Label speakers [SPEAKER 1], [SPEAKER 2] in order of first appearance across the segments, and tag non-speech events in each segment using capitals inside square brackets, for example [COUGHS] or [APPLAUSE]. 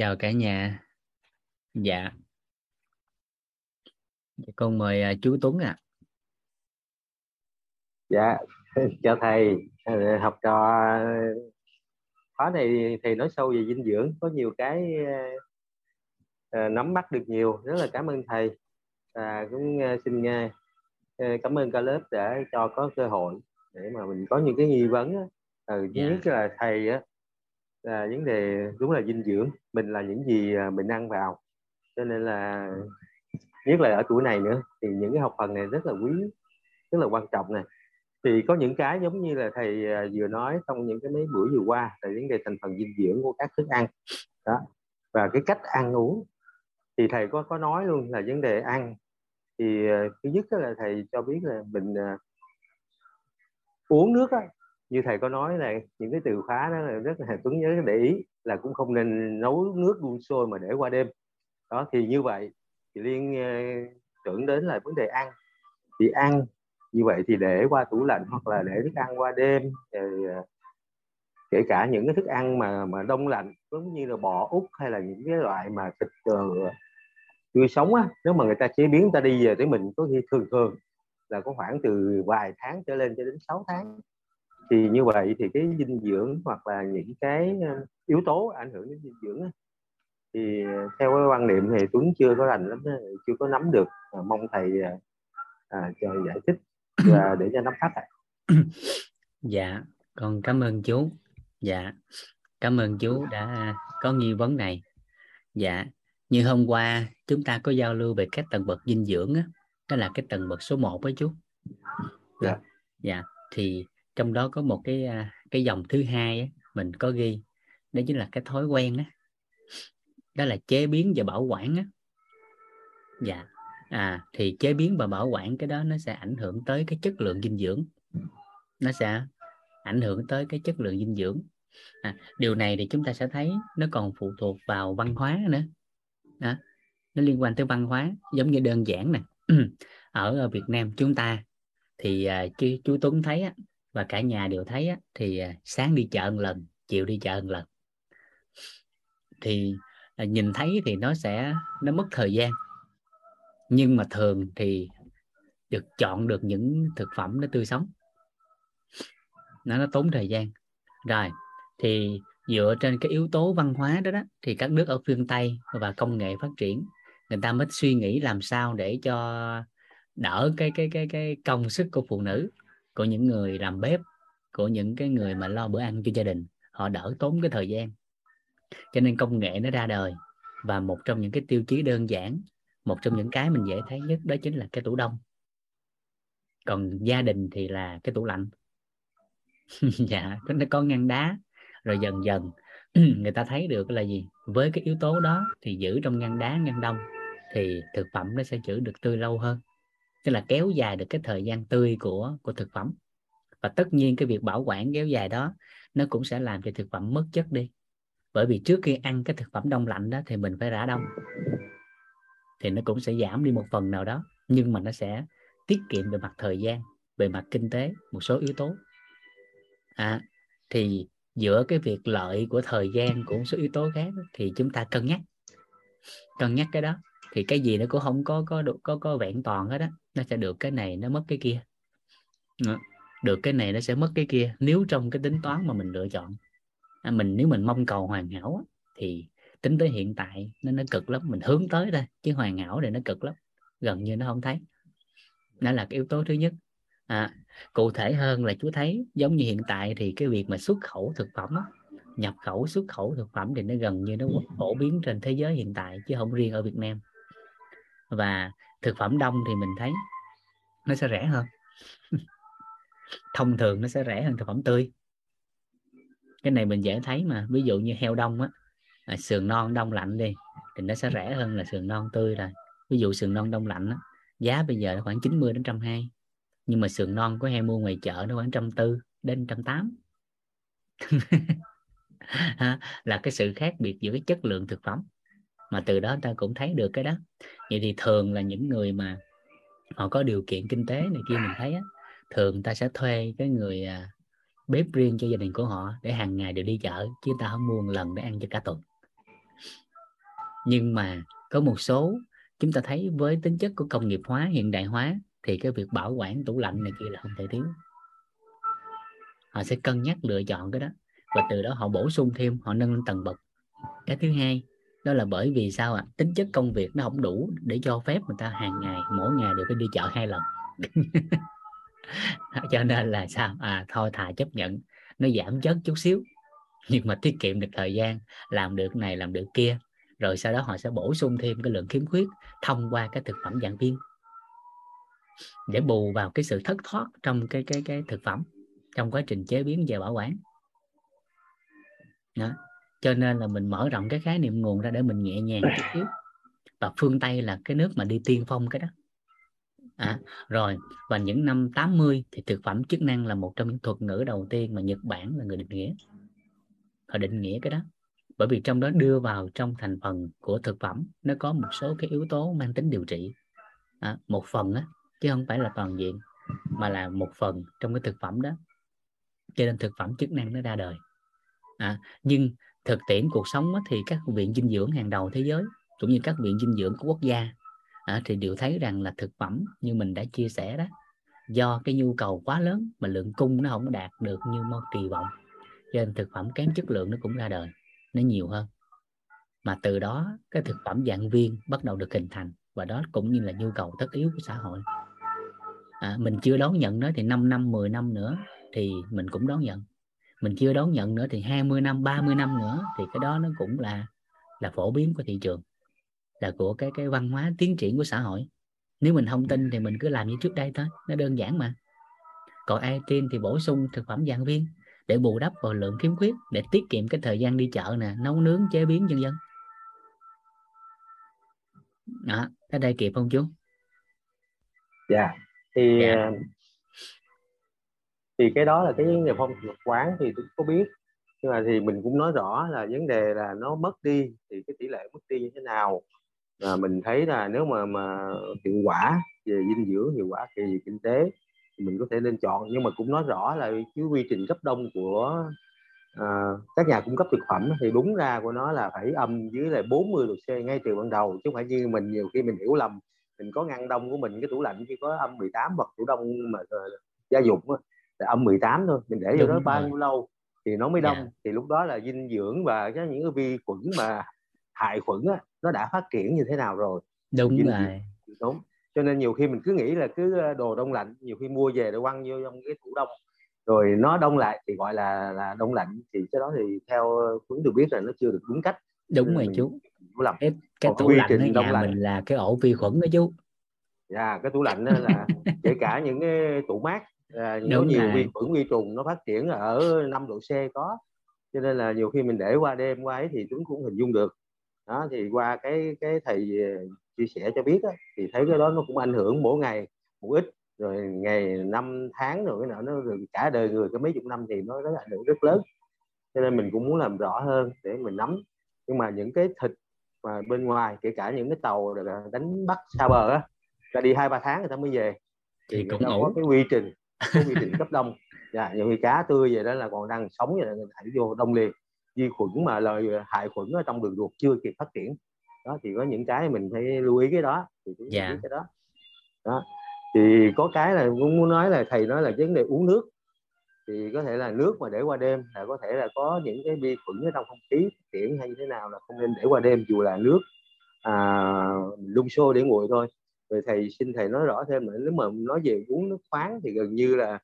[SPEAKER 1] chào cả nhà dạ con mời uh, chú Tuấn ạ à.
[SPEAKER 2] dạ [LAUGHS] chào thầy ờ, học trò khóa này thầy nói sâu về dinh dưỡng có nhiều cái uh, nắm bắt được nhiều rất là cảm ơn thầy và cũng xin nghe cảm ơn cả lớp để cho có cơ hội để mà mình có những cái nghi vấn á. Ừ, yeah. Dạ. nhất là thầy á là vấn đề đúng là dinh dưỡng mình là những gì à, mình ăn vào cho nên là nhất là ở tuổi này nữa thì những cái học phần này rất là quý rất là quan trọng này thì có những cái giống như là thầy à, vừa nói trong những cái mấy buổi vừa qua là vấn đề thành phần dinh dưỡng của các thức ăn. Đó và cái cách ăn uống. Thì thầy có có nói luôn là vấn đề ăn. Thì à, thứ nhất là thầy cho biết là mình uh, uống nước á, như thầy có nói là những cái từ khóa đó là rất là tuấn nhớ để ý là cũng không nên nấu nước đun sôi mà để qua đêm. Đó thì như vậy thì liên ờ, tưởng đến là vấn đề ăn. Thì ăn như vậy thì để qua tủ lạnh hoặc là để thức ăn qua đêm rồi ờ, kể cả những cái thức ăn mà mà đông lạnh giống như là bò út hay là những cái loại mà thịt uh, tươi sống á nếu mà người ta chế biến ta đi về tới mình có khi thường thường là có khoảng từ vài tháng trở lên cho đến 6 tháng thì như vậy thì cái dinh dưỡng hoặc là những cái yếu tố ảnh hưởng đến dinh dưỡng thì theo cái quan niệm thì Tuấn chưa có rành lắm chưa có nắm được à, mong thầy à, à cho giải thích và [COUGHS] để cho nắm bắt ạ. [COUGHS]
[SPEAKER 1] Dạ con cảm ơn chú. Dạ cảm ơn chú đã có nghi vấn này. Dạ như hôm qua chúng ta có giao lưu về các tầng bậc dinh dưỡng á đó là cái tầng bậc số 1 với chú. Dạ. Dạ thì trong đó có một cái à, cái dòng thứ hai á, mình có ghi đó chính là cái thói quen á. Đó là chế biến và bảo quản á. Dạ à thì chế biến và bảo quản cái đó nó sẽ ảnh hưởng tới cái chất lượng dinh dưỡng. Nó sẽ ảnh hưởng tới cái chất lượng dinh dưỡng. À, điều này thì chúng ta sẽ thấy nó còn phụ thuộc vào văn hóa nữa. Đó. nó liên quan tới văn hóa giống như đơn giản nè. [CLEARS THROAT] Ở Việt Nam chúng ta thì à, chú, chú Tuấn thấy và cả nhà đều thấy á, thì à, sáng đi chợ một lần chiều đi chợ một lần. Thì à, nhìn thấy thì nó sẽ nó mất thời gian. Nhưng mà thường thì được chọn được những thực phẩm nó tươi sống. Nó nó tốn thời gian. Rồi thì dựa trên cái yếu tố văn hóa đó đó thì các nước ở phương tây và công nghệ phát triển người ta mới suy nghĩ làm sao để cho đỡ cái cái cái cái công sức của phụ nữ của những người làm bếp, của những cái người mà lo bữa ăn cho gia đình, họ đỡ tốn cái thời gian. Cho nên công nghệ nó ra đời và một trong những cái tiêu chí đơn giản, một trong những cái mình dễ thấy nhất đó chính là cái tủ đông. Còn gia đình thì là cái tủ lạnh. [LAUGHS] Dạ nó có ngăn đá, rồi dần dần [CLEARS THROAT] người ta thấy được là gì? Với cái yếu tố đó thì giữ trong ngăn đá, ngăn đông thì thực phẩm nó sẽ giữ được tươi lâu hơn tức là kéo dài được cái thời gian tươi của của thực phẩm. Và tất nhiên cái việc bảo quản kéo dài đó nó cũng sẽ làm cho thực phẩm mất chất đi. Bởi vì trước khi ăn cái thực phẩm đông lạnh đó thì mình phải rã đông. Thì nó cũng sẽ giảm đi một phần nào đó. Nhưng mà nó sẽ tiết kiệm về mặt thời gian về mặt kinh tế một số yếu tố. À, thì giữa cái việc lợi của thời gian của một số yếu tố khác thì chúng ta cân nhắc. Cân nhắc cái đó. Thì cái gì nó cũng không có có có có, có vẹn toàn hết á nó sẽ được cái này nó mất cái kia. Được cái này nó sẽ mất cái kia. Nếu trong cái tính toán mà mình lựa chọn à, mình nếu mình mong cầu hoàn hảo thì tính tới hiện tại nó nó cực lắm. Mình hướng tới thôi chứ hoàn hảo thì nó cực lắm. Gần như nó không thấy. Đó là cái yếu tố thứ nhất. À, cụ thể hơn là chú thấy giống như hiện tại thì cái việc mà xuất khẩu thực phẩm á, nhập khẩu xuất khẩu thực phẩm thì nó gần như nó phổ biến trên thế giới hiện tại chứ không riêng ở Việt Nam. Và thực phẩm đông thì mình thấy nó sẽ rẻ hơn. [LAUGHS] Thông thường nó sẽ rẻ hơn thực phẩm tươi. Cái này mình dễ thấy mà ví dụ như heo đông á à, sườn non đông lạnh đi thì nó sẽ rẻ hơn là sườn non tươi rồi. Ví dụ sườn non đông lạnh á, giá bây giờ khoảng 90 đến trăm hai nhưng mà sườn non của heo mua ngoài chợ nó khoảng trăm tư đến trăm tám. [LAUGHS] Là cái sự khác biệt giữa cái chất lượng thực phẩm mà từ đó ta cũng thấy được cái đó. Vậy thì thường là những người mà họ có điều kiện kinh tế này kia mình thấy á, thường ta sẽ thuê cái người à, bếp riêng cho gia đình của họ để hàng ngày đều đi chợ chứ ta không mua một lần để ăn cho cả tuần. Nhưng mà có một số chúng ta thấy với tính chất của công nghiệp hóa hiện đại hóa thì cái việc bảo quản tủ lạnh này kia là không thể thiếu. Họ sẽ cân nhắc lựa chọn cái đó và từ đó họ bổ sung thêm họ nâng lên tầng bậc. Cái thứ hai đó là bởi vì sao ạ? À? tính chất công việc nó không đủ để cho phép người ta hàng ngày, mỗi ngày đều phải đi chợ hai lần. [LAUGHS] Cho nên là sao? À thôi thà chấp nhận, nó giảm chất chút xíu. Nhưng mà tiết kiệm được thời gian, làm được này, làm được kia, rồi sau đó họ sẽ bổ sung thêm cái lượng khiếm khuyết thông qua cái thực phẩm dạng viên. Để bù vào cái sự thất thoát trong cái cái cái thực phẩm, trong quá trình chế biến và bảo quản. Đó cho nên là mình mở rộng cái khái niệm nguồn ra để mình nhẹ nhàng chút xíu. Và phương Tây là cái nước mà đi tiên phong cái đó. À, rồi và những năm 80 thì thực phẩm chức năng là một trong những thuật ngữ đầu tiên mà Nhật Bản là người định nghĩa. Họ định nghĩa cái đó. Bởi vì trong đó đưa vào trong thành phần của thực phẩm nó có một số cái yếu tố mang tính điều trị. À, một phần á chứ không phải là toàn diện mà là một phần trong cái thực phẩm đó. Cho nên thực phẩm chức năng nó ra đời. À, nhưng thực tiễn cuộc sống thì các viện dinh dưỡng hàng đầu thế giới cũng như các viện dinh dưỡng của quốc gia à, thì đều thấy rằng là thực phẩm như mình đã chia sẻ đó do cái nhu cầu quá lớn mà lượng cung nó không đạt được như mong kỳ vọng cho nên thực phẩm kém chất lượng nó cũng ra đời nó nhiều hơn. Mà từ đó cái thực phẩm dạng viên bắt đầu được hình thành và đó cũng như là nhu cầu tất yếu của xã hội. À, mình chưa đón nhận nó thì 5 năm 10 năm nữa thì mình cũng đón nhận mình chưa đón nhận nữa thì 20 năm 30 năm nữa thì cái đó nó cũng là là phổ biến của thị trường là của cái cái văn hóa tiến triển của xã hội. Nếu mình không tin thì mình cứ làm như trước đây thôi nó đơn giản mà. Còn ai tin thì bổ sung thực phẩm dạng viên để bù đắp vào lượng khiếm khuyết để tiết kiệm cái thời gian đi chợ nè nấu nướng chế biến vân vân. Đó tới đây kịp không chú?
[SPEAKER 2] Dạ thì dạ. Thì cái đó là cái vấn đề phong tục quán thì tôi có biết. Nhưng mà thì mình cũng nói rõ là vấn đề là nó mất đi thì cái tỷ lệ mất đi như thế nào. À, mình thấy là nếu mà mà hiệu quả về dinh dưỡng hiệu quả về kinh tế thì mình có thể nên chọn. Nhưng mà cũng nói rõ là cái quy trình cấp đông của à, các nhà cung cấp thực phẩm thì đúng ra của nó là phải âm dưới là 40 độ C ngay từ ban đầu chứ không phải như mình nhiều khi mình hiểu lầm mình có ngăn đông của mình cái tủ lạnh chỉ có âm 18 hoặc tủ đông mà uh, gia dụng đó âm 18 thôi mình để vô đó bao nhiêu lâu thì nó mới đông. Yeah. Dạ. thì lúc đó là dinh dưỡng và cái những cái vi khuẩn mà hại khuẩn á, nó đã phát triển như thế nào rồi.
[SPEAKER 1] Đúng rồi.
[SPEAKER 2] đúng. Cho nên nhiều khi mình cứ nghĩ là cứ ờ, đồ đông lạnh nhiều khi mua về để quăng vô trong cái tủ đông. Rồi nó đông lại thì gọi là là đông lạnh thì cái đó thì theo chúng tôi biết là nó chưa được đúng cách.
[SPEAKER 1] Đúng rồi chú. lầm. cái, cái tủ lạnh ở nhà lạnh. mình là cái ổ vi khuẩn đó chú.
[SPEAKER 2] Dạ yeah, cái tủ lạnh là [LAUGHS] kể cả những cái tủ mát à, những nhiều vi khuẩn vi trùng nó phát triển ở 5 độ C có cho nên là nhiều khi mình để qua đêm qua ấy thì chúng cũng hình dung được. Đó thì qua cái cái thầy ờ, chia sẻ cho biết á, thì thấy cái đó nó cũng ảnh hưởng mỗi ngày một ít rồi ngày năm tháng rồi cái nào nó rồi cả đời người cái mấy chục năm thì nó rất ảnh hưởng rất lớn. Cho nên mình cũng muốn làm rõ hơn để mình nắm. Nhưng mà những cái thịt mà bên ngoài kể cả những cái tàu đánh bắt xa bờ á ra đi hai ba tháng người ta mới về. Thì, thì cũng có cái quy trình có quy trình cấp đông. Dạ, nhiều khi cá tươi về đó là còn đang sống vậy là thảy vô đông liền. Vi khuẩn mà lời hại khuẩn ở trong đường ruột chưa kịp phát triển. Đó thì có những cái mình phải lưu ý cái đó thì cũng dạ. cái đó. Đó thì có cái là cũng muốn nói là thầy nói là vấn đề uống nước. Thì có thể là nước mà để qua đêm là có thể là có những cái vi khuẩn ở trong không khí phát triển hay như thế nào là không nên để qua đêm dù là nước à, đun sôi để nguội thôi rồi thầy xin thầy nói rõ thêm là nếu mà nói về uống nước khoáng thì gần như là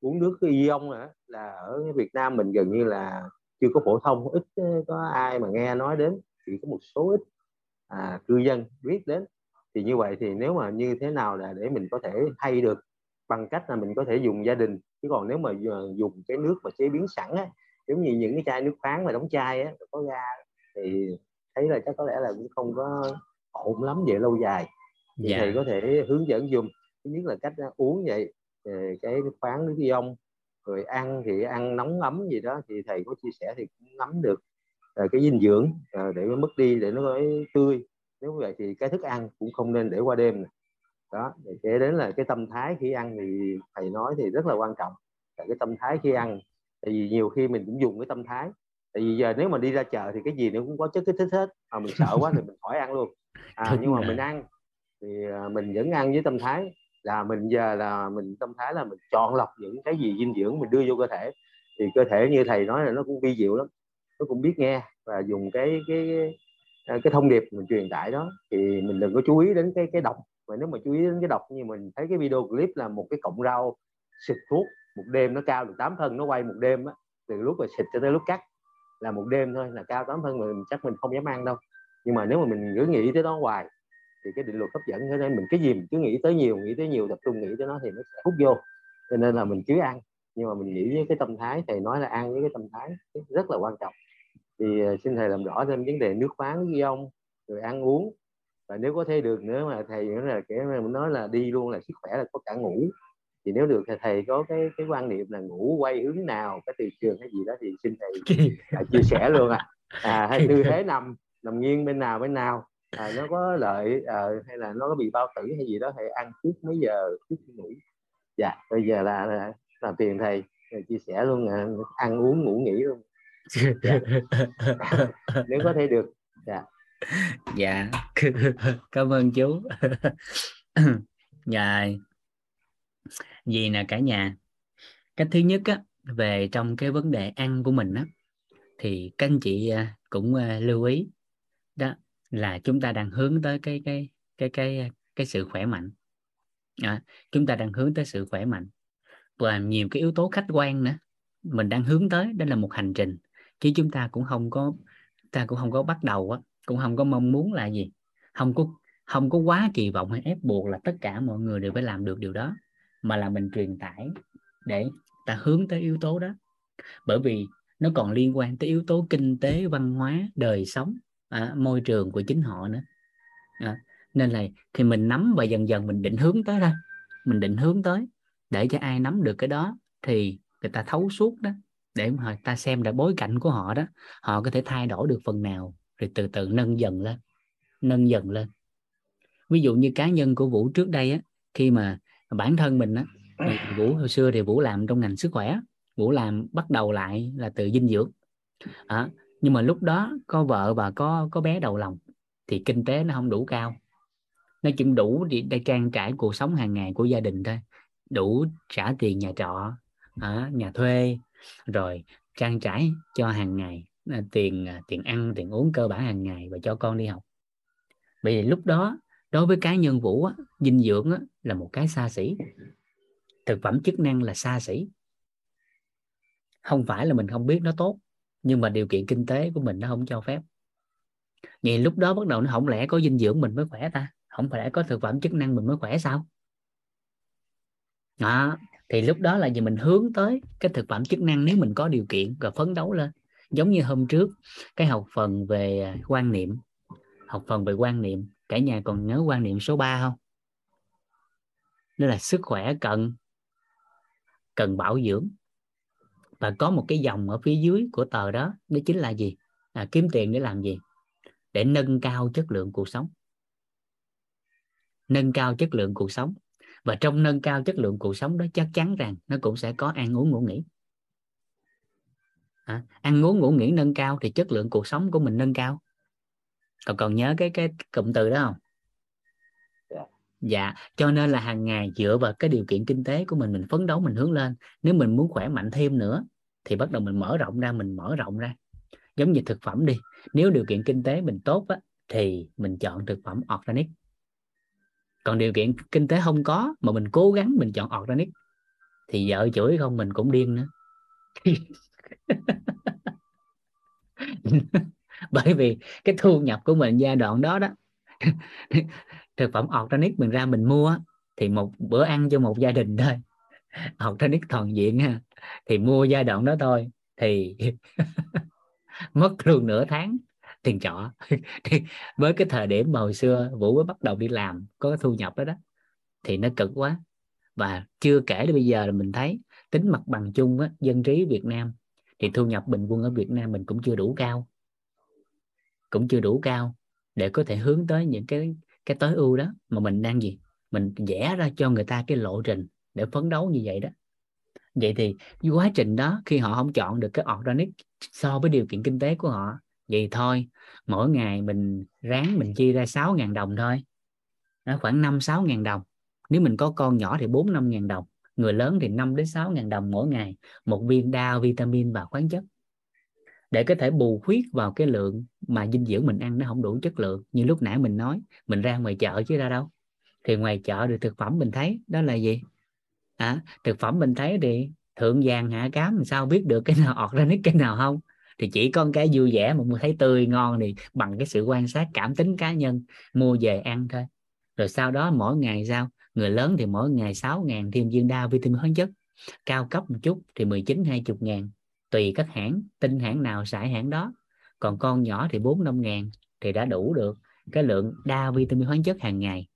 [SPEAKER 2] uống nước ion hả? Là ở Việt Nam mình gần như là chưa có phổ thông ít có ai mà nghe nói đến chỉ có một số ít à, cư dân biết đến. Thì như vậy thì nếu mà như thế nào là để mình có thể thay được bằng cách là mình có thể dùng gia đình. Chứ còn nếu mà dùng cái nước mà chế biến sẵn á giống như những cái chai nước khoáng mà đóng chai á có ga thì thấy là chắc có lẽ là cũng không có ổn lắm về lâu dài thì dạ. thầy có thể hướng dẫn dùng thứ nhất là cách uống vậy cái nước khoáng nước ion rồi ăn thì ăn nóng ấm gì đó thì thầy có chia sẻ thì cũng nắm được uh, cái dinh dưỡng để nó mất đi để nó có tươi. Nếu vậy thì cái thức ăn cũng không nên để qua đêm này. đó kể đến là cái tâm thái khi ăn thì thầy nói thì rất là quan trọng. Là cái tâm thái khi ăn tại vì nhiều khi mình cũng dùng cái tâm thái. Tại vì giờ nếu mà đi ra chợ thì cái gì nó cũng có chất kích thích hết. Mà mình sợ quá thì mình khỏi ăn luôn. À, nhưng mà mình ăn thì à, mình vẫn ăn với tâm thái là mình giờ là mình tâm thái là mình chọn lọc những cái gì dinh dưỡng mình đưa vô cơ thể. Thì cơ thể như thầy nói là nó cũng vi diệu lắm nó cũng biết nghe và dùng cái cái à, cái, thông điệp mình truyền tải đó. Thì mình đừng có chú ý đến cái cái độc mà nếu mà chú ý đến cái độc như mình thấy cái video clip là một cái cọng rau xịt thuốc một đêm nó cao được 8 thân nó quay một đêm á từ lúc mà xịt cho tới lúc cắt là một đêm thôi là cao 8 thân mà mình chắc mình không dám ăn đâu. Nhưng mà nếu mà mình cứ nghĩ tới đó hoài thì cái định luật hấp dẫn thế nên mình cái gì mình cứ nghĩ tới nhiều nghĩ tới nhiều tập trung nghĩ tới nó thì nó sẽ hút vô. Cho nên là mình cứ ăn. Nhưng mà mình nghĩ với cái tâm thái thầy nói là ăn với cái tâm thái rất là quan trọng. Thì ờ, xin thầy làm rõ thêm vấn đề nước khoáng với ông rồi ăn uống. Và nếu có thể được nữa mà thầy nữa là kể nói là đi luôn là sức khỏe là có cả ngủ. Thì nếu được thì thầy có cái cái quan niệm là ngủ quay hướng nào cái từ trường hay gì đó thì xin thầy à, chia sẻ luôn à, à hay tư thế nằm nằm nghiêng bên nào bên nào à, nó có lợi à, hay là nó có bị bao tử hay gì đó thầy ăn trước mấy giờ trước khi ngủ. Dạ bây giờ là là, là tiền thầy, thầy chia sẻ luôn à, ăn uống ngủ nghỉ luôn. Dạ. [LAUGHS] nếu có thể được dạ.
[SPEAKER 1] Dạ. [LAUGHS] Cảm ơn chú. Dạ. Vì là cả nhà cái thứ nhất á về trong cái vấn đề ăn của mình á thì các anh chị cũng lưu ý là chúng ta đang hướng tới cái cái cái cái cái sự khỏe mạnh. À, chúng ta đang hướng tới sự khỏe mạnh. Và nhiều cái yếu tố khách quan nữa mình đang hướng tới đó là một hành trình. Chứ chúng ta cũng không có ta cũng không có bắt đầu á cũng không có mong muốn là gì. Không có không có quá kỳ vọng hay ép buộc là tất cả mọi người đều phải làm được điều đó mà là mình truyền tải để ta hướng tới yếu tố đó. Bởi vì nó còn liên quan tới yếu tố kinh tế văn hóa đời sống à, môi trường của chính họ nữa. À, nên là khi mình nắm và dần dần mình định hướng tới thôi mình định hướng tới để cho ai nắm được cái đó thì người ta thấu suốt đó để mà ta xem là bối cảnh của họ đó họ có thể thay đổi được phần nào rồi từ từ nâng dần lên nâng dần lên. Ví dụ như cá nhân của vũ trước đây á khi mà bản thân mình á vũ hồi xưa thì vũ làm trong ngành sức khỏe vũ làm bắt đầu lại là từ dinh dưỡng. À, nhưng mà lúc đó có vợ và có có bé đầu lòng thì kinh tế nó không đủ cao. Nó chỉ đủ để trang trải cuộc sống hàng ngày của gia đình thôi. Đủ trả tiền nhà trọ à, nhà thuê rồi trang trải cho hàng ngày à, tiền à, tiền ăn tiền uống cơ bản hàng ngày và cho con đi học. Vì lúc đó đối với cá nhân vũ á, dinh dưỡng á, là một cái xa xỉ. Thực phẩm chức năng là xa xỉ. Không phải là mình không biết nó tốt nhưng mà điều kiện kinh tế của mình nó không cho phép. Vậy lúc đó bắt đầu nó không lẽ có dinh dưỡng mình mới khỏe ta? Không phải lẽ có thực phẩm chức năng mình mới khỏe sao? Đó, thì lúc đó là gì mình hướng tới cái thực phẩm chức năng nếu mình có điều kiện và phấn đấu lên. Giống như hôm trước, cái học phần về à, quan niệm. Học phần về quan niệm. Cả nhà còn nhớ quan niệm số 3 không? Đó là sức khỏe cần cần bảo dưỡng và có một cái dòng ở phía dưới của tờ đó đó chính là gì? À, kiếm tiền để làm gì? Để nâng cao chất lượng cuộc sống. Nâng cao chất lượng cuộc sống. Và trong nâng cao chất lượng cuộc sống đó chắc chắn rằng nó cũng sẽ có ăn uống ngủ nghỉ. À, ăn uống ngủ nghỉ nâng cao thì chất lượng cuộc sống của mình nâng cao. Còn còn nhớ cái cái cụm từ đó không? Dạ. dạ cho nên là hàng ngày dựa vào cái điều kiện kinh tế của mình mình phấn đấu mình hướng lên. Nếu mình muốn khỏe mạnh thêm nữa thì bắt đầu mình mở rộng ra mình mở rộng ra. Giống như thực phẩm đi nếu điều kiện kinh tế mình tốt á, thì mình chọn thực phẩm organic. Còn điều kiện kinh tế không có mà mình cố gắng mình chọn organic thì vợ chửi không mình cũng điên nữa. [LAUGHS] Bởi vì cái thu nhập của mình giai đoạn đó đó [LAUGHS] thực phẩm organic mình ra mình mua thì một bữa ăn cho một gia đình thôi. Organic toàn diện ha thì mua giai đoạn đó thôi. Thì [LAUGHS] mất luôn nửa tháng tiền trọ. [LAUGHS] Thì với cái thời điểm mà hồi xưa vũ mới bắt đầu đi làm có cái thu nhập đó đó thì nó cực quá. Và chưa kể đến bây giờ là mình thấy tính mặt bằng chung á, dân trí Việt Nam thì thu nhập bình quân ở Việt Nam mình cũng chưa đủ cao. Cũng chưa đủ cao để có thể hướng tới những cái cái tối ưu đó. Mà mình đang gì? Mình vẽ ra cho người ta cái lộ trình để phấn đấu như vậy đó vậy thì quá trình đó khi họ không chọn được cái organic so với điều kiện kinh tế của họ vậy thôi mỗi ngày mình ráng mình chia ra 6 ngàn đồng thôi. Đó, khoảng 5 6 ngàn đồng. Nếu mình có con nhỏ thì 4 5 ngàn đồng người lớn thì 5 đến 6 ngàn đồng mỗi ngày một viên đa vitamin và khoáng chất. Để có thể bù khuyết vào cái lượng mà dinh dưỡng mình ăn nó không đủ chất lượng như lúc nãy mình nói mình ra ngoài chợ chứ ra đâu. Thì ngoài chợ được thực phẩm mình thấy đó là gì? À, thực phẩm mình thấy thì thượng vàng hạ cám mình sao biết được cái nào [LAUGHS] organic cái nào không? Thì chỉ con cái vui vẻ mà mua thấy tươi ngon thì bằng cái sự quan sát cảm tính cá nhân mua về ăn thôi. Rồi sau đó mỗi ngày sao? Người lớn thì mỗi ngày 6 ngàn thêm viên đa vitamin khoáng chất cao cấp một chút thì 19 20 ngàn tùy các hãng tin hãng nào xài hãng đó. Còn con nhỏ thì 4 5 ngàn thì đã đủ được cái lượng đa vitamin khoáng chất hàng ngày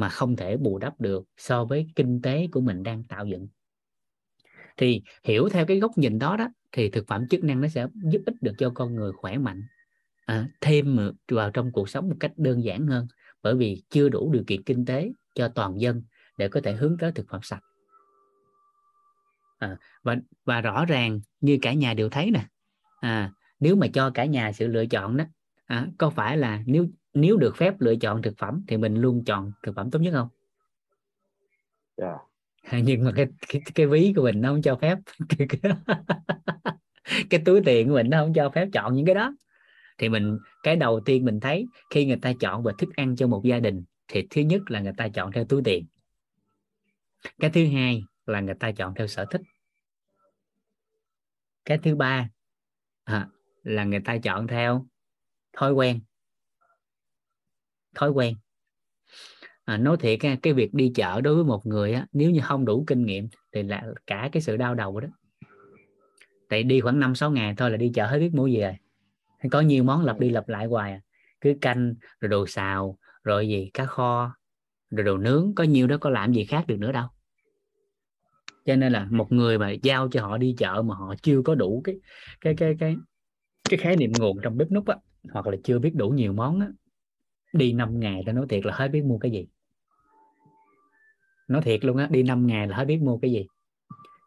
[SPEAKER 1] mà không thể bù đắp được so với kinh tế của mình đang tạo dựng. Thì hiểu theo cái góc nhìn đó đó thì thực phẩm chức năng nó sẽ giúp ích được cho con người khỏe mạnh à, thêm vào trong cuộc sống một cách đơn giản hơn bởi vì chưa đủ điều kiện kinh tế cho toàn dân để có thể hướng tới thực phẩm sạch. À, và và rõ ràng như cả nhà đều thấy nè à, nếu mà cho cả nhà sự lựa chọn đó à, có phải là nếu nếu được phép lựa chọn thực phẩm thì mình luôn chọn thực phẩm tốt nhất không? Yeah. Dạ. [LAUGHS] nhưng mà cái, cái cái ví của mình nó không cho phép. [LAUGHS] Cái túi tiền của mình nó không cho phép chọn những cái đó. Thì mình cái đầu tiên mình thấy khi người ta chọn về thức ăn cho một gia đình thì thứ nhất là người ta chọn theo túi tiền. Cái thứ hai là người ta chọn theo sở thích. Cái thứ ba à, là người ta chọn theo thói quen thói quen. À, nói thiệt cái việc đi chợ đối với một người á, nếu như không đủ kinh nghiệm thì là cả cái sự đau đầu đó. Tại đi khoảng năm sáu ngày thôi là đi chợ hết biết mua gì rồi. Có nhiều món lặp đi lặp lại hoài à. cứ canh rồi đồ xào rồi gì cá kho rồi đồ nướng có nhiều đó có làm gì khác được nữa đâu. Cho nên là một người mà giao cho họ đi chợ mà họ chưa có đủ cái cái cái cái cái khái niệm nguồn trong bếp nút á hoặc là chưa biết đủ nhiều món á đi 5 ngày tôi nói thiệt là hết biết mua cái gì. Nói thiệt luôn á, đi 5 ngày là hết biết mua cái gì.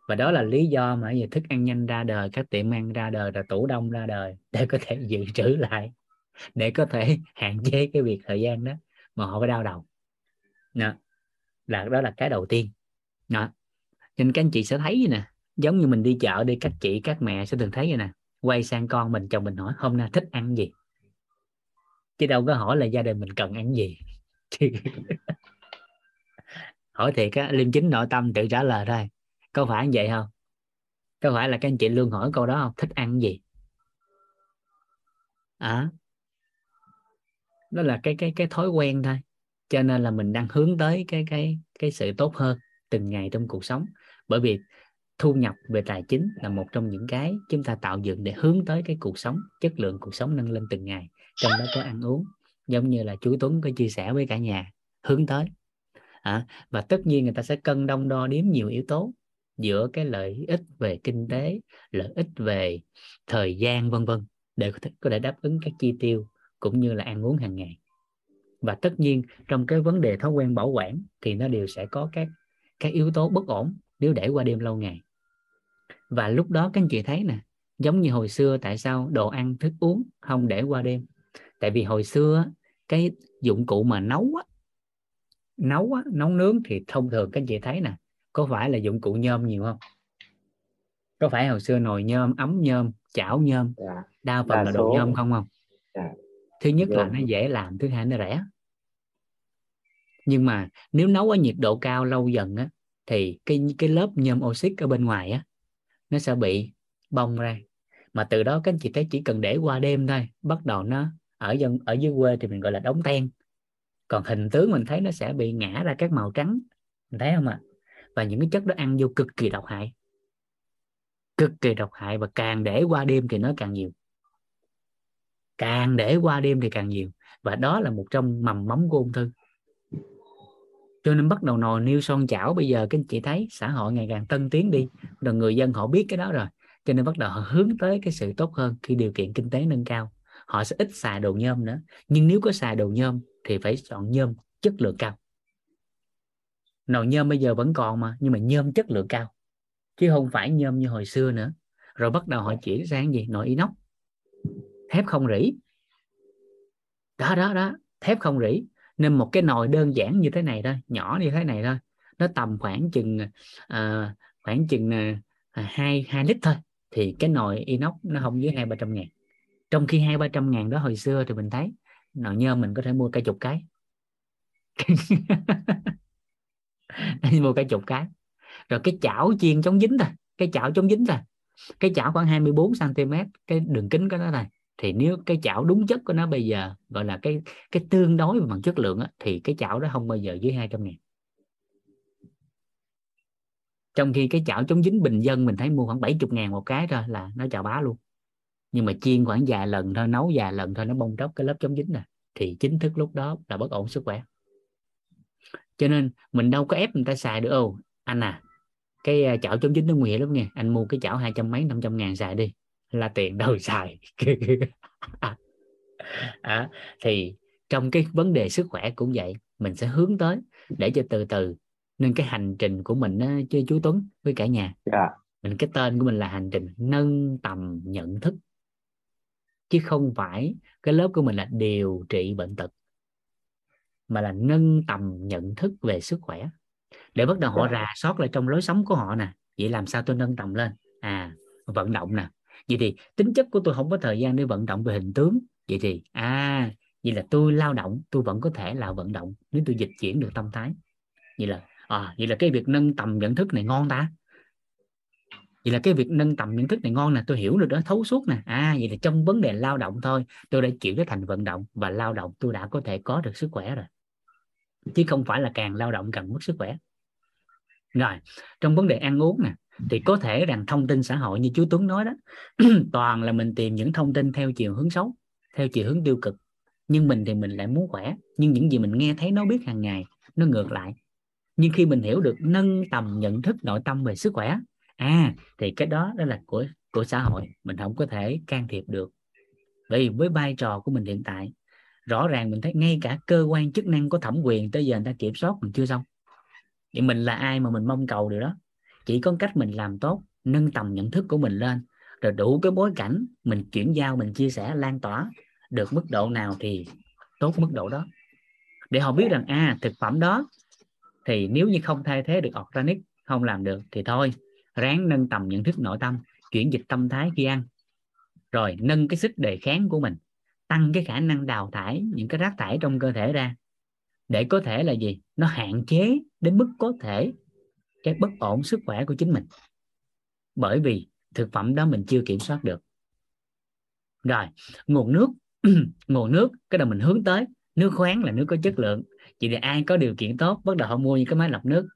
[SPEAKER 1] Và đó là lý do mà giờ thức ăn nhanh ra đời, các tiệm ăn ra đời là tủ đông ra đời, để có thể [LAUGHS] dự trữ lại, để có thể [LAUGHS] hạn chế cái việc thời gian đó mà họ phải đau đầu. Đó. là đó là cái đầu tiên. Đó. nên các anh chị sẽ thấy nè, giống như mình đi chợ đi, các chị, các mẹ sẽ thường thấy vậy nè. Quay sang con mình, chồng mình hỏi, hôm nay thích ăn gì? Chứ đâu có hỏi là gia đình mình cần ăn gì. [LAUGHS] Hỏi thiệt á, liêm chính nội tâm tự trả lời thôi. Có phải như vậy không? Có phải là các anh chị luôn hỏi câu đó không? Thích ăn gì? À đó là cái cái cái thói quen thôi. Cho nên là mình đang hướng tới cái cái cái sự tốt hơn từng ngày trong cuộc sống. Bởi vì thu nhập về tài chính là một trong những cái chúng ta tạo dựng để hướng tới cái cuộc sống, chất lượng cuộc sống nâng lên từng ngày trong đó có ăn uống giống như là chú Tuấn có chia sẻ với cả nhà hướng tới. À, và tất nhiên người ta sẽ cân đong đo đếm nhiều yếu tố giữa cái lợi ích về kinh tế lợi ích về thời gian vân vân để có thể, có thể đáp ứng các chi tiêu cũng như là ăn uống hàng ngày. Và tất nhiên trong cái vấn đề thói quen bảo quản thì nó đều sẽ có các các yếu tố bất ổn nếu để qua đêm lâu ngày. Và lúc đó các anh chị thấy nè giống như hồi xưa tại sao đồ ăn thức uống không để qua đêm? Tại vì hồi xưa cái dụng cụ mà nấu á, nấu á, nấu nướng thì thông thường các chị thấy nè có phải là dụng cụ nhôm nhiều không? Có phải hồi xưa nồi nhôm ấm nhôm chảo nhôm dạ. đa phần là đồ nhôm không không? Dạ. thứ nhất là nó dễ làm thứ hai nó rẻ. Nhưng mà nếu nấu ở nhiệt độ cao lâu dần á thì cái cái lớp nhôm oxit ở bên ngoài á nó sẽ bị bong ra. Mà từ đó các anh chị thấy chỉ cần để qua đêm thôi bắt đầu nó ở dân, ở dưới quê thì mình gọi là đóng ten còn hình tướng mình thấy nó sẽ bị ngã ra các màu trắng. Mình thấy không ạ? À? và những cái chất đó ăn vô cực kỳ độc hại. Cực kỳ độc hại và càng để qua đêm thì nó càng nhiều. Càng để qua đêm thì càng nhiều. Và đó là một trong mầm móng của ung thư. Cho nên bắt đầu nồi niêu son chảo, bây giờ các anh chị thấy, xã hội ngày càng tân tiến đi. Rồi người dân họ biết cái đó rồi. Cho nên bắt đầu họ hướng tới cái sự tốt hơn khi điều kiện kinh tế nâng cao họ sẽ ít xài đồ nhôm nữa. Nhưng nếu có xài đồ nhôm thì phải chọn nhôm chất lượng cao. Nồi nhôm bây giờ vẫn còn mà nhưng mà nhôm chất lượng cao chứ không phải nhôm như hồi xưa nữa. Rồi bắt đầu họ chuyển sang gì? Nồi inox. Thép không rỉ. Đó đó đó thép không rỉ. Nên một cái nồi đơn giản như thế này thôi nhỏ như thế này thôi nó tầm khoảng chừng à, khoảng chừng à, hai hai lít thôi thì cái nồi inox nó không dưới hai ba trăm ngàn trong khi hai ba trăm ngàn đó hồi xưa thì mình thấy nồi nhôm mình có thể mua cả chục cái. [LAUGHS] Mua cả chục cái. Rồi cái chảo chiên chống dính thôi cái chảo chống dính thôi. Cái chảo khoảng 24 cm cái đường kính của nó này. Thì nếu cái chảo đúng chất của nó bây giờ gọi là cái cái tương đối bằng chất lượng á, thì cái chảo đó không bao giờ dưới 200 ngàn. Trong khi cái chảo chống dính bình dân mình thấy mua khoảng 70 ngàn một cái thôi là nó chào bá luôn nhưng mà chiên khoảng vài lần thôi nấu vài lần thôi nó bong tróc cái lớp chống dính này thì chính thức lúc đó là bất ổn sức khỏe. Cho nên mình đâu có ép người ta xài được. Ô anh à cái à, chảo chống dính nó nguy hiểm lắm nghe anh mua cái chảo hai trăm mấy năm trăm ngàn xài đi. Là tiền đâu xài. [LAUGHS] À, thì trong cái vấn đề sức khỏe cũng vậy mình sẽ hướng tới để cho từ từ. Nên cái hành trình của mình á, chứ chú Tuấn với cả nhà. Yeah. Dạ. mình cái tên của mình là hành trình nâng tầm nhận thức chứ không phải cái lớp của mình là điều trị bệnh tật mà là nâng tầm nhận thức về sức khỏe. Để bắt đầu họ dạ. rà soát lại trong lối sống của họ nè. Vậy làm sao tôi nâng tầm lên? À vận động nè. Vậy thì tính chất của tôi không có thời gian để vận động về hình tướng. Vậy thì à vậy là tôi lao động tôi vẫn có thể là vận động nếu tôi dịch chuyển được tâm thái. Vậy là à, vậy là cái việc nâng tầm nhận thức này ngon ta vậy là cái việc nâng tầm nhận thức này ngon nè, tôi hiểu được đó, thấu suốt nè. À vậy là trong vấn đề lao động thôi, tôi đã chuyển nó thành vận động và lao động tôi đã có thể có được sức khỏe rồi. Chứ không phải là càng lao động càng mất sức khỏe. Rồi, trong vấn đề ăn uống nè, thì có thể rằng thông tin xã hội như chú Tuấn nói đó, [CLEARS THROAT] toàn là mình tìm những thông tin theo chiều hướng xấu, theo chiều hướng tiêu cực. Nhưng mình thì mình lại muốn khỏe, nhưng những gì mình nghe thấy nó biết hàng ngày, nó ngược lại. Nhưng khi mình hiểu được nâng tầm nhận thức nội tâm về sức khỏe à thì cái đó đó là của của xã hội. Mình không có thể can thiệp được. Vì với vai trò của mình hiện tại, rõ ràng mình thấy ngay cả cơ quan chức năng có thẩm quyền tới giờ người ta kiểm soát mình chưa xong. Vậy mình là ai mà mình mong cầu điều đó? Chỉ có cách mình làm tốt, nâng tầm nhận thức của mình lên, rồi đủ cái bối cảnh mình chuyển giao, mình chia sẻ lan tỏa được mức độ nào thì tốt mức độ đó. Để họ biết rằng à thực phẩm đó thì nếu như không thay thế được organic, không làm được thì thôi ráng nâng tầm nhận thức nội tâm, chuyển dịch tâm thái khi ăn. Rồi, nâng cái sức đề kháng của mình, tăng cái khả năng đào thải những cái rác thải trong cơ thể ra. Để có thể là gì? Nó hạn chế đến mức có thể cái bất ổn sức khỏe của chính mình. Bởi vì thực phẩm đó mình chưa kiểm soát được. Rồi, nguồn nước [CLEARS THROAT] nguồn nước, cái đầu mình hướng tới. Nước khoáng là nước có chất lượng. Chỉ để ai có điều kiện tốt, bắt đầu họ mua những cái máy lọc nước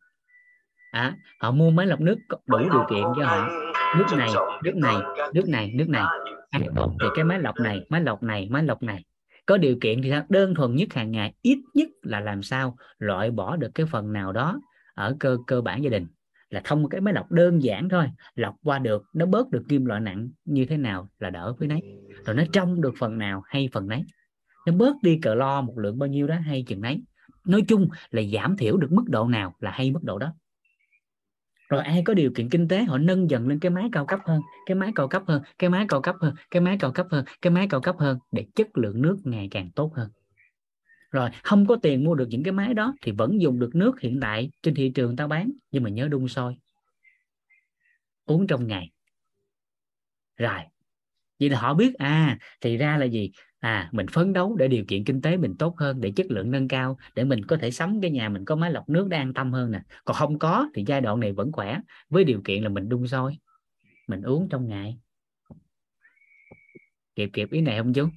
[SPEAKER 1] à, họ mua máy lọc nước đủ điều kiện cho họ. nước này nước này nước này nước này. thì cái máy lọc này máy lọc này máy lọc này. Có điều kiện thì đơn thuần nhất hàng ngày ít nhất là làm sao loại bỏ được cái phần nào đó ở cơ cơ bản gia đình. Là thông cái máy lọc đơn giản thôi lọc qua được nó bớt được kim loại nặng như thế nào là đỡ với nấy. Rồi nó trong được phần nào hay phần nấy. Nó bớt đi cờ lo một lượng bao nhiêu đó hay chừng nấy. Nói chung là giảm thiểu được mức độ nào là hay mức độ đó rồi ai có điều kiện kinh tế, họ nâng dần lên cái máy cao cấp hơn, cái máy cao cấp hơn, cái máy cao cấp hơn, cái máy cao cấp hơn, cái máy cao cấp hơn để chất lượng nước ngày càng tốt hơn. Rồi, không có tiền mua được những cái máy đó thì vẫn dùng được nước hiện tại trên thị trường ta bán, nhưng mà nhớ đun sôi. Uống trong ngày. Rồi, vậy là họ biết à thì ra là gì? À mình phấn đấu để điều kiện kinh tế mình tốt hơn để chất lượng nâng cao để mình có thể sống cái nhà mình có máy lọc nước để an tâm hơn nè. Còn không có thì giai đoạn này vẫn khỏe với điều kiện là mình đun sôi mình uống trong ngày. Kịp kịp ý này không chú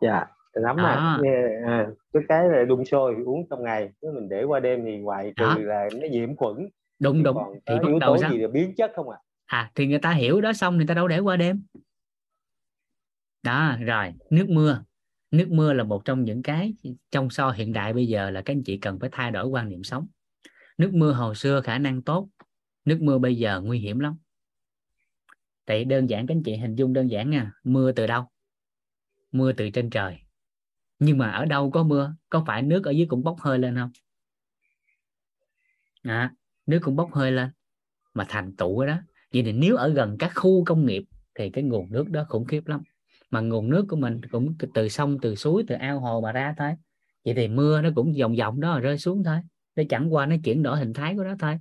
[SPEAKER 2] dạ lắm mà à, cái cái là đun sôi uống trong ngày nếu mình để qua đêm thì ngoài trừ là nó nhiễm khuẩn.
[SPEAKER 1] Đúng đúng.
[SPEAKER 2] thì yếu tố gì là biến chất không à?
[SPEAKER 1] À thì người ta hiểu đó xong người ta đâu để qua đêm đó rồi nước mưa. Nước mưa là một trong những cái trong so hiện đại bây giờ là các anh chị cần phải thay đổi quan niệm sống. Nước mưa hồi xưa khả năng tốt nước mưa bây giờ nguy hiểm lắm. Tại đơn giản các anh chị hình dung đơn giản nha mưa từ đâu? Mưa từ trên trời. Nhưng mà ở đâu có mưa? Có phải nước ở dưới cũng bốc hơi lên không? À, nước cũng bốc hơi lên mà thành tụ đó. Vậy thì nếu ở gần các khu công nghiệp thì cái nguồn nước đó khủng khiếp lắm mà nguồn nước của mình cũng từ sông từ suối từ ao hồ mà ra thôi. Vậy thì mưa nó cũng vòng vòng đó rơi xuống thôi. Nó chẳng qua nó chuyển đổi hình thái của nó thôi.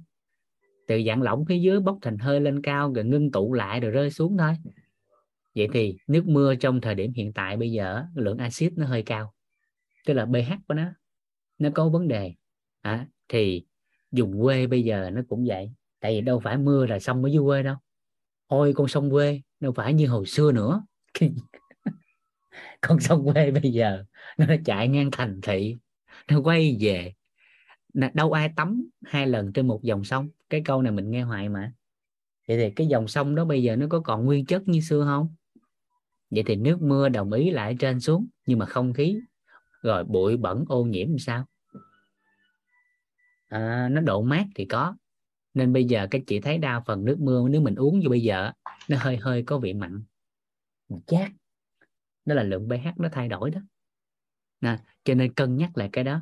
[SPEAKER 1] Từ dạng lỏng phía dưới bốc thành hơi lên cao rồi ngưng tụ lại rồi rơi xuống thôi. Vậy thì nước mưa trong thời điểm hiện tại bây giờ lượng axit nó hơi cao. Tức là pH của nó nó có vấn đề. À, thì dùng quê bây giờ nó cũng vậy. Tại vì đâu phải mưa là xong ở dưới quê đâu. Ôi con sông quê đâu phải như hồi xưa nữa. [LAUGHS] con sông quê bây giờ nó chạy ngang thành thị nó quay về đâu ai tắm hai lần trên một dòng sông. Cái câu này mình nghe hoài mà. Vậy thì cái dòng sông đó bây giờ nó có còn nguyên chất như xưa không? Vậy thì nước mưa đồng ý lại trên xuống nhưng mà không khí rồi bụi bẩn ô nhiễm làm sao? À, nó độ mát thì có. Nên bây giờ các chị thấy đa phần nước mưa nếu mình uống như bây giờ nó hơi hơi có vị mặn chát đó là lượng pH nó thay đổi đó. Nè cho nên cân nhắc lại cái đó.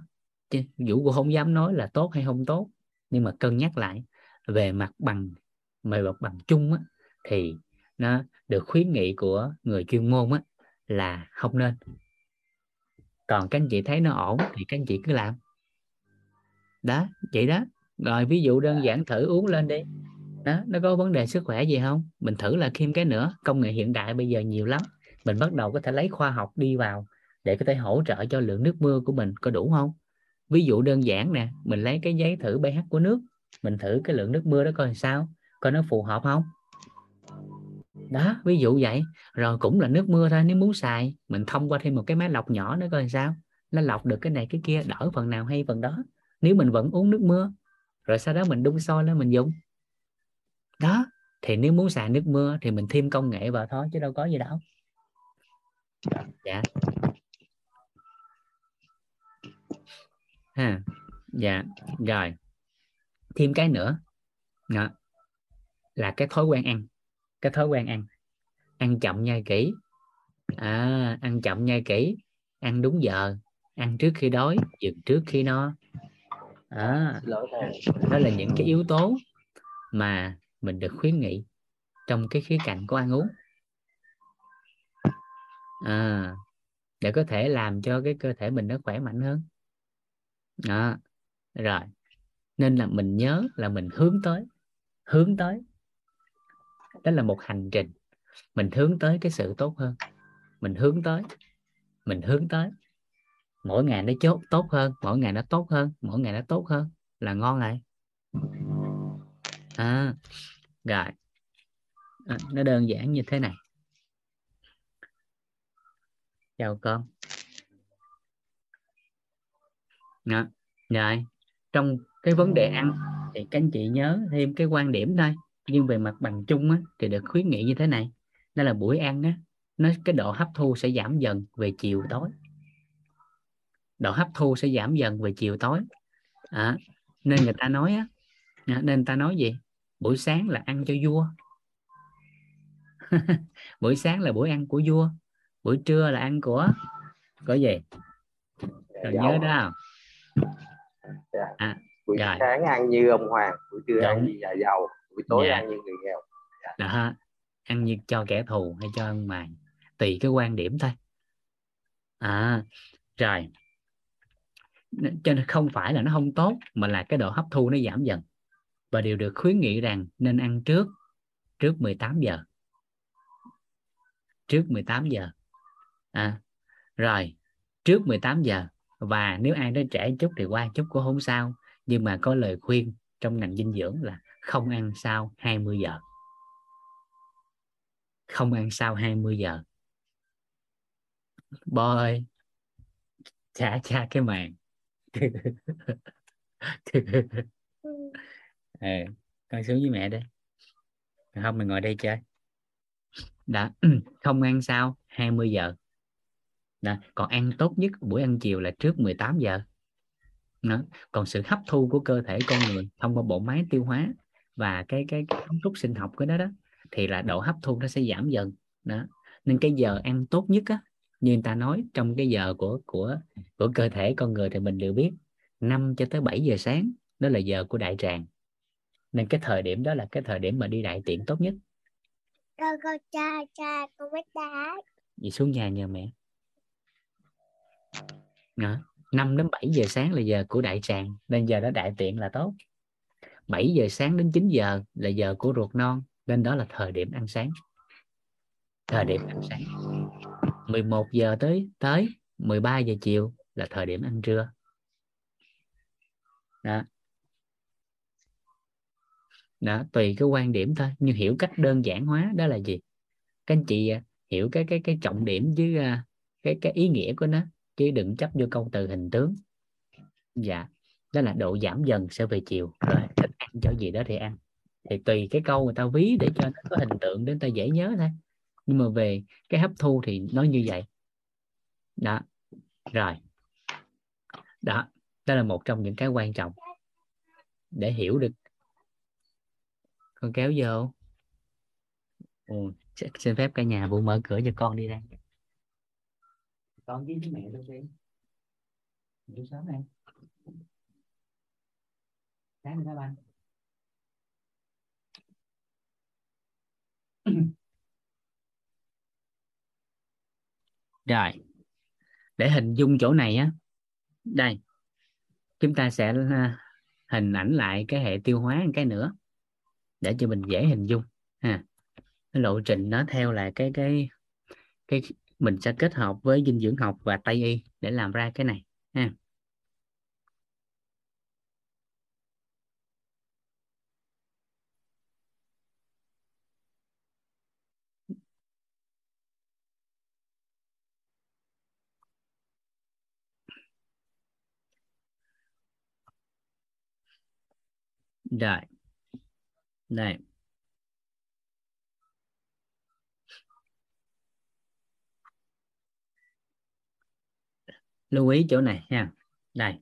[SPEAKER 1] Chứ vũ cũng không dám nói là tốt hay không tốt. Nhưng mà cân nhắc lại về mặt bằng về mặt bằng chung á, thì nó được khuyến nghị của người chuyên môn á, là không nên. Còn các anh chị thấy nó ổn thì các anh chị cứ làm. Đó vậy đó. Rồi ví dụ đơn giản thử uống lên đi đó, nó có vấn đề sức khỏe gì không? Mình thử là thêm cái nữa, công nghệ hiện đại bây giờ nhiều lắm. Mình bắt đầu có thể lấy khoa học đi vào để có thể hỗ trợ cho lượng nước mưa của mình có đủ không? Ví dụ đơn giản nè, mình lấy cái giấy thử pH của nước, mình thử cái lượng nước mưa đó coi sao, coi nó phù hợp không? Đó, ví dụ vậy. Rồi cũng là nước mưa thôi, nếu muốn xài, mình thông qua thêm một cái máy lọc nhỏ nữa coi sao? Nó lọc được cái này cái kia, đỡ phần nào hay phần đó. Nếu mình vẫn uống nước mưa, rồi sau đó mình đun sôi lên mình dùng đó. Thì nếu muốn xài nước mưa thì mình thêm công nghệ vào thôi chứ đâu có gì đâu. Dạ. Ha. Dạ. Rồi. Thêm cái nữa. Đó. là cái thói quen ăn. Cái thói quen ăn. Ăn chậm nhai kỹ. À, ăn chậm nhai kỹ. Ăn đúng giờ. Ăn trước khi đói dừng trước khi no. À, đó là những cái yếu tố mà mình được khuyến nghị trong cái khía cạnh của ăn uống. À, để có thể làm cho cái cơ thể mình nó khỏe mạnh hơn. Đó. rồi. Nên là mình nhớ là mình hướng tới hướng tới. Đó là một hành trình. Mình hướng tới cái sự tốt hơn. Mình hướng tới mình hướng tới. Mỗi ngày nó chốt tốt hơn mỗi ngày nó tốt hơn mỗi ngày nó tốt hơn. Là ngon lại à, rồi. À, nó đơn giản như thế này. Chào con. Đó. rồi. Trong cái vấn đề ăn thì các anh chị nhớ thêm cái quan điểm thôi. Nhưng về mặt bằng chung á, thì được khuyến nghị như thế này. Đó là buổi ăn á, nó cái độ hấp thu sẽ giảm dần về chiều tối. Độ hấp thu sẽ giảm dần về chiều tối. À, nên người ta nói á à, nên người ta nói gì? Buổi sáng là ăn cho vua [LAUGHS] buổi sáng là buổi ăn của vua buổi trưa là ăn của có gì rồi nhớ đó
[SPEAKER 2] dạ. à, buổi rồi. sáng ăn như ông hoàng buổi trưa Đúng. ăn như nhà giàu buổi tối dạ. ăn như người nghèo dạ.
[SPEAKER 1] đó ăn như cho kẻ thù hay cho ăn mày tùy cái quan điểm thôi à rồi cho nên không phải là nó không tốt mà là cái độ hấp thu nó giảm dần và điều được khuyến nghị rằng nên ăn trước trước 18 giờ. Trước 18 giờ. À, rồi trước 18 giờ và nếu ai đó trẻ chút thì qua chút cũng không sao nhưng mà có lời khuyên trong ngành dinh dưỡng là không ăn sau 20 giờ. Không ăn sau 20 giờ. Bo ơi trả cha cái màn. [LAUGHS] ừ. con xuống với mẹ đây không mình ngồi đây chơi đã [CLEARS THROAT] không ăn sau 20 giờ đó. còn ăn tốt nhất buổi ăn chiều là trước 18 giờ đó. còn sự hấp thu của cơ thể con người thông qua bộ máy tiêu hóa và cái cái, cái cấu trúc sinh học của nó đó thì là độ hấp thu nó sẽ giảm dần đó nên cái giờ ăn tốt nhất á như người ta nói trong cái giờ của của của cơ thể con người thì mình đều biết 5 cho tới 7 giờ sáng đó là giờ của đại tràng nên cái thời điểm đó là cái thời điểm mà đi đại tiện tốt nhất.
[SPEAKER 3] Con con cha cha con biết đá
[SPEAKER 1] Vậy xuống nhà nhờ mẹ. Đó. 5 đến 7 giờ sáng là giờ của đại tràng nên giờ đó đại tiện là tốt. 7 giờ sáng đến 9 giờ là giờ của ruột non nên đó là thời điểm ăn sáng. Thời điểm ăn sáng. 11 giờ tới tới 13 giờ chiều là thời điểm ăn trưa. Đó đó, tùy cái quan điểm thôi. Nhưng hiểu cách đơn giản hóa đó là gì? Các anh chị à, hiểu cái cái cái trọng điểm với à, cái cái ý nghĩa của nó, chứ đừng chấp vô câu từ hình tướng. Dạ đó là độ giảm dần sẽ về chiều. Rồi, thích ăn chỗ gì đó thì ăn. Thì tùy cái câu người ta ví để cho nó có hình tượng để người ta dễ nhớ thôi. Nhưng mà về cái hấp thu thì nó như vậy. Đó, rồi. Đó đó là một trong những cái quan trọng để hiểu được con kéo vô. Ừ, xin phép cả nhà vụ mở cửa cho con đi ra con với mẹ đâu đi Ngủ sớm em sáng nữa ba. [COUGHS] Rồi. Để hình dung chỗ này á. Đây. Chúng ta sẽ à, hình ảnh lại cái hệ tiêu hóa một cái nữa để cho mình dễ hình dung, ha. Cái lộ trình nó theo là cái cái cái mình sẽ kết hợp với dinh dưỡng học và tây y để làm ra cái này, ha. Rồi đây lưu ý chỗ này nha đây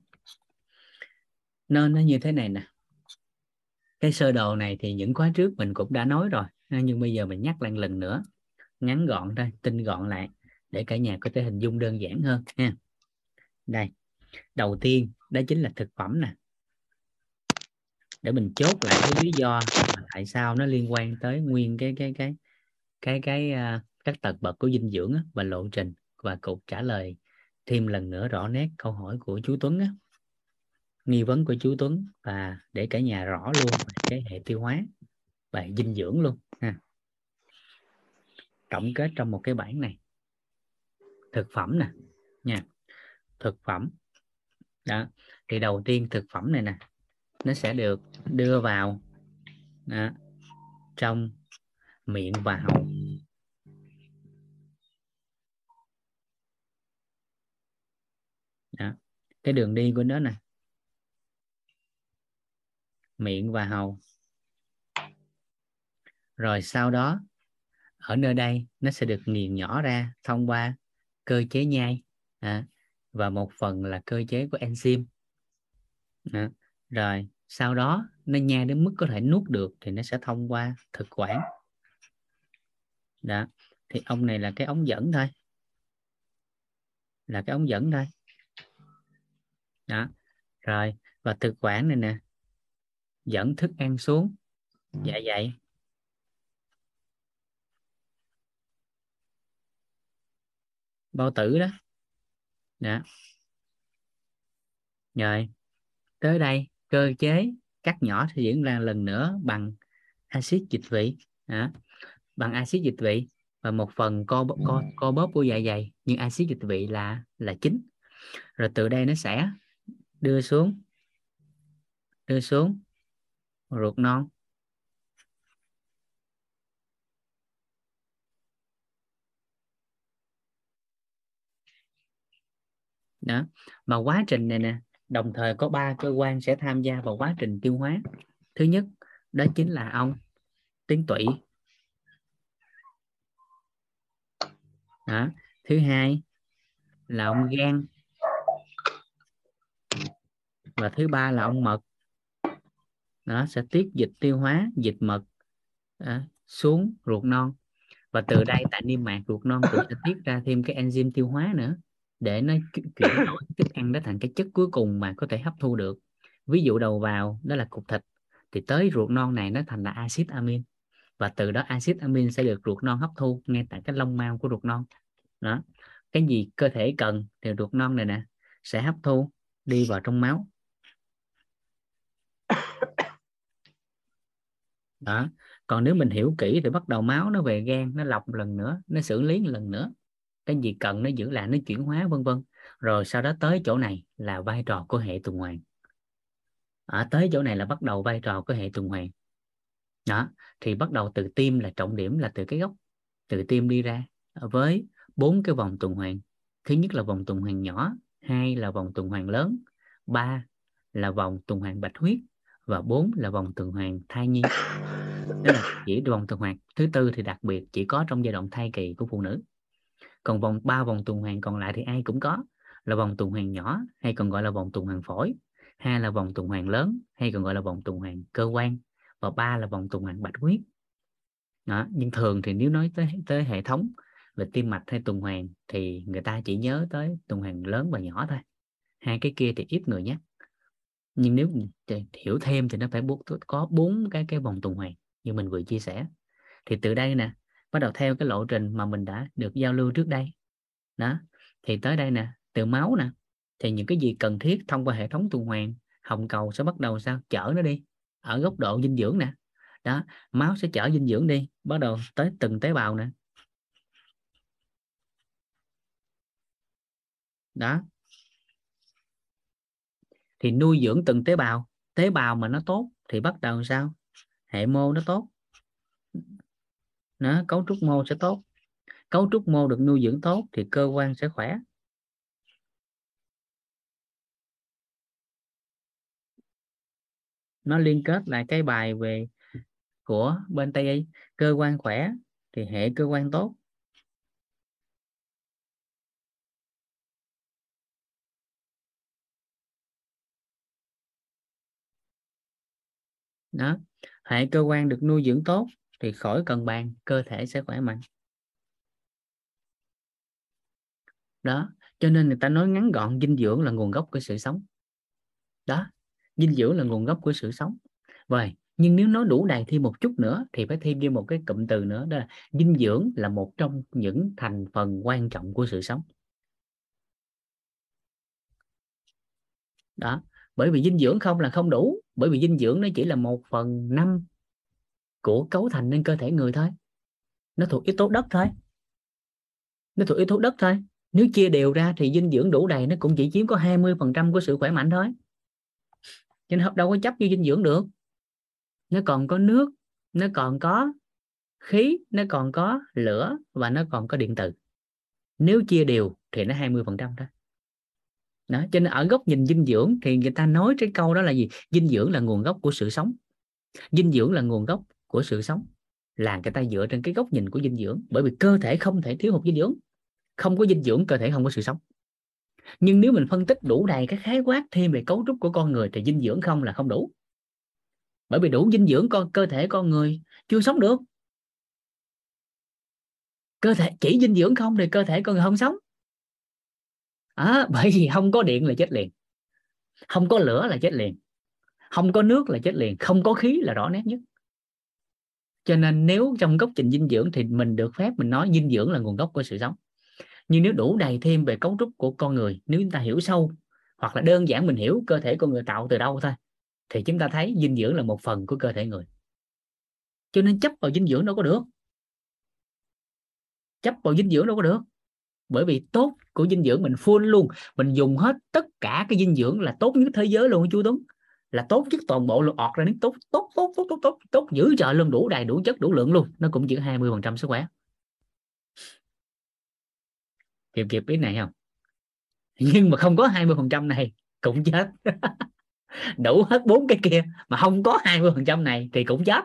[SPEAKER 1] nên nó như thế này nè. Cái sơ đồ này thì những khóa trước mình cũng đã nói rồi, nhưng bây giờ mình nhắc lại lần nữa. Ngắn gọn ra tinh gọn lại, để cả nhà có thể hình dung đơn giản hơn nha đây. Đầu tiên, đó chính là thực phẩm nè. Để mình chốt lại cái lý do tại sao nó liên quan tới nguyên cái cái cái cái cái uh, các tật bậc của dinh dưỡng á, và lộ trình? Và cục trả lời thêm lần nữa rõ nét câu hỏi của chú Tuấn á, nghi vấn của chú Tuấn và để cả nhà rõ luôn cái hệ tiêu hóa và dinh dưỡng luôn ha. Tổng kết trong một cái bản này. Thực phẩm nè nha. Thực phẩm. Đó thì đầu tiên thực phẩm này nè nó sẽ được đưa vào đó, trong miệng và họng. Đó. cái đường đi của nó nè. Miệng và hầu. Rồi sau đó ở nơi đây nó sẽ được nghiền nhỏ ra thông qua cơ chế nhai. À, và một phần là cơ chế của enzyme. À, rồi sau đó nó nhai đến mức có thể nuốt được thì nó sẽ thông qua thực quản. Đó, thì ông này là cái ống dẫn thôi. Là cái ống dẫn thôi. Đó, rồi, và thực quản này nè, dẫn thức ăn xuống. Dạ dày bao tử đó. Đó. Rồi, tới đây, cơ chế cắt nhỏ thì diễn ra lần nữa bằng axit dịch vị. Đó. bằng axit dịch vị và một phần co co co bóp của dạ dày nhưng axit dịch vị là là chính. Rồi từ đây nó sẽ đưa xuống đưa xuống ruột non. Đó. Mà quá trình này nè đồng thời có ba cơ quan sẽ tham gia vào quá trình tiêu hóa. Thứ nhất đó chính là ông tuyến tụy đó. thứ hai là ông gan và thứ ba là ông mật. Nó sẽ tiết dịch tiêu hóa dịch mật đó, xuống ruột non. Và từ đây tại niêm mạc ruột non cũng sẽ tiết ra thêm cái enzyme tiêu hóa nữa để nó chuyển đổi thức ăn đó thành cái chất cuối cùng mà có thể hấp thu được. Ví dụ đầu vào, đó là cục thịt, thì tới ruột non này nó thành là axit amin, và từ đó axit amin sẽ được ruột non hấp thu ngay tại cái lông mao của ruột non. Đó, cái gì cơ thể cần thì ruột non này nè sẽ hấp thu đi vào trong máu. Đó, còn nếu mình hiểu kỹ thì bắt đầu máu nó về gan, nó lọc lần nữa, nó xử lý lần nữa cái gì cần nó giữ lại nó chuyển hóa, vân vân. Rồi sau đó tới chỗ này là vai trò của hệ tuần hoàn. Ở tới chỗ này là bắt đầu vai trò của hệ tuần hoàn. Đó, thì bắt đầu từ tim là trọng điểm là từ cái gốc. Từ tim đi ra với bốn cái vòng tuần hoàn. Thứ nhất là vòng tuần hoàn nhỏ, hai là vòng tuần hoàn lớn, ba là vòng tuần hoàn bạch huyết và bốn là vòng tuần hoàn thai nhi. Đó là chỉ vòng tuần hoàn. Thứ tư thì đặc biệt chỉ có trong giai đoạn thai kỳ của phụ nữ còn vòng ba, vòng tuần hoàn còn lại thì ai cũng có. Là vòng tuần hoàn nhỏ, hay còn gọi là vòng tuần hoàn phổi. Hai là vòng tuần hoàn lớn, hay còn gọi là vòng tuần hoàn cơ quan. Và ba là vòng tuần hoàn bạch huyết. Đó. nhưng thường thì nếu nói tới tới hệ thống về tim mạch hay tuần hoàn thì người ta chỉ nhớ tới tuần hoàn lớn và nhỏ thôi. Hai cái kia thì ít người nhắc. Nhưng nếu hiểu thêm thì nó phải có bốn cái cái vòng tuần hoàn như mình vừa chia sẻ. Thì từ đây nè bắt đầu theo cái lộ trình mà mình đã được giao lưu trước đây. Đó, thì tới đây nè, từ máu nè, thì những cái gì cần thiết thông qua hệ thống tuần hoàn, hồng cầu sẽ bắt đầu sao? Chở nó đi, ở góc độ dinh dưỡng nè. Đó, máu sẽ chở dinh dưỡng đi, bắt đầu tới từng tế bào nè. Đó. Thì nuôi dưỡng từng tế bào tế bào mà nó tốt thì bắt đầu sao? Hệ mô nó tốt nó cấu trúc mô sẽ tốt. Cấu trúc mô được nuôi dưỡng tốt thì cơ quan sẽ khỏe. Nó liên kết lại cái bài về của bên tây y. Cơ quan khỏe thì hệ cơ quan tốt. Đó. Hệ cơ quan được nuôi dưỡng tốt thì khỏi cần bàn cơ thể sẽ khỏe mạnh. Đó, cho nên người ta nói ngắn gọn, dinh dưỡng là nguồn gốc của sự sống. Đó, dinh dưỡng là nguồn gốc của sự sống. Vậy, nhưng nếu nói đủ đầy thêm một chút nữa thì phải thêm thêm một cái cụm từ nữa, đó là dinh dưỡng là một trong những thành phần quan trọng của sự sống. Đó, bởi vì dinh dưỡng không là không đủ, bởi vì dinh dưỡng nó chỉ là một phần năm của cấu thành nên cơ thể người thôi. Nó thuộc yếu tố đất thôi. Nó thuộc yếu tố đất thôi. Nếu chia đều ra thì dinh dưỡng đủ đầy, nó cũng chỉ chiếm có 20% của sự khỏe mạnh thôi. Cho nên đâu có chấp như dinh dưỡng được. Nó còn có nước, nó còn có khí, nó còn có lửa và nó còn có điện tử. nếu chia đều thì nó 20% thôi. Đó, cho nên ở góc nhìn dinh dưỡng thì người ta nói cái câu đó là gì? Dinh dưỡng là nguồn gốc của sự sống. Dinh dưỡng là nguồn gốc của sự sống là người ta dựa trên cái góc nhìn của dinh dưỡng. Bởi vì cơ thể không thể thiếu hụt dinh dưỡng không có dinh dưỡng cơ thể không có sự sống. Nhưng nếu mình phân tích đủ đầy cái khái quát thêm về cấu trúc của con người thì dinh dưỡng không là không đủ. Bởi vì đủ dinh dưỡng con cơ thể con người chưa sống được. Cơ thể chỉ dinh dưỡng không thì cơ thể con người không sống. À, bởi vì không có điện là chết liền. Không có lửa là chết liền. Không có nước là chết liền. Không có khí là rõ nét nhất cho nên nếu trong góc trình dinh dưỡng thì mình được phép mình nói dinh dưỡng là nguồn gốc của sự sống. Nhưng nếu đủ đầy thêm về cấu trúc của con người, nếu chúng ta hiểu sâu, hoặc là đơn giản mình hiểu cơ thể con người tạo từ đâu thôi, thì chúng ta thấy dinh dưỡng là một phần của cơ thể người. Cho nên chấp vào dinh dưỡng đâu có được. Chấp vào dinh dưỡng đâu có được. Bởi vì tốt của dinh dưỡng mình full luôn, mình dùng hết tất cả cái dinh dưỡng là tốt nhất thế giới luôn, chú Tuấn là tốt nhất toàn bộ luôn ọt ra nước tốt tốt tốt tốt tốt tốt tốt giữ trợ luôn đủ đầy đủ chất đủ lượng luôn. Nó cũng chỉ 20 phần trăm sức khỏe. Kịp kịp ý này không? Nhưng mà không có 20 phần trăm này cũng chết. [LAUGHS] Đủ hết bốn cái kia mà không có 20 phần trăm này thì cũng chết.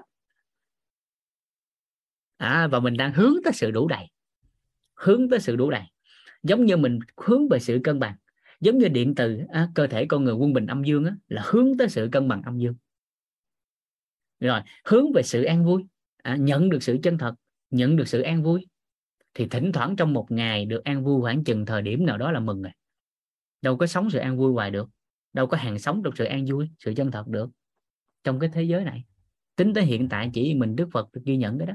[SPEAKER 1] À, và mình đang hướng tới sự đủ đầy. Hướng tới sự đủ đầy. Giống như mình hướng về sự cân bằng giống như điện từ à, cơ thể con người quân bình âm dương á, là hướng tới sự cân bằng âm dương. Rồi hướng về sự an vui à, nhận được sự chân thật nhận được sự an vui thì thỉnh thoảng trong một ngày được an vui khoảng chừng thời điểm nào đó là mừng rồi. Đâu có sống sự an vui hoài được đâu có hàng sống được sự an vui sự chân thật được. Trong cái thế giới này tính tới hiện tại chỉ mình Đức Phật được ghi nhận cái đó.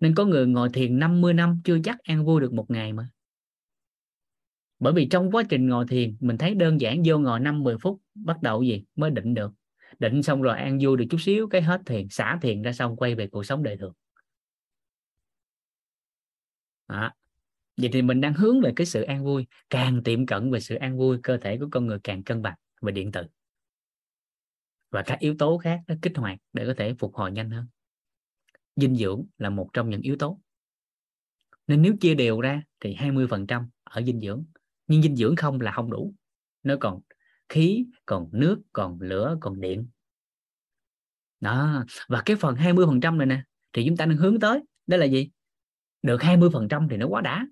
[SPEAKER 1] Nên có người ngồi thiền 50 năm chưa chắc an vui được một ngày mà bởi vì trong quá trình ngồi thiền mình thấy đơn giản vô ngồi 5 10 phút bắt đầu gì? Mới định được. Định xong rồi an vui được chút xíu cái hết thiền xả thiền ra xong quay về cuộc sống đời thường. À, vậy thì mình đang hướng về cái sự an vui càng tiệm cận về sự an vui cơ thể của con người càng cân bằng về điện tử. Và các yếu tố khác nó kích hoạt để có thể phục hồi nhanh hơn. Dinh dưỡng là một trong những yếu tố. Nên nếu chia đều ra thì 20% ở dinh dưỡng nhưng dinh dưỡng không là không đủ. Nó còn khí còn nước còn lửa còn điện. Đó và cái phần 20% này nè thì chúng ta đang hướng tới. Đó là gì? Được 20% thì nó quá đã.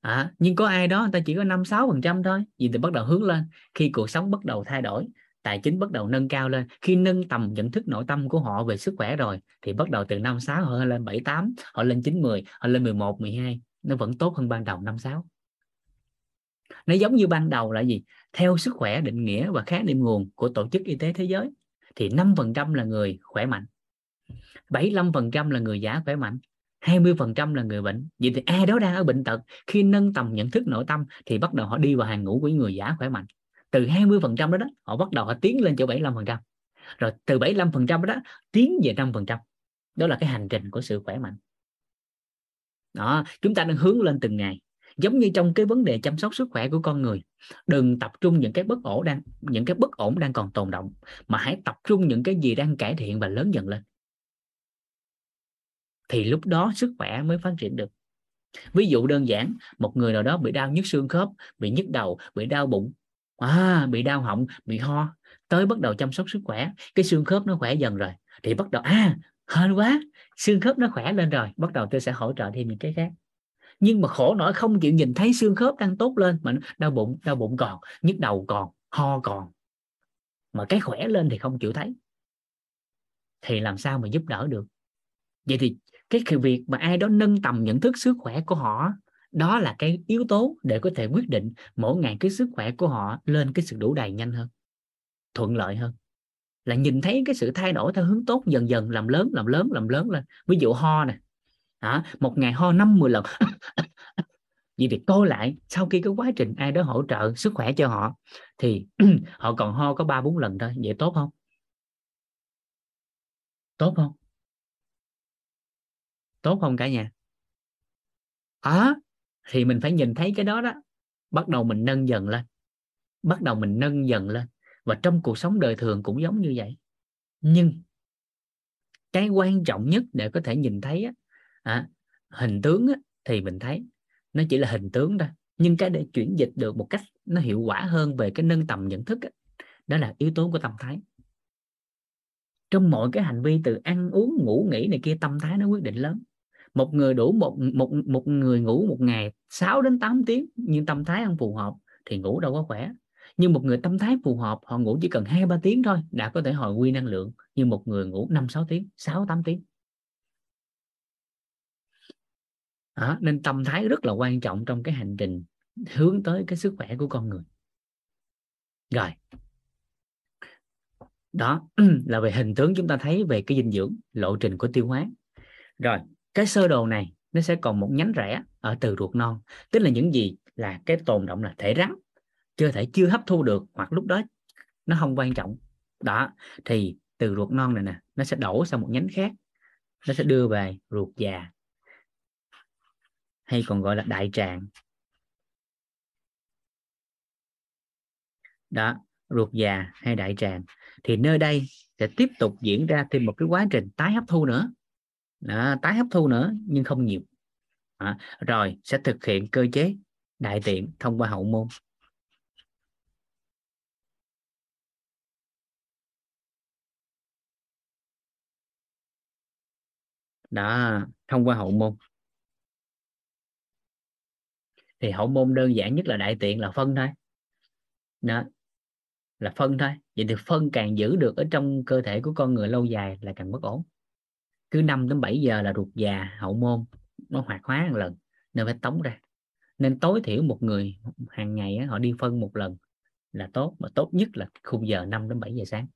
[SPEAKER 1] À, nhưng có ai đó người ta chỉ có 5 6 phần trăm thôi. Vì thì bắt đầu hướng lên khi cuộc sống bắt đầu thay đổi tài chính bắt đầu nâng cao lên khi nâng tầm nhận thức nội tâm của họ về sức khỏe rồi thì bắt đầu từ năm sáu họ lên 7 8 họ lên 9 10 họ lên 11 12 nó vẫn tốt hơn ban đầu năm sáu nó giống như ban đầu là gì? Theo sức khỏe định nghĩa và khái niệm nguồn của tổ chức y tế thế giới thì 5% là người khỏe mạnh 75% là người giả khỏe mạnh 20% là người bệnh. Vậy thì ai đó đang ở bệnh tật khi nâng tầm nhận thức nội tâm thì bắt đầu họ đi vào hàng ngũ của người giả khỏe mạnh. Từ 20% đó đó họ bắt đầu họ tiến lên chỗ 75% rồi từ 75% đó, đó tiến về 5% đó là cái hành trình của sự khỏe mạnh. Đó chúng ta đang hướng lên từng ngày giống như trong cái vấn đề chăm sóc sức khỏe của con người đừng tập trung những cái bất ổn đang những cái bất ổn đang còn tồn động mà hãy tập trung những cái gì đang cải thiện và lớn dần lên. Thì lúc đó sức khỏe mới phát triển được. Ví dụ đơn giản một người nào đó bị đau nhức xương khớp bị nhức đầu bị đau bụng à, bị đau họng bị ho tới bắt đầu chăm sóc sức khỏe cái xương khớp nó khỏe dần rồi thì bắt đầu à hên quá xương khớp nó khỏe lên rồi bắt đầu tôi sẽ hỗ trợ thêm những cái khác nhưng mà khổ nổi không chịu nhìn thấy xương khớp đang tốt lên mà đau bụng đau bụng còn, nhức đầu còn, ho còn. Mà cái khỏe lên thì không chịu thấy. Thì làm sao mà giúp đỡ được? Vậy thì cái việc mà ai đó nâng tầm nhận thức sức khỏe của họ đó là cái yếu tố để có thể quyết định mỗi ngày cái sức khỏe của họ lên cái sự đủ đầy nhanh hơn, thuận lợi hơn. Là nhìn thấy cái sự thay đổi theo hướng tốt dần dần, làm lớn làm lớn làm lớn lên. Ví dụ ho nè à, một ngày ho năm 10 lần. [LAUGHS] Vậy thì coi lại sau khi cái quá trình ai đó hỗ trợ sức khỏe cho họ thì [CLEARS THROAT] họ còn ho có ba bốn lần thôi. Vậy tốt không? Tốt không? Tốt không cả nhà? À, thì mình phải nhìn thấy cái đó đó. Bắt đầu mình nâng dần lên. Bắt đầu mình nâng dần lên. Và trong cuộc sống đời thường cũng giống như vậy. Nhưng cái quan trọng nhất để có thể nhìn thấy á, à, hình tướng á, thì mình thấy nó chỉ là hình tướng thôi. Nhưng cái để chuyển dịch được một cách nó hiệu quả hơn về cái nâng tầm nhận thức á, đó là yếu tố của tâm thái. Trong mọi cái hành vi từ ăn uống ngủ nghỉ này kia tâm thái nó quyết định lớn. Một người đủ một một một người ngủ một ngày 6 đến 8 tiếng nhưng tâm thái không phù hợp thì ngủ đâu có khỏe. Nhưng một người tâm thái phù hợp họ ngủ chỉ cần hai ba tiếng thôi đã có thể hồi quy năng lượng. Như một người ngủ 5 6 tiếng 6 8 tiếng. À, nên tâm thái rất là quan trọng trong cái hành trình hướng tới cái sức khỏe của con người. Rồi. Đó [CLEARS THROAT] là về hình tướng chúng ta thấy về cái dinh dưỡng lộ trình của tiêu hóa. Rồi cái sơ đồ này nó sẽ còn một nhánh rẽ ở từ ruột non tức là những gì là cái tồn động là thể rắn cơ thể chưa hấp thu được hoặc lúc đó nó không quan trọng. Đó thì từ ruột non này nè nó sẽ đổ sang một nhánh khác nó sẽ đưa về ruột già hay còn gọi là đại tràng. Đó ruột già hay đại tràng. Thì nơi đây sẽ tiếp tục diễn ra thêm một cái quá trình tái hấp thu nữa. Đó, tái hấp thu nữa nhưng không nhiều. Đó, rồi sẽ thực hiện cơ chế đại tiện thông qua hậu môn. Đó thông qua hậu môn thì hậu môn đơn giản nhất là đại tiện là phân thôi. Đó, là phân thôi. Vậy thì phân càng giữ được ở trong cơ thể của con người lâu dài là càng bất ổn. Cứ 5 đến 7 giờ là ruột già, hậu môn nó hoạt hóa một lần nên phải tống ra. Nên tối thiểu một người hàng ngày họ đi phân một lần là tốt, mà tốt nhất là khung giờ 5 đến 7 giờ sáng.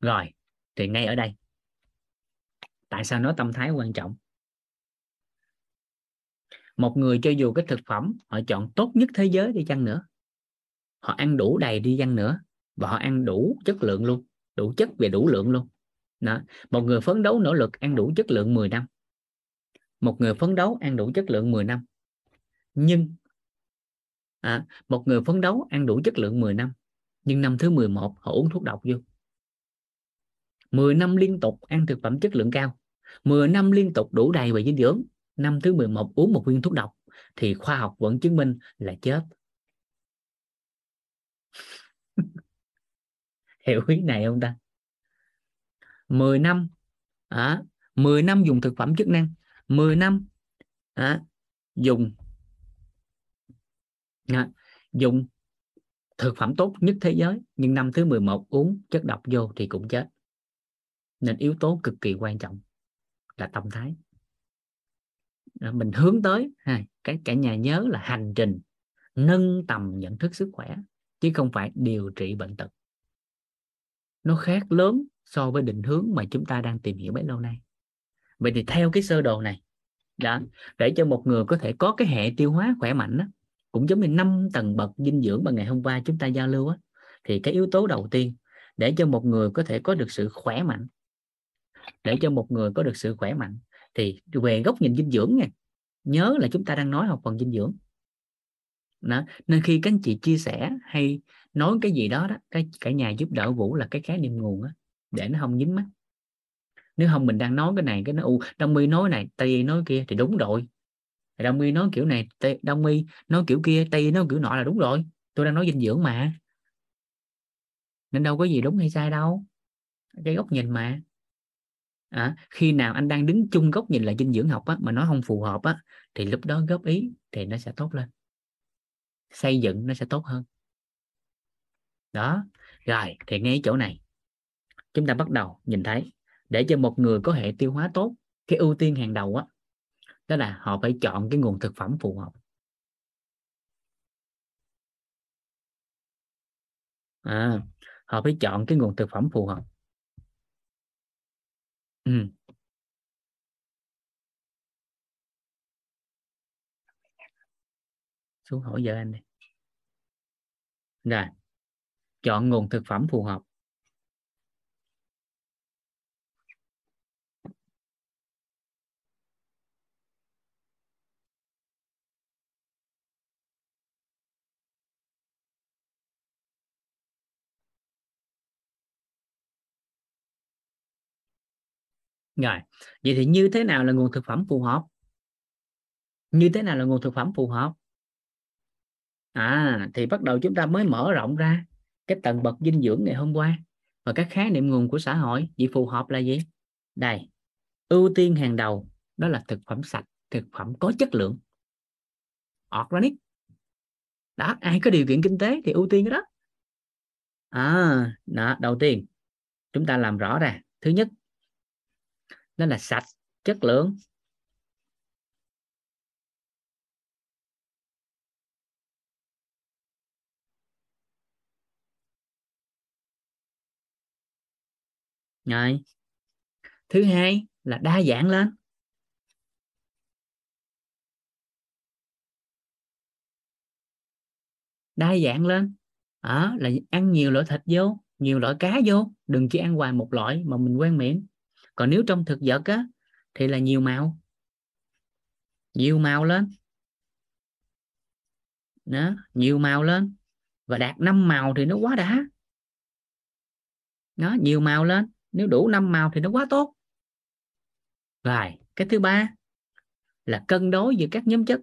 [SPEAKER 1] Rồi, thì ngay ở đây. Tại sao nói tâm thái quan trọng? Một người cho dù cái thực phẩm họ chọn tốt nhất thế giới đi chăng nữa. Họ ăn đủ đầy đi chăng nữa. Và họ ăn đủ chất lượng luôn đủ chất về đủ lượng luôn. Đó. một người phấn đấu nỗ lực ăn đủ chất lượng 10 năm. Một người phấn đấu ăn đủ chất lượng 10 năm. Nhưng à, một người phấn đấu ăn đủ chất lượng 10 năm nhưng năm thứ 11 họ uống thuốc độc vô. 10 năm liên tục ăn thực phẩm chất lượng cao. 10 năm liên tục đủ đầy về dinh dưỡng năm thứ 11 uống một viên thuốc độc thì khoa học vẫn chứng minh là chết. [LAUGHS] Hiểu ý này không ta? 10 năm à, 10 năm dùng thực phẩm chức năng 10 năm à, dùng à, dùng thực phẩm tốt nhất thế giới nhưng năm thứ 11 uống chất độc vô thì cũng chết. Nên yếu tố cực kỳ quan trọng là tâm thái. À, mình hướng tới ha cái cả nhà nhớ là hành trình nâng tầm nhận thức sức khỏe chứ không phải điều trị bệnh tật. Nó khác lớn so với định hướng mà chúng ta đang tìm hiểu bấy lâu nay. Vậy thì theo cái sơ đồ này đó để cho một người có thể có cái hệ tiêu hóa khỏe mạnh đó, cũng giống như năm tầng bậc dinh dưỡng mà ngày hôm qua chúng ta giao lưu á thì cái yếu tố đầu tiên để cho một người có thể có được sự khỏe mạnh để cho một người có được sự khỏe mạnh thì về góc nhìn dinh dưỡng nha nhớ là chúng ta đang nói học phần dinh dưỡng. Đó. nên khi các anh chị chia sẻ hay nói cái gì đó đó cái cả nhà giúp đỡ vũ là cái khái niệm nguồn á để nó không dính mắt. Nếu không mình đang nói cái này cái nó u đông mi nói này tây nói kia thì đúng rồi. Đông mi nói kiểu này tây, đông mi nói kiểu kia tây nói kiểu nọ là đúng rồi. Tôi đang nói dinh dưỡng mà. Nên đâu có gì đúng hay sai đâu. Cái góc nhìn mà à, khi nào anh đang đứng chung góc nhìn là dinh dưỡng học á, mà nó không phù hợp á, thì lúc đó góp ý thì nó sẽ tốt lên. Xây dựng nó sẽ tốt hơn. Đó rồi thì ngay chỗ này. Chúng ta bắt đầu nhìn thấy để cho một người có hệ tiêu hóa tốt cái ưu tiên hàng đầu á đó là họ phải chọn cái nguồn thực phẩm phù hợp. À, họ phải chọn cái nguồn thực phẩm phù hợp ừ. xuống hỏi vợ anh đi rồi chọn nguồn thực phẩm phù hợp rồi vậy thì như thế nào là nguồn thực phẩm phù hợp? Như thế nào là nguồn thực phẩm phù hợp? À thì bắt đầu chúng ta mới mở rộng ra cái tầng bậc dinh dưỡng ngày hôm qua và các khái niệm nguồn của xã hội. Vậy phù hợp là gì? Đây ưu tiên hàng đầu đó là thực phẩm sạch thực phẩm có chất lượng. Organic. Đó ai có điều kiện kinh tế thì ưu tiên cái đó. À đó, đầu tiên chúng ta làm rõ ra. Thứ nhất nó là sạch, chất lượng. Rồi thứ hai là đa dạng lên. Đa dạng lên. Đó, là ăn nhiều loại thịt vô, nhiều loại cá vô. Đừng chỉ ăn hoài một loại mà mình quen miệng còn nếu trong thực vật á thì là nhiều màu. Nhiều màu lên. Đó, nhiều màu lên. Và đạt năm màu thì nó quá đã. Nó nhiều màu lên. Nếu đủ năm màu thì nó quá tốt. Rồi cái thứ ba là cân đối giữa các nhóm chất.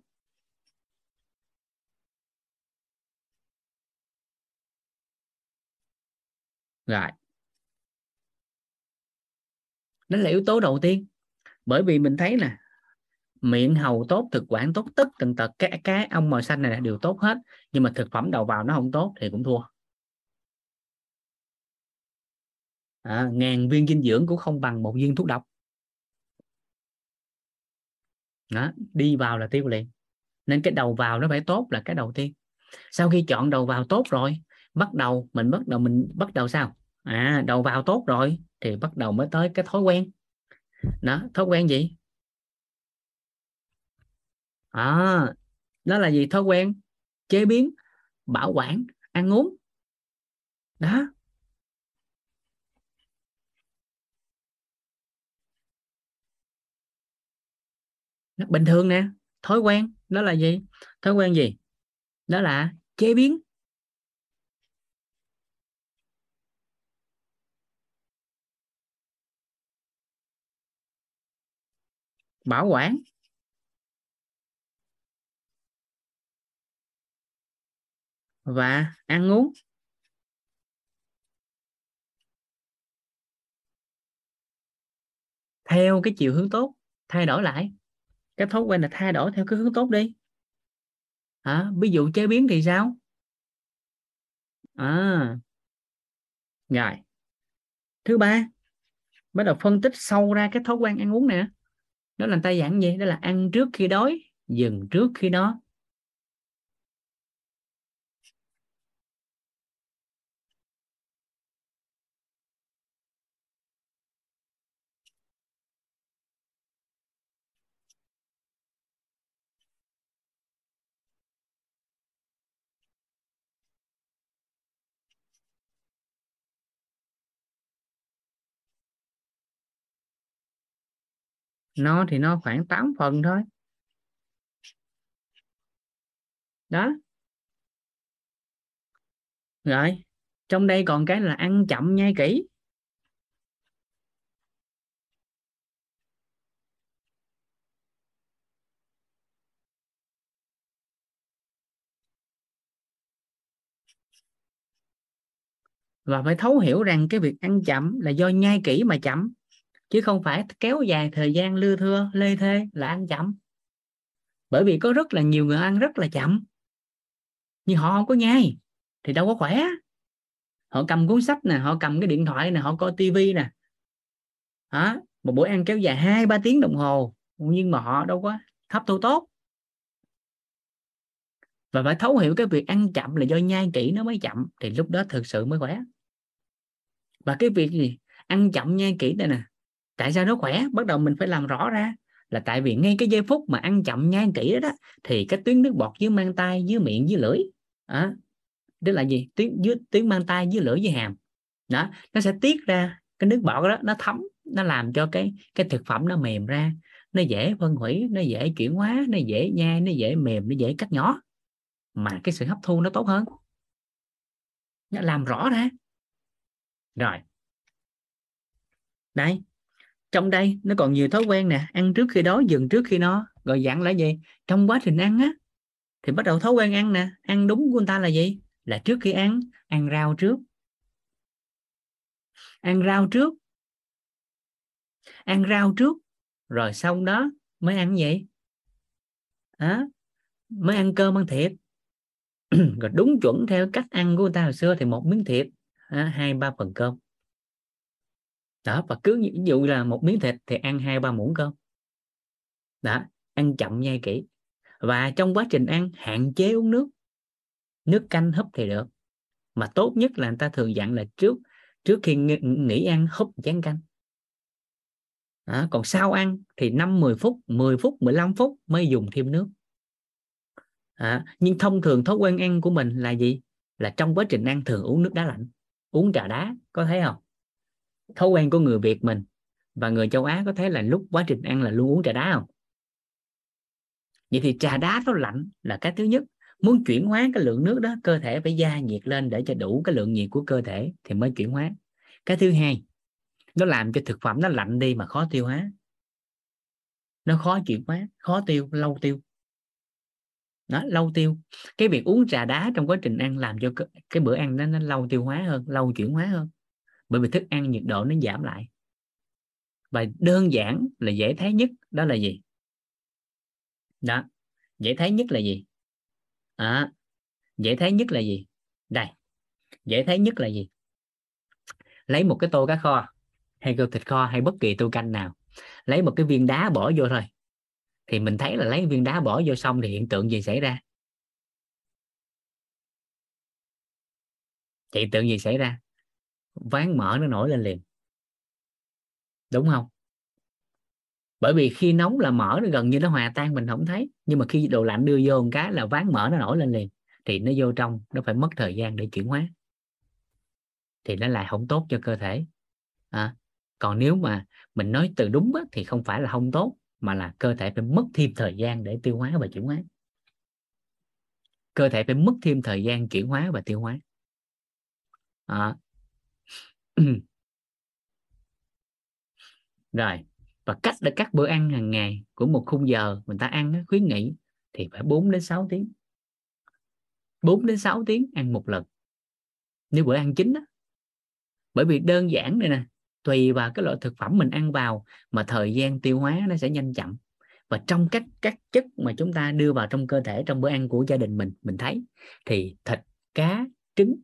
[SPEAKER 1] Rồi nó là yếu tố đầu tiên. Bởi vì mình thấy nè miệng hầu tốt thực quản tốt tất tần tật cái cái ông màu xanh này là đều tốt hết nhưng mà thực phẩm đầu vào nó không tốt thì cũng thua. À, ngàn viên dinh dưỡng cũng không bằng một viên thuốc độc. Đó, đi vào là tiêu liền. Nên cái đầu vào nó phải tốt là cái đầu tiên. Sau khi chọn đầu vào tốt rồi bắt đầu mình bắt đầu mình bắt đầu sao? À đầu vào tốt rồi thì bắt đầu mới tới cái thói quen. Đó, thói quen gì? À đó là gì? Thói quen chế biến, bảo quản, ăn uống. Đó. Bình thường nè, thói quen đó là gì? Thói quen gì? Đó là chế biến. Bảo quản. Và ăn uống. Theo cái chiều hướng tốt thay đổi lại. Cái thói quen là thay đổi theo cái hướng tốt đi. À, ví dụ chế biến thì sao? À. Rồi. Thứ ba bắt đầu phân tích sâu ra cái thói quen ăn uống nè đó là tay giảng gì đó là ăn trước khi đói, dừng trước khi đó. No thì no khoảng 8 phần thôi. Đó. Rồi, trong đây còn cái là ăn chậm nhai kỹ. Và phải thấu hiểu rằng cái việc ăn chậm là do nhai kỹ mà chậm chứ không phải kéo dài thời gian lưa thưa, lê thê là ăn chậm. Bởi vì có rất là nhiều người ăn rất là chậm. Nhưng họ không có nhai, thì đâu có khỏe. Họ cầm cuốn sách nè, họ cầm cái điện thoại nè, họ coi tivi nè. Hả? Một bữa ăn kéo dài hai, ba tiếng đồng hồ. Nhưng mà họ đâu có hấp thu tốt. Và phải thấu hiểu cái việc ăn chậm là do nhai kỹ nó mới chậm, thì lúc đó thực sự mới khỏe. Và cái việc gì? Ăn chậm nhai kỹ đây nè tại sao nó khỏe? Bắt đầu mình phải làm rõ ra. Là tại vì ngay cái giây phút mà ăn chậm nhai kỹ đó, đó thì cái tuyến nước bọt dưới mang tay dưới miệng dưới lưỡi à, đó là gì? Tuyến dưới tuyến mang tay dưới lưỡi dưới hàm. Đó nó sẽ tiết ra cái nước bọt đó nó thấm nó làm cho cái cái thực phẩm nó mềm ra. Nó dễ phân hủy nó dễ chuyển hóa nó dễ nhai nó dễ mềm nó dễ cắt nhỏ. Mà cái sự hấp thu nó tốt hơn. Nó làm rõ ra. Rồi. Đây trong đây nó còn nhiều thói quen nè ăn trước khi đói dừng trước khi nó rồi dặn là gì? Trong quá trình ăn á thì bắt đầu thói quen ăn nè ăn đúng của người ta là gì? Là trước khi ăn ăn rau trước. Ăn rau trước. Ăn rau trước rồi sau đó mới ăn vậy à, mới ăn cơm ăn thịt [CLEARS THROAT] rồi đúng chuẩn theo cách ăn của người ta hồi xưa thì một miếng thịt hai ba phần cơm đó và cứ ví dụ là một miếng thịt thì ăn hai ba muỗng cơm. Đó ăn chậm nhai kỹ. Và trong quá trình ăn hạn chế uống nước. Nước canh húp thì được. Mà tốt nhất là người ta thường dặn là trước trước khi nghỉ ăn húp chén canh. Đó, còn sau ăn thì 5 10 phút 10 phút 15 phút mới dùng thêm nước. À, nhưng thông thường thói quen ăn của mình là gì? Là trong quá trình ăn thường uống nước đá lạnh uống trà đá có thấy không? Thói quen của người Việt mình và người châu Á có thấy là lúc quá trình ăn là luôn uống trà đá không? Vậy thì trà đá nó lạnh là cái thứ nhất. Muốn chuyển hóa cái lượng nước đó cơ thể phải gia nhiệt lên để cho đủ cái lượng nhiệt của cơ thể thì mới chuyển hóa. Cái thứ hai nó làm cho thực phẩm nó lạnh đi mà khó tiêu hóa. Nó khó chuyển hóa khó tiêu lâu tiêu. Đó lâu tiêu. Cái việc uống trà đá trong quá trình ăn làm cho cái bữa ăn nó, nó lâu tiêu hóa hơn lâu chuyển hóa hơn bởi vì thức ăn nhiệt độ nó giảm lại. Và đơn giản là dễ thấy nhất đó là gì? Đó dễ thấy nhất là gì? À, dễ thấy nhất là gì? Đây dễ thấy nhất là gì? Lấy một cái tô cá kho hay tô thịt kho hay bất kỳ tô canh nào. Lấy một cái viên đá bỏ vô thôi. Thì mình thấy là lấy viên đá bỏ vô xong thì hiện tượng gì xảy ra? Hiện tượng gì xảy ra? Ván mỡ nó nổi lên liền. Đúng không? Bởi vì khi nóng là mỡ nó gần như nó hòa tan mình không thấy. Nhưng mà khi đồ lạnh đưa vô một cái là ván mỡ nó nổi lên liền thì nó vô trong nó phải mất thời gian để chuyển hóa. Thì nó lại không tốt cho cơ thể. À, còn nếu mà mình nói từ đúng á, thì không phải là không tốt mà là cơ thể phải mất thêm thời gian để tiêu hóa và chuyển hóa. Cơ thể phải mất thêm thời gian chuyển hóa và tiêu hóa. À. [CLEARS THROAT] rồi và cách để cắt bữa ăn hàng ngày của một khung giờ mình ta ăn khuyến nghị thì phải 4 đến 6 tiếng. 4 đến 6 tiếng ăn một lần. Nếu bữa ăn chính đó bởi vì đơn giản này nè tùy vào cái loại thực phẩm mình ăn vào mà thời gian tiêu hóa nó sẽ nhanh chậm. Và trong các các chất mà chúng ta đưa vào trong cơ thể trong bữa ăn của gia đình mình mình thấy thì thịt cá trứng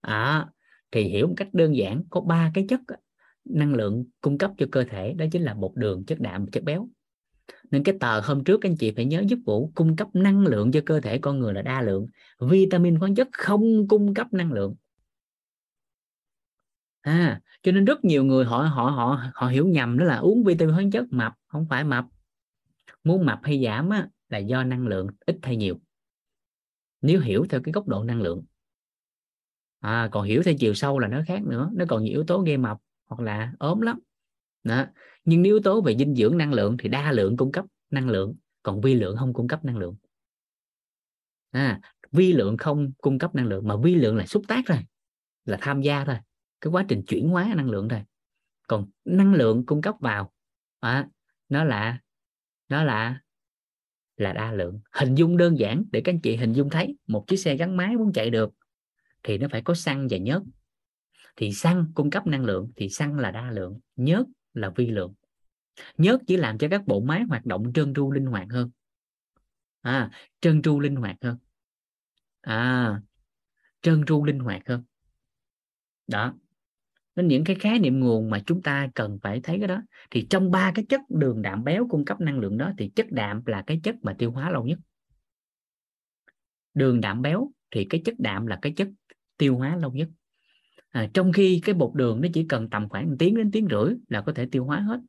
[SPEAKER 1] à, thì hiểu một cách đơn giản có ba cái chất năng lượng cung cấp cho cơ thể đó chính là bột đường chất đạm chất béo. Nên cái tờ hôm trước anh chị phải nhớ giúp vũ cung cấp năng lượng cho cơ thể con người là đa lượng vitamin khoáng chất không cung cấp năng lượng. À cho nên rất nhiều người họ họ họ họ hiểu nhầm đó là uống vitamin khoáng chất mập không phải mập. Muốn mập hay giảm á, là do năng lượng ít hay nhiều. Nếu hiểu theo cái góc độ năng lượng à, còn hiểu theo chiều sâu là nó khác nữa nó còn nhiều yếu tố gây mập hoặc là ốm lắm. Đó. nhưng nếu yếu tố về dinh dưỡng năng lượng thì đa lượng cung cấp năng lượng còn vi lượng không cung cấp năng lượng. À, vi lượng không cung cấp năng lượng mà vi lượng là xúc tác thôi là tham gia thôi cái quá trình chuyển hóa năng lượng thôi. Còn năng lượng cung cấp vào à, nó là nó là là đa lượng. Hình dung đơn giản để các anh chị hình dung thấy một chiếc xe gắn máy muốn chạy được thì nó phải có xăng và nhớt. Thì xăng cung cấp năng lượng thì xăng là đa lượng, nhớt là vi lượng. Nhớt chỉ làm cho các bộ máy hoạt động trơn tru linh hoạt hơn. À trơn tru linh hoạt hơn. À trơn tru linh hoạt hơn. Đó. Nên những cái khái niệm nguồn mà chúng ta cần phải thấy cái đó. Thì trong ba cái chất đường đạm béo cung cấp năng lượng đó thì chất đạm là cái chất mà tiêu hóa lâu nhất. Đường đạm béo thì cái chất đạm là cái chất tiêu hóa lâu nhất. À, trong khi cái bột đường nó chỉ cần tầm khoảng 1 tiếng đến tiếng rưỡi là có thể tiêu hóa hết.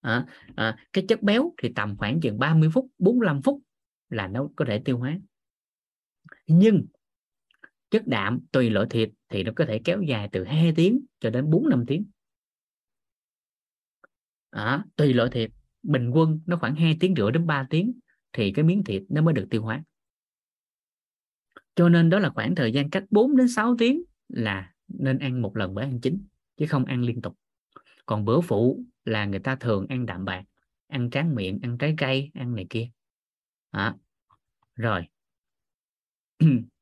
[SPEAKER 1] À, à, cái chất béo thì tầm khoảng chừng 30 phút 45 phút là nó có thể tiêu hóa. Nhưng chất đạm tùy loại thịt thì nó có thể kéo dài từ 2 tiếng cho đến 4 5 tiếng. À, tùy loại thịt bình quân nó khoảng 2 tiếng rưỡi đến 3 tiếng thì cái miếng thịt nó mới được tiêu hóa cho nên đó là khoảng thời gian cách 4 đến 6 tiếng là nên ăn một lần bữa ăn chính chứ không ăn liên tục. Còn bữa phụ là người ta thường ăn đạm bạc ăn tráng miệng ăn trái cây ăn này kia. À, rồi. [CLEARS THROAT]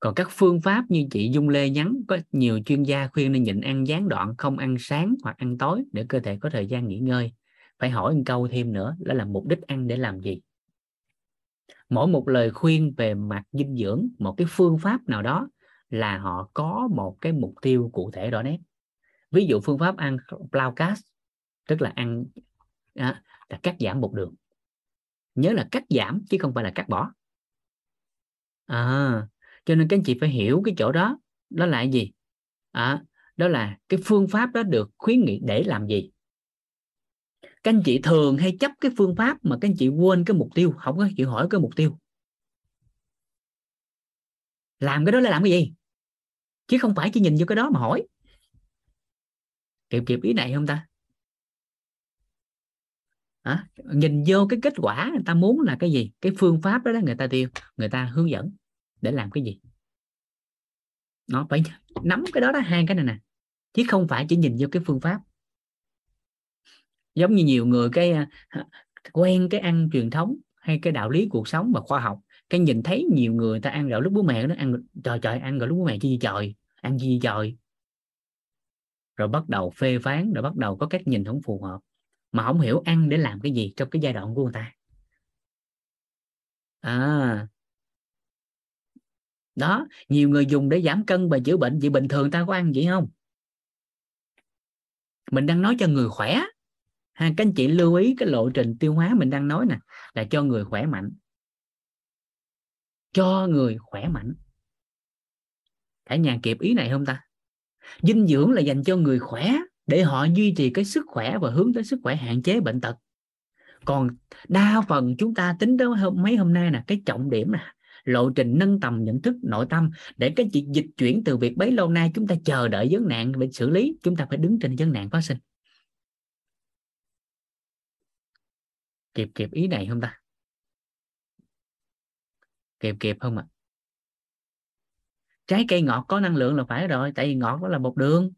[SPEAKER 1] Còn các phương pháp như chị Dung Lê nhắn có nhiều chuyên gia khuyên nên nhịn ăn gián đoạn không ăn sáng hoặc ăn tối để cơ thể có thời gian nghỉ ngơi phải hỏi một câu thêm nữa đó là mục đích ăn để làm gì? Mỗi một lời khuyên về mặt dinh dưỡng một cái phương pháp nào đó là họ có một cái mục tiêu cụ thể rõ nét. Ví dụ phương pháp ăn Blaucast tức là ăn à, là cắt giảm bột đường. Nhớ là cắt giảm chứ không phải là cắt bỏ. À, cho nên các anh chị phải hiểu cái chỗ đó. Đó là gì? À, đó là cái phương pháp đó được khuyến nghị để làm gì? Các anh chị thường hay chấp cái phương pháp mà các anh chị quên cái mục tiêu không có chịu hỏi cái mục tiêu. Làm cái đó là làm cái gì? Chứ không phải chỉ nhìn vô cái đó mà hỏi. Kịp kịp ý này không ta? À, nhìn vô cái kết quả người ta muốn là cái gì? Cái phương pháp đó, đó người ta tiêu người ta hướng dẫn để làm cái gì? Nó phải nắm cái đó đó hai cái này nè. Chứ không phải chỉ nhìn vô cái phương pháp giống như nhiều người cái à, quen cái ăn truyền thống hay cái đạo lý cuộc sống và khoa học, cái nhìn thấy nhiều người ta ăn gạo lúc bố mẹ nó ăn, trời trời, ăn gạo lúc bố mẹ chi trời? Ăn gì trời? Rồi bắt đầu phê phán, rồi bắt đầu có cách nhìn không phù hợp, mà không hiểu ăn để làm cái gì trong cái giai đoạn của người ta. À. Đó, nhiều người dùng để giảm cân và chữa bệnh, vậy bình thường ta có ăn vậy không? Mình đang nói cho người khỏe ha các anh chị lưu ý cái lộ trình tiêu hóa mình đang nói nè là cho người khỏe mạnh. Cho người khỏe mạnh. Cả nhà kịp ý này không ta? Dinh dưỡng là dành cho người khỏe để họ duy trì cái sức khỏe và hướng tới sức khỏe hạn chế bệnh tật. Còn đa phần chúng ta tính tới hôm, mấy hôm nay là cái trọng điểm nè lộ trình nâng tầm nhận thức nội tâm để cái chuyện dịch chuyển từ việc bấy lâu nay chúng ta chờ đợi vấn nạn bị xử lý chúng ta phải đứng trên vấn nạn phát sinh. Kịp kịp ý này không ta? Kịp kịp không ạ? À? trái cây ngọt có năng lượng là phải rồi tại vì ngọt đó là bột đường.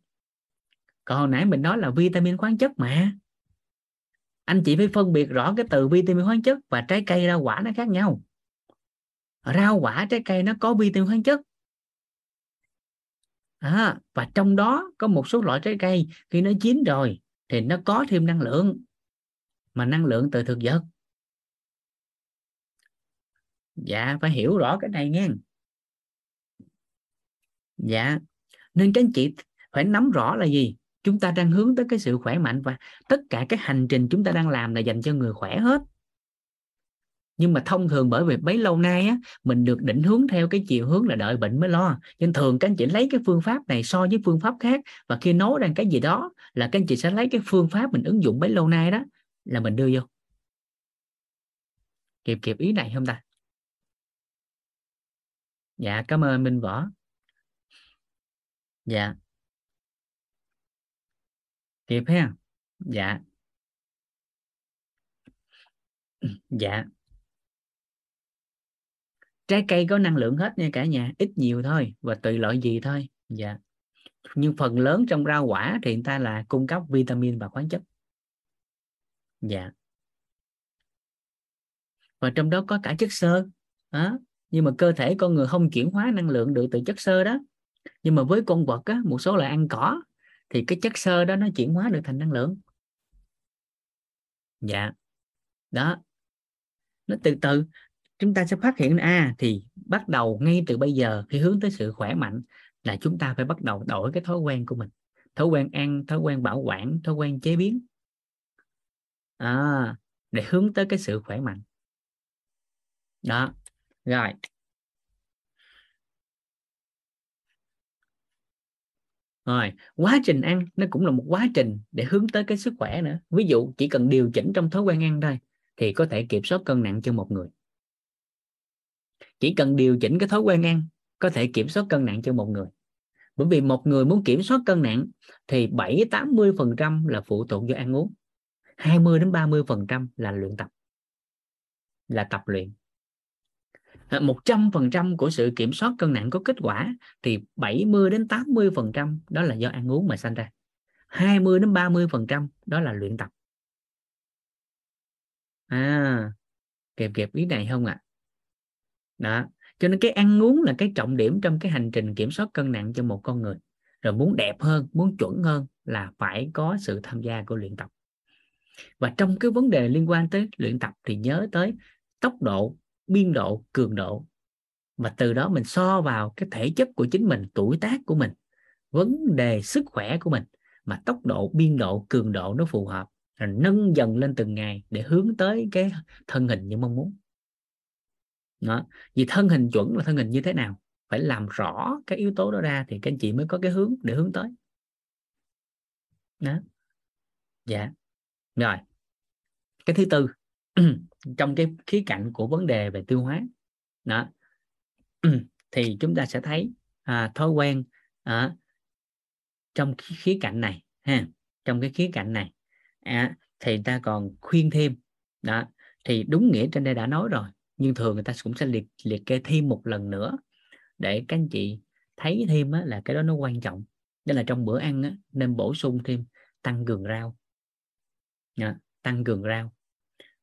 [SPEAKER 1] Còn hồi nãy mình nói là vitamin khoáng chất mà. Anh chị phải phân biệt rõ cái từ vitamin khoáng chất và trái cây rau quả nó khác nhau. Rau quả trái cây nó có vitamin khoáng chất. À, và trong đó có một số loại trái cây khi nó chín rồi thì nó có thêm năng lượng mà năng lượng từ thực vật. Dạ phải hiểu rõ cái này nghe. Dạ nên các anh chị phải nắm rõ là gì? Chúng ta đang hướng tới cái sự khỏe mạnh và tất cả cái hành trình chúng ta đang làm là dành cho người khỏe hết. Nhưng mà thông thường bởi vì bấy lâu nay á, mình được định hướng theo cái chiều hướng là đợi bệnh mới lo. Nên thường các anh chị lấy cái phương pháp này so với phương pháp khác. Và khi nói rằng cái gì đó là các anh chị sẽ lấy cái phương pháp mình ứng dụng bấy lâu nay đó là mình đưa vô. Kịp kịp ý này không ta? Dạ cảm ơn minh võ. Dạ. Kịp ha? Dạ. [CLEARS THROAT] Dạ. Trái cây có năng lượng hết nha cả nhà, ít nhiều thôi và tùy loại gì thôi. Dạ. Nhưng phần lớn trong rau quả thì người ta là cung cấp vitamin và khoáng chất dạ. Và trong đó có cả chất xơ. Đó. nhưng mà cơ thể con người không chuyển hóa năng lượng được từ chất xơ đó. Nhưng mà với con vật á, một số loại ăn cỏ thì cái chất xơ đó nó chuyển hóa được thành năng lượng. Dạ. Đó. Nó từ từ. Chúng ta sẽ phát hiện a à, thì bắt đầu ngay từ bây giờ khi hướng tới sự khỏe mạnh là chúng ta phải bắt đầu đổi cái thói quen của mình. Thói quen ăn thói quen bảo quản thói quen chế biến à, để hướng tới cái sự khỏe mạnh. Đó rồi. Rồi quá trình ăn nó cũng là một quá trình để hướng tới cái sức khỏe nữa. Ví dụ chỉ cần điều chỉnh trong thói quen ăn thôi thì có thể kiểm soát cân nặng cho một người. Chỉ cần điều chỉnh cái thói quen ăn có thể kiểm soát cân nặng cho một người. Bởi vì một người muốn kiểm soát cân nặng thì 7 80 phần trăm là phụ thuộc do ăn uống. 20 đến 30 phần trăm là luyện tập là tập luyện à, 100% của sự kiểm soát cân nặng có kết quả thì 70 đến 80% đó là do ăn uống mà sanh ra. 20 đến 30% đó là luyện tập. À, kịp kịp ý này không ạ? À? Đó, cho nên cái ăn uống là cái trọng điểm trong cái hành trình kiểm soát cân nặng cho một con người. Rồi muốn đẹp hơn, muốn chuẩn hơn là phải có sự tham gia của luyện tập. Và trong cái vấn đề liên quan tới luyện tập thì nhớ tới tốc độ, biên độ, cường độ. Và từ đó mình so vào cái thể chất của chính mình, tuổi tác của mình, vấn đề sức khỏe của mình. Mà tốc độ, biên độ, cường độ nó phù hợp. Rồi nâng dần lên từng ngày để hướng tới cái thân hình như mong muốn. Đó. vì thân hình chuẩn là thân hình như thế nào? Phải làm rõ cái yếu tố đó ra thì các anh chị mới có cái hướng để hướng tới. Đó. Dạ rồi. Cái thứ tư [CLEARS THROAT] trong cái khía cạnh của vấn đề về tiêu hóa đó [CLEARS THROAT] thì chúng ta sẽ thấy à, thói quen à, trong khía cạnh này ha trong cái khía cạnh này à, thì ta còn khuyên thêm đó thì đúng nghĩa trên đây đã nói rồi nhưng thường người ta cũng sẽ liệt liệt kê thêm một lần nữa để các anh chị thấy thêm á, là cái đó nó quan trọng. Nên là trong bữa ăn á, nên bổ sung thêm tăng cường rau à, tăng cường rau.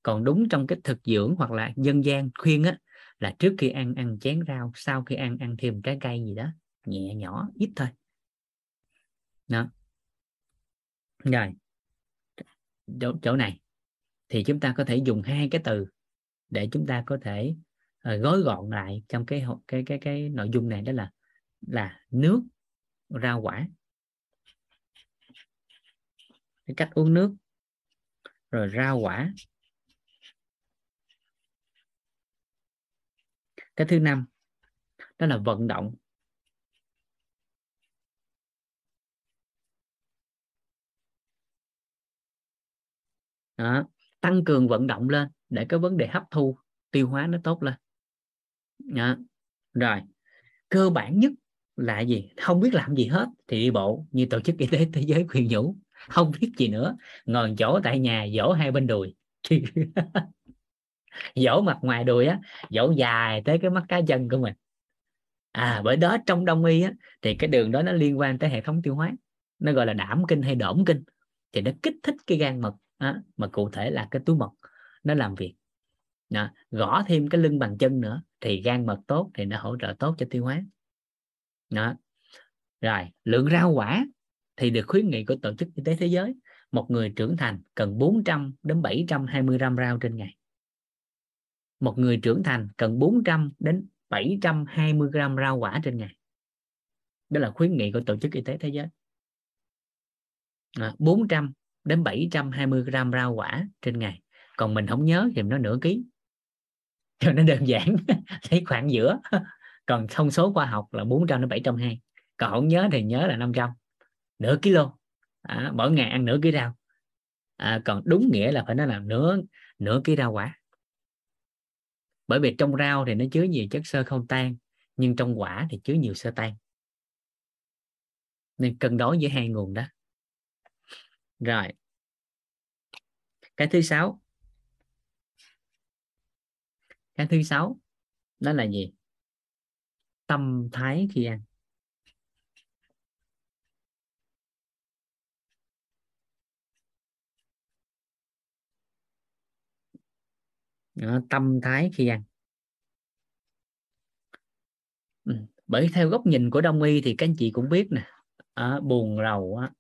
[SPEAKER 1] Còn đúng trong cái thực dưỡng hoặc là dân gian khuyên á là trước khi ăn ăn chén rau sau khi ăn ăn thêm trái cây gì đó nhẹ nhỏ ít thôi. Đó. Rồi. Chỗ, chỗ này thì chúng ta có thể dùng hai cái từ để chúng ta có thể uh, gói gọn lại trong cái cái cái cái nội dung này đó là là nước rau quả. Cái cách uống nước rồi rau quả cái thứ năm, đó là vận động đó. tăng cường vận động lên để cái vấn đề hấp thu tiêu hóa nó tốt lên đó. rồi, cơ bản nhất là gì không biết làm gì hết thì đi bộ như tổ chức y tế thế giới khuyên nhủ không biết gì nữa. Ngồi chỗ tại nhà dỗ hai bên đùi. [LAUGHS] Dỗ mặt ngoài đùi á dỗ dài tới cái mắt cá chân của mình. À bởi đó trong đông y á thì cái đường đó nó liên quan tới hệ thống tiêu hóa. Nó gọi là đảm kinh hay đổm kinh. Thì nó kích thích cái gan mật á, mà cụ thể là cái túi mật. Nó làm việc. Đó. gõ thêm cái lưng bằng chân nữa thì gan mật tốt thì nó hỗ trợ tốt cho tiêu hóa. Đó. Rồi lượng rau quả thì được khuyến nghị của tổ chức y tế thế giới một người trưởng thành cần 400 đến 720 gram rau trên ngày. Một người trưởng thành cần 400 đến 720 gram rau quả trên ngày. Đó là khuyến nghị của tổ chức y tế thế giới. À, 400 đến 720 gram rau quả trên ngày. Còn mình không nhớ thì nó nửa ký. [LAUGHS] Cho nó đơn giản [LAUGHS] thấy khoảng giữa. [LAUGHS] Còn thông số khoa học là 400 đến 720 còn không nhớ thì nhớ là 500 nửa kilo à, mỗi ngày ăn nửa ký rau. À, còn đúng nghĩa là phải nói là nửa nửa ký rau quả. Bởi vì trong rau thì nó chứa nhiều chất xơ không tan nhưng trong quả thì chứa nhiều sơ tan. Nên cân đối giữa hai nguồn đó. Rồi. Cái thứ sáu. Cái thứ sáu đó là gì? Tâm thái khi ăn. Đó, tâm thái khi ăn. Ừ. bởi theo góc nhìn của đông y thì các anh chị cũng biết nè à, buồn rầu á,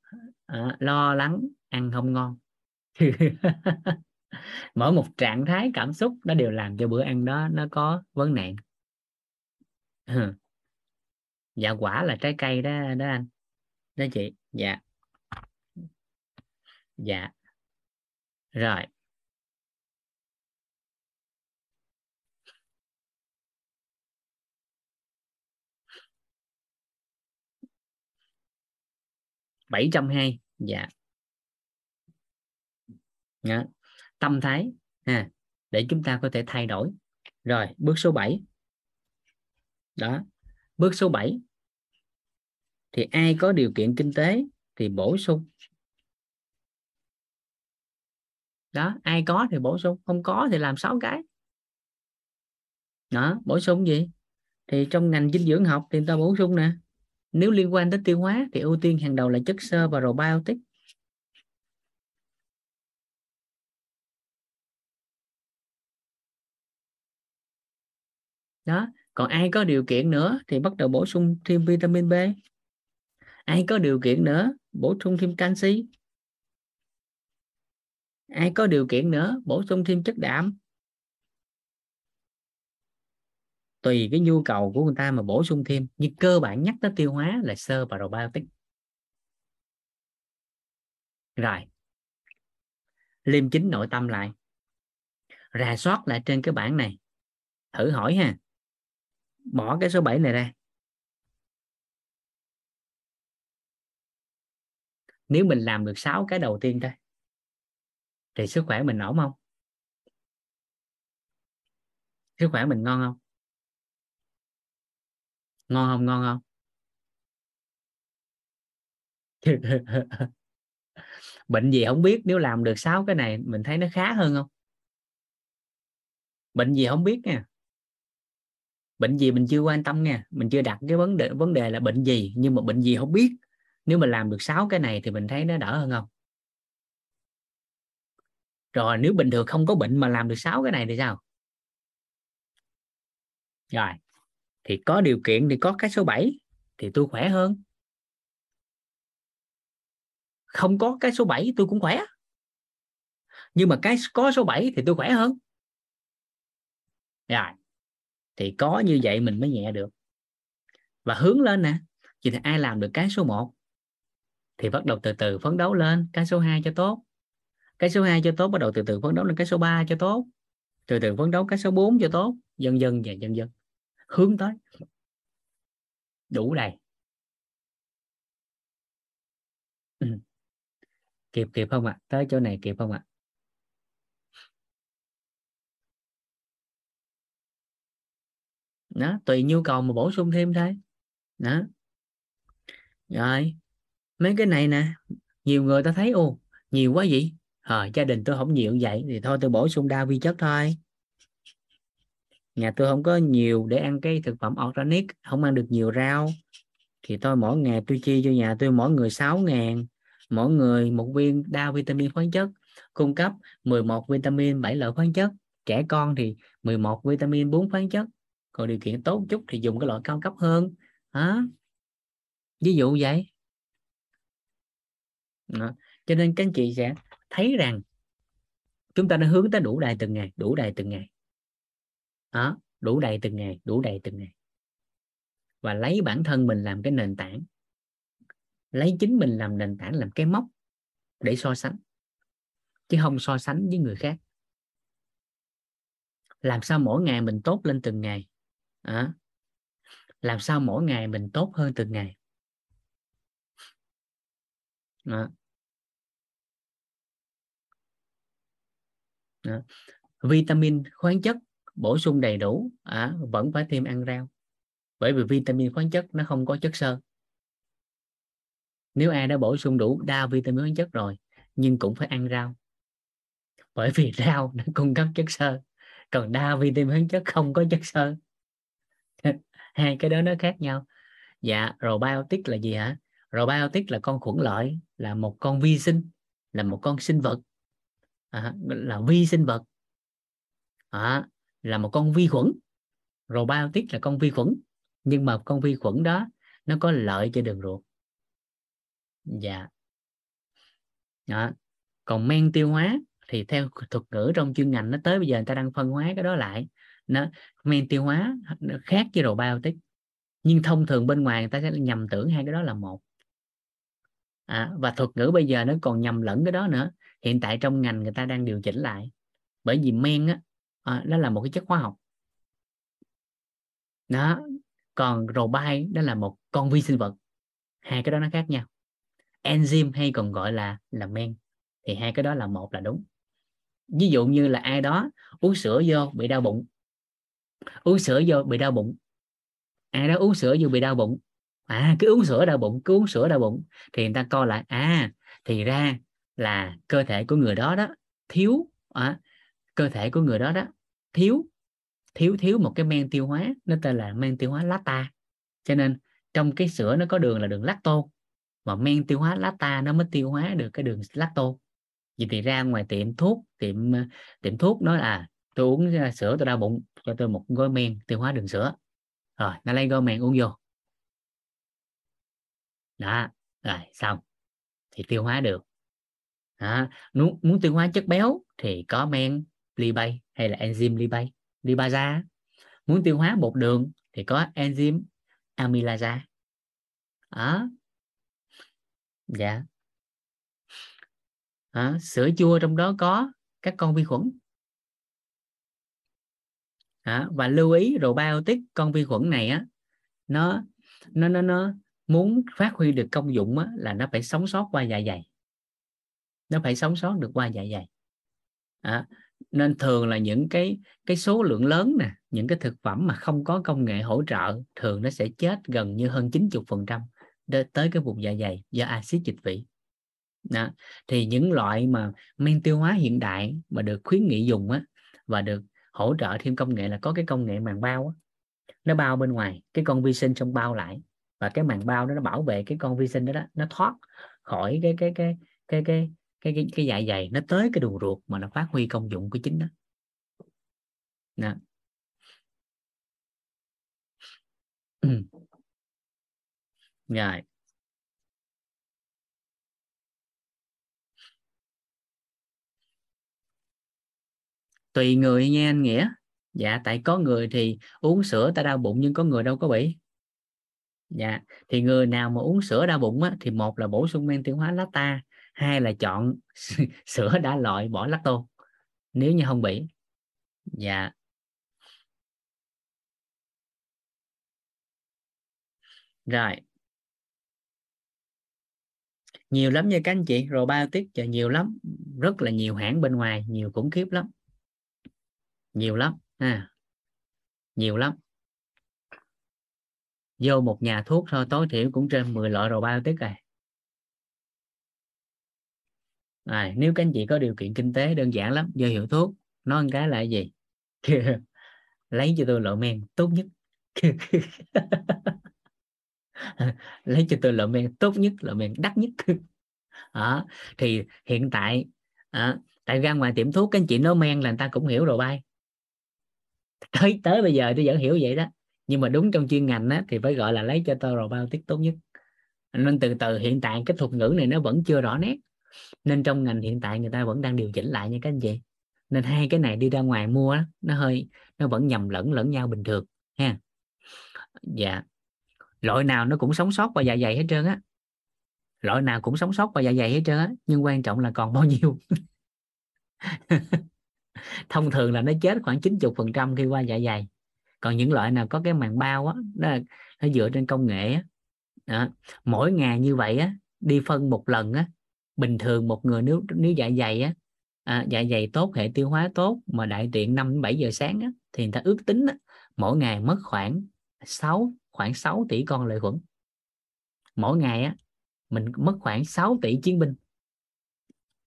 [SPEAKER 1] à, lo lắng ăn không ngon. [LAUGHS] Mỗi một trạng thái cảm xúc nó đều làm cho bữa ăn đó nó có vấn nạn. Ừ. dạ quả là trái cây đó đó anh. Đó chị. Dạ. Dạ. Rồi. Bảy trăm hai. Dạ. Đó. tâm thái, ha, để chúng ta có thể thay đổi. Rồi, bước số 7 đó. Bước số 7 thì ai có điều kiện kinh tế thì bổ sung. Đó, ai có thì bổ sung, không có thì làm sáu cái. Đó, bổ sung gì? Thì trong ngành dinh dưỡng học thì ta bổ sung nè nếu liên quan tới tiêu hóa thì ưu tiên hàng đầu là chất xơ và probiotic. Đó, còn ai có điều kiện nữa thì bắt đầu bổ sung thêm vitamin B. Ai có điều kiện nữa, bổ sung thêm canxi. Ai có điều kiện nữa, bổ sung thêm chất đạm tùy cái nhu cầu của người ta mà bổ sung thêm. Nhưng cơ bản nhất tới tiêu hóa là sơ và probiotic. Rồi. Liêm chính nội tâm lại. Rà soát lại trên cái bảng này. Thử hỏi ha. Bỏ cái số 7 này ra. Nếu mình làm được 6 cái đầu tiên thôi, thì sức khỏe mình ổn không? Sức khỏe mình ngon không? Ngon không? Ngon không? [LAUGHS] Bệnh gì không biết, nếu làm được sáu cái này, mình thấy nó khá hơn không? Bệnh gì không biết nha. Bệnh gì mình chưa quan tâm nha. Mình chưa đặt cái vấn đề vấn đề là bệnh gì, nhưng mà bệnh gì không biết. Nếu mà làm được sáu cái này thì mình thấy nó đỡ hơn không? Rồi, nếu bình thường không có bệnh mà làm được sáu cái này thì sao? Rồi thì có điều kiện thì có cái số 7 thì tôi khỏe hơn. Không có cái số 7 tôi cũng khỏe. Nhưng mà cái có số 7 thì tôi khỏe hơn. Rồi, thì có như vậy mình mới nhẹ được. Và hướng lên nè chỉ thì ai làm được cái số 1 thì bắt đầu từ từ phấn đấu lên cái số 2 cho tốt. Cái số 2 cho tốt bắt đầu từ từ phấn đấu lên cái số 3 cho tốt. Từ từ phấn đấu cái số 4 cho tốt. Dần dần và dần dần hướng tới. Đủ đầy. Ừ. kịp kịp không ạ? À? tới chỗ này kịp không ạ? À? đó tùy nhu cầu mà bổ sung thêm thôi. Đó. Rồi. Mấy cái này nè nhiều người ta thấy ô nhiều quá vậy. À, gia đình tôi không nhiều vậy thì thôi tôi bổ sung đa vi chất thôi nhà tôi không có nhiều để ăn cái thực phẩm organic, không ăn được nhiều rau. Thì tôi mỗi ngày tôi chia cho nhà tôi mỗi người 6 ngàn. Mỗi người một viên đa vitamin khoáng chất, cung cấp 11 vitamin 7 loại khoáng chất. Trẻ con thì 11 vitamin 4 khoáng chất. Còn điều kiện tốt chút thì dùng cái loại cao cấp hơn. Hả? Ví dụ vậy. Đó. cho nên các anh chị sẽ thấy rằng chúng ta đã hướng tới đủ đầy từng ngày, đủ đầy từng ngày đó đủ đầy từng ngày đủ đầy từng ngày và lấy bản thân mình làm cái nền tảng. Lấy chính mình làm nền tảng làm cái mốc để so sánh. Chứ không so sánh với người khác. Làm sao mỗi ngày mình tốt lên từng ngày? À, làm sao mỗi ngày mình tốt hơn từng ngày? À. À. vitamin khoáng chất bổ sung đầy đủ à, vẫn phải thêm ăn rau. Bởi vì vitamin khoáng chất nó không có chất xơ. Nếu ai đã bổ sung đủ đa vitamin khoáng chất rồi nhưng cũng phải ăn rau. Bởi vì [LAUGHS] rau nó cung cấp chất xơ còn đa vitamin khoáng chất không có chất xơ. [LAUGHS] Hai cái đó nó khác nhau. Dạ probiotic là gì hả? Probiotic là con khuẩn lợi là một con vi sinh là một con sinh vật. À, là vi sinh vật. À, là một con vi khuẩn. Probiotic là con vi khuẩn nhưng mà con vi khuẩn đó nó có lợi cho đường ruột. Dạ. Đó. còn men tiêu hóa thì theo thuật ngữ trong chuyên ngành nó tới bây giờ người ta đang phân hóa cái đó lại. Nó men tiêu hóa nó khác với probiotic nhưng thông thường bên ngoài người ta sẽ nhầm tưởng hai cái đó là một. À, và thuật ngữ bây giờ nó còn nhầm lẫn cái đó nữa. Hiện tại trong ngành người ta đang điều chỉnh lại. Bởi vì men á Ờ, à, nó là một cái chất hóa học. Đó còn robite đó là một con vi sinh vật. Hai cái đó nó khác nhau. Enzyme hay còn gọi là là men. Thì hai cái đó là một là đúng. Ví dụ như là ai đó uống sữa vô bị đau bụng. Uống sữa vô bị đau bụng. Ai đó uống sữa vô bị đau bụng. À cứ uống sữa đau bụng cứ uống sữa đau bụng. Thì người ta coi lại à thì ra là cơ thể của người đó đó thiếu à, cơ thể của người đó đó thiếu thiếu thiếu một cái men tiêu hóa nó tên là men tiêu hóa lacta. Cho nên trong cái sữa nó có đường là đường lacto mà men tiêu hóa lacta nó mới tiêu hóa được cái đường lacto. Vậy thì ra ngoài tiệm thuốc tiệm tiệm thuốc nói là tôi uống à, sữa tôi đau bụng cho tôi một gói men tiêu hóa đường sữa. Rồi nó lấy gói men uống vô. Đó rồi xong. Thì tiêu hóa được. Đó. muốn, muốn tiêu hóa chất béo thì có men lipase hay là enzyme lipase lipasa muốn tiêu hóa bột đường thì có enzyme amylaza. đó. Dạ. À, sữa chua trong đó có các con vi khuẩn. À, và lưu ý probiotic con vi khuẩn này á nó nó nó nó muốn phát huy được công dụng á, là nó phải sống sót qua dạ dày. Nó phải sống sót được qua dạ dày. À, nên thường là những cái cái số lượng lớn nè những cái thực phẩm mà không có công nghệ hỗ trợ thường nó sẽ chết gần như hơn 90 phần trăm tới cái vùng dạ dày do axit dịch vị đó. thì những loại mà men tiêu hóa hiện đại mà được khuyến nghị dùng á và được hỗ trợ thêm công nghệ là có cái công nghệ màng bao á. nó bao bên ngoài cái con vi sinh trong bao lại và cái màng bao đó nó bảo vệ cái con vi sinh đó, đó nó thoát khỏi cái cái cái cái cái cái cái, cái cái dạ dày nó tới cái đường ruột mà nó phát huy công dụng của chính đó nè. [CLEARS THROAT] Rồi. Tùy người nha anh nghĩa. Dạ tại có người thì uống sữa ta đau bụng nhưng có người đâu có bị. Dạ thì người nào mà uống sữa đau bụng á, thì một là bổ sung men tiêu hóa lá ta hai là chọn [LAUGHS] sữa đã loại, bỏ lacto nếu như không bị. Dạ. Rồi. Nhiều lắm nha các anh chị. Robotic chờ nhiều lắm. Rất là nhiều hãng bên ngoài. Nhiều khủng khiếp lắm. Nhiều lắm. Ha. Nhiều lắm. Vô một nhà thuốc thôi, tối thiểu cũng trên 10 loại probiotic rồi à, nếu các anh chị có điều kiện kinh tế đơn giản lắm do hiệu thuốc nói cái là gì? [LAUGHS] Lấy cho tôi lộ men tốt nhất. [LAUGHS] Lấy cho tôi lộ men tốt nhất lộ men đắt nhất. [LAUGHS] Đó. thì hiện tại à, tại ra ngoài tiệm thuốc các anh chị nói men là người ta cũng hiểu rồi bay. Tới tới bây giờ tôi vẫn hiểu vậy đó. Nhưng mà đúng trong chuyên ngành á, thì phải gọi là lấy cho tôi rồi bao tiết tốt nhất. Nên từ từ hiện tại cái thuật ngữ này nó vẫn chưa rõ nét nên trong ngành hiện tại người ta vẫn đang điều chỉnh lại nha các anh chị nên hai cái này đi ra ngoài mua đó, nó hơi nó vẫn nhầm lẫn lẫn nhau bình thường ha. Dạ. Loại nào nó cũng sống sót qua dạ dày hết trơn á. Loại nào cũng sống sót qua dạ dày hết trơn á nhưng quan trọng là còn bao nhiêu. [LAUGHS] Thông thường là nó chết khoảng 90 phần trăm khi qua dạ dày. Còn những loại nào có cái màng bao á nó, nó dựa trên công nghệ á. Đó. mỗi ngày như vậy á đi phân một lần á bình thường một người nếu nếu dạ dày á à, dạ dày tốt hệ tiêu hóa tốt mà đại tiện 5 7 giờ sáng á, thì người ta ước tính á, mỗi ngày mất khoảng 6 khoảng 6 tỷ con lợi khuẩn. Mỗi ngày á mình mất khoảng 6 tỷ chiến binh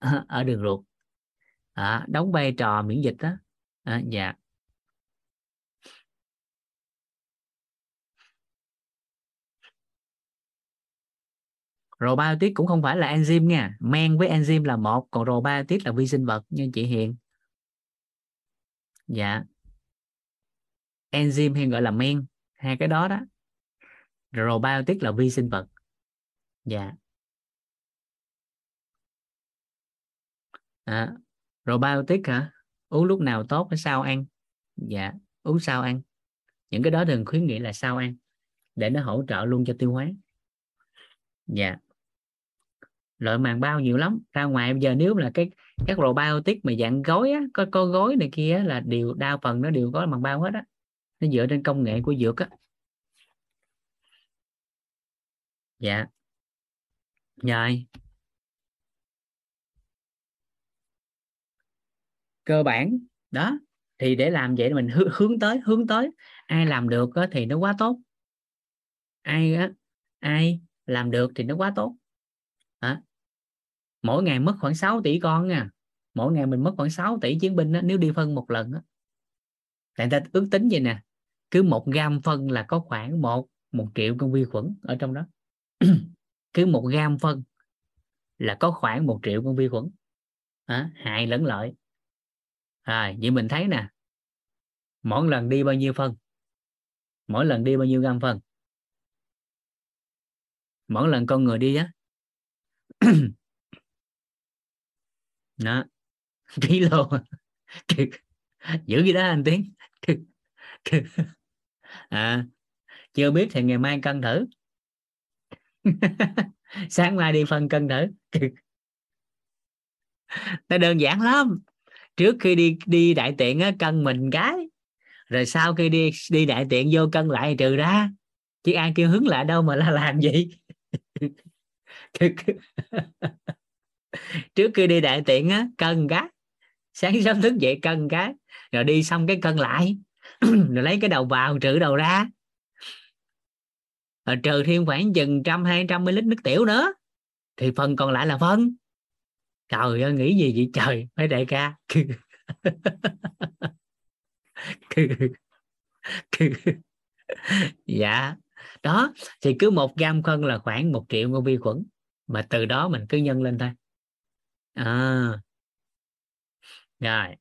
[SPEAKER 1] [LAUGHS] ở đường ruột. À, đóng vai trò miễn dịch đó à, dạ. Probiotic cũng không phải là enzyme nha. Men với enzyme là một còn probiotic là vi sinh vật như chị Hiền. Dạ. Enzyme hay gọi là men hai cái đó đó. Probiotic là vi sinh vật. Dạ. À, probiotic hả? Uống lúc nào tốt hay sao ăn? Dạ uống sao ăn? Những cái đó thường khuyến nghị là sao ăn để nó hỗ trợ luôn cho tiêu hóa. Dạ loại màng bao nhiều lắm. Ra ngoài bây giờ nếu là cái các probiotic mà dạng gói á, có có gói này kia là đều đa phần nó đều có màng bao hết á. Nó dựa trên công nghệ của dược á. Dạ. Rồi. Cơ bản đó thì để làm vậy mình hướng tới hướng tới. Ai làm được thì nó quá tốt. Ai á ai làm được thì nó quá tốt mỗi ngày mất khoảng 6 tỷ con nha. Mỗi ngày mình mất khoảng 6 tỷ chiến binh đó, nếu đi phân một lần đó. tại ta ước tính vậy nè cứ một gam phân là có khoảng một một triệu con vi khuẩn ở trong đó. [CLEARS THROAT] Cứ một gam phân là có khoảng một triệu con vi khuẩn. À, hại lẫn lợi. À, vậy mình thấy nè mỗi lần đi bao nhiêu phân? Mỗi lần đi bao nhiêu gam phân? Mỗi lần con người đi á [CLEARS THROAT] đó. Kilo giữ gì đó anh tiến. [LAUGHS] À chưa biết thì ngày mai cân thử. [LAUGHS] Sáng mai đi phân cân thử. [LAUGHS] Nó đơn giản lắm. Trước khi đi đi đại tiện á, cân mình cái. Rồi sau khi đi đi đại tiện vô cân lại trừ ra. Chứ ai kêu hứng lại đâu mà là làm gì? [LAUGHS] trước khi đi đại tiện á, cân cái sáng sớm thức dậy cân cái rồi đi xong cái cân lại. [CLEARS THROAT] Rồi lấy cái đầu vào, trừ đầu ra. Rồi trừ thêm khoảng chừng trăm, hai trăm ml nước tiểu nữa. Thì phần còn lại là phân. Trời ơi, nghĩ gì vậy trời, mấy đại ca? [LAUGHS] Dạ. Đó, thì cứ một gam phân là khoảng một triệu con vi khuẩn. Mà từ đó mình cứ nhân lên thôi à. Rồi.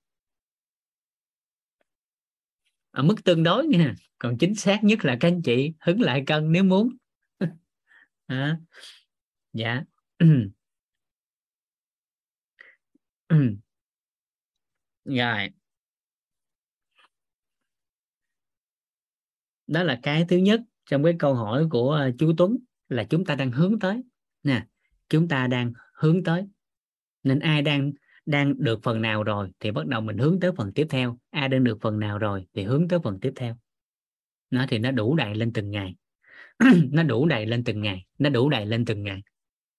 [SPEAKER 1] Ở mức tương đối nha còn chính xác nhất là các anh chị hứng lại cân nếu muốn. [LAUGHS] À, dạ. [CLEARS THROAT] Rồi. Đó là cái thứ nhất trong cái câu hỏi của à, chú Tuấn là chúng ta đang hướng tới. Nè chúng ta đang hướng tới nên ai đang đang được phần nào rồi thì bắt đầu mình hướng tới phần tiếp theo. Ai đang được phần nào rồi thì hướng tới phần tiếp theo. Nó thì nó đủ đầy lên từng ngày. [CLEARS THROAT] Nó đủ đầy lên từng ngày. Nó đủ đầy lên từng ngày.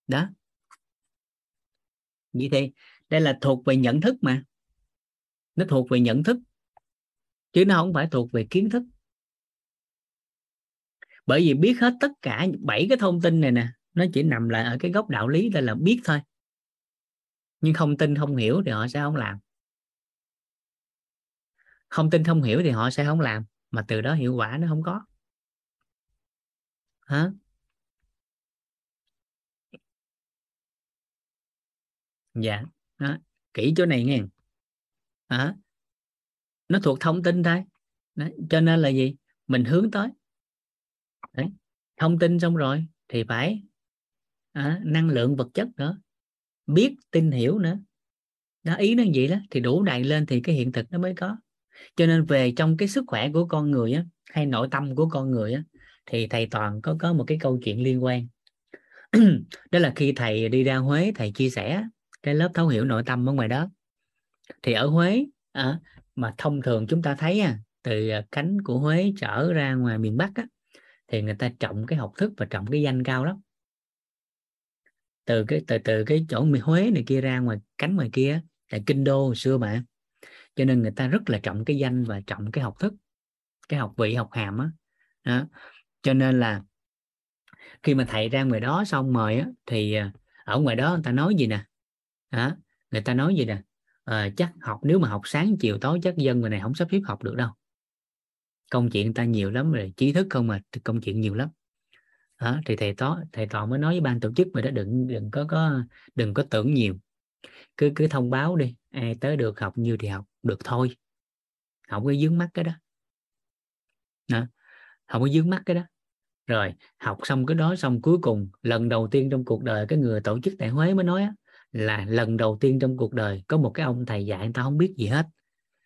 [SPEAKER 1] Đó. Vậy thì đây là thuộc về nhận thức mà. Nó thuộc về nhận thức. Chứ nó không phải thuộc về kiến thức. Bởi vì biết hết tất cả bảy cái thông tin này nè, nó chỉ nằm lại ở cái góc đạo lý đây là biết thôi nhưng không tin không hiểu thì họ sẽ không làm. Không tin không hiểu thì họ sẽ không làm. Mà từ đó hiệu quả nó không có. Hả? Dạ đó. kỹ chỗ này nghe. Hả? Nó thuộc thông tin thôi. Đó. cho nên là gì? Mình hướng tới. Đấy. thông tin xong rồi thì phải à, năng lượng vật chất nữa biết tin hiểu nữa. Đó ý nó vậy đó thì đủ đầy lên thì cái hiện thực nó mới có. Cho nên về trong cái sức khỏe của con người á, hay nội tâm của con người á, thì thầy toàn có có một cái câu chuyện liên quan. [CLEARS THROAT] Đó là khi thầy đi ra Huế thầy chia sẻ cái lớp thấu hiểu nội tâm ở ngoài đó. Thì ở Huế à, mà thông thường chúng ta thấy à, từ cánh của Huế trở ra ngoài miền Bắc á, thì người ta trọng cái học thức và trọng cái danh cao lắm từ cái từ từ cái chỗ miền Huế này kia ra ngoài cánh ngoài kia là kinh đô hồi xưa mà. Cho nên người ta rất là trọng cái danh và trọng cái học thức cái học vị học hàm á. Đó. cho nên là khi mà thầy ra ngoài đó xong mời á thì à, ở ngoài đó người ta nói gì nè? Đó. người ta nói gì nè? À, chắc học nếu mà học sáng chiều tối chắc dân người này không sắp xếp học được đâu. Công chuyện người ta nhiều lắm rồi trí thức không mà công chuyện nhiều lắm đó, thì thầy tó thầy toàn mới nói với ban tổ chức mà đó đừng đừng có có đừng có tưởng nhiều. Cứ cứ thông báo đi ai tới được học nhiêu thì học được thôi. Không có dướng mắt cái đó. Đó. không có dướng mắt cái đó. Rồi học xong cái đó xong cuối cùng lần đầu tiên trong cuộc đời cái người tổ chức tại Huế mới nói á, là lần đầu tiên trong cuộc đời có một cái ông thầy dạy người ta không biết gì hết.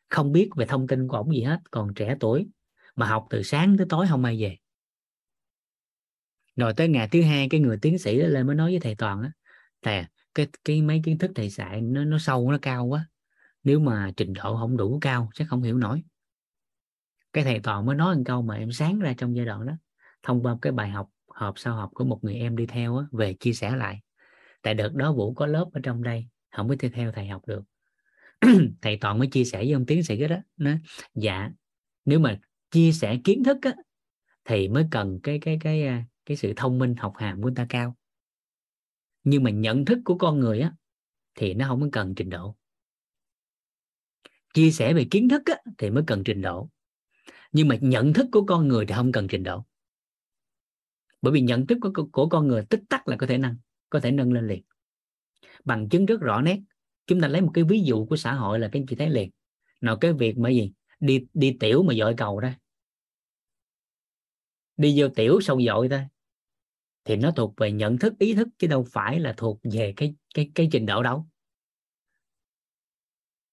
[SPEAKER 1] Không biết về thông tin của ổng gì hết còn trẻ tuổi mà học từ sáng tới tối không ai về rồi tới ngày thứ hai cái người tiến sĩ đó lên mới nói với thầy toàn á thầy à, cái cái mấy kiến thức thầy dạy nó nó sâu nó cao quá. Nếu mà trình độ không đủ cao chắc không hiểu nổi. Cái thầy toàn mới nói một câu mà em sáng ra trong giai đoạn đó. Thông qua cái bài học họp sau học của một người em đi theo á, về chia sẻ lại. Tại đợt đó vũ có lớp ở trong đây không có theo thầy học được. [CLEARS THROAT] Thầy toàn mới chia sẻ với ông tiến sĩ đó nói dạ nếu mà chia sẻ kiến thức á, thì mới cần cái cái cái à, cái sự thông minh học hàm của người ta cao. Nhưng mà nhận thức của con người á thì nó không cần trình độ. Chia sẻ về kiến thức á, thì mới cần trình độ. Nhưng mà nhận thức của con người thì không cần trình độ. Bởi vì nhận thức của, của con người tích tắc là có thể nâng có thể nâng lên liền. Bằng chứng rất rõ nét. Chúng ta lấy một cái ví dụ của xã hội là cái chị thấy liền. Nào cái việc mà gì? Đi đi tiểu mà dội cầu ra. Đi vô tiểu xong dội thôi thì nó thuộc về nhận thức, ý thức, chứ đâu phải là thuộc về cái cái cái trình độ đâu.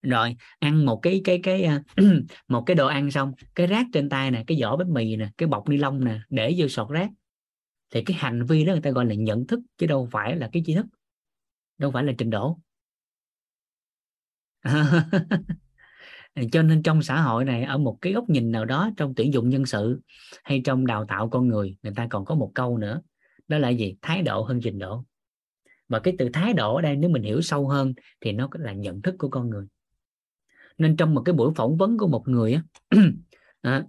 [SPEAKER 1] Rồi, ăn một cái cái cái à, [CLEARS THROAT] một cái đồ ăn xong, cái rác trên tay nè, cái vỏ bánh mì nè, cái bọc ni lông nè, để vô sọt rác. Thì cái hành vi đó người ta gọi là nhận thức, chứ đâu phải là cái tri thức, đâu phải là trình độ. [LAUGHS] Cho nên trong xã hội này, ở một cái góc nhìn nào đó trong tuyển dụng nhân sự hay trong đào tạo con người người ta còn có một câu nữa đó là gì? Thái độ hơn trình độ. Và cái từ thái độ ở đây nếu mình hiểu sâu hơn thì nó là nhận thức của con người. Nên trong một cái buổi phỏng vấn của một người á [CLEARS THROAT] à,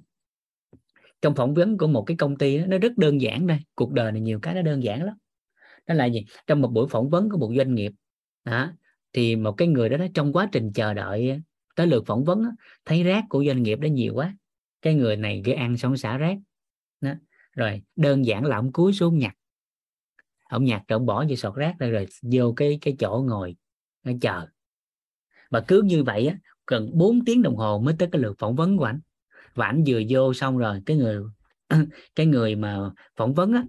[SPEAKER 1] trong phỏng vấn của một cái công ty đó, nó rất đơn giản đây. Cuộc đời này nhiều cái nó đơn giản lắm. Đó là gì? Trong một buổi phỏng vấn của một doanh nghiệp à, thì một cái người đó, đó trong quá trình chờ đợi tới lượt phỏng vấn đó, thấy rác của doanh nghiệp đó nhiều quá. Cái người này cứ ăn xong xả rác. Đó. rồi đơn giản là ông cúi xuống nhặt ông nhặt rồi ông bỏ vô sọt rác ra rồi vô cái cái chỗ ngồi nó chờ. Và cứ như vậy á cần 4 tiếng đồng hồ mới tới cái lượt phỏng vấn của anh và ảnh vừa vô xong rồi cái người [CLEARS THROAT] cái người mà phỏng vấn á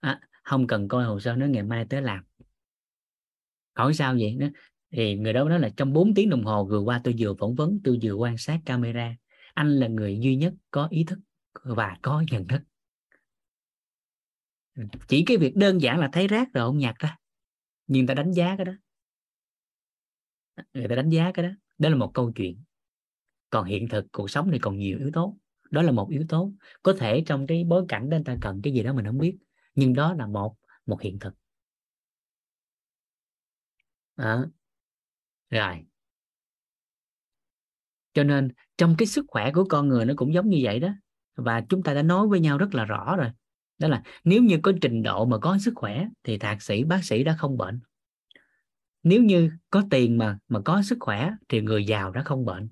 [SPEAKER 1] à, không cần coi hồ sơ nó ngày mai tới làm. Hỏi sao vậy? Nó thì người đó nói là trong 4 tiếng đồng hồ vừa qua tôi vừa phỏng vấn tôi vừa quan sát camera anh là người duy nhất có ý thức và có nhận thức chỉ cái việc đơn giản là thấy rác rồi ông nhặt ra nhưng ta đánh giá cái đó. Người ta đánh giá cái đó. Đó là một câu chuyện. Còn hiện thực cuộc sống thì còn nhiều yếu tố. Đó là một yếu tố. Có thể trong cái bối cảnh đó ta cần cái gì đó mình không biết. Nhưng đó là một một hiện thực. À, rồi. Cho nên trong cái sức khỏe của con người nó cũng giống như vậy đó. Và chúng ta đã nói với nhau rất là rõ rồi đó là nếu như có trình độ mà có sức khỏe thì thạc sĩ, bác sĩ đã không bệnh. Nếu như có tiền mà mà có sức khỏe thì người giàu đã không bệnh.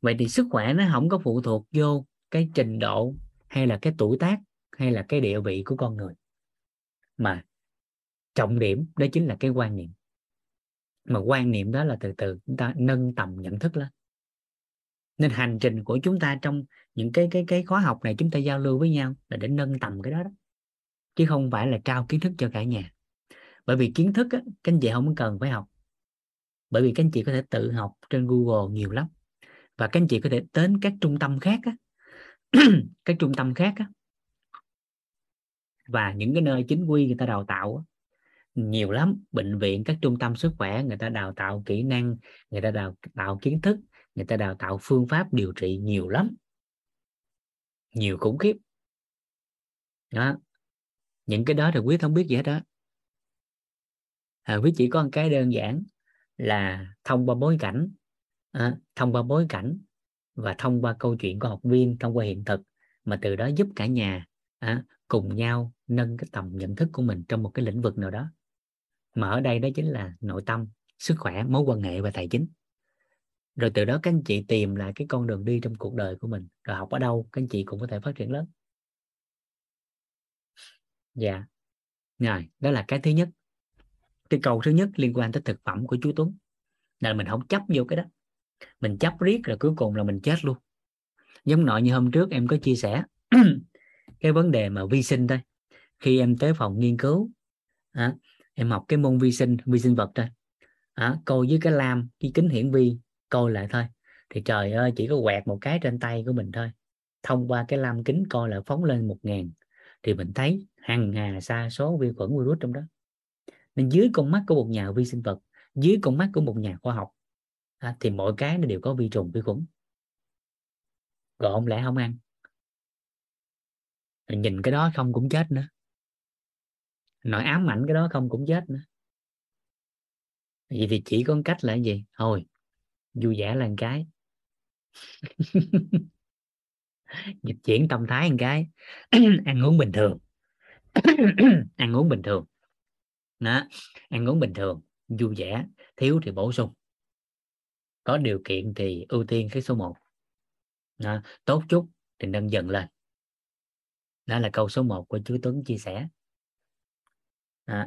[SPEAKER 1] Vậy thì sức khỏe nó không có phụ thuộc vô cái trình độ hay là cái tuổi tác hay là cái địa vị của con người. Mà trọng điểm đó chính là cái quan niệm. Mà quan niệm đó là từ từ chúng ta nâng tầm nhận thức lên nên hành trình của chúng ta trong những cái cái cái khóa học này chúng ta giao lưu với nhau là để nâng tầm cái đó đó. Chứ không phải là trao kiến thức cho cả nhà. Bởi vì kiến thức á, các anh chị không cần phải học. Bởi vì các anh chị có thể tự học trên Google nhiều lắm. Và các anh chị có thể đến các trung tâm khác á, [CLEARS THROAT] các trung tâm khác á, và những cái nơi chính quy người ta đào tạo á, nhiều lắm. Bệnh viện các trung tâm sức khỏe người ta đào tạo kỹ năng người ta đào tạo kiến thức người ta đào tạo phương pháp điều trị nhiều lắm. Nhiều khủng khiếp. Đó. Những cái đó thì quyết không biết gì hết đó. À, quý chỉ có một cái đơn giản là thông qua bối cảnh à, thông qua bối cảnh và thông qua câu chuyện của học viên thông qua hiện thực mà từ đó giúp cả nhà à, cùng nhau nâng cái tầm nhận thức của mình trong một cái lĩnh vực nào đó. Mà ở đây đó chính là nội tâm sức khỏe mối quan hệ và tài chính rồi từ đó các anh chị tìm lại cái con đường đi trong cuộc đời của mình rồi học ở đâu các anh chị cũng có thể phát triển lớn. Dạ. Rồi đó là cái thứ nhất. Cái câu thứ nhất liên quan tới thực phẩm của chú Tuấn. Là mình không chấp vô cái đó. Mình chấp riết rồi cuối cùng là mình chết luôn. Giống nội như hôm trước em có chia sẻ. [CLEARS THROAT] Cái vấn đề mà vi sinh thôi. Khi em tới phòng nghiên cứu à, em học cái môn vi sinh vi sinh vật thôi. À, cô với cái lam cái kính hiển vi coi lại thôi. Thì trời ơi chỉ có quẹt một cái trên tay của mình thôi. Thông qua cái lam kính coi lại phóng lên một ngàn. Thì mình thấy hàng hà sa số vi khuẩn virus trong đó. Nên dưới con mắt của một nhà vi sinh vật dưới con mắt của một nhà khoa học à, thì mọi cái nó đều có vi trùng vi khuẩn. Rồi không lẽ không ăn. Rồi nhìn cái đó không cũng chết nữa. Nội ám ảnh cái đó không cũng chết nữa. Vậy thì chỉ có cách là gì? Thôi vui vẻ là một cái. [LAUGHS] Dịch chuyển tâm thái một cái. [CLEARS THROAT] Ăn uống bình thường. [CLEARS THROAT] Ăn uống bình thường. Đó ăn uống bình thường vui vẻ thiếu thì bổ sung. Có điều kiện thì ưu tiên cái số 1 đó. tốt chút thì nâng dần lên. Đó là câu số 1 của chú Tuấn chia sẻ. Đó.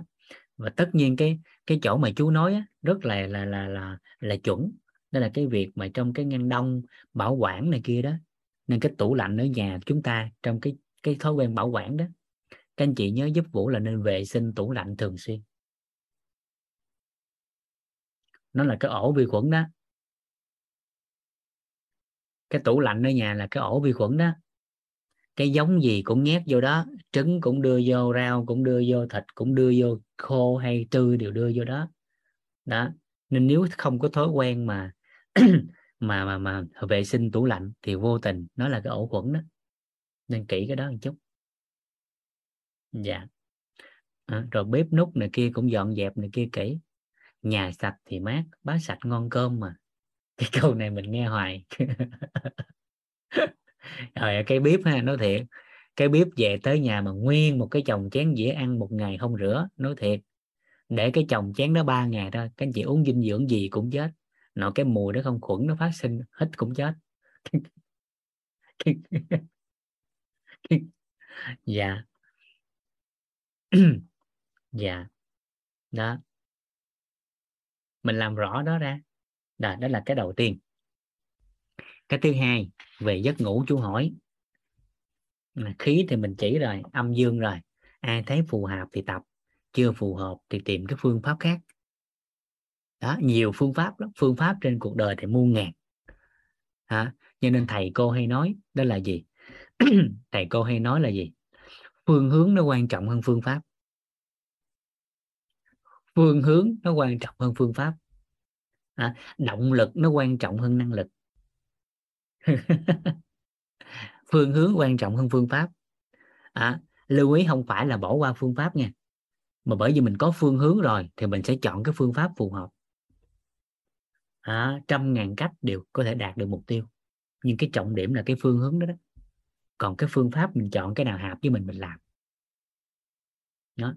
[SPEAKER 1] và tất nhiên cái cái chỗ mà chú nói á, rất là là là là là chuẩn đó là cái việc mà trong cái ngăn đông, bảo quản này kia đó. Nên cái tủ lạnh ở nhà chúng ta trong cái cái thói quen bảo quản đó. Các anh chị nhớ giúp vũ là nên vệ sinh tủ lạnh thường xuyên. Nó là cái ổ vi khuẩn đó. Cái tủ lạnh ở nhà là cái ổ vi khuẩn đó. Cái giống gì cũng nhét vô đó. Trứng cũng đưa vô, rau cũng đưa vô, thịt cũng đưa vô, khô hay tươi đều đưa vô đó. Đó. Nên nếu không có thói quen mà [CLEARS THROAT] mà mà mà vệ sinh tủ lạnh thì vô tình nó là cái ổ khuẩn đó. Nên kỹ cái đó một chút. Dạ. À, rồi bếp nút này kia cũng dọn dẹp này kia kỹ. Nhà sạch thì mát bát sạch ngon cơm mà. [LAUGHS] Cái câu này mình nghe hoài. [LAUGHS] Rồi cái bếp ha nói thiệt. Cái bếp về tới nhà mà nguyên một cái chồng chén dĩa ăn một ngày không rửa nói thiệt. Để cái chồng chén đó ba ngày thôi các anh chị uống dinh dưỡng gì cũng chết nội cái mùi đó không khuẩn nó phát sinh hết cũng chết. [LAUGHS] Dạ. [CLEARS THROAT] Dạ. Đó. Mình làm rõ đó ra. Đó, đó là cái đầu tiên. Cái thứ hai về giấc ngủ chú hỏi. À, khí thì mình chỉ rồi âm dương rồi. Ai thấy phù hợp thì tập chưa phù hợp thì tìm cái phương pháp khác đó nhiều phương pháp lắm. Phương pháp trên cuộc đời thì muôn ngàn. Hả? Cho nên thầy cô hay nói đó là gì? [CLEARS THROAT] Thầy cô hay nói là gì? Phương hướng nó quan trọng hơn phương pháp. Phương hướng nó quan trọng hơn phương pháp. À, động lực nó quan trọng hơn năng lực. [LAUGHS] Phương hướng quan trọng hơn phương pháp. À, lưu ý không phải là bỏ qua phương pháp nha. Mà bởi vì mình có phương hướng rồi thì mình sẽ chọn cái phương pháp phù hợp à, trăm ngàn cách đều có thể đạt được mục tiêu. Nhưng cái trọng điểm là cái phương hướng đó đó. Còn cái phương pháp mình chọn cái nào hợp với mình mình làm. Đó.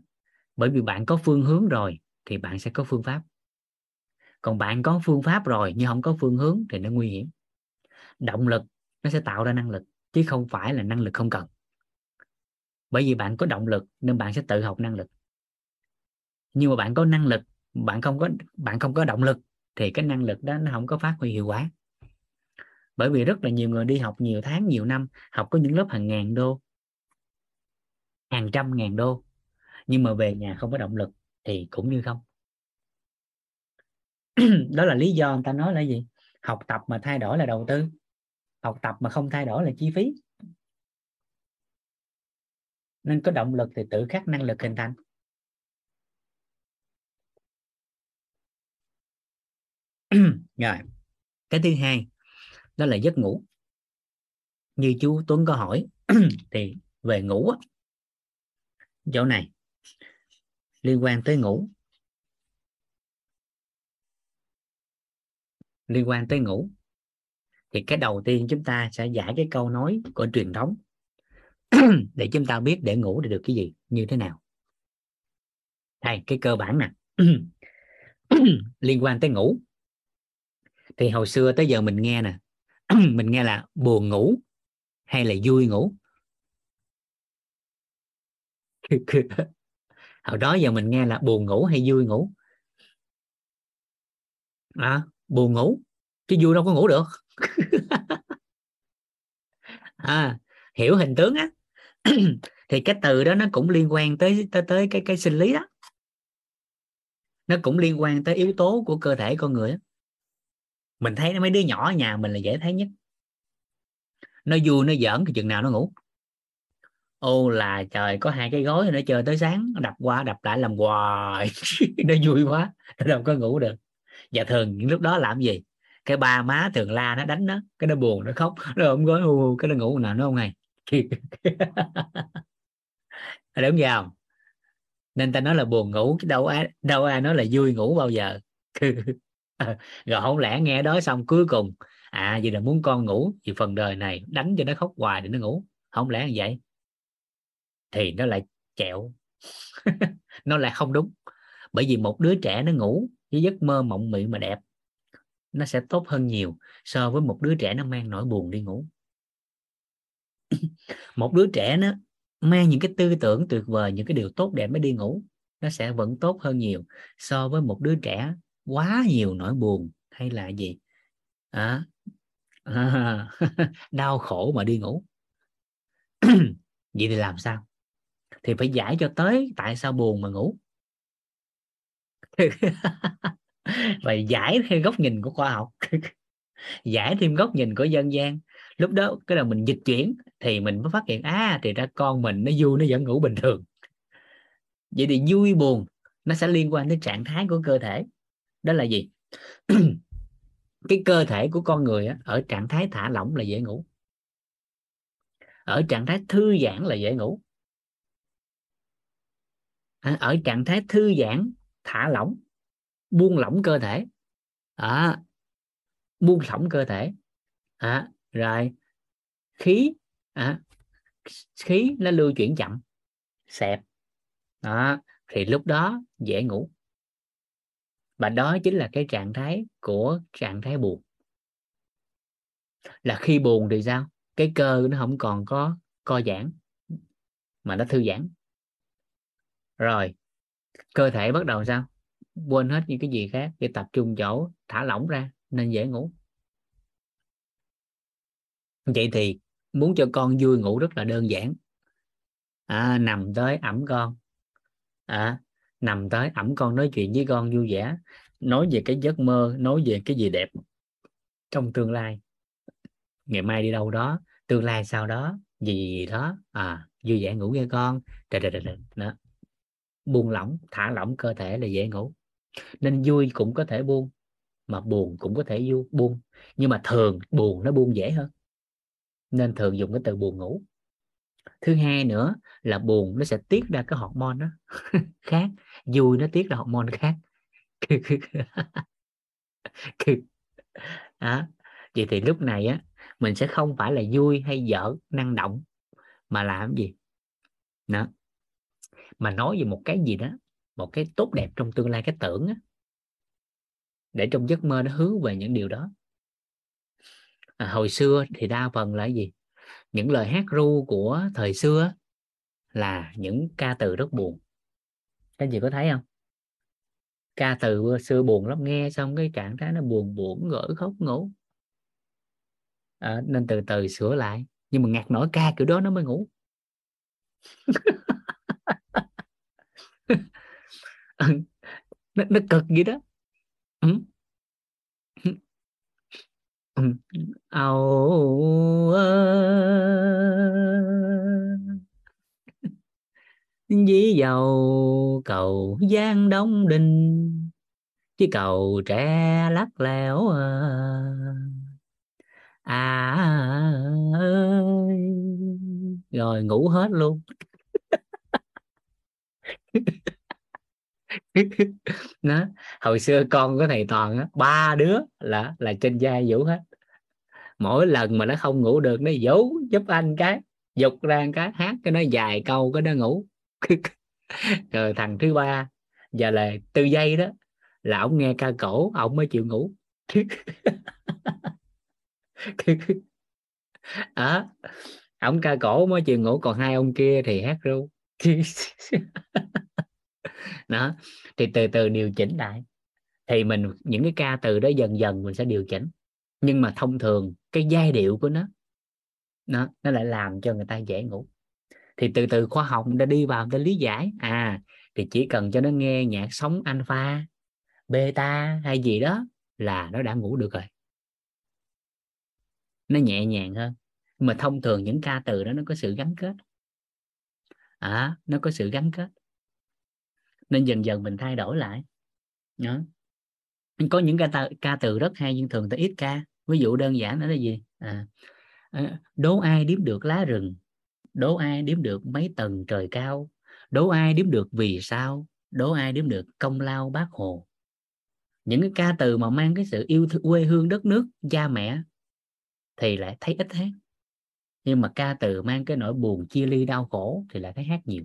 [SPEAKER 1] Bởi vì bạn có phương hướng rồi thì bạn sẽ có phương pháp. Còn bạn có phương pháp rồi nhưng không có phương hướng thì nó nguy hiểm. Động lực nó sẽ tạo ra năng lực chứ không phải là năng lực không cần. Bởi vì bạn có động lực nên bạn sẽ tự học năng lực. Nhưng mà bạn có năng lực bạn không có bạn không có động lực thì cái năng lực đó nó không có phát huy hiệu quả. Bởi vì rất là nhiều người đi học nhiều tháng, nhiều năm, học có những lớp hàng ngàn đô, hàng trăm ngàn đô, nhưng mà về nhà không có động lực thì cũng như không. [CLEARS THROAT] Đó là lý do người ta nói là gì? Học tập mà thay đổi là đầu tư, học tập mà không thay đổi là chi phí. Nên có động lực thì tự khắc năng lực hình thành. [CLEARS THROAT] rồi, cái thứ hai, đó là giấc ngủ. Như chú Tuấn có hỏi, [CLEARS THROAT] thì về ngủ chỗ này, liên quan tới ngủ. Liên quan tới ngủ, thì cái đầu tiên chúng ta sẽ giải cái câu nói của truyền thống. [CLEARS THROAT] Để chúng ta biết để ngủ để được cái gì, như thế nào. Đây, cái cơ bản nè. Liên quan tới ngủ thì hồi xưa tới giờ mình nghe nè [CLEARS THROAT] mình nghe là buồn ngủ hay là vui ngủ? [LAUGHS] Hồi đó giờ mình nghe là buồn ngủ hay vui ngủ? À, buồn ngủ chứ vui đâu có ngủ được. [LAUGHS] À, hiểu hình tướng á. [CLEARS THROAT] Thì cái từ đó nó cũng liên quan tới tới tới cái cái sinh lý đó. Nó cũng liên quan tới yếu tố của cơ thể con người đó mình thấy mấy đứa nhỏ ở nhà mình là dễ thấy nhất. Nó vui, nó giỡn thì chừng nào nó ngủ. Ô là trời, có hai cái gối nó chơi tới sáng, nó đập qua, đập lại làm hoài. [LAUGHS] Nó vui quá, nó đâu có ngủ được. Và thường, những lúc đó làm gì? Cái ba má thường la, nó đánh nó, cái nó buồn, nó khóc. Nó ôm gối u cái nó ngủ, nào nó không ngày [LAUGHS] đúng không? Nên ta nói là buồn ngủ, chứ đâu ai đâu ai nói là vui ngủ bao giờ. [LAUGHS] [LAUGHS] rồi không lẽ nghe đó xong cuối cùng à vậy là muốn con ngủ thì phần đời này đánh cho nó khóc hoài để nó ngủ. Không lẽ như vậy. Thì nó lại chẹo. [LAUGHS] Nó lại không đúng. Bởi vì một đứa trẻ nó ngủ với giấc mơ mộng mị mà đẹp, nó sẽ tốt hơn nhiều so với một đứa trẻ nó mang nỗi buồn đi ngủ. [COUGHS] Một đứa trẻ nó mang những cái tư tưởng tuyệt vời, những cái điều tốt đẹp mới đi ngủ, nó sẽ vẫn tốt hơn nhiều so với một đứa trẻ quá nhiều nỗi buồn hay là gì? À, à, [LAUGHS] đau khổ mà đi ngủ. [CLEARS THROAT] Vậy thì làm sao? Thì phải giải cho tới tại sao buồn mà ngủ. [LAUGHS] Và giải thêm góc nhìn của khoa học. [LAUGHS] Giải thêm góc nhìn của dân gian. Lúc đó cái là mình dịch chuyển thì mình mới phát hiện à thì ra con mình nó vui nó vẫn ngủ bình thường. Vậy thì vui buồn nó sẽ liên quan đến trạng thái của cơ thể đó là gì? [CLEARS THROAT] Cái cơ thể của con người á, ở trạng thái thả lỏng là dễ ngủ. Ở trạng thái thư giãn là dễ ngủ. À, ở trạng thái thư giãn thả lỏng buông lỏng cơ thể. À, buông lỏng cơ thể. À, rồi khí à, khí nó lưu chuyển chậm xẹp. Đó thì lúc đó dễ ngủ và đó chính là cái trạng thái của trạng thái buồn. Là khi buồn thì sao? Cái cơ nó không còn có co giãn mà nó thư giãn. Rồi cơ thể bắt đầu sao? Quên hết những cái gì khác để tập trung chỗ thả lỏng ra nên dễ ngủ. Vậy thì muốn cho con vui ngủ rất là đơn giản. À, nằm tới ẩm con. À, nằm tới ẩm con nói chuyện với con vui vẻ, nói về cái giấc mơ, nói về cái gì đẹp trong tương lai. Ngày mai đi đâu đó, tương lai sau đó, gì gì đó. À vui vẻ ngủ nghe con. Trời trời trời đó. Buông lỏng, thả lỏng cơ thể là dễ ngủ. Nên vui cũng có thể buông, mà buồn cũng có thể vui buông. Nhưng mà thường buồn nó buông dễ hơn. Nên thường dùng cái từ buồn ngủ. Thứ hai nữa là buồn nó sẽ tiết ra cái hormone đó, [LAUGHS] khác vui nó tiết ra hormone khác. [LAUGHS] Đó. vậy thì lúc này á mình sẽ không phải là vui hay dở năng động mà làm gì? Đó. Mà nói về một cái gì đó một cái tốt đẹp trong tương lai cái tưởng á để trong giấc mơ nó hướng về những điều đó. À, hồi xưa thì đa phần là gì? Những lời hát ru của thời xưa là những ca từ rất buồn các anh chị có thấy không? Ca từ xưa buồn lắm nghe xong cái trạng thái nó buồn buồn gỡ khóc ngủ. À, nên từ từ sửa lại nhưng mà ngạt nổi ca kiểu đó nó mới ngủ. [LAUGHS] Nó, nó cực vậy đó. Ừ. ừ. âu dí dầu cầu giang đông đình, chứ cầu trẻ lắc lẻo à. Ơi rồi, ngủ hết luôn. Nó, hồi xưa con của thầy toàn á, ba đứa là là trên vai vũ hết. Mỗi lần mà nó không ngủ được, nó vũ giúp anh cái dục ra cái, hát cái nó dài câu, cái nó ngủ. [LAUGHS] rồi thằng thứ ba giờ là tư giây đó là ông nghe ca cổ ông mới chịu ngủ. [LAUGHS] À, ông ca cổ mới chịu ngủ còn hai ông kia thì hát ru. [LAUGHS] Đó thì từ từ điều chỉnh lại. Thì mình những cái ca từ đó dần dần mình sẽ điều chỉnh. Nhưng mà thông thường cái giai điệu của nó nó nó lại làm cho người ta dễ ngủ thì từ từ khoa học đã đi vào để lý giải. À thì chỉ cần cho nó nghe nhạc sóng alpha beta hay gì đó là nó đã ngủ được rồi. Nó nhẹ nhàng hơn. Mà thông thường những ca từ đó nó có sự gắn kết. À nó có sự gắn kết. Nên dần dần mình thay đổi lại. Đó. có những ca, từ, ca từ rất hay nhưng thường ta ít ca. Ví dụ đơn giản đó là gì? À, à đố ai điếm được lá rừng? Đố ai đếm được mấy tầng trời cao? Đố ai đếm được vì sao? Đố ai đếm được công lao bác hồ? Những cái ca từ mà mang cái sự yêu thương quê hương đất nước cha mẹ thì lại thấy ít hát nhưng mà ca từ mang cái nỗi buồn chia ly đau khổ thì lại thấy hát nhiều.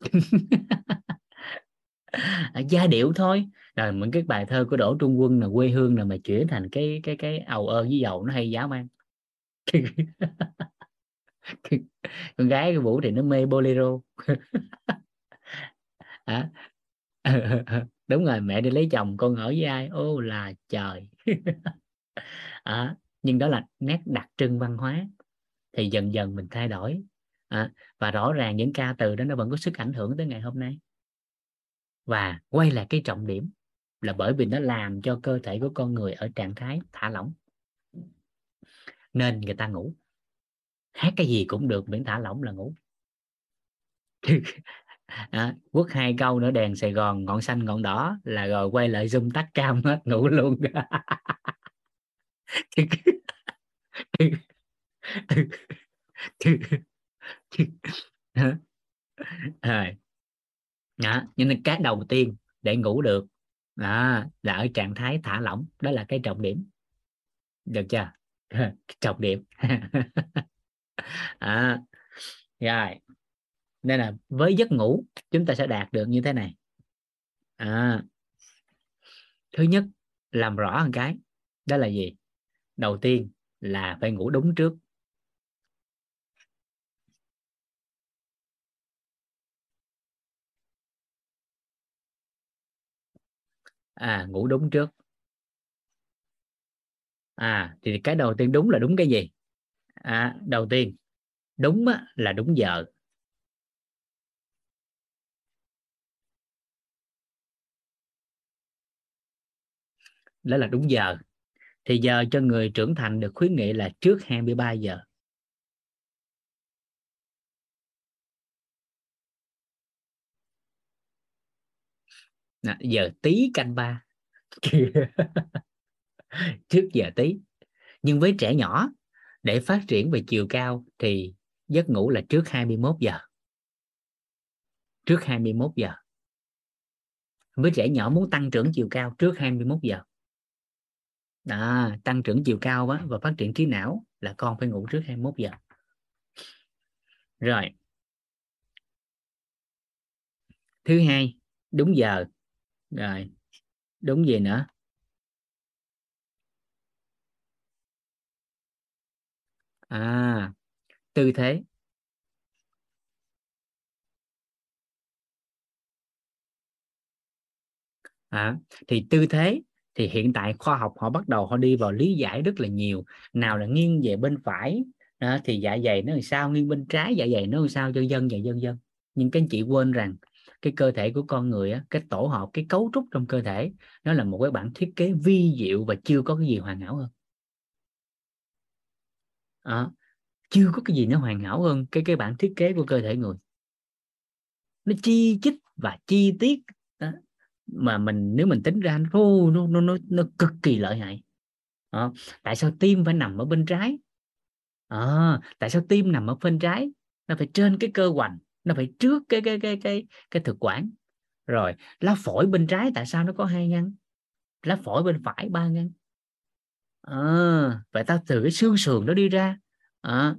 [SPEAKER 1] [LAUGHS] À, giai điệu thôi. Rồi những cái bài thơ của đỗ trung quân là quê hương là mà chuyển thành cái cái cái ầu ơ với dầu nó hay giáo mang. [LAUGHS] [LAUGHS] con gái cái vũ thì nó mê bolero. [LAUGHS] À, [LAUGHS] đúng rồi mẹ đi lấy chồng con ở với ai? Ô là trời. À, nhưng đó là nét đặc trưng văn hóa. Thì dần dần mình thay đổi. À, và rõ ràng những ca từ đó nó vẫn có sức ảnh hưởng tới ngày hôm nay. Và quay lại cái trọng điểm là bởi vì nó làm cho cơ thể của con người ở trạng thái thả lỏng. Nên người ta ngủ hát cái gì cũng được miễn thả lỏng là ngủ. [LAUGHS] À, quất hai câu nữa đèn Sài Gòn ngọn xanh ngọn đỏ là rồi quay lại zoom tắt cam hết ngủ luôn. [LAUGHS] À, đó. nhưng nên cái đầu tiên để ngủ được đó, là ở trạng thái thả lỏng đó là cái trọng điểm. Được chưa? [LAUGHS] Trọng điểm. [LAUGHS] à, rồi. Nên là với giấc ngủ chúng ta sẽ đạt được như thế này. À, thứ nhất làm rõ một cái đó là gì? Đầu tiên là phải ngủ đúng trước. À ngủ đúng trước. À thì cái đầu tiên đúng là đúng cái gì? À, đầu tiên đúng là đúng giờ. Đó là đúng giờ. Thì giờ cho người trưởng thành được khuyến nghị là trước 23 giờ. Nà, giờ tí canh ba. [LAUGHS] Trước giờ tí. Nhưng với trẻ nhỏ để phát triển về chiều cao thì giấc ngủ là trước 21 giờ. Trước 21 giờ. Với trẻ nhỏ muốn tăng trưởng chiều cao trước 21 giờ. À, tăng trưởng chiều cao á, và phát triển trí não là con phải ngủ trước 21 giờ. Rồi. Thứ hai đúng giờ. Rồi. Đúng gì nữa? À tư thế. À, thì tư thế thì hiện tại khoa học họ bắt đầu họ đi vào lý giải rất là nhiều. Nào là nghiêng về bên phải à, thì dạ dày nó làm sao nghiêng bên trái dạ dày nó làm sao cho dân và dân dân. Nhưng các anh chị quên rằng cái cơ thể của con người á, cái tổ hợp cái cấu trúc trong cơ thể nó là một cái bản thiết kế vi diệu và chưa có cái gì hoàn hảo hơn à, chưa có cái gì nó hoàn hảo hơn cái cái bản thiết kế của cơ thể người. Nó chi chít và chi tiết đó. mà mình nếu mình tính ra nó nó nó nó cực kỳ lợi hại. À, tại sao tim phải nằm ở bên trái? À, tại sao tim nằm ở bên trái? Nó phải trên cái cơ hoành nó phải trước cái cái cái cái cái thực quản. Rồi lá phổi bên trái tại sao nó có hai ngăn? Lá phổi bên phải ba ngăn à, vậy ta từ cái xương sườn nó đi ra. À,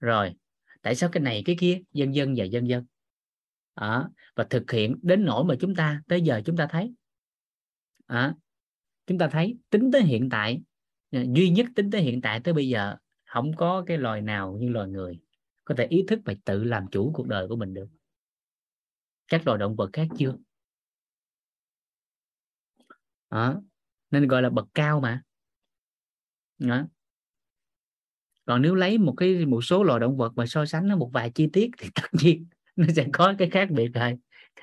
[SPEAKER 1] rồi tại sao cái này cái kia? Dân dân và dân dân à, ờ, và thực hiện đến nỗi mà chúng ta tới giờ chúng ta thấy. À, chúng ta thấy tính tới hiện tại duy nhất tính tới hiện tại tới bây giờ không có cái loài nào như loài người có thể ý thức và tự làm chủ cuộc đời của mình được. Các loài động vật khác chưa? À, nên gọi là bậc cao mà đó. còn nếu lấy một cái một số loài động vật mà so sánh nó một vài chi tiết thì tất [LAUGHS] nhiên nó sẽ có cái khác biệt rồi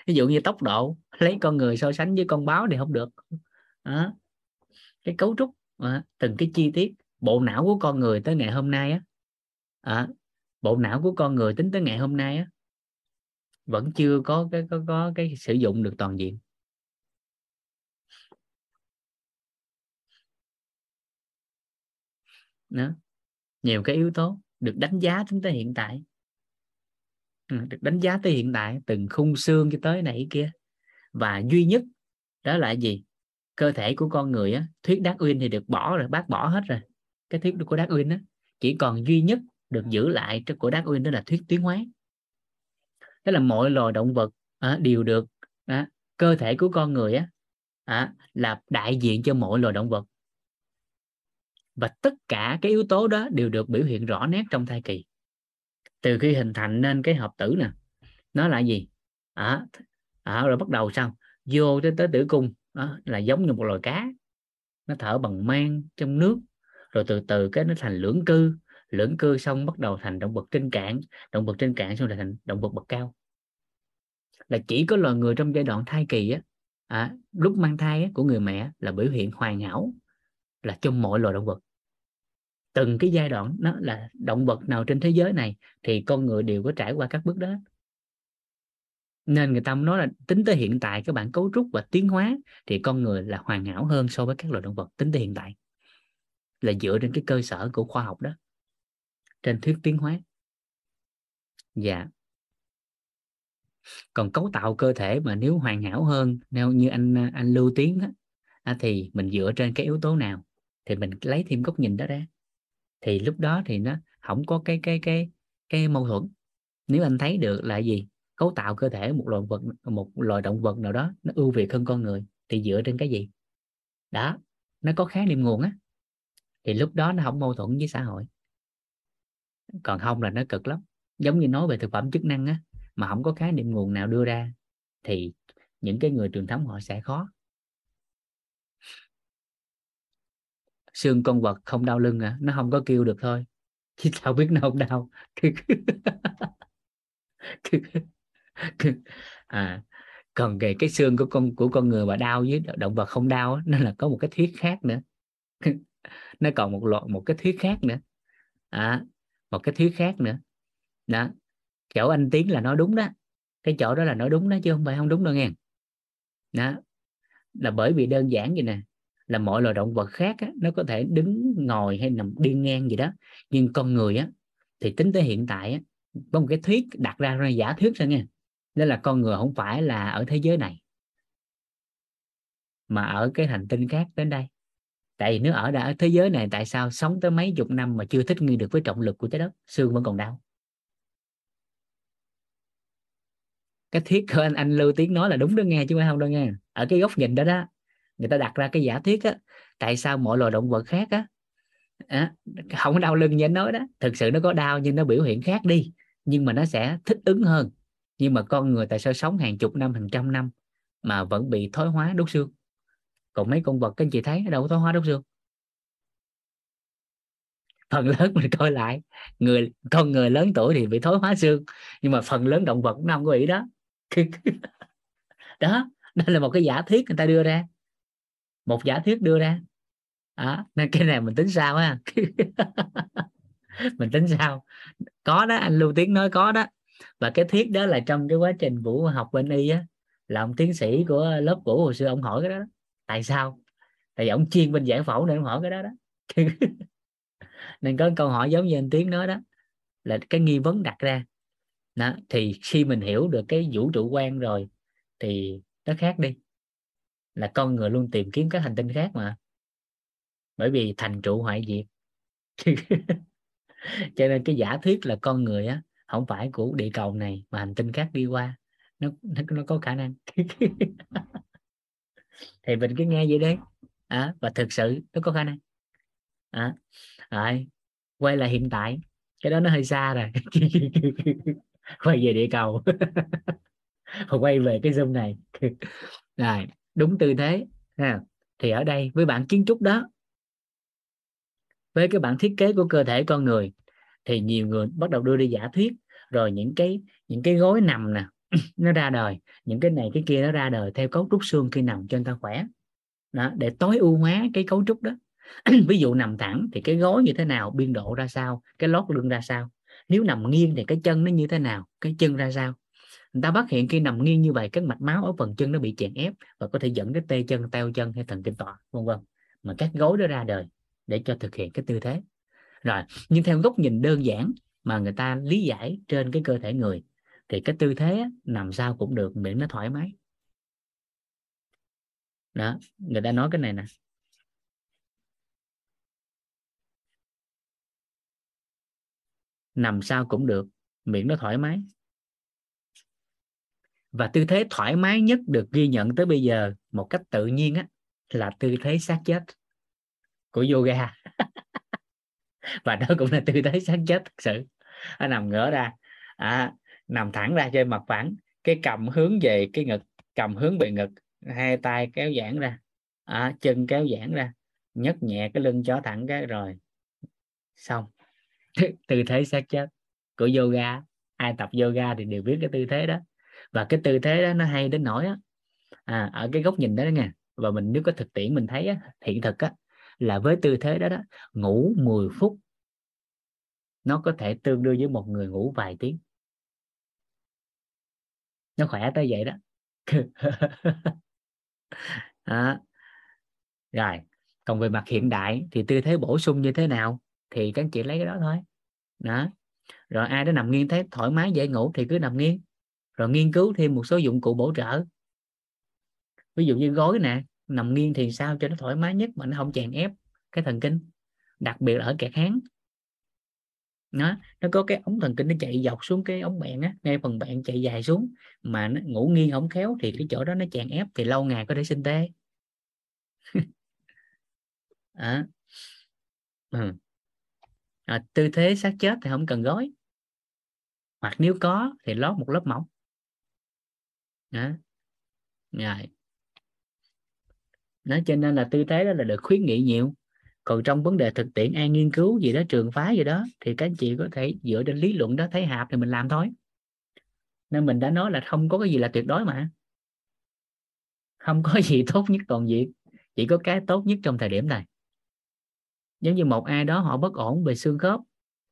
[SPEAKER 1] ví dụ như tốc độ lấy con người so sánh với con báo thì không được đó. cái cấu trúc đó. từng cái chi tiết bộ não của con người tới ngày hôm nay á à, bộ não của con người tính tới ngày hôm nay á vẫn chưa có cái có, có cái sử dụng được toàn diện nữa nhiều cái yếu tố được đánh giá tính tới hiện tại. Ừ, được đánh giá tới hiện tại từng khung xương cho tới này kia. Và duy nhất đó là gì? Cơ thể của con người á thuyết đắc uyên thì được bỏ rồi bác bỏ hết rồi. Cái thuyết của đắc uyên á chỉ còn duy nhất được giữ lại trong của Darwin đó là thuyết tiến hóa. Tức là mọi loài động vật à, đều được à, cơ thể của con người á à, là đại diện cho mọi loài động vật và tất cả cái yếu tố đó đều được biểu hiện rõ nét trong thai kỳ. Từ khi hình thành nên cái hợp tử nè nó là gì? À, à, rồi bắt đầu sao? Vô tới tới tử cung à, là giống như một loài cá. Nó thở bằng mang trong nước rồi từ từ cái nó thành lưỡng cư. Lưỡng cư xong bắt đầu thành động vật trên cạn động vật trên cạn xong là thành động vật bậc cao. Là chỉ có loài người trong giai đoạn thai kỳ á à, lúc mang thai á, của người mẹ là biểu hiện hoàn hảo là trong mọi loài động vật từng cái giai đoạn nó là động vật nào trên thế giới này thì con người đều có trải qua các bước đó. Nên người ta nói là tính tới hiện tại các bạn cấu trúc và tiến hóa thì con người là hoàn hảo hơn so với các loài động vật tính tới hiện tại. Là dựa trên cái cơ sở của khoa học đó trên thuyết tiến hóa. Dạ. Còn cấu tạo cơ thể mà nếu hoàn hảo hơn nếu như anh anh lưu tiến đó, thì mình dựa trên cái yếu tố nào? Thì mình lấy thêm góc nhìn đó ra thì lúc đó thì nó không có cái cái cái cái mâu thuẫn. Nếu anh thấy được là gì? Cấu tạo cơ thể một loài vật, một loài động vật nào đó, nó ưu việt hơn con người, thì dựa trên cái gì? Đó, nó có khái niệm nguồn á. Thì lúc đó nó không mâu thuẫn với xã hội. Còn không là nó cực lắm. Giống như nói về thực phẩm chức năng á, mà không có khái niệm nguồn nào đưa ra, thì những cái người truyền thống họ sẽ khó. Xương con vật không đau lưng à nó không có kêu được thôi. Chứ sao biết nó không đau? [LAUGHS] À còn về cái xương của con của con người mà đau với động vật không đau nó là có một cái thuyết khác nữa. [LAUGHS] Nó còn một loại một cái thuyết khác nữa. À, một cái thuyết khác nữa. Đó chỗ anh tiến là nói đúng đó. Cái chỗ đó là nói đúng đó chứ không phải không đúng đâu nghe. Đó là bởi vì đơn giản vậy nè là mọi loài động vật khác á, nó có thể đứng ngồi hay nằm đi ngang gì đó. Nhưng con người á thì tính tới hiện tại á, có một cái thuyết đặt ra ra giả thuyết ra nghe đó là con người không phải là ở thế giới này mà ở cái hành tinh khác đến đây. Tại vì nếu ở đã ở thế giới này tại sao sống tới mấy chục năm mà chưa thích nghi được với trọng lực của trái đất? Xương vẫn còn đau. Cái thiết của anh anh lưu tiếng nói là đúng đó nghe chứ không đâu nghe. Ở cái góc nhìn đó đó người ta đặt ra cái giả thuyết á tại sao mọi loài động vật khác á à, không có đau lưng như anh nói đó. Thực sự nó có đau nhưng nó biểu hiện khác đi nhưng mà nó sẽ thích ứng hơn. Nhưng mà con người tại sao sống hàng chục năm hàng trăm năm mà vẫn bị thoái hóa đốt xương. Còn mấy con vật các anh chị thấy đâu có thoái hóa đốt xương. Phần lớn mình coi lại người con người lớn tuổi thì bị thoái hóa xương nhưng mà phần lớn động vật cũng không có bị [LAUGHS] đó. Đó đây là một cái giả thuyết người ta đưa ra một giả thuyết đưa ra. À, nên cái này mình tính sao ha [LAUGHS] mình tính sao? Có đó anh lưu tiến nói có đó. Và cái thuyết đó là trong cái quá trình vũ học bên y á là ông tiến sĩ của lớp cũ hồi xưa ông hỏi cái đó, đó. tại sao? Tại vì ông chuyên bên giải phẫu nên ông hỏi cái đó đó. [LAUGHS] Nên có câu hỏi giống như anh tiến nói đó là cái nghi vấn đặt ra. Đó, thì khi mình hiểu được cái vũ trụ quan rồi thì nó khác đi là con người luôn tìm kiếm các hành tinh khác mà. Bởi vì thành trụ hoại diệt. [LAUGHS] Cho nên cái giả thuyết là con người á không phải của địa cầu này mà hành tinh khác đi qua. Nó nó, nó có khả năng. [LAUGHS] Thì mình cứ nghe vậy đấy. À, và thực sự nó có khả năng. À, rồi quay lại hiện tại. Cái đó nó hơi xa rồi. [LAUGHS] Quay về địa cầu. Quay về cái zoom này. Rồi đúng tư thế, ha. Thì ở đây, với bản kiến trúc đó, với cái bản thiết kế của cơ thể con người, thì nhiều người bắt đầu đưa đi giả thuyết. Rồi những cái những cái gối nằm nè, [CLEARS THROAT] nó ra đời. Những cái này, cái kia nó ra đời theo cấu trúc xương khi nằm cho người ta khỏe. Đó, để tối ưu hóa cái cấu trúc đó. [CLEARS THROAT] Ví dụ nằm thẳng thì cái gối như thế nào, biên độ ra sao, cái lót lưng ra sao? Nếu nằm nghiêng thì cái chân nó như thế nào, cái chân ra sao? Người ta phát hiện khi nằm nghiêng như vậy các mạch máu ở phần chân nó bị chèn ép và có thể dẫn đến tê chân, teo chân hay thần kinh tọa, vân vân. Mà các gối đó ra đời để cho thực hiện cái tư thế. Rồi, nhưng theo góc nhìn đơn giản mà người ta lý giải trên cái cơ thể người, thì cái tư thế nằm sao cũng được miễn nó thoải mái. Đó, người ta nói cái này nè. Nằm sao cũng được miễn nó thoải mái và tư thế thoải mái nhất được ghi nhận tới bây giờ một cách tự nhiên á là tư thế sát chết của yoga. [LAUGHS] Và đó cũng là tư thế sát chết thực sự. Nó nằm ngửa ra à, nằm thẳng ra trên mặt phẳng cái cầm hướng về cái ngực cầm hướng về ngực hai tay kéo giãn ra à, chân kéo giãn ra nhấc nhẹ cái lưng chó thẳng cái rồi xong. [LAUGHS] Tư thế sát chết của yoga ai tập yoga thì đều biết cái tư thế đó và cái tư thế đó nó hay đến nỗi á à, ở cái góc nhìn đó, đó nha và mình nếu có thực tiễn mình thấy á, hiện thực á là với tư thế đó đó ngủ 10 phút nó có thể tương đương với một người ngủ vài tiếng. Nó khỏe tới vậy đó. [LAUGHS] À. rồi còn về mặt hiện đại thì tư thế bổ sung như thế nào thì các chị lấy cái đó thôi. Đó. Rồi ai đó nằm nghiêng thấy thoải mái dễ ngủ thì cứ nằm nghiêng rồi nghiên cứu thêm một số dụng cụ bổ trợ. Ví dụ như gối nè nằm nghiêng thì sao cho nó thoải mái nhất mà nó không chèn ép cái thần kinh đặc biệt là ở kẹt háng. Nó nó có cái ống thần kinh nó chạy dọc xuống cái ống bẹn á ngay phần bẹn chạy dài xuống mà nó ngủ nghiêng không khéo thì cái chỗ đó nó chèn ép thì lâu ngày có thể sinh tê à. [LAUGHS] ừ. à, tư thế sát chết thì không cần gối. Hoặc nếu có thì lót một lớp mỏng đó. Rồi. Đó, cho nên là tư thế đó là được khuyến nghị nhiều. Còn trong vấn đề thực tiễn an nghiên cứu gì đó trường phái gì đó thì các anh chị có thể dựa trên lý luận đó thấy hạp thì mình làm thôi. Nên mình đã nói là không có cái gì là tuyệt đối mà. Không có [LAUGHS] gì tốt nhất toàn diện. Chỉ có cái tốt nhất trong thời điểm này. Giống như một ai đó họ bất ổn về xương khớp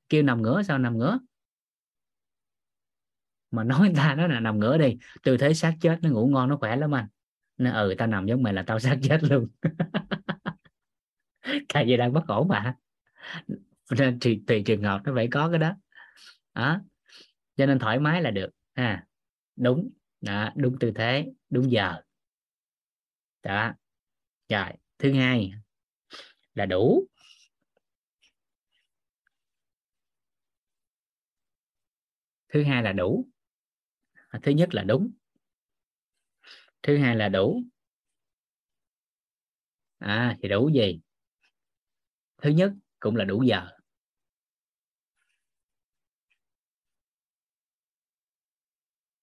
[SPEAKER 1] kêu nằm ngửa sao nằm ngửa? Mà nói người ta nó là nằm ngửa đi. Tư thế sát chết nó ngủ ngon nó khỏe lắm anh. Nó ừ tao nằm giống mày là tao [LAUGHS] sát chết luôn. Tại vì đang bất ổn mà. Nên tùy, tùy trường hợp nó phải có cái đó. Đó. Cho nên thoải mái là được. Ha. Đúng. Đó, đúng tư thế đúng giờ. Đó. Rồi thứ hai là đủ. Thứ hai là đủ. À, thứ nhất là đúng. Thứ hai là đủ. À thì đủ gì? Thứ nhất cũng là đủ giờ.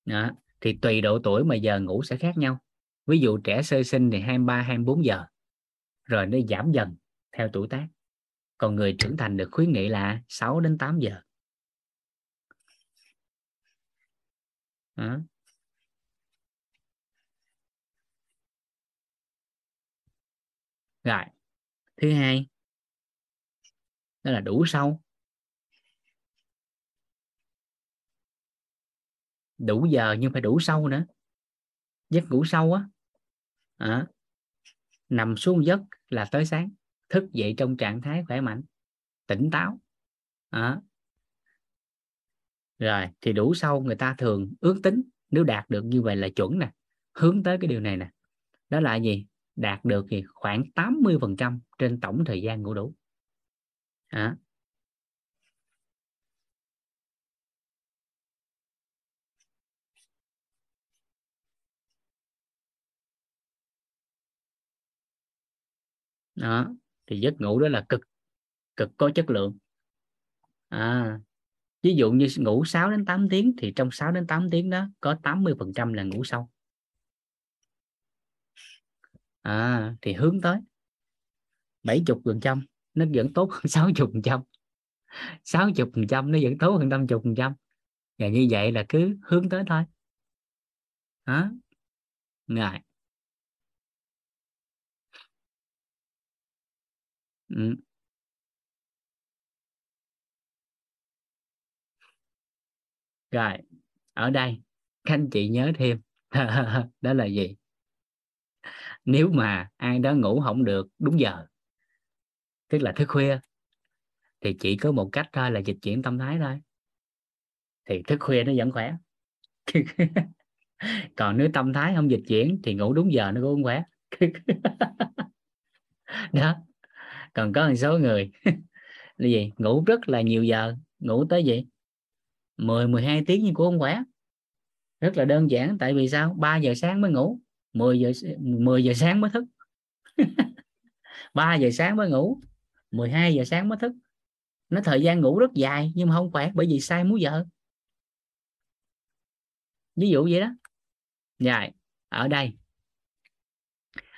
[SPEAKER 1] Đó. thì tùy độ tuổi mà giờ ngủ sẽ khác nhau. Ví dụ trẻ sơ sinh thì 23 24 giờ, rồi nó giảm dần theo tuổi tác. Còn người trưởng thành được khuyến nghị là 6 đến 8 giờ. Đó. rồi thứ hai đó là đủ sâu. Đủ giờ nhưng phải đủ sâu nữa. Giấc ngủ sâu á. À, nằm xuống giấc là tới sáng. Thức dậy trong trạng thái khỏe mạnh tỉnh táo. À rồi, thì đủ sâu người ta thường ước tính nếu đạt được như vậy là chuẩn nè, hướng tới cái điều này nè. Đó là gì? Đạt được thì khoảng 80% trên tổng thời gian ngủ đủ. À. đó, thì giấc ngủ đó là cực cực có chất lượng. À ví dụ như ngủ 6 đến 8 tiếng thì trong 6 đến 8 tiếng đó có 80% là ngủ sâu. À thì hướng tới 70 phần trăm, nó vẫn tốt hơn 60 phần trăm. 60 phần trăm nó vẫn tốt hơn 50 phần trăm. Và như vậy là cứ hướng tới thôi. Hả rồi. Ừ. rồi, ở đây, các anh chị nhớ thêm. [LAUGHS] Đó là gì? Nếu mà ai đó ngủ không được đúng giờ, tức là thức khuya, thì chỉ có một cách thôi là dịch chuyển tâm thái thôi. Thì thức khuya nó vẫn khỏe. [LAUGHS] Còn nếu tâm thái không dịch chuyển thì ngủ đúng giờ nó cũng không khỏe. [LAUGHS] Đó. Còn có một số người, là gì? Ngủ rất là nhiều giờ. Ngủ tới gì? 10 12 tiếng nhưng cũng không khỏe. Rất là đơn giản, tại vì sao? 3 giờ sáng mới ngủ 10 giờ 10 giờ sáng mới thức. [LAUGHS] 3 giờ sáng mới ngủ 12 giờ sáng mới thức. Nó thời gian ngủ rất dài, nhưng mà không khỏe, bởi vì sai múi giờ. Ví dụ vậy đó. Dài ở đây.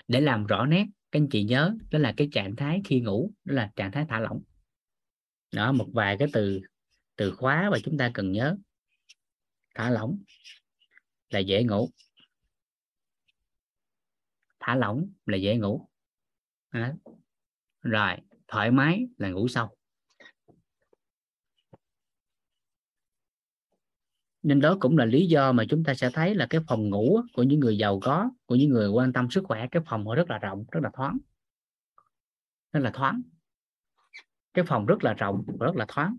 [SPEAKER 1] Để làm rõ nét, các anh chị nhớ, đó là cái trạng thái khi ngủ, đó là trạng thái thả lỏng. Đó, một vài cái từ từ khóa và chúng ta cần nhớ. Thả lỏng là dễ ngủ. Thả lỏng là dễ ngủ. À. rồi, thoải mái là ngủ sâu nên đó cũng là lý do mà chúng ta sẽ thấy là cái phòng ngủ của những người giàu có, của những người quan tâm sức khỏe, cái phòng họ rất là rộng, rất là thoáng. Rất là thoáng. Cái phòng rất là rộng, rất là thoáng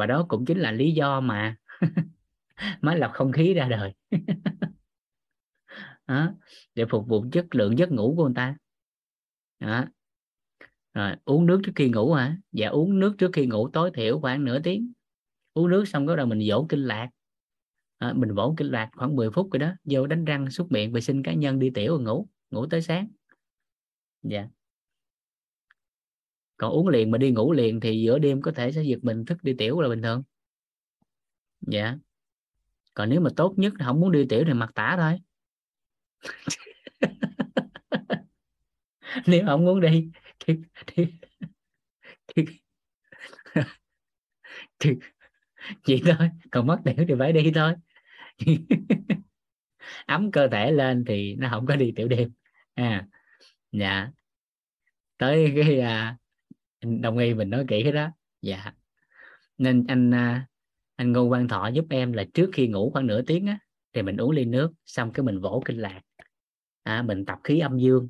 [SPEAKER 1] và đó cũng chính là lý do mà [LAUGHS] máy lọc không khí ra đời. [LAUGHS] Đó, để phục vụ chất lượng giấc ngủ của người ta. Đó. rồi uống nước trước khi ngủ hả? Dạ uống nước trước khi ngủ tối thiểu khoảng nửa tiếng. Uống nước xong bắt đầu mình dỗ kinh lạc. À, mình vỗ kinh lạc khoảng 10 phút rồi đó vô đánh răng xúc miệng vệ sinh cá nhân đi tiểu rồi ngủ ngủ tới sáng. Dạ còn uống liền mà đi ngủ liền thì giữa đêm có thể sẽ giật mình thức đi tiểu là bình thường. Dạ. Còn nếu mà tốt nhất không muốn đi tiểu thì mặc tả thôi. [LAUGHS] Nếu không muốn đi thì, thì, thì, thì, vậy thôi. Còn mất tiểu thì phải đi thôi. [LAUGHS] Ấm cơ thể lên thì nó không có đi tiểu đêm. À dạ. Tới cái à, đồng ý mình nói kỹ cái đó. Dạ. Nên anh à, anh ngô quang thọ giúp em là trước khi ngủ khoảng nửa tiếng á thì mình uống ly nước xong cái mình vỗ kinh lạc. À, mình tập khí âm dương.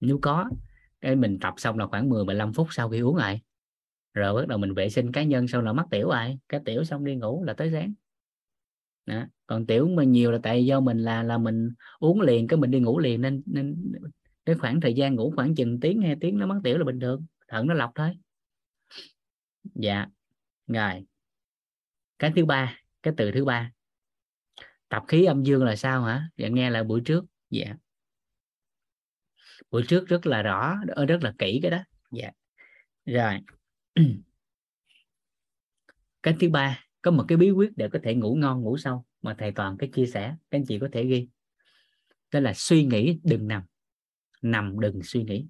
[SPEAKER 1] Nếu có cái mình tập xong là khoảng 10 15 phút sau khi uống lại. Rồi bắt đầu mình vệ sinh cá nhân xong là mắc tiểu lại. Cái tiểu xong đi ngủ là tới sáng. Đó. còn tiểu mà nhiều là tại do mình là là mình uống liền cái mình đi ngủ liền nên nên cái khoảng thời gian ngủ khoảng chừng tiếng hai tiếng nó mắc tiểu là bình thường thận nó lọc thôi. Dạ. Rồi. Cái thứ ba, cái từ thứ ba. Tập khí âm dương là sao hả? Dạ nghe lại buổi trước. Dạ. Buổi trước rất là rõ ờ, rất là kỹ cái đó. Dạ. Rồi. [CLEARS THROAT] Cái thứ ba, có một cái bí quyết để có thể ngủ ngon ngủ sâu mà thầy toàn cái chia sẻ, các anh chị có thể ghi. Đó là suy nghĩ đừng nằm. Nằm đừng suy nghĩ.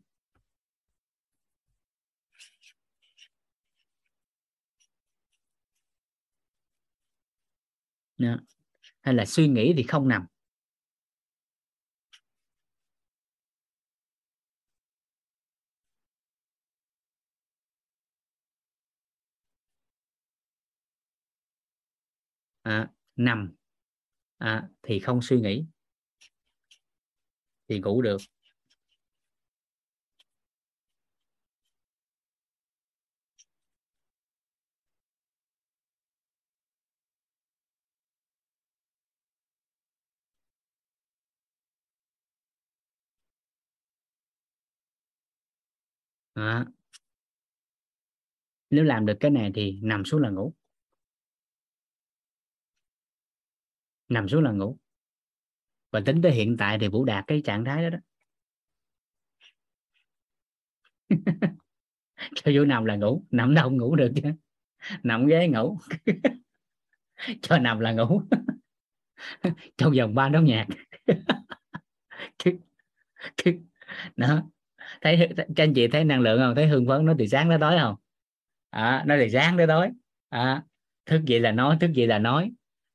[SPEAKER 1] Đó. hay là suy nghĩ thì không nằm. À, nằm. À, thì không suy nghĩ. Thì ngủ được. Đó. nếu làm được cái này thì nằm xuống là ngủ. Nằm xuống là ngủ. Và tính tới hiện tại thì vũ đạt cái trạng thái đó đó. [LAUGHS] Cho vũ nằm là ngủ. Nằm đâu ngủ được chứ. Nằm ghế ngủ. [LAUGHS] Cho nằm là ngủ. [LAUGHS] Trong vòng ba nốt nhạc. Đó thấy các anh chị thấy năng lượng không? Thấy hương phấn nó từ sáng tới tối không? À, nó từ sáng tới tối. À, thức dậy là nói thức dậy là nói.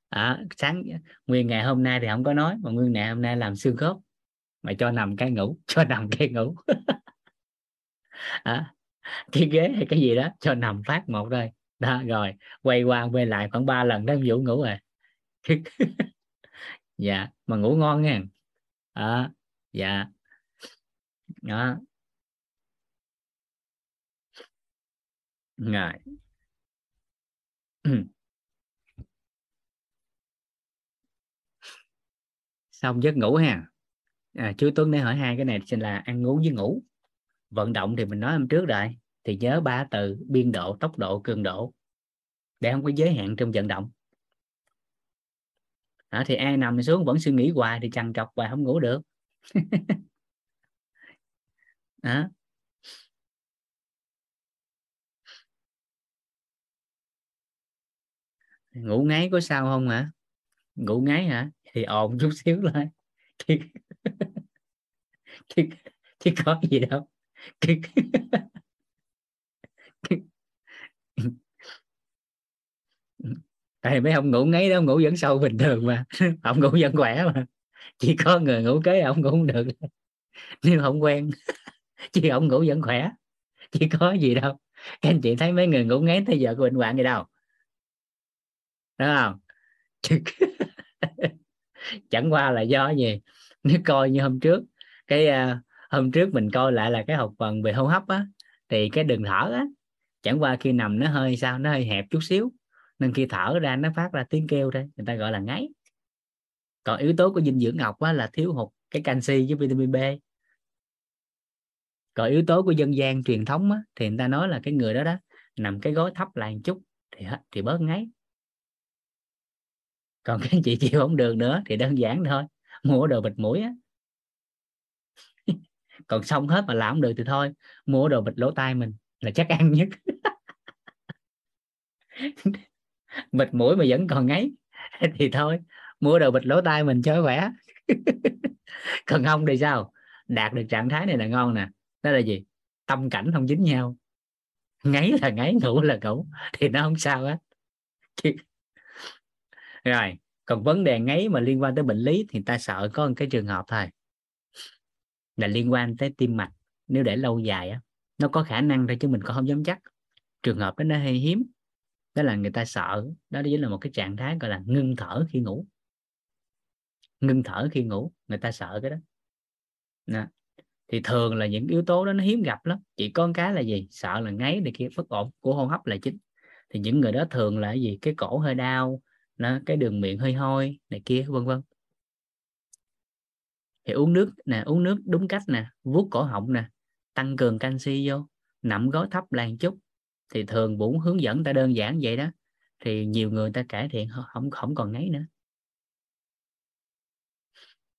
[SPEAKER 1] À, sáng nguyên ngày hôm nay thì không có nói mà nguyên ngày hôm nay làm xương khớp. Mà cho nằm cái ngủ [LAUGHS] cho nằm cái ngủ. [LAUGHS] À, cái ghế hay cái gì đó cho nằm phát một thôi. Đó rồi quay qua quay lại khoảng 3 lần đó vũ ngủ rồi. [LAUGHS] Dạ mà ngủ ngon nha à, dạ đó. Ngài. [CLEARS THROAT] Xong giấc ngủ ha. À, chú Tuấn để hỏi hai cái này xin là ăn uống với ngủ. Vận động thì mình nói hôm trước rồi. Thì nhớ ba từ biên độ tốc độ cường độ. Để không có giới hạn trong vận động. À, thì ai nằm xuống vẫn suy nghĩ hoài thì trằn trọc hoài không ngủ được. [LAUGHS] đó. Ngủ ngáy có sao không hả? Ngủ ngáy hả? Thì ồn chút xíu lên thì [LAUGHS] thì, thì có gì đâu. [LAUGHS] Thì... tại mấy ông ngủ ngáy đó ông ngủ vẫn sâu bình thường mà. [LAUGHS] Ông ngủ vẫn khỏe mà. Chỉ có người ngủ kế ông ngủ không được. Nếu không quen. [LAUGHS] chứ ông ngủ vẫn khỏe. Chỉ có gì đâu. Các anh chị thấy mấy người ngủ ngáy tới giờ của bệnh hoạn gì đâu. Đúng không? [LAUGHS] Chẳng qua là do gì? Nếu coi như hôm trước cái uh, hôm trước mình coi lại là cái học phần về hô hấp á thì cái đường thở á chẳng qua khi nằm nó hơi sao nó hơi hẹp chút xíu nên khi thở ra nó phát ra tiếng kêu thôi người ta gọi là ngáy. Còn yếu tố của dinh dưỡng ngọc á là thiếu hụt cái canxi với vitamin B còn yếu tố của dân gian truyền thống á, thì người ta nói là cái người đó đó nằm cái gối thấp lại một chút thì thì bớt ngáy. Còn các anh chị chịu không được nữa thì đơn giản thôi mua đồ bịt mũi á. [LAUGHS] Còn xong hết mà làm không được thì thôi mua đồ bịt lỗ tai mình là chắc ăn nhất. [LAUGHS] Bịt mũi mà vẫn còn ngáy [LAUGHS] thì thôi mua đồ bịt lỗ tai mình cho khỏe. Còn không thì sao? Đạt được trạng thái này là ngon nè đó là gì? Tâm cảnh không dính nhau. Ngáy là ngáy ngủ là ngủ. Thì nó không sao hết. Rồi còn vấn đề ngáy mà liên quan tới bệnh lý thì ta sợ có một cái trường hợp thôi. Là liên quan tới tim mạch. Nếu để lâu dài á nó có khả năng thôi chứ mình cũng không dám chắc. Trường hợp đó nó hơi hiếm. Đó là người ta sợ. Đó chính là một cái trạng thái gọi là ngưng thở khi ngủ. Ngưng thở khi ngủ. Người ta sợ cái đó, đó thì thường là những yếu tố đó nó hiếm gặp lắm. Chỉ có cái là gì? Sợ là ngáy này kia, bất ổn, của hô hấp là chính. Thì những người đó thường là gì? Cái cổ hơi đau, nó, cái đường miệng hơi hôi này kia, vân vân. Thì uống nước nè, uống nước đúng cách nè, vuốt cổ họng nè, tăng cường canxi vô nằm gối thấp làn chút thì thường cũng hướng dẫn ta đơn giản vậy đó. Thì nhiều người ta cải thiện không không còn ngáy nữa.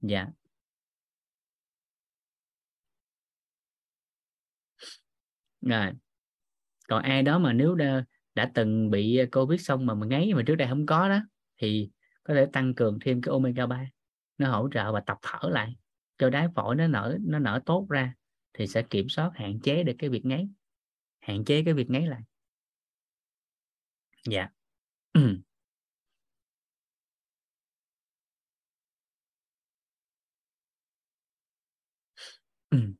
[SPEAKER 1] Dạ. Rồi. Còn ai đó mà nếu đã, đã từng bị ờ, covid xong mà mà ngáy mà trước đây không có đó thì có thể tăng cường thêm cái omega 3 nó hỗ trợ và tập thở lại. Cho đáy phổi nó nở nó nở tốt ra thì sẽ kiểm soát hạn chế được cái việc ngáy hạn chế cái việc ngáy lại. Dạ. [CLEARS THROAT] Ừ.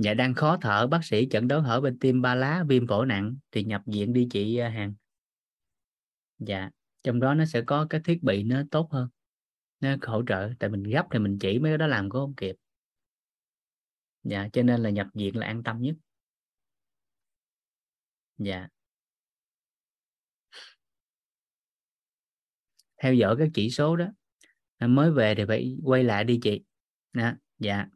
[SPEAKER 1] dạ đang khó thở bác sĩ chẩn đoán hở bên tim ba lá viêm phổi nặng thì nhập viện đi chị à, hàng dạ trong đó nó sẽ có cái thiết bị nó tốt hơn nó hỗ trợ tại mình gấp thì mình chỉ mấy cái đó làm có không kịp. Dạ cho nên là nhập viện là an tâm nhất. Dạ. Theo dõi các chỉ số đó à, mới về thì phải quay lại đi chị. Đó, dạ.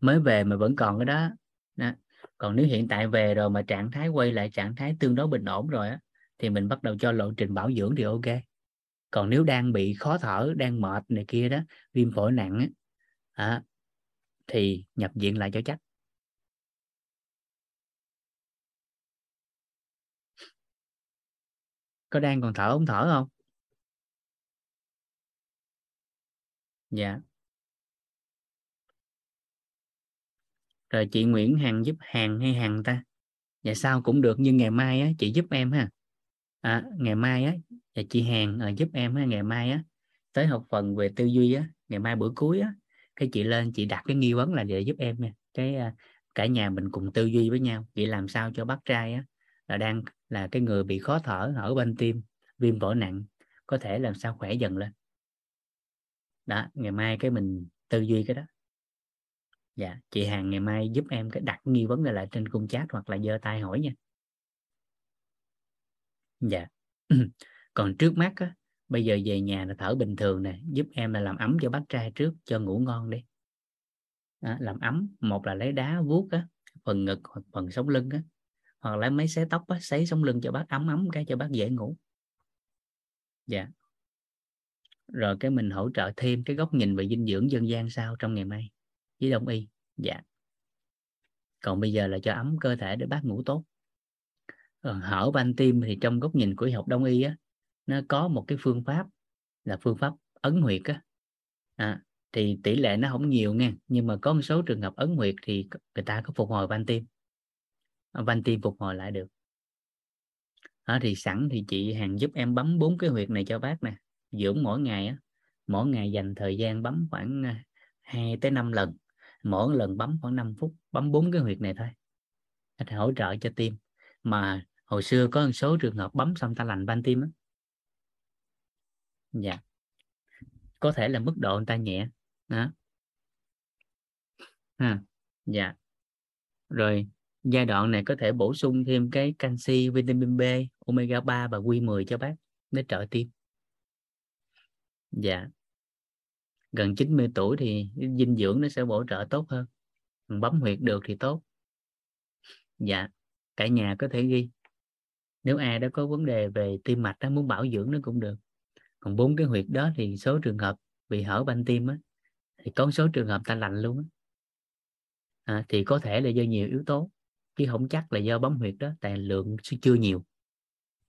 [SPEAKER 1] Mới về mà vẫn còn cái đó, đó. còn nếu hiện tại về rồi mà trạng thái quay lại trạng thái tương đối bình ổn rồi á thì mình bắt đầu cho lộ trình bảo dưỡng thì ok. Còn nếu đang bị khó thở đang mệt này kia đó viêm phổi nặng á, à, thì nhập viện lại cho chắc. Có đang còn thở không thở không? Dạ. Rồi chị Nguyễn Hằng giúp hàng hay Hằng ta? Dạ sao cũng được nhưng ngày mai á chị giúp em ha. À, ngày mai á dạ chị Hằng à, giúp em ha ngày mai á. Tới học phần về tư duy á ngày mai bữa cuối á cái chị lên chị đặt cái nghi vấn là để giúp em nha. Cái à, cả nhà mình cùng tư duy với nhau chị làm sao cho bác trai á là đang là cái người bị khó thở ở bên tim viêm phổi nặng có thể làm sao khỏe dần lên. Đó ngày mai cái mình tư duy cái đó dạ chị hàng ngày mai giúp em cái đặt nghi vấn này lại trên cung chat hoặc là giơ tay hỏi nha. Dạ. [CLEARS THROAT] Còn trước mắt á, bây giờ về nhà là thở bình thường nè giúp em là làm ấm cho bác trai trước cho ngủ ngon đi. Đó, làm ấm một là lấy đá vuốt á phần ngực hoặc phần sống lưng á hoặc lấy mấy xé tóc á sấy sống lưng cho bác ấm ấm cái cho bác dễ ngủ. Dạ. Rồi cái mình hỗ trợ thêm cái góc nhìn về dinh dưỡng dân gian sau trong ngày mai? Với đông y dạ. Còn bây giờ là cho ấm cơ thể để bác ngủ tốt. Còn hở van tim thì trong góc nhìn của y học đông y á nó có một cái phương pháp là phương pháp ấn huyệt á. À, thì tỷ lệ nó không nhiều nha nhưng mà có một số trường hợp ấn huyệt thì người ta có phục hồi van tim. Ờ, van tim phục hồi lại được. À, thì sẵn thì chị hàng giúp em bấm bốn cái huyệt này cho bác nè. Dưỡng mỗi ngày á mỗi ngày dành thời gian bấm khoảng 2 tới 5 lần mỗi lần bấm khoảng 5 phút, bấm bốn cái huyệt này thôi. Để hỗ trợ cho tim. Mà hồi xưa có một số trường hợp bấm xong ta lành van tim á. Dạ. Có thể là mức độ người ta nhẹ. Đó. Ha. Dạ. Rồi, giai đoạn này có thể bổ sung thêm cái canxi, vitamin B, omega 3 và Q10 cho bác. Để trợ tim. Dạ gần 90 tuổi thì dinh dưỡng nó sẽ bổ trợ tốt hơn. Bấm huyệt được thì tốt. Dạ cả nhà có thể ghi. Nếu ai đã có vấn đề về tim mạch đó muốn bảo dưỡng nó cũng được. Còn bốn cái huyệt đó thì số trường hợp bị hở van tim á thì có số trường hợp ta lành luôn á. À, thì có thể là do nhiều yếu tố chứ không chắc là do bấm huyệt đó tại lượng chưa nhiều.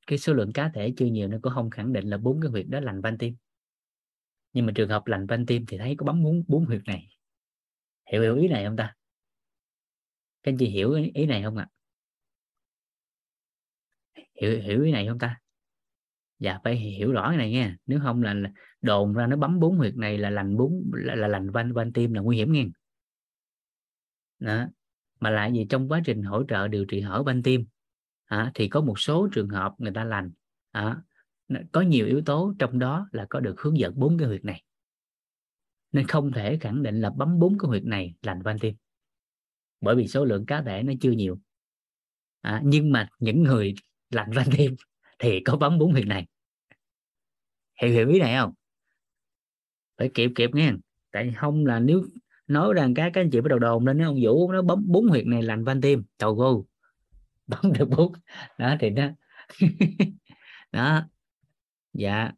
[SPEAKER 1] Cái số lượng cá thể chưa nhiều nên cũng không khẳng định là bốn cái huyệt đó lành van tim nhưng mà trường hợp lành van tim thì thấy có bấm bốn bốn huyệt này. Hiểu hiểu ý này không ta? Các anh chị hiểu ý này không ạ? À? hiểu hiểu ý này không ta? Dạ phải hiểu rõ cái này nha nếu không là, đồn ra nó bấm bốn huyệt này là lành bốn là, là lành van van tim là nguy hiểm nghe. Đó. Mà lại gì trong quá trình hỗ trợ điều trị hở van tim à, thì có một số trường hợp người ta lành à, có nhiều yếu tố trong đó là có được hướng dẫn bốn cái huyệt này. Nên không thể khẳng định là bấm bốn cái huyệt này lành van tim. Bởi vì số lượng cá thể nó chưa nhiều. À, nhưng mà những người lành van tim thì có bấm bốn huyệt này. Hiểu hiểu ý này không? Phải kịp kịp nghe. Tại không là nếu nói rằng cái các anh chị bắt đầu đồn lên ông vũ nó bấm bốn huyệt này lành van tim tàu cô bấm được bốn. Đó thì nó [LAUGHS] đó dạ.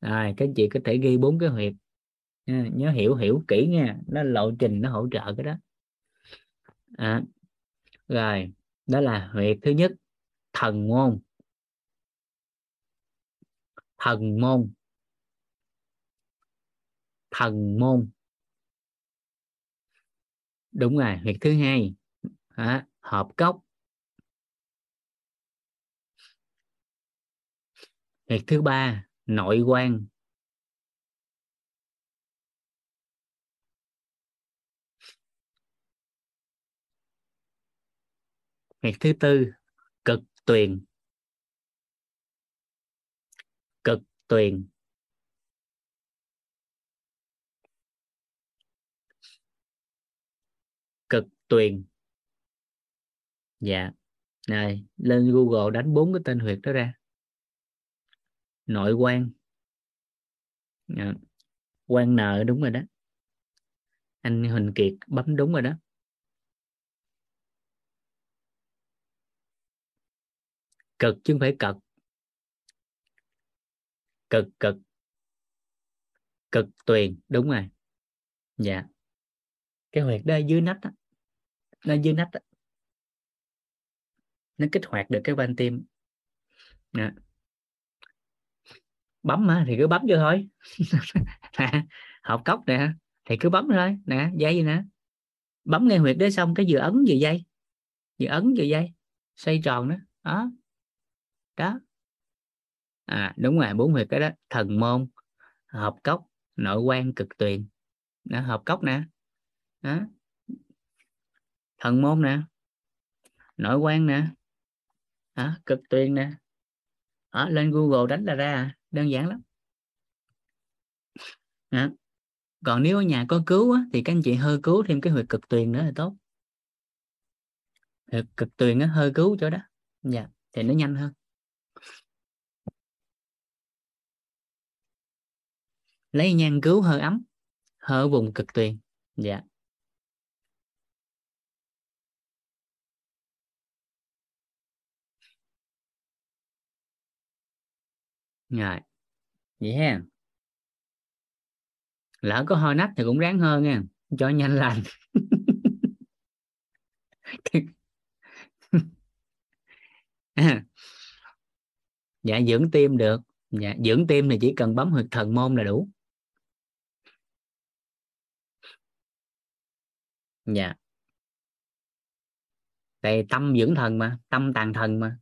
[SPEAKER 1] Rồi các chị có thể ghi bốn cái huyệt. Nhớ hiểu hiểu kỹ nha. Nó lộ trình nó hỗ trợ cái đó. À, rồi đó là huyệt thứ nhất thần môn. Thần môn. Thần môn. Đúng rồi huyệt thứ hai. À, hợp cốc. Huyệt thứ ba, nội quan. Huyệt thứ tư, cực tuyền. Cực tuyền. Cực tuyền. Dạ. Này, lên google đánh bốn cái tên huyệt đó ra nội quan. À, quan nợ đúng rồi đó. Anh Huỳnh Kiệt bấm đúng rồi đó. Cực chứ không phải cật cực cực. Cực tuyền đúng rồi. Dạ. Cái huyệt đó dưới nách đó. nó dưới nách đó. nó kích hoạt được cái van tim. Đó bấm mà thì cứ bấm vô thôi. [LAUGHS] Học cốc nè thì cứ bấm thôi. Nè dây gì nè. Bấm ngay huyệt đấy xong cái vừa ấn vừa dây. Vừa ấn vừa dây. Xoay tròn đó. Đó. Đó. À đúng rồi bốn huyệt cái đó. Thần môn hợp cốc nội quan cực tuyền. Đó, hợp cốc nè. Đó. Thần môn nè. Nội quan nè. Đó, cực tuyền nè. Đó, lên google đánh là ra à đơn giản lắm. À. còn nếu ở nhà có cứu á, thì các anh chị hơi cứu thêm cái huyệt cực tuyền nữa là tốt. Huyệt cực tuyền á, hơi cứu chỗ đó. Dạ thì nó nhanh hơn. Lấy nhang cứu hơi ấm hơi vùng cực tuyền. Dạ. Rồi. Vậy ha. Lỡ có hơi nách thì cũng ráng hơn nha. Cho nhanh lành. [LAUGHS] Dạ dưỡng tim được. Dạ dưỡng tim thì chỉ cần bấm huyệt thần môn là đủ. Dạ. Tại tâm dưỡng thần mà tâm tàn thần mà.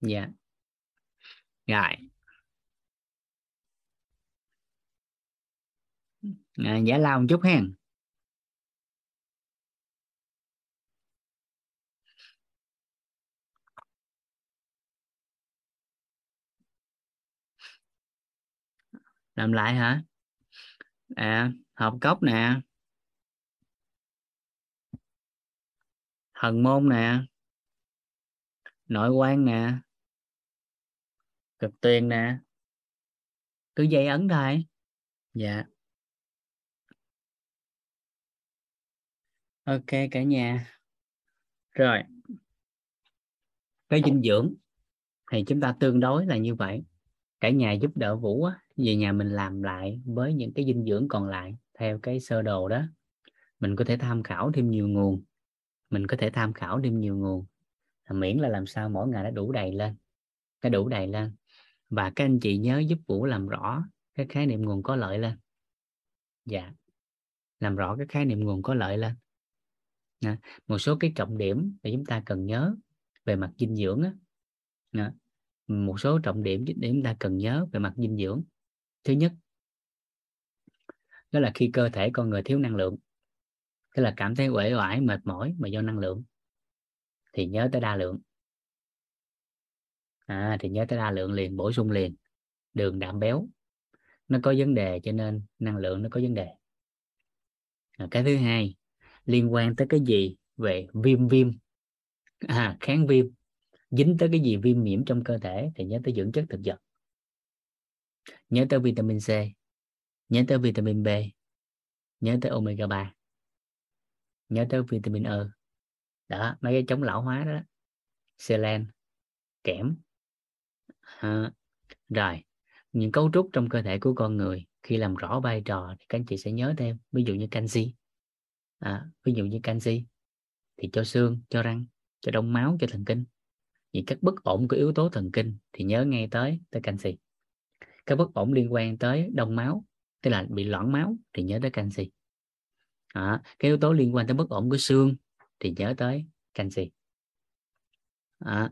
[SPEAKER 1] Dạ. Rồi à, giả lao một chút hen. Làm lại hả? À hộp cốc nè. Thần môn nè. Nội quan nè. Cực tuyền nè. Cứ dây ấn thôi. Dạ. Ok cả nhà. Rồi. Cái dinh dưỡng thì chúng ta tương đối là như vậy. Cả nhà giúp đỡ vũ á, về nhà mình làm lại với những cái dinh dưỡng còn lại theo cái sơ đồ đó. Mình có thể tham khảo thêm nhiều nguồn. Mình có thể tham khảo thêm nhiều nguồn. Miễn là làm sao mỗi ngày nó đủ đầy lên. Cái đủ đầy lên. Và các anh chị nhớ giúp vũ làm rõ cái khái niệm nguồn có lợi lên. Dạ. Làm rõ cái khái niệm nguồn có lợi lên. Một số cái trọng điểm để chúng ta cần nhớ về mặt dinh dưỡng á. Một số trọng điểm để chúng ta cần nhớ về mặt dinh dưỡng. Thứ nhất đó là khi cơ thể con người thiếu năng lượng tức là cảm thấy uể oải mệt mỏi mà do năng lượng thì nhớ tới đa lượng. À, thì nhớ tới đa lượng liền bổ sung liền. Đường đạm béo nó có vấn đề cho nên năng lượng nó có vấn đề. À, cái thứ hai liên quan tới cái gì về viêm viêm? À, kháng viêm. Dính tới cái gì viêm nhiễm trong cơ thể thì nhớ tới dưỡng chất thực vật. Nhớ tới vitamin C. Nhớ tới vitamin B. Nhớ tới omega 3 nhớ tới vitamin E. Đó mấy cái chống lão hóa đó. Selen kẽm. À, rồi. Những cấu trúc trong cơ thể của con người khi làm rõ vai trò thì các anh chị sẽ nhớ thêm. Ví dụ như canxi à, ví dụ như canxi thì cho xương cho răng cho đông máu cho thần kinh. Vì các bất ổn của yếu tố thần kinh thì nhớ ngay tới tới canxi. Các bất ổn liên quan tới đông máu tức là bị loãng máu thì nhớ tới canxi. À, cái yếu tố liên quan tới bất ổn của xương thì nhớ tới canxi. À.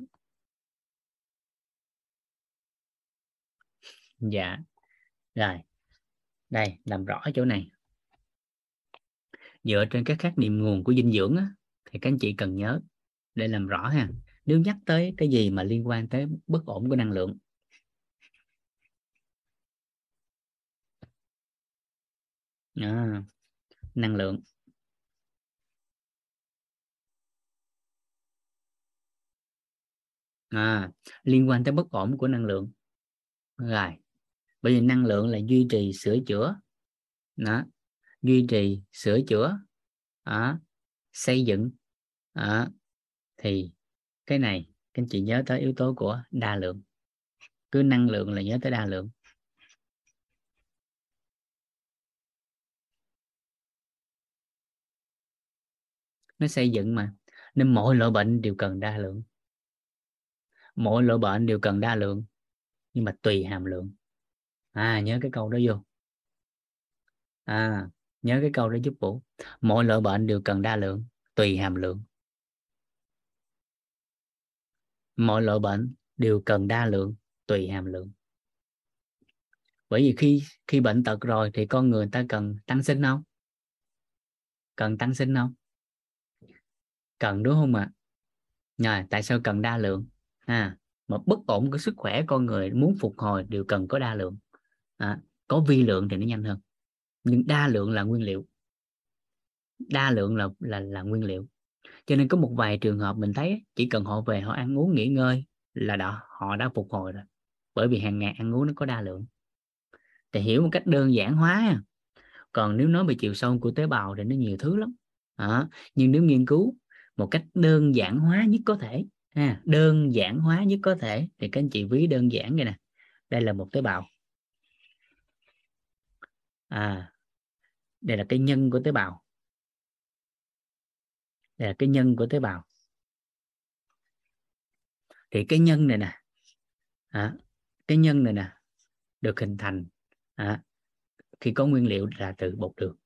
[SPEAKER 1] dạ rồi. Đây làm rõ chỗ này dựa trên các khái niệm nguồn của dinh dưỡng á, thì các anh chị cần nhớ để làm rõ ha. Nếu nhắc tới cái gì mà liên quan tới bất ổn của năng lượng? À, năng lượng. À, liên quan tới bất ổn của năng lượng. Rồi bởi vì năng lượng là duy trì sửa chữa. Đó duy trì sửa chữa à, xây dựng. À, thì cái này các anh chị nhớ tới yếu tố của đa lượng. Cứ năng lượng là nhớ tới đa lượng. Nó xây dựng mà nên mỗi loại bệnh đều cần đa lượng. Mỗi loại bệnh đều cần đa lượng nhưng mà tùy hàm lượng. À nhớ cái câu đó vô. À nhớ cái câu đó giúp bổ. Mọi loại bệnh đều cần đa lượng tùy hàm lượng. Mọi loại bệnh đều cần đa lượng tùy hàm lượng. Bởi vì khi khi bệnh tật rồi thì con người ta cần tăng sinh không? Cần tăng sinh không? Cần đúng không ạ? À? tại sao cần đa lượng? À mà bất ổn của sức khỏe con người muốn phục hồi đều cần có đa lượng. À, có vi lượng thì nó nhanh hơn nhưng đa lượng là nguyên liệu. Đa lượng là là là nguyên liệu. Cho nên có một vài trường hợp mình thấy chỉ cần họ về họ ăn uống nghỉ ngơi là đó họ đã phục hồi rồi. Bởi vì hàng ngày ăn uống nó có đa lượng. Thì hiểu một cách đơn giản hóa còn nếu nói về chiều sâu của tế bào thì nó nhiều thứ lắm. À, nhưng nếu nghiên cứu một cách đơn giản hóa nhất có thể ha, đơn giản hóa nhất có thể thì các anh chị ví đơn giản vậy nè. Đây là một tế bào à đây là cái nhân của tế bào. Đây là cái nhân của tế bào. Thì cái nhân này nè à, cái nhân này nè được hình thành à, khi có nguyên liệu là từ bột đường.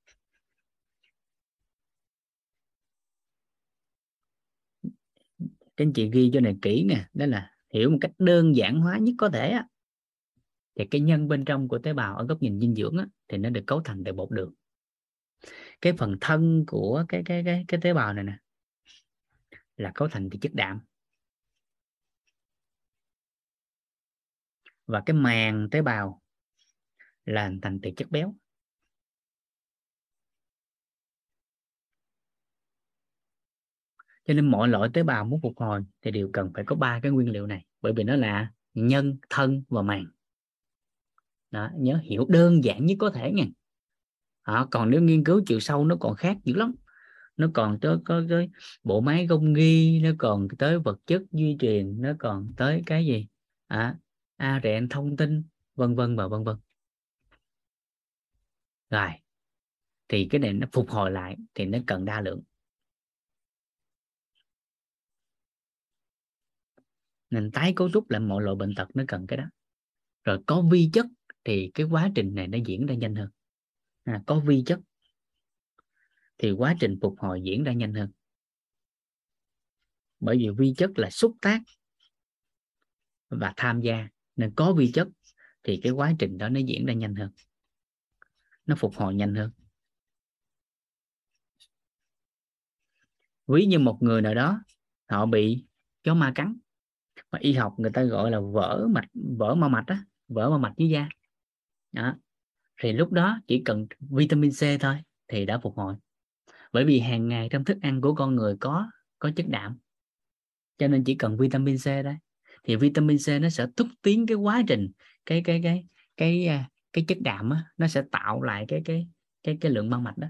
[SPEAKER 1] Các anh chị ghi cho này kỹ nè đó là hiểu một cách đơn giản hóa nhất có thể á thì cái nhân bên trong của tế bào ở góc nhìn dinh dưỡng á, thì nó được cấu thành từ bột đường. Cái phần thân của cái cái cái cái tế bào này nè là cấu thành từ chất đạm. Và cái màng tế bào là thành từ chất béo. Cho nên mọi loại tế bào muốn phục hồi thì đều cần phải có ba cái nguyên liệu này. Bởi vì nó là nhân thân và màng đó, nhớ hiểu đơn giản nhất có thể nha. À, còn nếu nghiên cứu chiều sâu nó còn khác dữ lắm. Nó còn tới có tới bộ máy công nghi, nó còn tới vật chất duy truyền nó còn tới cái gì? À, a rẹn thông tin vân vân và vân vân. Rồi thì cái này nó phục hồi lại thì nó cần đa lượng. Nên tái cấu trúc lại mọi loại bệnh tật nó cần cái đó. Rồi có vi chất thì cái quá trình này nó diễn ra nhanh hơn. À, có vi chất. Thì quá trình phục hồi diễn ra nhanh hơn. Bởi vì vi chất là xúc tác và tham gia. Nên có vi chất thì cái quá trình đó nó diễn ra nhanh hơn. Nó phục hồi nhanh hơn. Ví như một người nào đó họ bị chó ma cắn. Mà y học người ta gọi là vỡ mạch vỡ ma mạch á vỡ ma mạch dưới da đó. thì lúc đó chỉ cần vitamin C thôi thì đã phục hồi. Bởi vì hàng ngày trong thức ăn của con người có có chất đạm. Cho nên chỉ cần vitamin C đấy thì vitamin C nó sẽ thúc tiến cái quá trình cái cái cái cái cái, cái chất đạm á, nó sẽ tạo lại cái cái cái cái lượng băng mạch đó.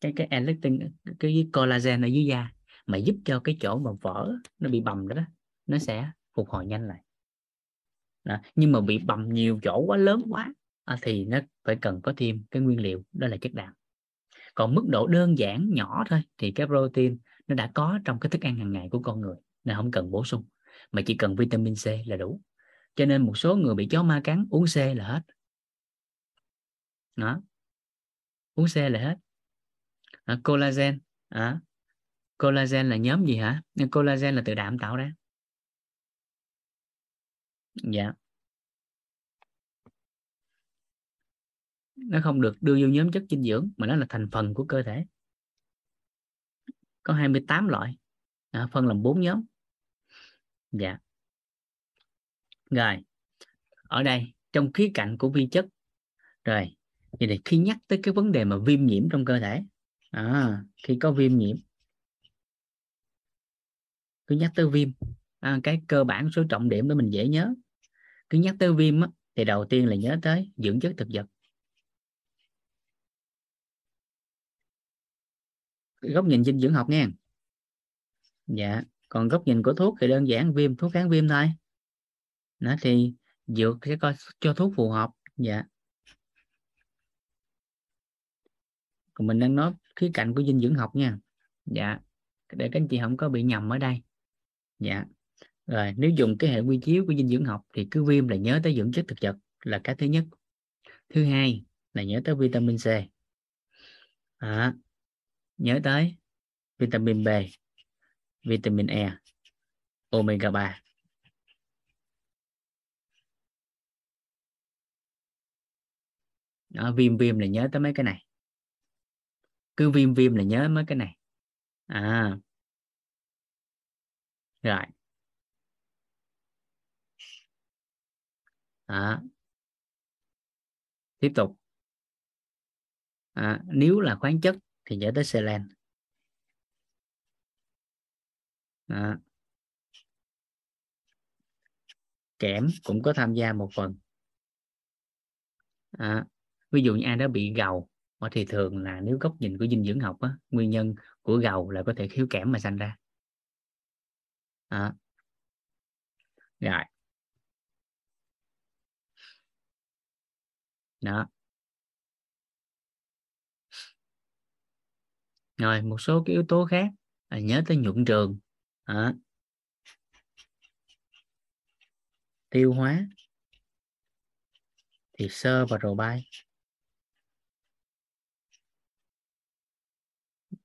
[SPEAKER 1] Cái cái elastin cái collagen ở dưới da mà giúp cho cái chỗ mà vỡ nó bị bầm đó, đó nó sẽ phục hồi nhanh lại. Đó. nhưng mà bị bầm nhiều chỗ quá lớn quá à, thì nó phải cần có thêm cái nguyên liệu đó là chất đạm. Còn mức độ đơn giản nhỏ thôi thì cái protein nó đã có trong cái thức ăn hàng ngày của con người nên không cần bổ sung mà chỉ cần vitamin C là đủ. Cho nên một số người bị chó ma cắn uống C là hết. Đó. Uống C là hết. À, collagen à, collagen là nhóm gì hả? Collagen là từ đạm tạo ra. Dạ. Nó không được đưa vô nhóm chất dinh dưỡng mà nó là thành phần của cơ thể. Có 28 loại. À, phân làm bốn nhóm. Dạ. Rồi. Ở đây trong khía cạnh của vi chất. Rồi. Vậy thì khi nhắc tới cái vấn đề mà viêm nhiễm trong cơ thể. À, khi có viêm nhiễm. Cứ nhắc tới viêm. À, cái cơ bản số trọng điểm để mình dễ nhớ. Cứ nhắc tới viêm á, thì đầu tiên là nhớ tới dưỡng chất thực vật. Góc nhìn dinh dưỡng học nha dạ còn góc nhìn của thuốc thì đơn giản viêm thuốc kháng viêm thôi. Nó thì dược sẽ coi cho thuốc phù hợp dạ. Còn mình đang nói khía cạnh của dinh dưỡng học nha. Dạ để các anh chị không có bị nhầm ở đây. Dạ rồi nếu dùng cái hệ quy chiếu của dinh dưỡng học thì cứ viêm là nhớ tới dưỡng chất thực vật là cái thứ nhất. Thứ hai là nhớ tới vitamin C. À, nhớ tới vitamin B vitamin E omega 3 đó, viêm viêm là nhớ tới mấy cái này. Cứ viêm viêm là nhớ mấy cái này. À. Rồi. À. tiếp tục. À, nếu là khoáng chất thì nhớ tới selen à. kẽm cũng có tham gia một phần à. ví dụ như ai đó bị gầu ờ, thì thường là nếu góc nhìn của dinh dưỡng học á, nguyên nhân của gầu là có thể thiếu kẽm mà sanh ra à. rồi đó rồi, một số cái yếu tố khác. Là nhớ tới nhuận trường. À. tiêu hóa. Thì sơ và rồ bay.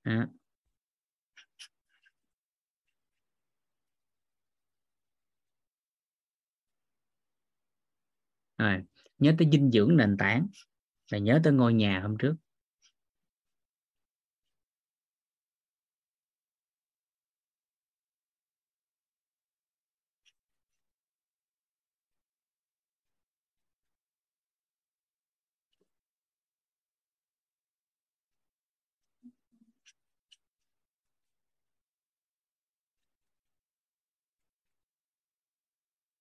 [SPEAKER 1] À. rồi, nhớ tới dinh dưỡng nền tảng. Là nhớ tới ngôi nhà hôm trước.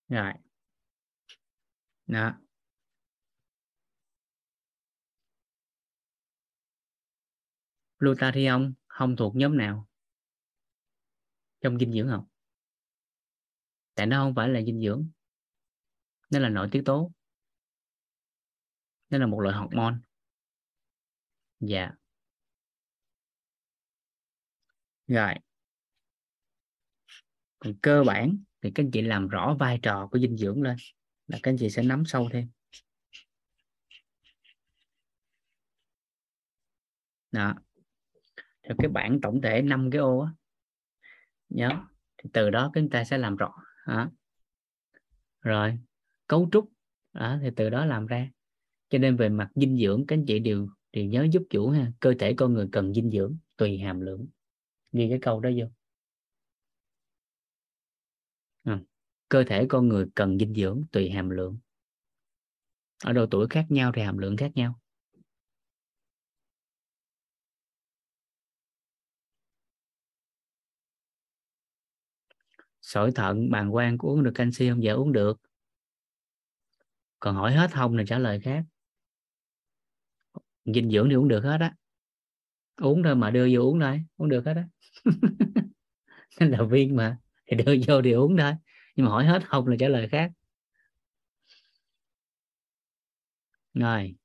[SPEAKER 1] Rồi. Đó. Glutathione không thuộc nhóm nào? Trong dinh dưỡng học tại nó không phải là dinh dưỡng. Nó là nội tiết tố. Nó là một loại hormone. Dạ. Rồi. Còn cơ bản thì các anh chị làm rõ vai trò của dinh dưỡng lên là các anh chị sẽ nắm sâu thêm. Đó. Theo cái bảng tổng thể năm cái ô á. Nhớ. Thì từ đó chúng ta sẽ làm rõ. Đó. rồi. Cấu trúc. Đó, thì từ đó làm ra. Cho nên về mặt dinh dưỡng các anh chị đều đều nhớ giúp chủ ha. Cơ thể con người cần dinh dưỡng tùy hàm lượng. Ghi cái câu đó vô. cơ thể con người cần dinh dưỡng tùy hàm lượng. Ở độ tuổi khác nhau thì hàm lượng khác nhau. Sỏi thận, bàng quang, có uống được canxi không? Dạ uống được. Còn hỏi hết không thì trả lời khác. Dinh dưỡng thì uống được hết á. Uống thôi mà đưa vô uống thôi, uống được hết á. Nên [LAUGHS] là viên mà, thì đưa vô thì uống thôi nhưng mà hỏi hết không là trả lời khác. Rồi.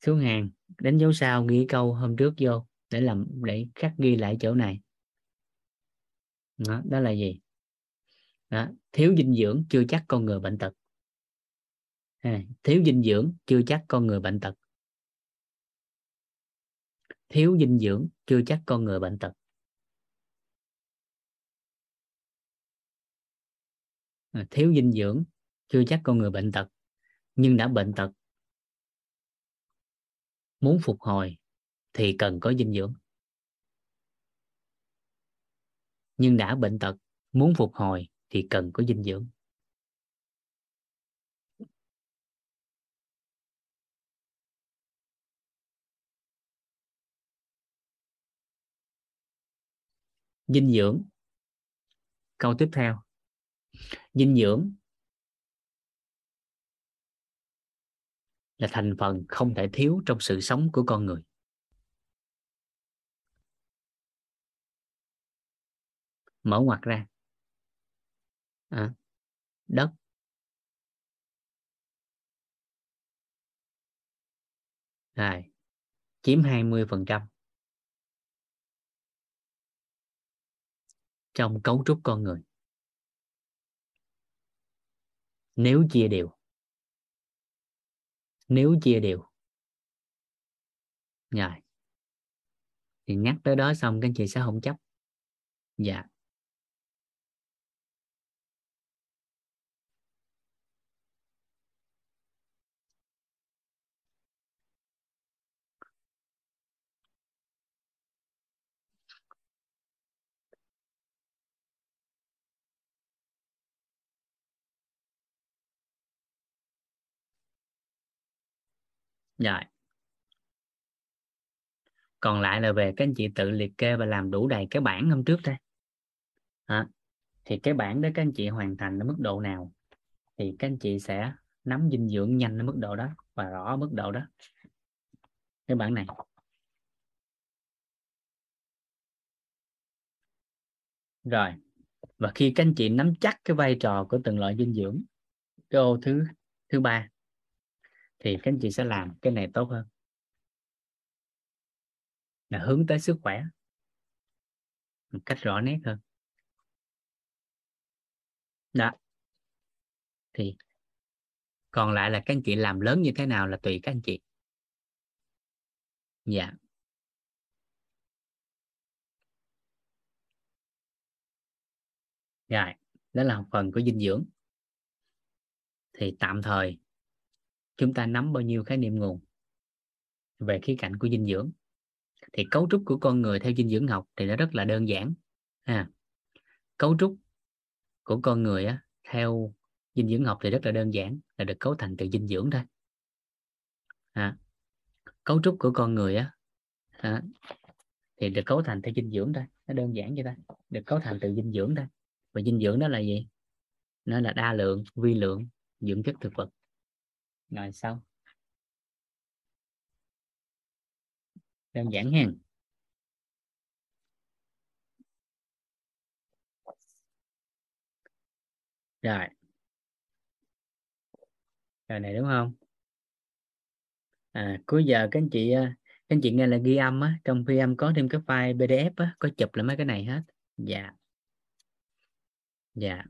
[SPEAKER 1] Xuống hàng đánh dấu sao ghi câu hôm trước vô để làm để khắc ghi lại chỗ này. Đó, đó là gì? Đó, thiếu dinh dưỡng chưa chắc con người bệnh tật. À, thiếu dinh dưỡng chưa chắc con người bệnh tật. Thiếu dinh dưỡng chưa chắc con người bệnh tật. Ờ, thiếu dinh dưỡng, chưa chắc con người bệnh tật, nhưng đã bệnh tật, muốn phục hồi thì cần có dinh dưỡng. Nhưng đã bệnh tật, muốn phục hồi thì cần có dinh dưỡng. Dinh dưỡng. Câu tiếp theo dinh dưỡng là thành phần không thể thiếu trong sự sống của con người. Mở ngoặt ra. À, đất. À, chiếm 20 phần trăm. Trong cấu trúc con người. Nếu chia đều. Nếu chia đều. Rồi. Thì nhắc tới đó xong các anh chị sẽ không chấp. Dạ. Rồi. Còn lại là về các anh chị tự liệt kê và làm đủ đầy cái bảng hôm trước đây. À, thì cái bảng đó các anh chị hoàn thành ở mức độ nào thì các anh chị sẽ nắm dinh dưỡng nhanh ở mức độ đó và rõ ở mức độ đó. Cái bảng này. Rồi. Và khi các anh chị nắm chắc cái vai trò của từng loại dinh dưỡng cái ô thứ thứ ba thì các anh chị sẽ làm cái này tốt hơn. Là hướng tới sức khỏe. Một cách rõ nét hơn. Đó. Thì còn lại là các anh chị làm lớn như thế nào là tùy các anh chị. Dạ. Rồi, đó là phần của dinh dưỡng. Thì tạm thời chúng ta nắm bao nhiêu khái niệm nguồn về khía cạnh của dinh dưỡng? Thì cấu trúc của con người theo dinh dưỡng học thì nó rất là đơn giản ha. Cấu trúc của con người á, theo dinh dưỡng học thì rất là đơn giản là được cấu thành từ dinh dưỡng thôi. À, cấu trúc của con người á à, thì được cấu thành theo dinh dưỡng thôi nó đơn giản vậy ta được cấu thành từ dinh dưỡng thôi. Và dinh dưỡng đó là gì? Nó là đa lượng vi lượng dưỡng chất thực vật rồi, xong. Đơn giản ha. Rồi. Rồi này đúng không? À cuối giờ các anh chị à, các anh chị nghe là ghi âm á, trong ghi âm có thêm cái file pdf á, có chụp lại mấy cái này hết. Dạ. Dạ.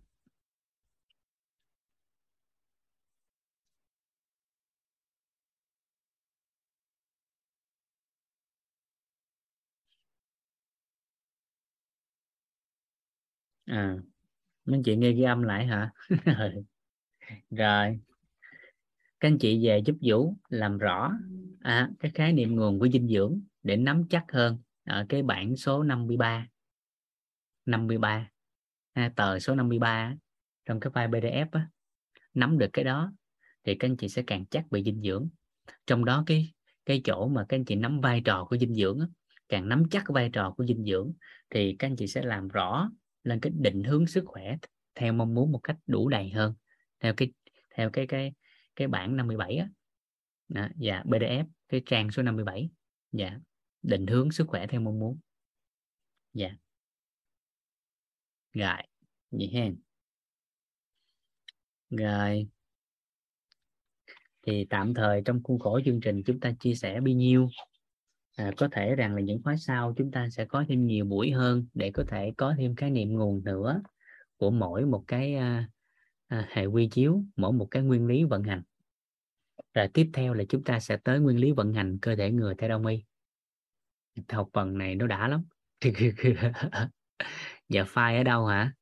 [SPEAKER 1] À mấy chị nghe ghi âm lại hả? [LAUGHS] Ừ. Rồi. Các anh chị về giúp Vũ làm rõ à, cái khái niệm nguồn của dinh dưỡng để nắm chắc hơn ở cái bảng số 53 53 à, tờ số 53 trong cái file PDF á, nắm được cái đó thì các anh chị sẽ càng chắc về dinh dưỡng. Trong đó cái cái chỗ mà các anh chị nắm vai trò của dinh dưỡng á, càng nắm chắc vai trò của dinh dưỡng thì các anh chị sẽ làm rõ lên cái định hướng sức khỏe theo mong muốn một cách đủ đầy hơn. Theo cái theo cái cái cái bản 57 á. Đó, dạ PDF cái trang số 57 dạ định hướng sức khỏe theo mong muốn. Dạ. Rồi vậy hen rồi. Thì tạm thời trong khuôn khổ chương trình chúng ta chia sẻ bao nhiêu à, có thể rằng là những khóa sau chúng ta sẽ có thêm nhiều buổi hơn để có thể có thêm khái niệm nguồn nữa của mỗi một cái à, à, hệ quy chiếu mỗi một cái nguyên lý vận hành. Rồi tiếp theo là chúng ta sẽ tới nguyên lý vận hành cơ thể người theo đông y. Học phần này nó đã lắm. [LAUGHS] Dạ file ở đâu hả?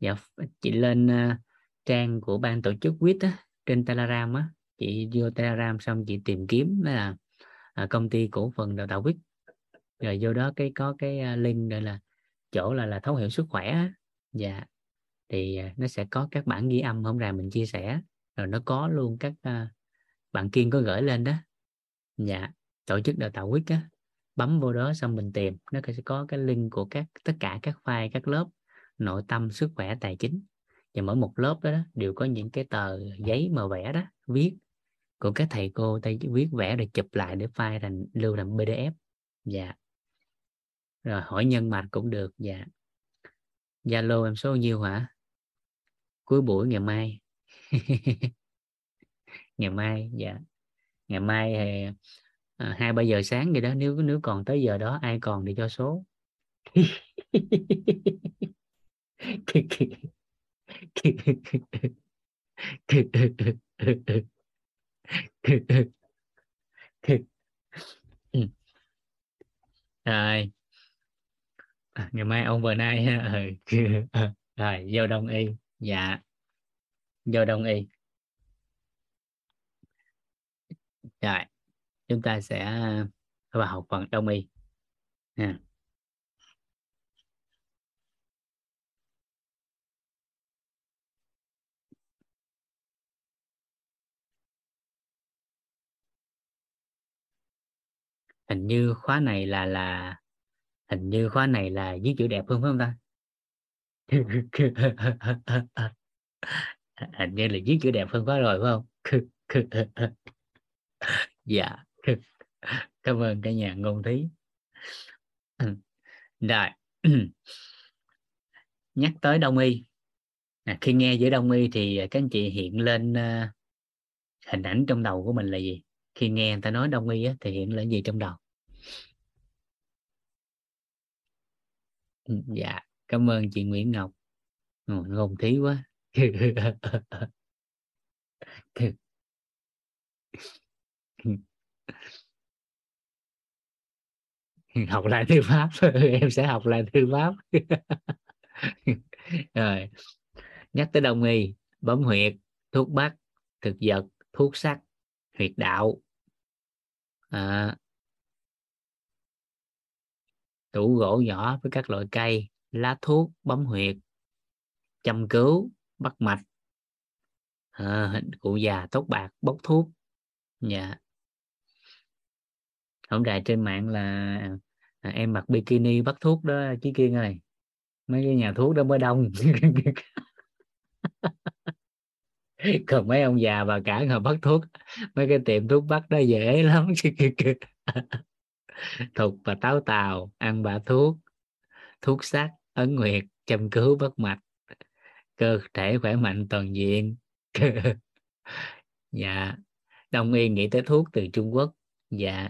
[SPEAKER 1] Dạ chị lên uh, trang của ban tổ chức quýt á trên telegram á. Chị vô telegram xong chị tìm kiếm là là à, công ty cổ phần đào tạo quýt rồi vô đó cái có cái à, link đây là chỗ là là thấu hiểu sức khỏe á. dạ. Thì à, nó sẽ có các bản ghi âm hôm nay mình chia sẻ. Rồi nó có luôn các uh, bạn kiên có gửi lên đó. Dạ. Tổ chức đào tạo quýt á. Bấm vô đó xong mình tìm. Nó sẽ có cái link của các tất cả các file các lớp nội tâm sức khỏe tài chính. Và mỗi một lớp đó, đó đều có những cái tờ giấy mà vẽ đó viết của các thầy cô tay viết vẽ để chụp lại để file thành, lưu thành pdf dạ. Rồi hỏi nhân mạch cũng được dạ. Zalo em số nhiêu hả? Cuối buổi ngày mai. [LAUGHS] Ngày mai dạ. Ngày mai thì à, hai, ba giờ sáng gì đó, nếu nếu còn tới giờ đó, ai còn thì cho số. [LAUGHS] [LAUGHS] rồi. À, ngày mai ông vừa nay rồi vô đông y. Dạ. Vô đông y. Rồi chúng ta sẽ à, vào học phần đông y. Nha hình như khóa này là là hình như khóa này là viết chữ đẹp hơn phải không ta? [LAUGHS] Hình như là viết chữ đẹp hơn quá rồi phải không? [LAUGHS] Dạ. [LAUGHS] Cảm ơn cả nhà ngôn thí. [CLEARS THROAT] Rồi. [CLEARS THROAT] Nhắc tới đông y. À, khi nghe giữa đông y thì các anh chị hiện lên uh, hình ảnh trong đầu của mình là gì? Khi nghe người ta nói đông y á, thì hiện lên gì trong đầu? Ừ, dạ cảm ơn chị Nguyễn Ngọc. Ngôn thí quá. [LAUGHS] Học lại thư pháp [LAUGHS] em sẽ học lại thư pháp. [LAUGHS] Rồi nhắc tới đông y bấm huyệt thuốc bắc thực vật thuốc sắc huyệt đạo à, tủ gỗ nhỏ với các loại cây lá thuốc bấm huyệt châm cứu bắt mạch. À, cụ già tốt bạc bốc thuốc. Dạ. Không đài trên mạng là à, em mặc bikini bắt thuốc đó chí kiên ơi. Mấy cái nhà thuốc đó mới đông. [LAUGHS] còn mấy ông già bà cả ngồi bắt thuốc. Mấy cái tiệm thuốc bắc đó dễ lắm. [LAUGHS] Thục và táo tàu, ăn bả thuốc. Thuốc sắc ấn nguyệt, châm cứu bất mạch. Cơ thể khỏe mạnh toàn diện. [LAUGHS] Dạ. Đông y nghĩ tới thuốc từ trung quốc. Dạ.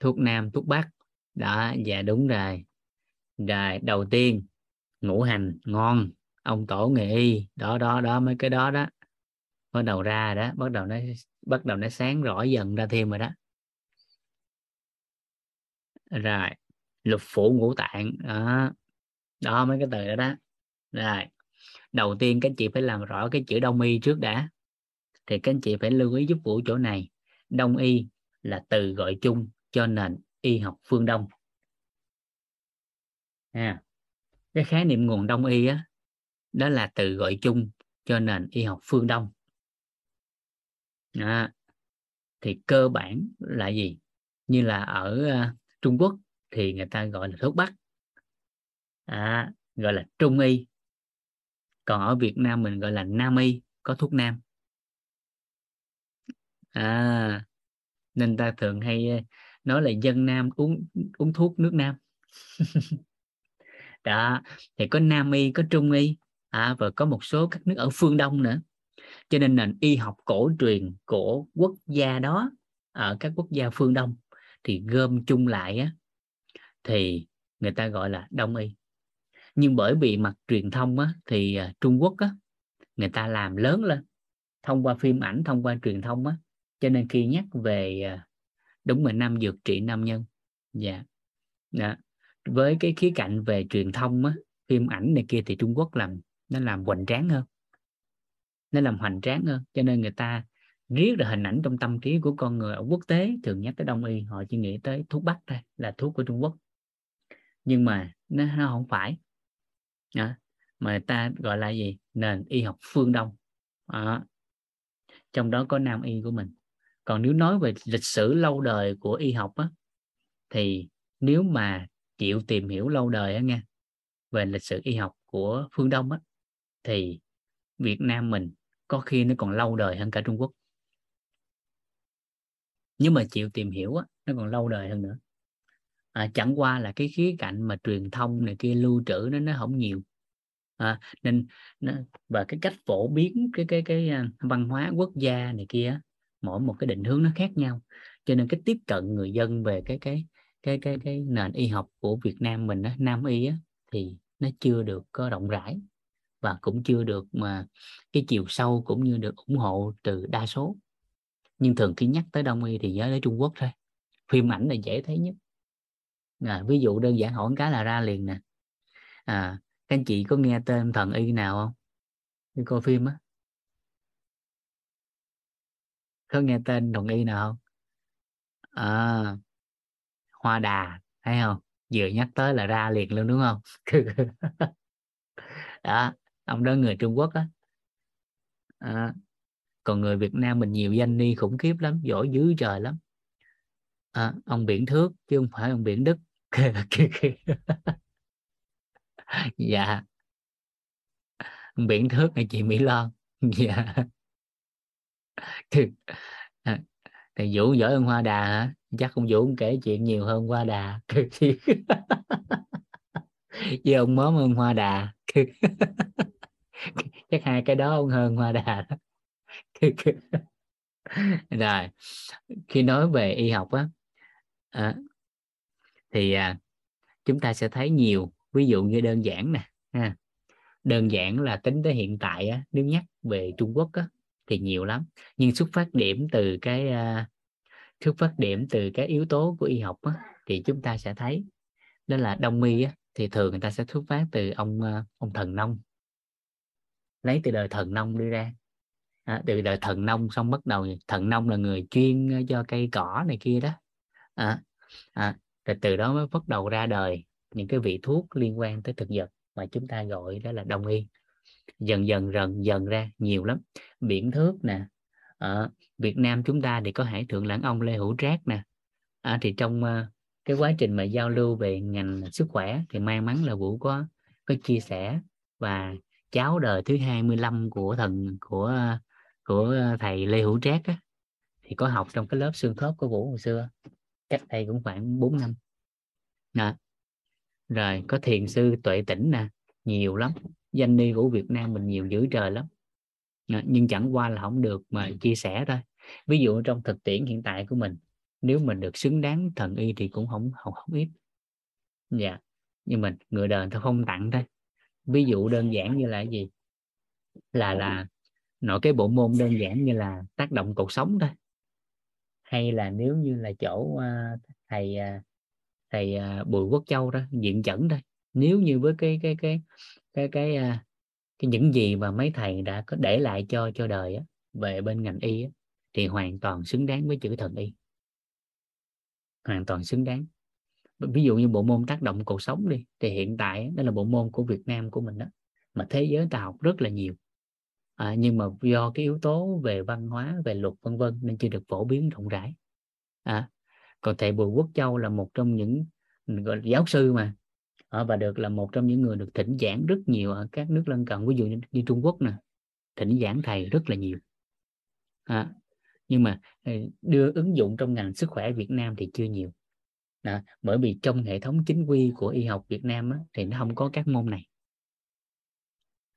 [SPEAKER 1] Thuốc nam, thuốc bắc. Đó dạ đúng rồi. Rồi, đầu tiên, ngũ hành, ngon ông tổ nghị đó đó đó mấy cái đó đó. Bắt đầu ra đó bắt đầu nó bắt đầu nó sáng rõ dần ra thêm rồi đó. Rồi lục phủ ngũ tạng đó. Đó mấy cái từ đó đó. Rồi đầu tiên các chị phải làm rõ cái chữ đông y trước đã. Thì các anh chị phải lưu ý giúp vũ chỗ này. Đông y là từ gọi chung cho nền y học phương đông. À, cái khái niệm nguồn đông y á đó là từ gọi chung cho nền y học phương đông. À, thì cơ bản là gì? Như là ở uh, Trung Quốc thì người ta gọi là thuốc bắc. À, gọi là trung y. Còn ở Việt Nam mình gọi là nam y có thuốc nam. À nên ta thường hay à, nói là dân nam uống uống thuốc nước nam. [LAUGHS] Đó thì có nam y có trung y à, và có một số các nước ở phương đông nữa. Cho nên nền y học cổ truyền của quốc gia đó ở các quốc gia phương đông thì gom chung lại á, thì người ta gọi là đông y. Nhưng bởi vì mặt truyền thông á, thì à, Trung Quốc á, người ta làm lớn lên thông qua phim ảnh thông qua truyền thông á cho nên khi nhắc về à, đúng là năm dược trị nam nhân. Dạ. Yeah. với cái khía cạnh về truyền thông á phim ảnh này kia thì Trung Quốc làm nó làm hoành tráng hơn nó làm hoành tráng hơn. Cho nên người ta riết được hình ảnh trong tâm trí của con người ở quốc tế thường nhắc tới đông y họ chỉ nghĩ tới thuốc bắc thôi, là thuốc của Trung Quốc. Nhưng mà nó, nó không phải. À, mà ta gọi là gì? Nền y học phương đông. À, trong đó có nam y của mình. Còn nếu nói về lịch sử lâu đời của y học á, thì nếu mà chịu tìm hiểu lâu đời á nghe, về lịch sử y học của phương đông á, thì Việt Nam mình có khi nó còn lâu đời hơn cả Trung Quốc. Nếu mà chịu tìm hiểu á, nó còn lâu đời hơn nữa. À, chẳng qua là cái khía cạnh mà truyền thông này kia lưu trữ nó nó không nhiều. À, nên nó, và cái cách phổ biến cái cái cái à, văn hóa quốc gia này kia mỗi một cái định hướng nó khác nhau. Cho nên cái tiếp cận người dân về cái cái cái cái cái nền y học của Việt Nam mình đó Nam y á, thì nó chưa được có rộng rãi và cũng chưa được mà cái chiều sâu cũng như được ủng hộ từ đa số. Nhưng thường khi nhắc tới đông y thì nhớ tới Trung Quốc thôi. Phim ảnh là dễ thấy nhất. À, ví dụ đơn giản hỏi cái là ra liền nè. À, các anh chị có nghe tên thần y nào không? Đi coi phim á. Có nghe tên thần y nào không? À, hoa đà thấy không? Vừa nhắc tới là ra liền luôn đúng không? [LAUGHS] Đó ông đó người Trung Quốc á. À, còn người Việt Nam mình nhiều danh ni khủng khiếp lắm giỏi dữ trời lắm. À, ông biển thước chứ không phải ông biển đức. [LAUGHS] Dạ. Ông biển thước này chị Mỹ Loan. [LAUGHS] Dạ. [LAUGHS] À, thì Vũ giỏi hơn Hoa Đà hả? Chắc ông Vũ kể chuyện nhiều hơn Hoa Đà. Với ông mớm hơn Hoa Đà. [LAUGHS] chắc hai cái đó ông hơn Hoa Đà [LAUGHS] [LAUGHS] rồi khi nói về y học á à, thì à, chúng ta sẽ thấy nhiều ví dụ như đơn giản nè ha. đơn giản là tính tới hiện tại á, nếu nhắc về Trung Quốc á, thì nhiều lắm. Nhưng xuất phát điểm từ cái à, xuất phát điểm từ cái yếu tố của y học á, thì chúng ta sẽ thấy đó là đông y á, thì thường người ta sẽ xuất phát từ ông à, ông thần nông lấy từ đời thần nông đi ra. À, từ đời thần nông xong bắt đầu thần nông là người chuyên ờ, cho cây cỏ này kia đó. À, à, rồi từ đó mới bắt đầu ra đời những cái vị thuốc liên quan tới thực vật mà chúng ta gọi đó là đông y. Dần dần dần dần ra nhiều lắm. Biển thước nè ở Việt Nam chúng ta thì có hải thượng lãng ông Lê Hữu Trác nè. À, thì trong uh, cái quá trình mà giao lưu về ngành sức khỏe thì may mắn là Vũ có có chia sẻ và cháu đời thứ 25 của thần của của thầy Lê Hữu Trác á, thì có học trong cái lớp xương khớp của Vũ hồi xưa cách đây cũng khoảng 4 năm đó. rồi có thiền sư tuệ tỉnh nè nhiều lắm danh ni của Việt Nam mình nhiều dữ trời lắm đó. nhưng chẳng qua là không được mà chia sẻ thôi ví dụ trong thực tiễn hiện tại của mình nếu mình được xứng đáng thần y thì cũng không không, không ít dạ nhưng mình người đời ta không tặng thôi ví dụ đơn giản như là gì? Là là nội cái bộ môn đơn giản như là tác động cuộc sống thôi. Hay là nếu như là chỗ uh, thầy à, thầy uh, Bùi Quốc Châu đó diện chẩn thôi nếu như với cái cái cái cái cái cái, cái những gì mà mấy thầy đã có để lại cho cho đời á, về bên ngành y á, thì hoàn toàn xứng đáng với chữ thần y. Hoàn toàn xứng đáng ví dụ như bộ môn tác động cuộc sống đi thì hiện tại đó là bộ môn của Việt Nam của mình đó mà thế giới ta học rất là nhiều. À, nhưng mà do cái yếu tố về văn hóa về luật vân vân nên chưa được phổ biến rộng rãi. À, còn thầy Bùi Quốc Châu là một trong những gọi là giáo sư mà. À, và được là một trong những người được thỉnh giảng rất nhiều ở các nước lân cận ví dụ như, như Trung Quốc nè thỉnh giảng thầy rất là nhiều. À, nhưng mà ờ, đưa ứng dụng trong ngành sức khỏe Việt Nam thì chưa nhiều đó, bởi vì trong hệ thống chính quy của y học Việt Nam á, thì nó không có các môn này.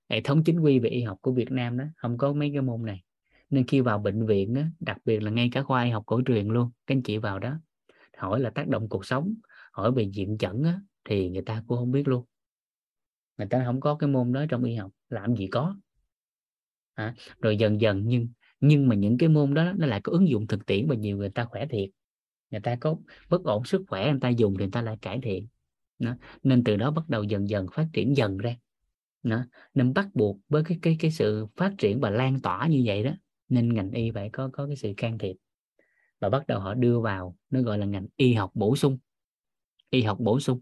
[SPEAKER 1] Hệ thống chính quy về y học của Việt Nam đó không có mấy cái môn này. Nên khi vào bệnh viện á, đặc biệt là ngay cả khoa y học cổ truyền luôn các anh chị vào đó hỏi là tác động cuộc sống hỏi về diện chẩn á, thì người ta cũng không biết luôn. Người ta không có cái môn đó trong y học làm gì có. À, rồi dần dần nhưng nhưng mà những cái môn đó nó lại có ứng dụng thực tiễn và nhiều người ta khỏe thiệt người ta có bất ổn sức khỏe người ta dùng thì người ta lại cải thiện đó. nên từ đó bắt đầu dần dần phát triển dần ra đó. nên bắt buộc với cái cái cái sự phát triển và lan tỏa như vậy đó nên ngành y phải có có cái sự can thiệp. Và bắt đầu họ đưa vào nó gọi là ngành y học bổ sung. Y học bổ sung.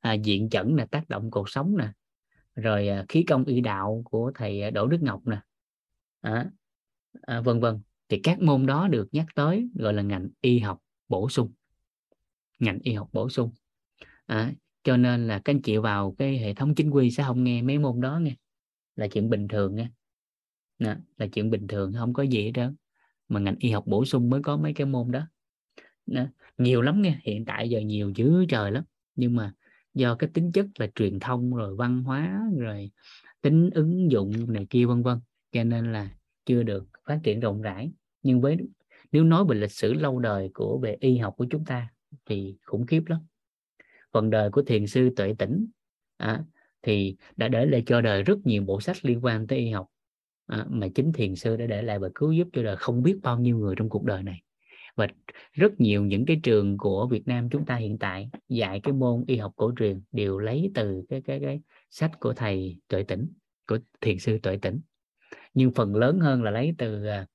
[SPEAKER 1] À, diện chẩn là tác động cuộc sống nè rồi à, khí công y đạo của thầy à, Đỗ Đức Ngọc nè à, à, vân vân. Thì các môn đó được nhắc tới gọi là ngành y học bổ sung ngành y học bổ sung. À, cho nên là các anh chị vào cái hệ thống chính quy sẽ không nghe mấy môn đó nghe là chuyện bình thường nghe. Nà, là chuyện bình thường không có gì hết đó mà ngành y học bổ sung mới có mấy cái môn đó. Nà, nhiều lắm nghe hiện tại giờ nhiều dữ trời lắm. Nhưng mà do cái tính chất là truyền thông rồi văn hóa rồi tính ứng dụng này kia vân vân cho nên là chưa được phát triển rộng rãi. Nhưng với nếu nói về lịch sử lâu đời của về y học của chúng ta thì khủng khiếp lắm. Phần đời của thiền sư tuệ tĩnh à, thì đã để lại cho đời rất nhiều bộ sách liên quan tới y học à, mà chính thiền sư đã để lại và cứu giúp cho đời không biết bao nhiêu người trong cuộc đời này. Và rất nhiều những cái trường của Việt Nam chúng ta hiện tại dạy cái môn y học cổ truyền đều lấy từ cái cái cái sách của thầy tuệ tĩnh của thiền sư tuệ tĩnh. Nhưng phần lớn hơn là lấy từ à,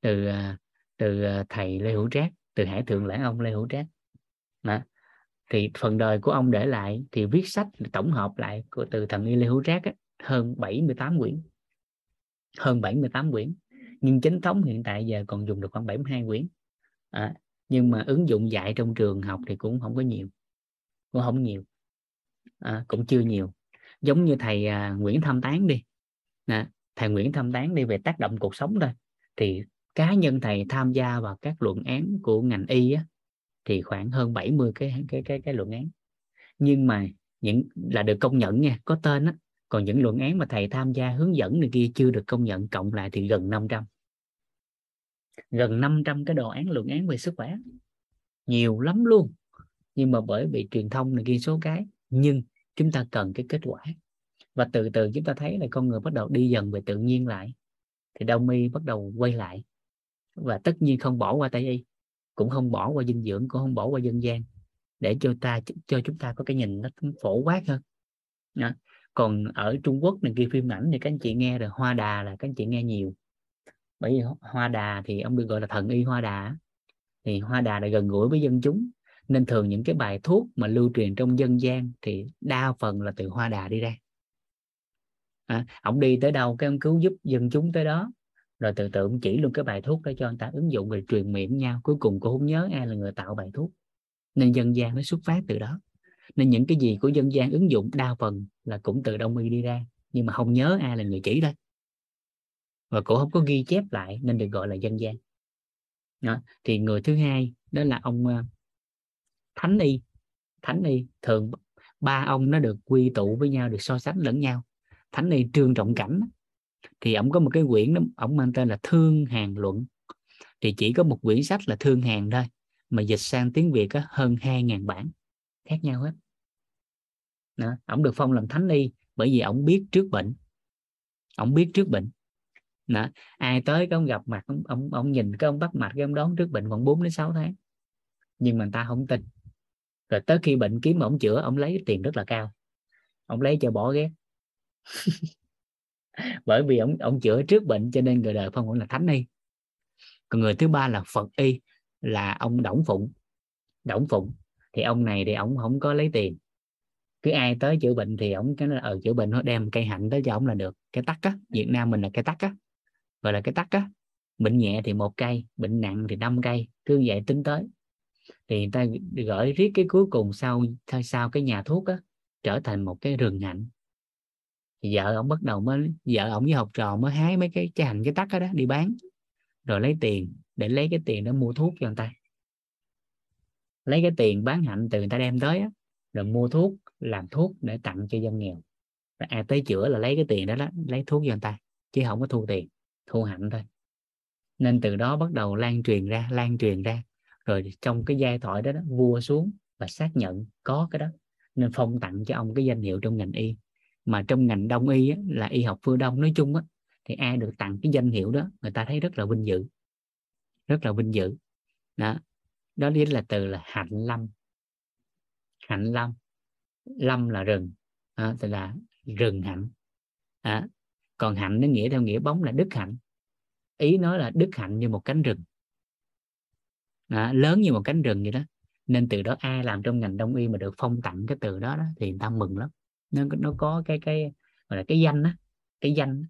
[SPEAKER 1] từ à, từ à, thầy Lê Hữu Trác từ Hải thượng lãng ông Lê Hữu Trác. Đó. thì phần đời của ông để lại thì viết sách tổng hợp lại của từ thần y Lê Hữu Trác ấy, hơn 78 quyển. Hơn 78 quyển. Nhưng chính thống hiện tại giờ còn dùng được khoảng 72 quyển. À, nhưng mà ứng dụng dạy trong trường học thì cũng không có nhiều cũng không nhiều. À, cũng chưa nhiều. Giống như thầy à, Nguyễn Thâm Tán đi. À, thầy Nguyễn Thâm Tán đi về tác động cuộc sống thôi. Thì cá nhân thầy tham gia vào các luận án của ngành y á, thì khoảng hơn 70 cái cái cái cái luận án. Nhưng mà những là được công nhận nha có tên á còn những luận án mà thầy tham gia hướng dẫn này kia chưa được công nhận cộng lại thì gần 500 gần 500 cái đồ án luận án về sức khỏe. Nhiều lắm luôn. Nhưng mà bởi vì truyền thông này kia số cái nhưng chúng ta cần cái kết quả. Và từ từ chúng ta thấy là con người bắt đầu đi dần về tự nhiên lại thì đông y bắt đầu quay lại và tất nhiên không bỏ qua tây y cũng không bỏ qua dinh dưỡng cũng không bỏ qua dân gian để cho ta cho chúng ta có cái nhìn nó phổ quát hơn. Đó. còn ở Trung Quốc này kia phim ảnh thì các anh chị nghe rồi hoa đà là các anh chị nghe nhiều. Bởi vì hoa đà thì ông được gọi là thần y hoa đà. Thì hoa đà là gần gũi với dân chúng nên thường những cái bài thuốc mà lưu truyền trong dân gian thì đa phần là từ hoa đà đi ra. À, ông đi tới đâu cái ông cứu giúp dân chúng tới đó rồi từ từ ông chỉ luôn cái bài thuốc đó cho người ta, ứng dụng rồi truyền miệng nhau cuối cùng cô không nhớ ai là người tạo bài thuốc. Nên dân gian nó xuất phát từ đó. Nên những cái gì của dân gian ứng dụng đa phần là cũng từ đông y đi ra, nhưng mà không nhớ ai là người chỉ thôi và cổ không có ghi chép lại nên được gọi là dân gian. Đó. thì người thứ hai đó là ông ờ, thánh y. Thánh y thường ba ông nó được quy tụ với nhau, được so sánh lẫn nhau. Thánh y trương trọng cảnh thì ông có một cái quyển đó ông mang tên là thương hàng luận. Thì chỉ có một quyển sách là thương hàng thôi mà dịch sang tiếng việt á, hơn 2.000 bản khác nhau hết. Đó. ông được phong làm thánh y bởi vì ông biết trước bệnh. Ông biết trước bệnh. Đó. ai tới cái ông gặp mặt ông, ông ông nhìn cái ông bắt mặt cái ông đón trước bệnh khoảng 4 đến 6 tháng. Nhưng mà người ta không tin. Rồi tới khi bệnh kiếm mà ông chữa ông lấy tiền rất là cao. Ông lấy cho bỏ ghét. [LAUGHS] bởi vì ông ông chữa trước bệnh cho nên người đời phong là thánh y. Còn người thứ ba là phật y, là ông đổng phụng. Đổng phụng, thì ông này thì ông không có lấy tiền. Cứ ai tới chữa bệnh thì ông cái ở ờ, chữa bệnh nó đem cây hạnh tới cho ông là được. Cái tắc á, Việt Nam mình là cây tắc á. Gọi là cái tắc á, bệnh nhẹ thì một cây, bệnh nặng thì năm cây, cứ vậy tính tới. Thì người ta gửi riết cái cuối cùng sau sau cái nhà thuốc á, trở thành một cái rừng hạnh thì vợ ông bắt đầu mới vợ ông với học trò mới hái mấy cái trái hành cái tắc đó, đó đi bán. Rồi lấy tiền để lấy cái tiền đó mua thuốc cho người ta. Lấy cái tiền bán hạnh từ người ta đem tới đó, rồi mua thuốc làm thuốc để tặng cho dân nghèo. Rồi ai tới chữa là lấy cái tiền đó, đó lấy thuốc cho người ta chứ không có thu tiền thu hạnh thôi. Nên từ đó bắt đầu lan truyền ra lan truyền ra. Rồi trong cái giai thoại đó, đó vua xuống và xác nhận có cái đó. Nên phong tặng cho ông cái danh hiệu trong ngành y mà trong ngành đông y á, là y học phương đông nói chung á, thì ai được tặng cái danh hiệu đó người ta thấy rất là vinh dự. Rất là vinh dự. Đó. Đó chính là từ là hạnh lâm. Hạnh lâm. Lâm là rừng. À, tức là rừng hạnh. À, còn hạnh nó nghĩa theo nghĩa bóng là đức hạnh. Ý nói là đức hạnh như một cánh rừng. À, lớn như một cánh rừng vậy đó. Nên từ đó ai làm trong ngành đông y mà được phong tặng cái từ đó, đó thì người ta mừng lắm nó nó có cái cái gọi là cái danh á cái danh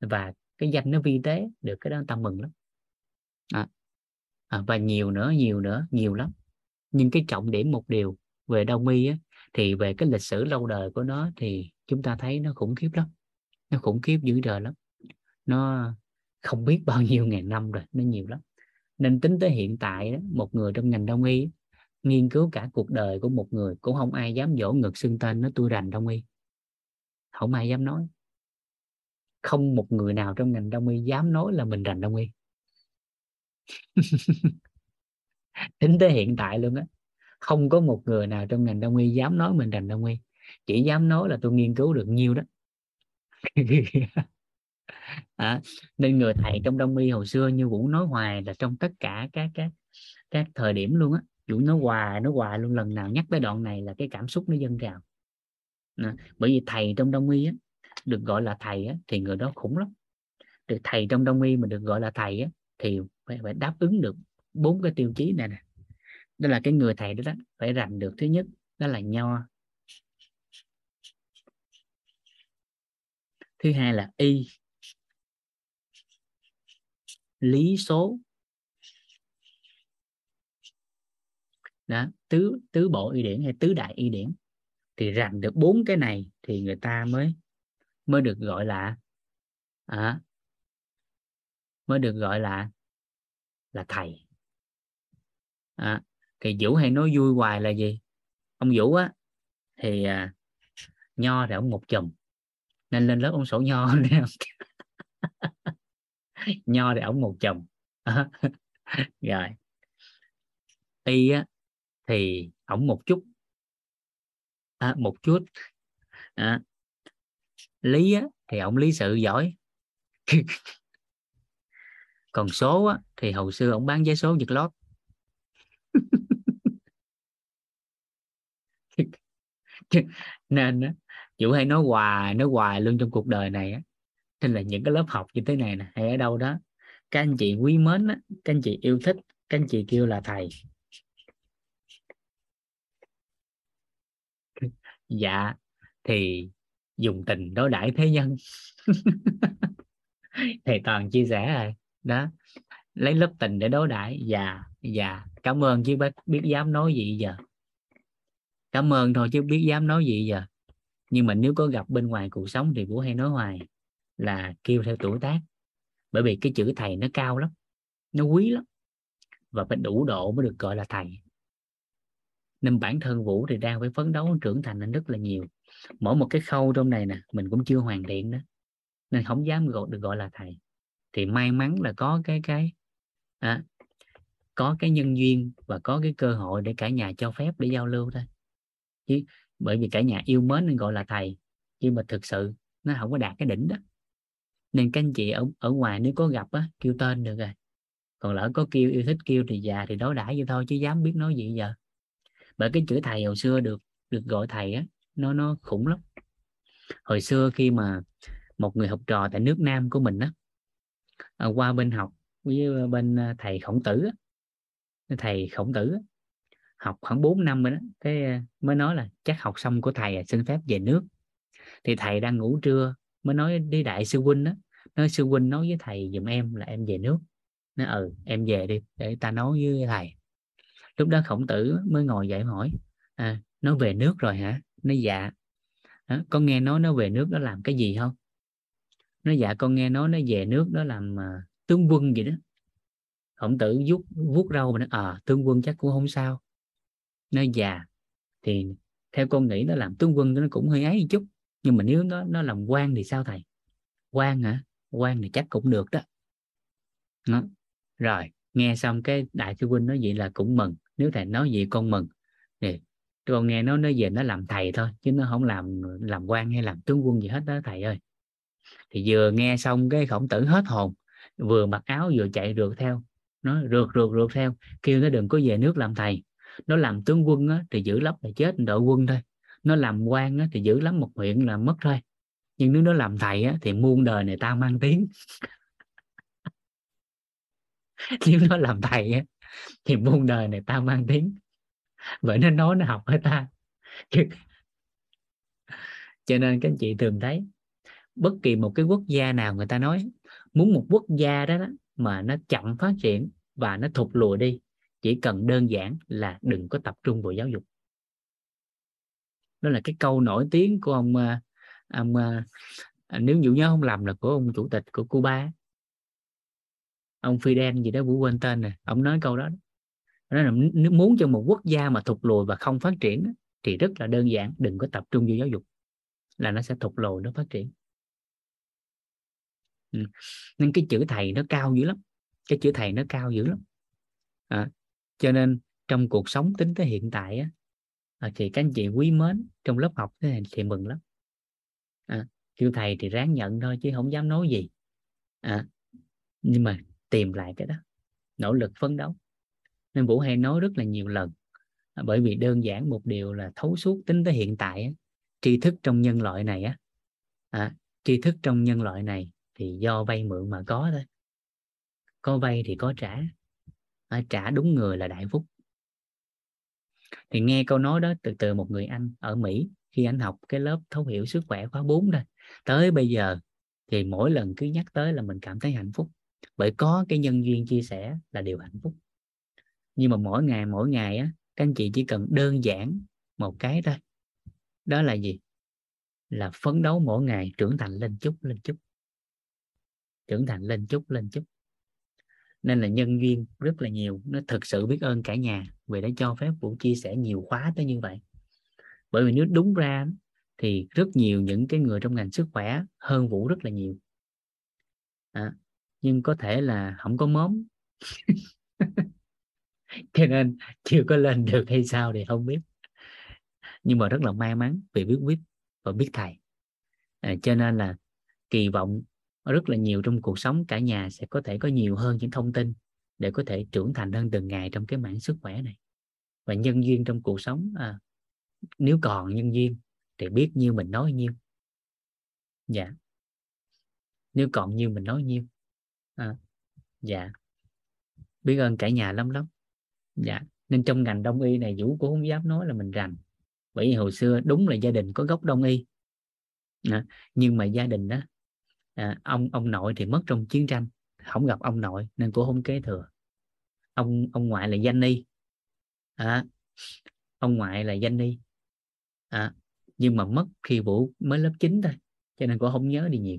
[SPEAKER 1] và cái danh nó vi tế được cái đó ta mừng lắm. À, à, và nhiều nữa nhiều nữa nhiều lắm. Nhưng cái trọng điểm một điều về đông y á, thì về cái lịch sử lâu đời của nó thì chúng ta thấy nó khủng khiếp lắm. Nó khủng khiếp dữ đời lắm. Nó không biết bao nhiêu ngàn năm rồi nó nhiều lắm. Nên tính tới hiện tại đó, một người trong ngành đông y nghiên cứu cả cuộc đời của một người cũng không ai dám dỗ ngực xưng tên nó tôi rành đông y. Không ai dám nói. Không một người nào trong ngành đông y dám nói là mình rành đông y. [LAUGHS] Tính tới hiện tại luôn á không có một người nào trong ngành đông y dám nói mình rành đông y. Chỉ dám nói là tôi nghiên cứu được nhiêu đó. [LAUGHS] À, nên người thầy trong đông y hồi xưa như vũ nói hoài là trong tất cả các các các thời điểm luôn á dụ nó hoài nó hoài luôn lần nào nhắc tới đoạn này là cái cảm xúc nó dâng trào. Bởi vì thầy trong đông y á được gọi là thầy á, thì người đó khủng lắm. Được thầy trong đông y mà được gọi là thầy á, thì phải, phải đáp ứng được bốn cái tiêu chí này nè. Đó là cái người thầy đó, đó phải rành được. Thứ nhất đó là nho. Thứ hai là y. Lý số. Đó tứ tứ bộ y điển hay tứ đại y điển. Thì rành được bốn cái này thì người ta mới mới được gọi là à, mới được gọi là là thầy. À, thì vũ hay nói vui hoài là gì? Ông vũ á thì à, nho thì ông một chùm nên lên lớp ông sổ nho [LAUGHS] [LAUGHS] nho thì ông một chùm [LAUGHS] rồi. Y á thì ổng một chút. À, một chút. À, lý á, thì ổng lý sự giỏi. [LAUGHS] Còn số á, thì hồi xưa ổng bán vé số giật lót. [LAUGHS] Nên á, chủ hay nói hoài nói hoài luôn trong cuộc đời này á. Nên là những cái lớp học như thế này nè hay ở đâu đó các anh chị quý mến á, các anh chị yêu thích các anh chị kêu là thầy. Dạ thì dùng tình đối đãi thế nhân. [LAUGHS] Thầy toàn chia sẻ rồi, đó. Lấy lớp tình để đối đãi. Dạ dạ cảm ơn chứ biết biết dám nói gì giờ. Cảm ơn thôi chứ biết dám nói gì giờ. Nhưng mà nếu có gặp bên ngoài cuộc sống thì vũ hay nói hoài là kêu theo tuổi tác. Bởi vì cái chữ thầy nó cao lắm, nó quý lắm. Và phải đủ độ mới được gọi là thầy nên bản thân vũ thì đang phải phấn đấu trưởng thành lên rất là nhiều. Mỗi một cái khâu trong này nè mình cũng chưa hoàn thiện đó nên không dám gọi được gọi là thầy. Thì may mắn là có cái cái à, có cái nhân duyên và có cái cơ hội để cả nhà cho phép để giao lưu thôi. Chứ bởi vì cả nhà yêu mến nên gọi là thầy. Nhưng mà thực sự nó không có đạt cái đỉnh đó. Nên các anh chị ở ở ngoài nếu có gặp á kêu tên được rồi. Còn lỡ có kêu yêu thích kêu thì già thì đối đãi vậy thôi chứ dám biết nói gì giờ bởi cái chữ thầy hồi xưa được được gọi thầy á nó nó khủng lắm. Hồi xưa khi mà một người học trò tại nước Nam của mình á à, qua bên học với à, bên à, thầy khổng tử á, thầy khổng tử á, học khoảng 4 năm rồi đó cái mới nói là chắc học xong của thầy xin phép về nước. Thì thầy đang ngủ trưa mới nói đi đại sư huynh đó nói sư huynh nói với thầy giùm em là em về nước. Nó ừ em về đi để ta nói với thầy lúc đó khổng tử mới ngồi dậy hỏi à, nó về nước rồi hả? Nó dạ. À, con nghe nói nó về nước nó làm cái gì không? Nó dạ con nghe nói nó về nước nó làm uh, tướng quân gì đó. Khổng tử vuốt vuốt râu mà nó à ờ, tướng quân chắc cũng không sao. Nó già thì theo con nghĩ nó làm tướng quân nó cũng hơi ấy chút nhưng mà nếu nó nó làm quan thì sao thầy? Quan hả? Quan thì chắc cũng được đó, đó. rồi nghe xong cái đại sư huynh nói vậy là cũng mừng nếu thầy nói gì con mừng. Thì con nghe nó nói về nó làm thầy thôi chứ nó không làm làm quan hay làm tướng quân gì hết đó thầy ơi. Thì vừa nghe xong cái khổng tử hết hồn vừa mặc áo vừa chạy rượt theo. Nó rượt rượt rượt theo kêu nó đừng có về nước làm thầy. Nó làm tướng quân á, thì giữ lắm là chết đội quân thôi. Nó làm quan á, thì giữ lắm một huyện là mất thôi. Nhưng nếu nó làm thầy á, thì muôn đời này ta mang tiếng. [LAUGHS] Nếu nó làm thầy á, [LAUGHS] thì muôn đời này ta mang tiếng vậy nó nói nó học với ta. [LAUGHS] Cho nên các anh chị thường thấy bất kỳ một cái quốc gia nào người ta nói muốn một quốc gia đó, đó mà nó chậm phát triển và nó thụt lùi đi chỉ cần đơn giản là đừng có tập trung vào giáo dục. Đó là cái câu nổi tiếng của ông à, ông à, à, nếu dụ nhớ không lầm là của ông chủ tịch của Cuba ông Fidel gì đó vũ quên tên nè ông nói câu đó nó là nếu muốn cho một quốc gia mà thụt lùi và không phát triển thì rất là đơn giản đừng có tập trung vào giáo dục là nó sẽ thụt lùi nó phát triển. Ừ. nên cái chữ thầy nó cao dữ lắm cái chữ thầy nó cao dữ lắm. À, cho nên trong cuộc sống tính tới hiện tại á, à, thì các anh chị quý mến trong lớp học thế này thì mừng lắm. À, kêu thầy thì ráng nhận thôi chứ không dám nói gì. À, nhưng mà tìm lại cái đó nỗ lực phấn đấu. Nên vũ hay nói rất là nhiều lần à, bởi vì đơn giản một điều là thấu suốt tính tới hiện tại á, tri thức trong nhân loại này á à, tri thức trong nhân loại này thì do vay mượn mà có thôi. Có vay thì có trả à, trả đúng người là đại phúc. Thì nghe câu nói đó từ từ một người anh ở Mỹ khi anh học cái lớp thấu hiểu sức khỏe khóa 4 đây tới bây giờ thì mỗi lần cứ nhắc tới là mình cảm thấy hạnh phúc bởi có cái nhân duyên chia sẻ là điều hạnh phúc. Nhưng mà mỗi ngày mỗi ngày á các anh chị chỉ cần đơn giản một cái thôi. Đó là gì? Là phấn đấu mỗi ngày trưởng thành lên chút lên chút. Trưởng thành lên chút lên chút. Nên là nhân duyên rất là nhiều. Nó thực sự biết ơn cả nhà vì đã cho phép vũ chia sẻ nhiều khóa tới như vậy. Bởi vì nếu đúng ra thì rất nhiều những cái người trong ngành sức khỏe hơn vũ rất là nhiều. À, nhưng có thể là không có móm [LAUGHS] cho nên chưa có lên được hay sao thì không biết. Nhưng mà rất là may mắn vì biết biết và biết thầy. À, cho nên là kỳ vọng rất là nhiều trong cuộc sống cả nhà sẽ có thể có nhiều hơn những thông tin để có thể trưởng thành hơn từng ngày trong cái mảng sức khỏe này. Và nhân duyên trong cuộc sống à, nếu còn nhân duyên thì biết như mình nói nhiêu. Dạ. Nếu còn như mình nói nhiêu à, dạ. Biết ơn cả nhà lắm lắm. Dạ nên trong ngành đông y này vũ cũng không dám nói là mình rành. Bởi vì hồi xưa đúng là gia đình có gốc đông y. À, nhưng mà gia đình đó à, ông ông nội thì mất trong chiến tranh. Không gặp ông nội nên cũng không kế thừa. Ông ông ngoại là danh y. À, ông ngoại là danh y. À, nhưng mà mất khi vũ mới lớp 9 thôi cho nên cũng không nhớ đi nhiều.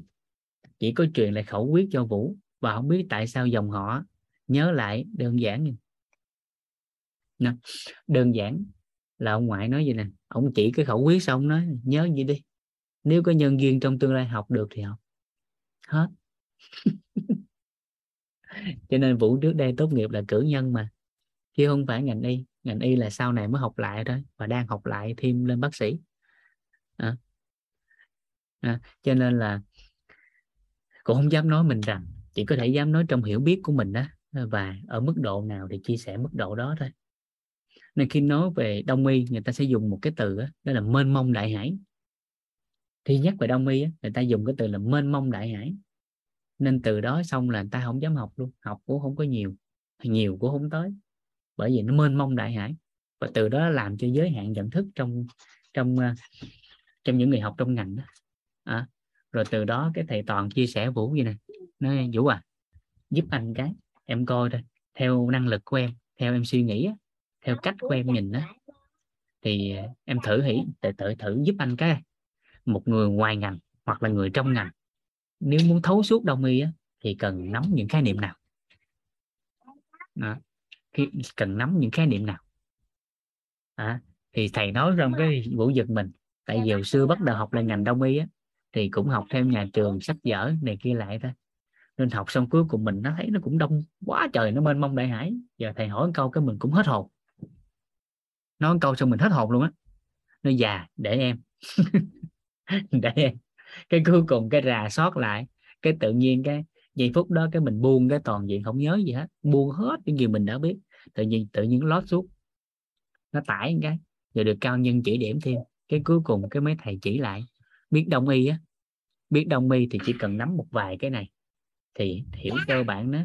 [SPEAKER 1] Chỉ có truyền lại khẩu quyết cho vũ và không biết tại sao dòng họ nhớ lại đơn giản nè đơn giản là ông ngoại nói gì nè ông chỉ cái khẩu quyết xong nói nhớ gì đi nếu có nhân duyên trong tương lai học được thì học. Hết. [LAUGHS] Cho nên vũ trước đây tốt nghiệp là cử nhân mà chứ không phải ngành y. Ngành y là sau này mới học lại thôi và đang học lại thêm lên bác sĩ. À. À, cho nên là cũng không dám nói mình rằng chỉ có thể dám nói trong hiểu biết của mình đó ờ, và ở mức độ nào thì chia sẻ mức độ đó thôi. Nên khi nói về đông y người ta sẽ dùng một cái từ đó, đó là mênh mông đại hải. Khi nhắc về đông y người ta dùng cái từ là mênh mông đại hải. Nên từ đó xong là người ta không dám học luôn học cũng không có nhiều nhiều cũng không tới bởi vì nó mênh mông đại hải. Và từ đó làm cho giới hạn nhận thức trong trong ờ, trong những người học trong ngành đó. À, rồi từ đó cái thầy toàn chia sẻ vũ vậy nè nói vũ à giúp anh cái em coi thôi theo năng lực của em theo em suy nghĩ theo cách của em nhìn đó thì em thử hỉ tự tự thử giúp anh cái một người ngoài ngành hoặc là người trong ngành. Nếu muốn thấu suốt đông y á, thì cần nắm những khái niệm nào? Đó. Khi cần nắm những khái niệm nào? À, thì thầy nói trong cái vũ giật mình tại vì hồi xưa bắt đầu học lại ngành đông y á, thì cũng học theo nhà trường sách vở này kia lại thôi nên học xong cuối cùng mình, nó thấy nó cũng đông quá trời, nó mênh mông đại hải. Giờ thầy hỏi một câu cái mình cũng hết hồn. Nói một câu xong mình hết hồn luôn á. Nó già, để em. [LAUGHS] Để em. Cái cuối cùng cái rà soát lại. Cái tự nhiên cái giây phút đó cái mình buông cái toàn diện, không nhớ gì hết. Buông hết những gì mình đã biết. Tự nhiên tự nhiên lót suốt nó tải cái. Rồi được cao nhân chỉ điểm thêm. Cái cuối cùng cái mấy thầy chỉ lại. Biết đông y á. Biết đông y thì chỉ cần nắm một vài cái này thì hiểu cơ bản đó.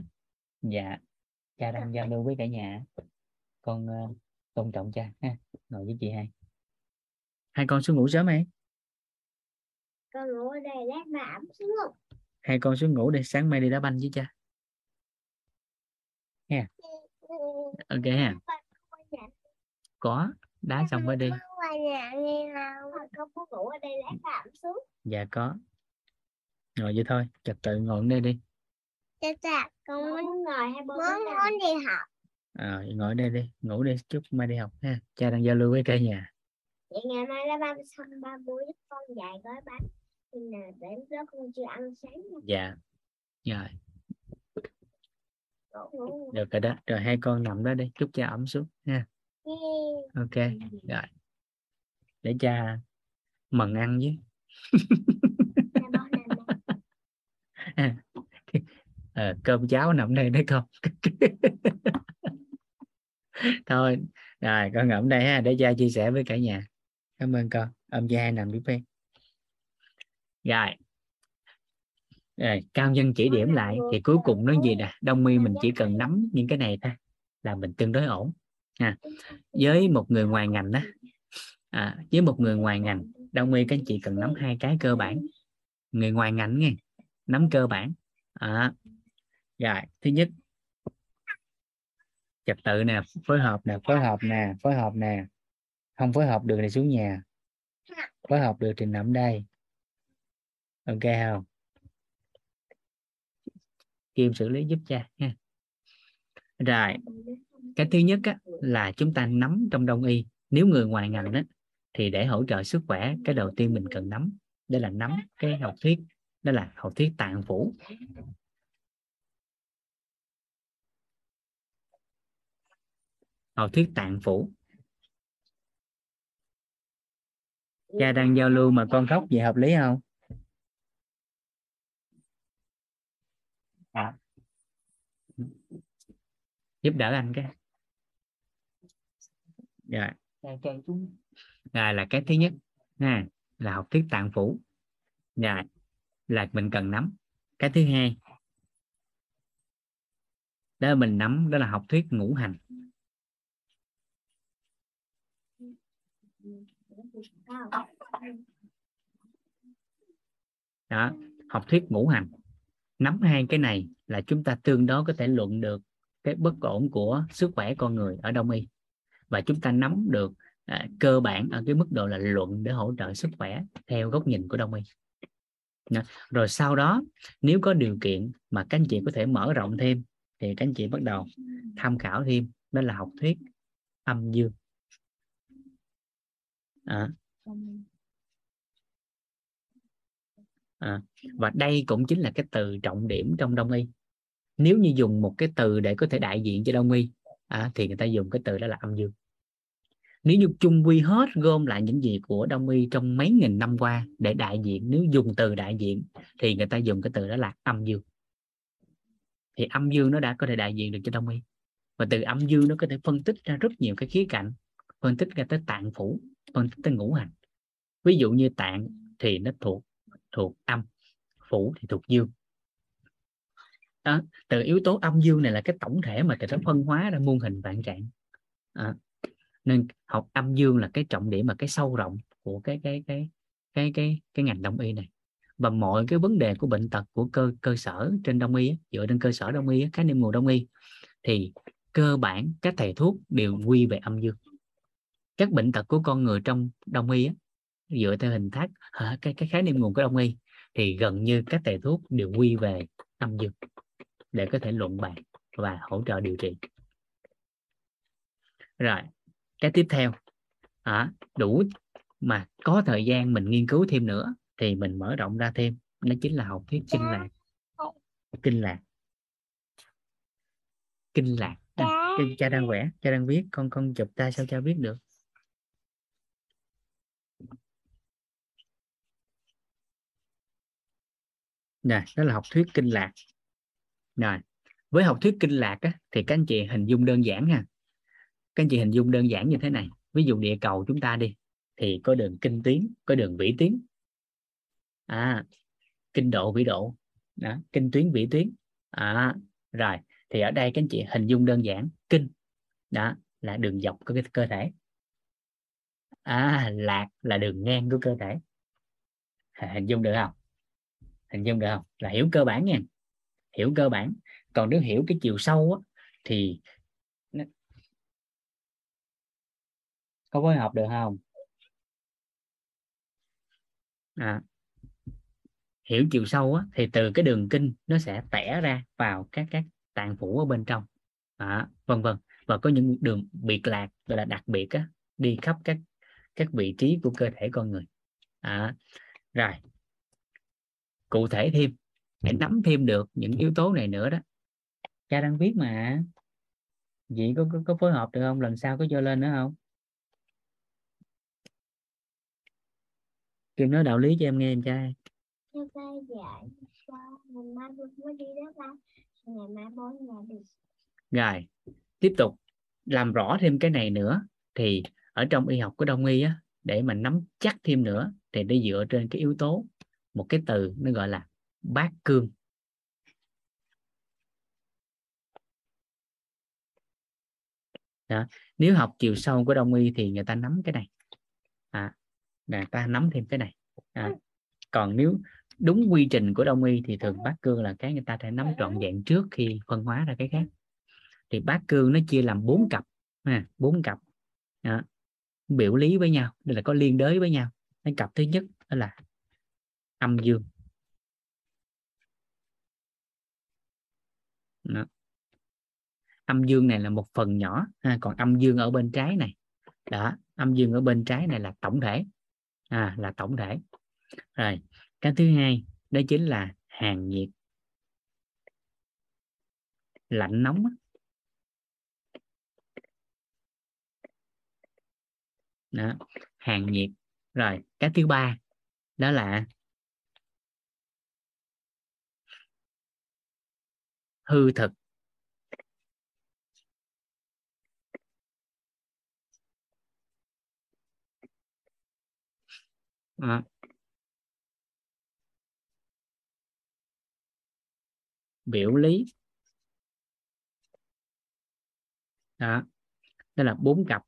[SPEAKER 1] Dạ cha đang giao lưu với cả nhà. Con uh, tôn trọng cha ha. Ngồi với chị hai. Hai con xuống ngủ sớm ấy
[SPEAKER 3] con ngủ ở đây lát mà ẩm xuống
[SPEAKER 1] hai con xuống ngủ đi sáng mai đi đá banh với cha. Nha ok ha có đá xong mới đi.
[SPEAKER 3] ngủ
[SPEAKER 1] dạ có. Ngồi vậy thôi trật tự ngồi ở đây đi
[SPEAKER 3] cha cha con muốn ngồi hay muốn muốn đi học.
[SPEAKER 1] À, ngồi đây đi ngủ đi chúc mai đi học ha. Cha đang giao lưu với cả nhà.
[SPEAKER 3] Vậy ngày mai là ba xong ba bố giúp con dạy gói bánh. Thì là để đó con chưa ăn sáng nha.
[SPEAKER 1] dạ. Rồi. Được rồi đó. Rồi hai con nằm đó đi chúc cha ấm xuống ha. Ok rồi. Để cha mần ăn với [LAUGHS] Ờ, cơm cháo nằm đây đấy con. [LAUGHS] Thôi rồi con ngậm đây ha để cha chia sẻ với cả nhà. Cảm ơn con. Ông hai nằm biết phê rồi. Rồi cao nhân chỉ điểm lại thì cuối cùng nó gì nè. Đông mi mình chỉ cần nắm những cái này thôi là mình tương đối ổn ha. Với một người ngoài ngành đó à, với một người ngoài ngành đông mi các anh chị cần nắm hai cái cơ bản. Người ngoài ngành nghe nắm cơ bản. À, rồi thứ nhất. Trật tự nè phối hợp nè phối hợp nè phối hợp nè. Không phối hợp được thì xuống nhà. Phối hợp được thì nằm đây. Ok không? Kim xử lý giúp cha ha. Rồi cái thứ nhất á, là chúng ta nắm trong đông y. Nếu người ngoài ngành á, thì để hỗ trợ sức khỏe cái đầu tiên mình cần nắm đây là nắm cái học thuyết đó là học thuyết tạng phủ. Học thuyết tạng phủ. Cha đang giao lưu mà con khóc vậy hợp lý không? À. giúp đỡ anh cái. Rồi rồi là cái thứ nhất. Ha là học thuyết tạng phủ. Rồi là mình cần nắm. Cái thứ hai, đó là mình nắm, đó là học thuyết ngũ hành. Đó học thuyết ngũ hành. Nắm hai cái này là chúng ta tương đối có thể luận được cái bất ổn của sức khỏe con người ở đông y. Và chúng ta nắm được à, cơ bản ở cái mức độ là luận để hỗ trợ sức khỏe theo góc nhìn của đông y. Đó. rồi sau đó nếu có điều kiện mà các anh chị có thể mở rộng thêm thì các anh chị bắt đầu tham khảo thêm đó là học thuyết âm dương. À, à, và đây cũng chính là cái từ trọng điểm trong đông y. Nếu như dùng một cái từ để có thể đại diện cho đông y à, thì người ta dùng cái từ đó là âm dương. Nếu như chung quy hết gom lại những gì của đông y trong mấy nghìn năm qua để đại diện nếu dùng từ đại diện thì người ta dùng cái từ đó là âm dương. Thì âm dương nó đã có thể đại diện được cho đông y. Và từ âm dương nó có thể phân tích ra rất nhiều cái khía cạnh phân tích ra tới tạng phủ phân tích tới ngũ hành. Ví dụ như tạng thì nó thuộc thuộc âm phủ thì thuộc dương. Đó, từ yếu tố âm dương này là cái tổng thể mà người ta phân hóa ra muôn hình vạn trạng. À, nên học âm dương là cái trọng điểm và cái sâu rộng của cái cái cái cái cái cái ngành đông y này. Và mọi cái vấn đề của bệnh tật của cơ cơ sở trên đông y dựa trên cơ sở đông y khái niệm nguồn đông y thì cơ bản các thầy thuốc đều quy về âm dương các bệnh tật của con người trong đông y dựa theo hình thác cái cái khái niệm nguồn của đông y thì gần như các thầy thuốc đều quy về âm dương để có thể luận bàn và hỗ trợ điều trị. Rồi cái tiếp theo à, đủ mà có thời gian mình nghiên cứu thêm nữa thì mình mở rộng ra thêm nó chính là học thuyết kinh lạc. Kinh lạc. Kinh lạc. À, cha đang vẽ cha đang viết con con chụp ta sao cha biết được nè đó là học thuyết kinh lạc. Rồi, với học thuyết kinh lạc á, thì các anh chị hình dung đơn giản ha. Các anh chị hình dung đơn giản như thế này. Ví dụ địa cầu chúng ta đi, thì có đường kinh tuyến, có đường vĩ tuyến. À, kinh độ vĩ độ, đó, kinh tuyến vĩ tuyến. À, rồi, thì ở đây các anh chị hình dung đơn giản, kinh đó là đường dọc của cái cơ thể. À, lạc là đường ngang của cơ thể. Hình dung được không? Hình dung được không? Là hiểu cơ bản nha. Hiểu cơ bản. Còn nếu hiểu cái chiều sâu á, thì có phối hợp được không? À, hiểu chiều sâu á, thì từ cái đường kinh nó sẽ tẻ ra vào các các tạng phủ ở bên trong. À, vân vân. Và có những đường biệt lạc gọi là đặc biệt á, đi khắp các các vị trí của cơ thể con người. À, rồi cụ thể thêm để nắm thêm được những yếu tố này nữa đó. Cha đang viết mà. Chị có, có, có phối hợp được không? Lần sau có cho lên nữa không? Kim nói đạo lý cho em nghe em trai. Rồi tiếp tục làm rõ thêm cái này nữa. Thì ở trong y học của đông y á để mà nắm chắc thêm nữa thì để dựa trên cái yếu tố một cái từ nó gọi là bát cương đó. nếu học chiều sâu của đông y thì người ta nắm cái này à, người ta nắm thêm cái này à, còn nếu đúng quy trình của đông y thì thường bát cương là cái người ta phải nắm trọn vẹn trước khi phân hóa ra cái khác thì bát cương nó chia làm bốn cặp ha, bốn cặp đó. biểu lý với nhau đây là có liên đới với nhau cái cặp thứ nhất đó là âm dương. Đó. âm dương này là một phần nhỏ ha, còn âm dương ở bên trái này. Đó âm dương ở bên trái này là tổng thể. À, là tổng thể. Rồi cái thứ hai đó chính là hàng nhiệt. Lạnh nóng đó hàng nhiệt. Rồi cái thứ ba đó là hư thực. À. biểu lý. Đó. Đó là bốn cặp.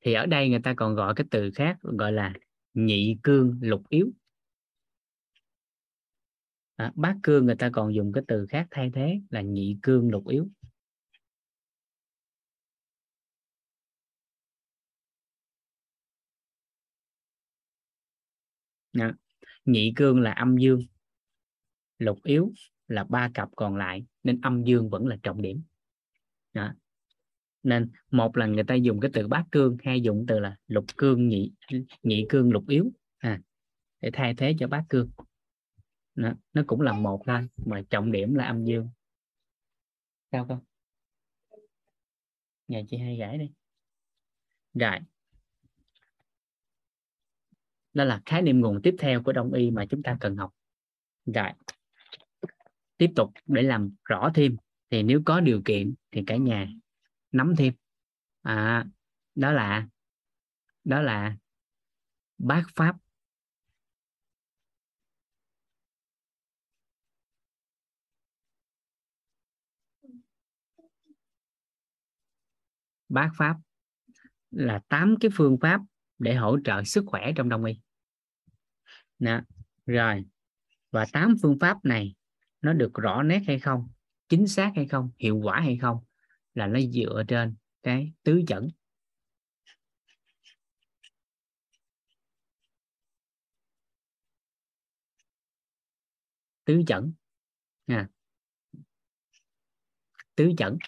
[SPEAKER 1] Thì ở đây người ta còn gọi cái từ khác, gọi là nhị cương lục yếu à, bát cương người ta còn dùng cái từ khác thay thế là nhị cương lục yếu. À, nhị cương là âm dương lục yếu là ba cặp còn lại nên âm dương vẫn là trọng điểm. À, nên một là người ta dùng cái từ bát cương hay dùng từ là lục cương nhị nhị cương lục yếu. À, để thay thế cho bát cương nó, nó cũng là một thôi mà trọng điểm là âm dương. Sao không nhà chị hay gãi đi. Rồi. Đó là khái niệm nguồn tiếp theo của đông y mà chúng ta cần học. Rồi. Tiếp tục để làm rõ thêm. Thì nếu có điều kiện thì cả nhà nắm thêm. À, đó là đó là bát pháp bát pháp là tám cái phương pháp để hỗ trợ sức khỏe trong đông y. Nè rồi và tám phương pháp này nó được rõ nét hay không chính xác hay không hiệu quả hay không là nó dựa trên cái tứ dẫn tứ dẫn nha, tứ dẫn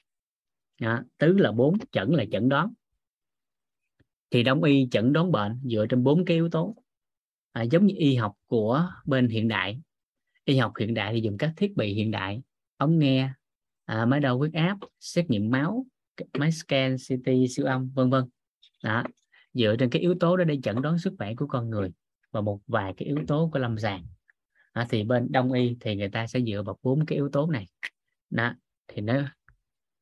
[SPEAKER 1] à, tứ là bốn chẩn là chẩn đoán. Thì đông y chẩn đoán bệnh dựa trên bốn cái yếu tố. À, giống như y học của bên hiện đại. Y học hiện đại thì dùng các thiết bị hiện đại ống nghe à, máy đo huyết áp xét nghiệm máu máy scan ct siêu âm vân vân. Đó dựa trên cái yếu tố đó để chẩn đoán sức khỏe của con người và một vài cái yếu tố của lâm sàng. À, thì bên đông y thì người ta sẽ dựa vào bốn cái yếu tố này. Đó thì nó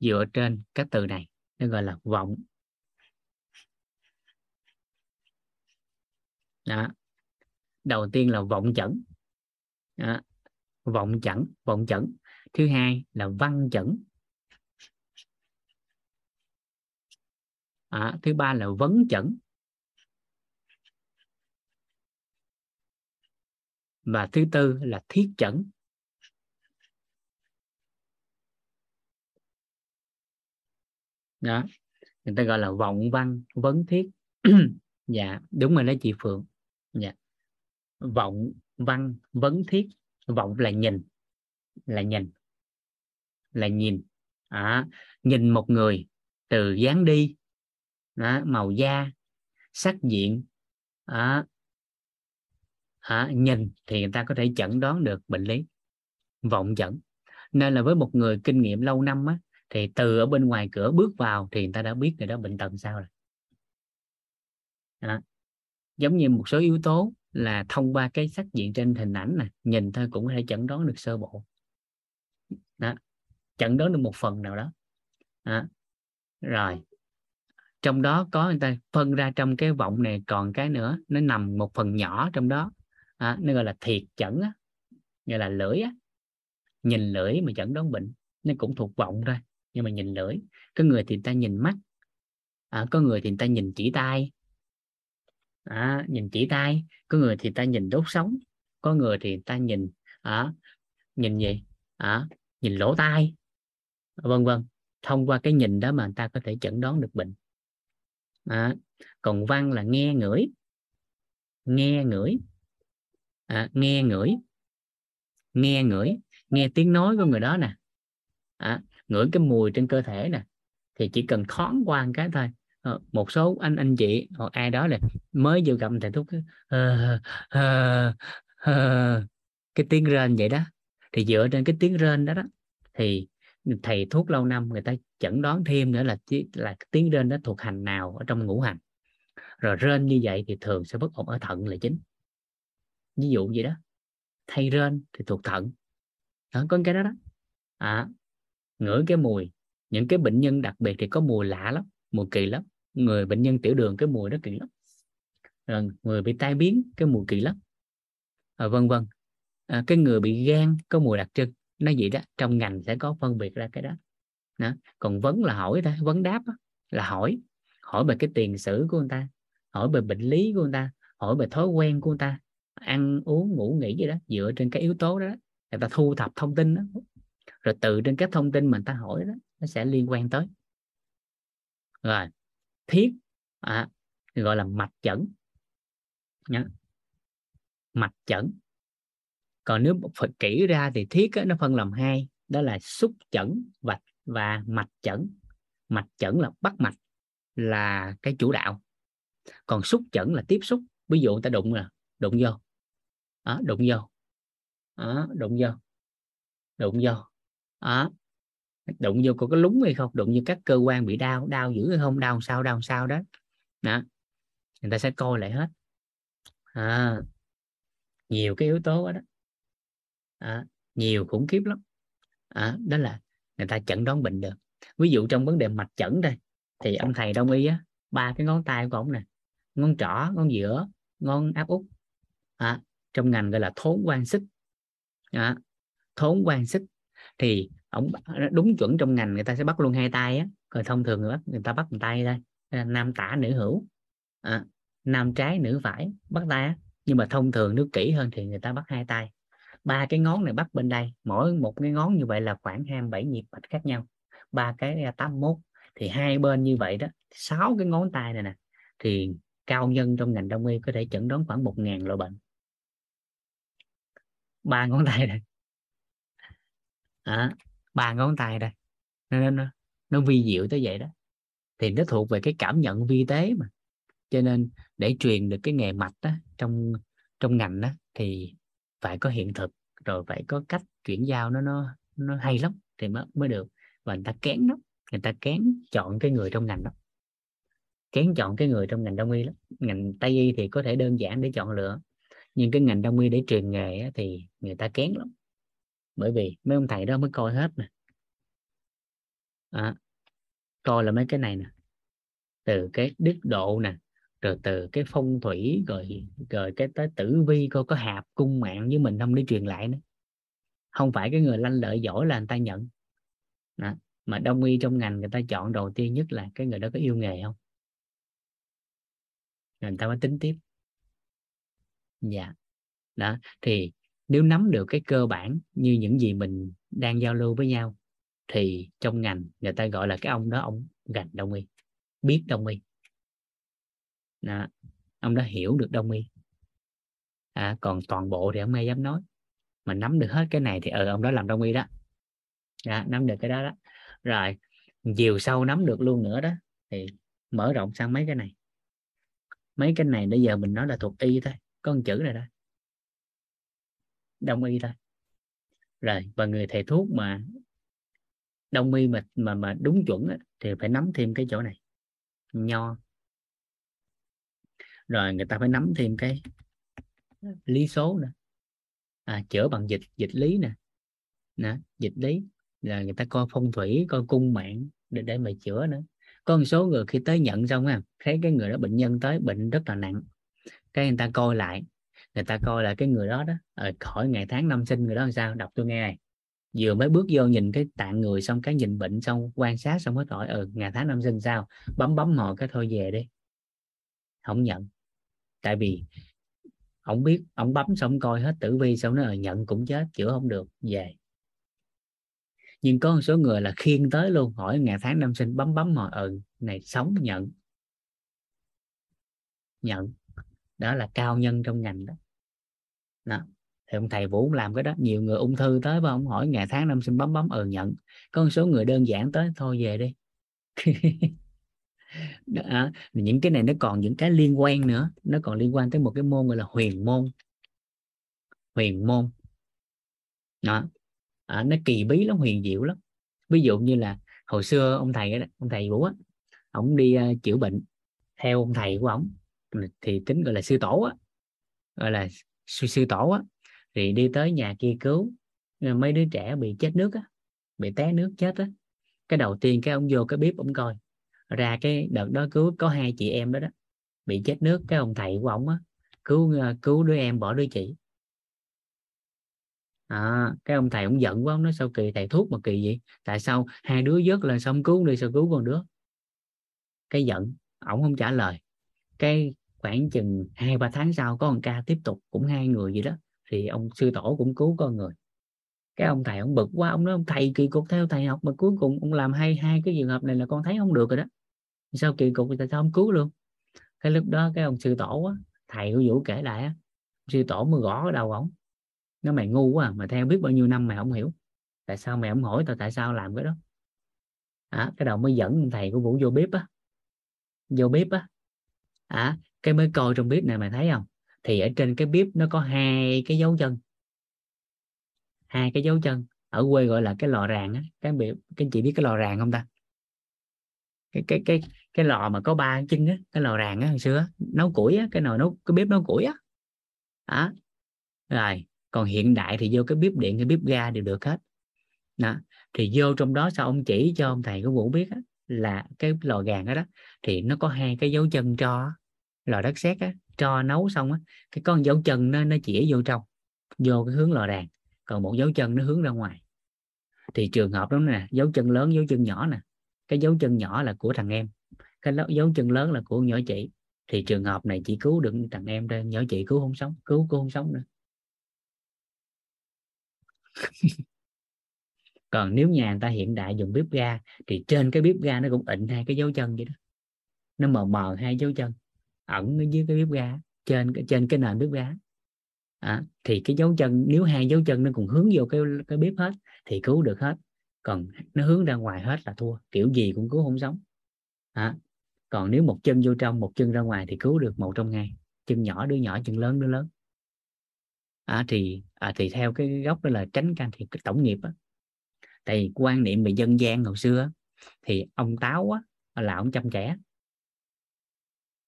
[SPEAKER 1] dựa trên các từ này nó gọi là vọng. Đó. Đầu tiên là vọng chẩn. Đó. vọng chẩn vọng chẩn. Thứ hai là văn chẩn. À, thứ ba là vấn chẩn. Và thứ tư là thiết chẩn. Đó. Người ta gọi là vọng văn vấn thiết. [CLEARS THROAT] Dạ đúng rồi đó chị phượng. Dạ. Vọng văn vấn thiết. Vọng là nhìn. Là nhìn. Là nhìn. À, nhìn một người từ dáng đi. Đó, màu da sắc diện. À, à, nhìn thì người ta có thể chẩn đoán được bệnh lý. Vọng chẩn. Nên là với một người kinh nghiệm lâu năm á, thì từ ở bên ngoài cửa bước vào thì người ta đã biết người đó bệnh tật sao rồi. Đó. giống như một số yếu tố là thông qua cái sắc diện trên hình ảnh này nhìn thôi cũng có thể chẩn đoán được sơ bộ. Đó. chẩn đoán được một phần nào đó. Đó. rồi. Trong đó có người ta phân ra trong cái vọng này còn cái nữa nó nằm một phần nhỏ trong đó. À, nó gọi là thiệt chẩn á gọi là lưỡi á. Nhìn lưỡi mà chẩn đoán bệnh nó cũng thuộc vọng thôi nhưng mà nhìn lưỡi có người thì người ta nhìn mắt. À, có người thì người ta nhìn chỉ tay. À, nhìn chỉ tay có người thì ta nhìn đốt sống. Có người thì ta nhìn à, nhìn gì? À, nhìn lỗ tai. Vân vân thông qua cái nhìn đó mà người ta có thể chẩn đoán được bệnh. À, còn văn là nghe ngửi. Nghe ngửi. À, nghe ngửi. Nghe ngửi nghe tiếng nói của người đó nè. À, ngửi cái mùi trên cơ thể nè thì chỉ cần thoáng qua một cái thôi. Ờ, một số anh anh chị hoặc ai đó là mới vừa gặp thầy thuốc uh, uh, uh, cái tiếng rên vậy đó. Thì dựa trên cái tiếng rên đó đó thì thầy thuốc lâu năm người ta chẩn đoán thêm nữa là là tiếng rên đó thuộc hành nào ở trong ngũ hành. Rồi rên như vậy thì thường sẽ bất ổn ở thận là chính. Ví dụ vậy đó thay rên thì thuộc thận. Đó, có cái đó đó. À, ngửi cái mùi. Những cái bệnh nhân đặc biệt thì có mùi lạ lắm mùi kỳ lắm. Người bệnh nhân tiểu đường cái mùi đó kỳ lắm. Rồi người bị tai biến cái mùi kỳ lắm. À, vân vân. À, cái người bị gan có mùi đặc trưng. Nó vậy đó trong ngành sẽ có phân biệt ra cái đó, đó. còn vấn là hỏi thôi vấn đáp đó, là hỏi. Hỏi về cái tiền sử của người ta hỏi về bệnh lý của người ta hỏi về thói quen của người ta. Ăn uống ngủ nghỉ gì đó dựa trên cái yếu tố đó. Người ta thu thập thông tin đó rồi từ trên các thông tin mình ta hỏi đó nó sẽ liên quan tới. Rồi thiết à, gọi là mạch chẩn. Nhá. mạch chẩn. Còn nếu phải kỹ ra thì thiết á, nó phân làm hai đó là xúc chẩn và và mạch chẩn. Mạch chẩn là bắt mạch là cái chủ đạo. Còn xúc chẩn là tiếp xúc. Ví dụ người ta đụng là đụng vô. Đó, đụng vô. Đó, đụng vô. Đụng vô đó, đụng vô có cái lúng hay không? Đụng vô các cơ quan bị đau đau dữ hay không? Đau sao đau sao đó. Đó. Người ta sẽ coi lại hết. À, nhiều cái yếu tố đó. À, nhiều khủng khiếp lắm. À, đó là người ta chẩn đoán bệnh được. Ví dụ trong vấn đề mạch chẩn đây thì ông thầy đông y á ba cái ngón tay của ông nè ngón trỏ ngón giữa ngón áp út. À, trong ngành gọi là thốn quan xích. À, thốn quan xích thì ông ờ, đúng chuẩn trong ngành người ta sẽ bắt luôn hai tay á. Rồi thông thường người bắt người ta bắt một tay thôi. Ờ, nam tả nữ hữu. À, nam trái nữ phải bắt tay á. Nhưng mà thông thường nếu kỹ hơn thì người ta bắt hai tay. Ba cái ngón này bắt bên đây. Mỗi một cái ngón như vậy là khoảng 27 nhịp mạch khác nhau. Ba cái 81 thì hai bên như vậy đó sáu cái ngón tay này nè thì cao nhân trong ngành đông y có thể chẩn đoán khoảng một ngàn loại bệnh. Ba ngón tay này à, ba ngón tay đây nó, nó, nó vi diệu tới vậy đó. Thì nó thuộc về cái cảm nhận vi tế mà. Cho nên để truyền được cái nghề mạch đó trong trong ngành đó thì phải có hiện thực rồi phải có cách chuyển giao nó nó nó hay lắm thì mới mới được. Và người ta kén lắm người ta kén chọn cái người trong ngành đó. Kén chọn cái người trong ngành đông y lắm. Ngành tây y thì có thể đơn giản để chọn lựa nhưng cái ngành đông y để truyền nghề thì người ta kén lắm bởi vì mấy ông thầy đó mới coi hết nè. À, coi là mấy cái này nè. Từ cái đức độ nè rồi từ cái phong thủy rồi rồi cái tới tử vi coi có hạp cung mạng với mình không để truyền lại nữa. Không phải cái người lanh lợi giỏi là người ta nhận. Đó. mà đông y trong ngành người ta chọn đầu tiên nhất là cái người đó có yêu nghề không? Người ta mới tính tiếp. Dạ. Đó thì nếu nắm được cái cơ bản như những gì mình đang giao lưu với nhau thì trong ngành người ta gọi là cái ông đó ông gành đông y biết đông y. Đó. ông đã hiểu được đông y. À, còn toàn bộ thì ông ai dám nói. Mà nắm được hết cái này thì ờ ông đó làm đông y đó. Đó, nắm được cái đó đó. Rồi chiều sâu nắm được luôn nữa đó thì mở rộng sang mấy cái này. Mấy cái này bây giờ mình nói là thuộc y thôi có một chữ này thôi đông y thôi. Rồi và người thầy thuốc mà đông y mà mà mà đúng chuẩn á, thì phải nắm thêm cái chỗ này. Nho. Rồi người ta phải nắm thêm cái lý số nữa. À, chữa bằng dịch dịch lý nè. Nè dịch lý. Là người ta coi phong thủy coi cung mạng để để mà chữa nữa. Có một số người khi tới nhận xong á thấy cái người đó bệnh nhân tới bệnh rất là nặng. Cái người ta coi lại người ta coi là cái người đó đó ở khỏi ngày tháng năm sinh người đó làm sao? Đọc tôi nghe này. Vừa mới bước vô nhìn cái tạng người xong cái nhìn bệnh xong quan sát xong mới hỏi ừ ngày tháng năm sinh sao? Bấm bấm họ cái thôi về đi. Không nhận. Tại vì ông biết ông bấm xong coi hết tử vi xong nó ờ, nhận cũng chết chữa không được về. Nhưng có một số người là khiên tới luôn hỏi ngày tháng năm sinh bấm bấm họ ừ này sống nhận. Nhận. Đó là cao nhân trong ngành đó, đó. thì ông thầy vũ làm cái đó. Nhiều người ung thư tới và ông hỏi ngày tháng năm sinh bấm bấm ừ nhận. Có một số người đơn giản tới thôi về đi. [LAUGHS] Đó. những cái này nó còn những cái liên quan nữa. Nó còn liên quan tới một cái môn gọi là huyền môn. Huyền môn. Đó. À, nó kỳ bí lắm huyền diệu lắm. Ví dụ như là hồi xưa ông thầy ông thầy vũ á ông đi uh, chữa bệnh theo ông thầy của ông thì tính gọi là sư tổ á gọi là sư, sư tổ á thì đi tới nhà kia cứu. Ờ, mấy đứa trẻ bị chết nước á bị té nước chết á. Cái đầu tiên cái ông vô cái bếp ông coi ra cái đợt đó cứu có hai chị em đó đó bị chết nước. Cái ông thầy của ông á cứu ờ, cứu đứa em bỏ đứa chị. À, cái ông thầy ông giận quá ông nói sao kỳ thầy thuốc mà kỳ vậy? Tại sao hai đứa vớt lên xong cứu đi sao cứu con đứa? Cái giận ổng không trả lời. Cái khoảng chừng hai ba tháng sau có một ca tiếp tục cũng hai người gì đó. Thì ông sư tổ cũng cứu con người. Cái ông thầy ông bực quá ông nói ông thầy kỳ cục theo thầy học mà cuối cùng ông làm hai hai cái trường hợp này là con thấy không được rồi đó. Sao kỳ cục tại sao không cứu luôn cái lúc đó cái ông sư tổ á thầy của vũ kể lại á sư tổ mới gõ ở đầu ổng. Nó mày ngu quá à, mà theo biết bao nhiêu năm mày không hiểu. Tại sao mày không hỏi tao tại sao làm cái đó? À, cái đầu mới dẫn thầy của vũ vô bếp á. Vô bếp á. À, cái mới coi trong bếp này mày thấy không? Thì ở trên cái bếp nó có hai cái dấu chân. Hai cái dấu chân. Ở quê gọi là cái lò ràng á. Cái các cái chị biết cái lò ràng không ta? Cái cái cái cái lò mà có ba chân á cái lò ràng á hồi xưa nấu củi á cái nồi nấu cái bếp nấu củi á. À. rồi còn hiện đại thì vô cái bếp điện cái bếp ga đều được hết. Đó. thì vô trong đó sao ông chỉ cho ông thầy của vũ biết á, là cái lò gàng đó, đó thì nó có hai cái dấu chân cho lò đất sét á, cho nấu xong á, cái con dấu chân nó nó chỉ vô trong, vô cái hướng lò đàn. Còn một dấu chân nó hướng ra ngoài. Thì trường hợp đó nè, dấu chân lớn, dấu chân nhỏ nè, cái dấu chân nhỏ là của thằng em, cái dấu chân lớn là của nhỏ chị. Thì trường hợp này chỉ cứu được thằng em thôi, nhỏ chị cứu không sống, cứu cô không sống nữa. [LAUGHS] Còn nếu nhà người ta hiện đại dùng bếp ga, thì trên cái bếp ga nó cũng ịnh hai cái dấu chân vậy đó. Nó mờ mờ hai dấu chân ẩn ở dưới cái bếp ga trên trên cái nền bếp ga. À, thì cái dấu chân nếu hai dấu chân nó cùng hướng vô cái cái bếp hết thì cứu được hết. Còn nó hướng ra ngoài hết là thua kiểu gì cũng cứu không sống. À, còn nếu một chân vô trong một chân ra ngoài thì cứu được một trong ngay. chân nhỏ đứa nhỏ chân lớn đứa lớn. À, thì à, thì theo cái góc đó là tránh can thiệp cái tổng nghiệp á. Tại vì quan niệm về dân gian hồi xưa thì ông táo á, là ông chăm trẻ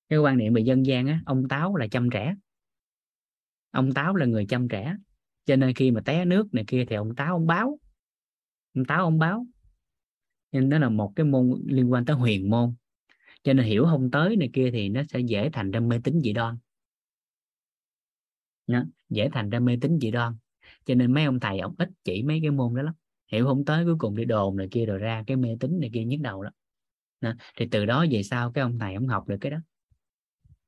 [SPEAKER 1] cái quan niệm về dân gian á, ông táo là chăm trẻ. Ông táo là người chăm trẻ. Cho nên khi mà té nước này kia thì ông táo ông báo. Ông táo ông báo. Nên đó là một cái môn liên quan tới huyền môn. Cho nên hiểu không tới này kia thì nó sẽ dễ thành ra mê tín dị đoan. Đó, dễ thành ra mê tín dị đoan. Cho nên mấy ông thầy ông ít chỉ mấy cái môn đó lắm. Hiểu không tới cuối cùng đi đồn này kia rồi ra cái mê tín này kia nhức đầu đó đó. thì từ đó về sau cái ông thầy ông học được cái đó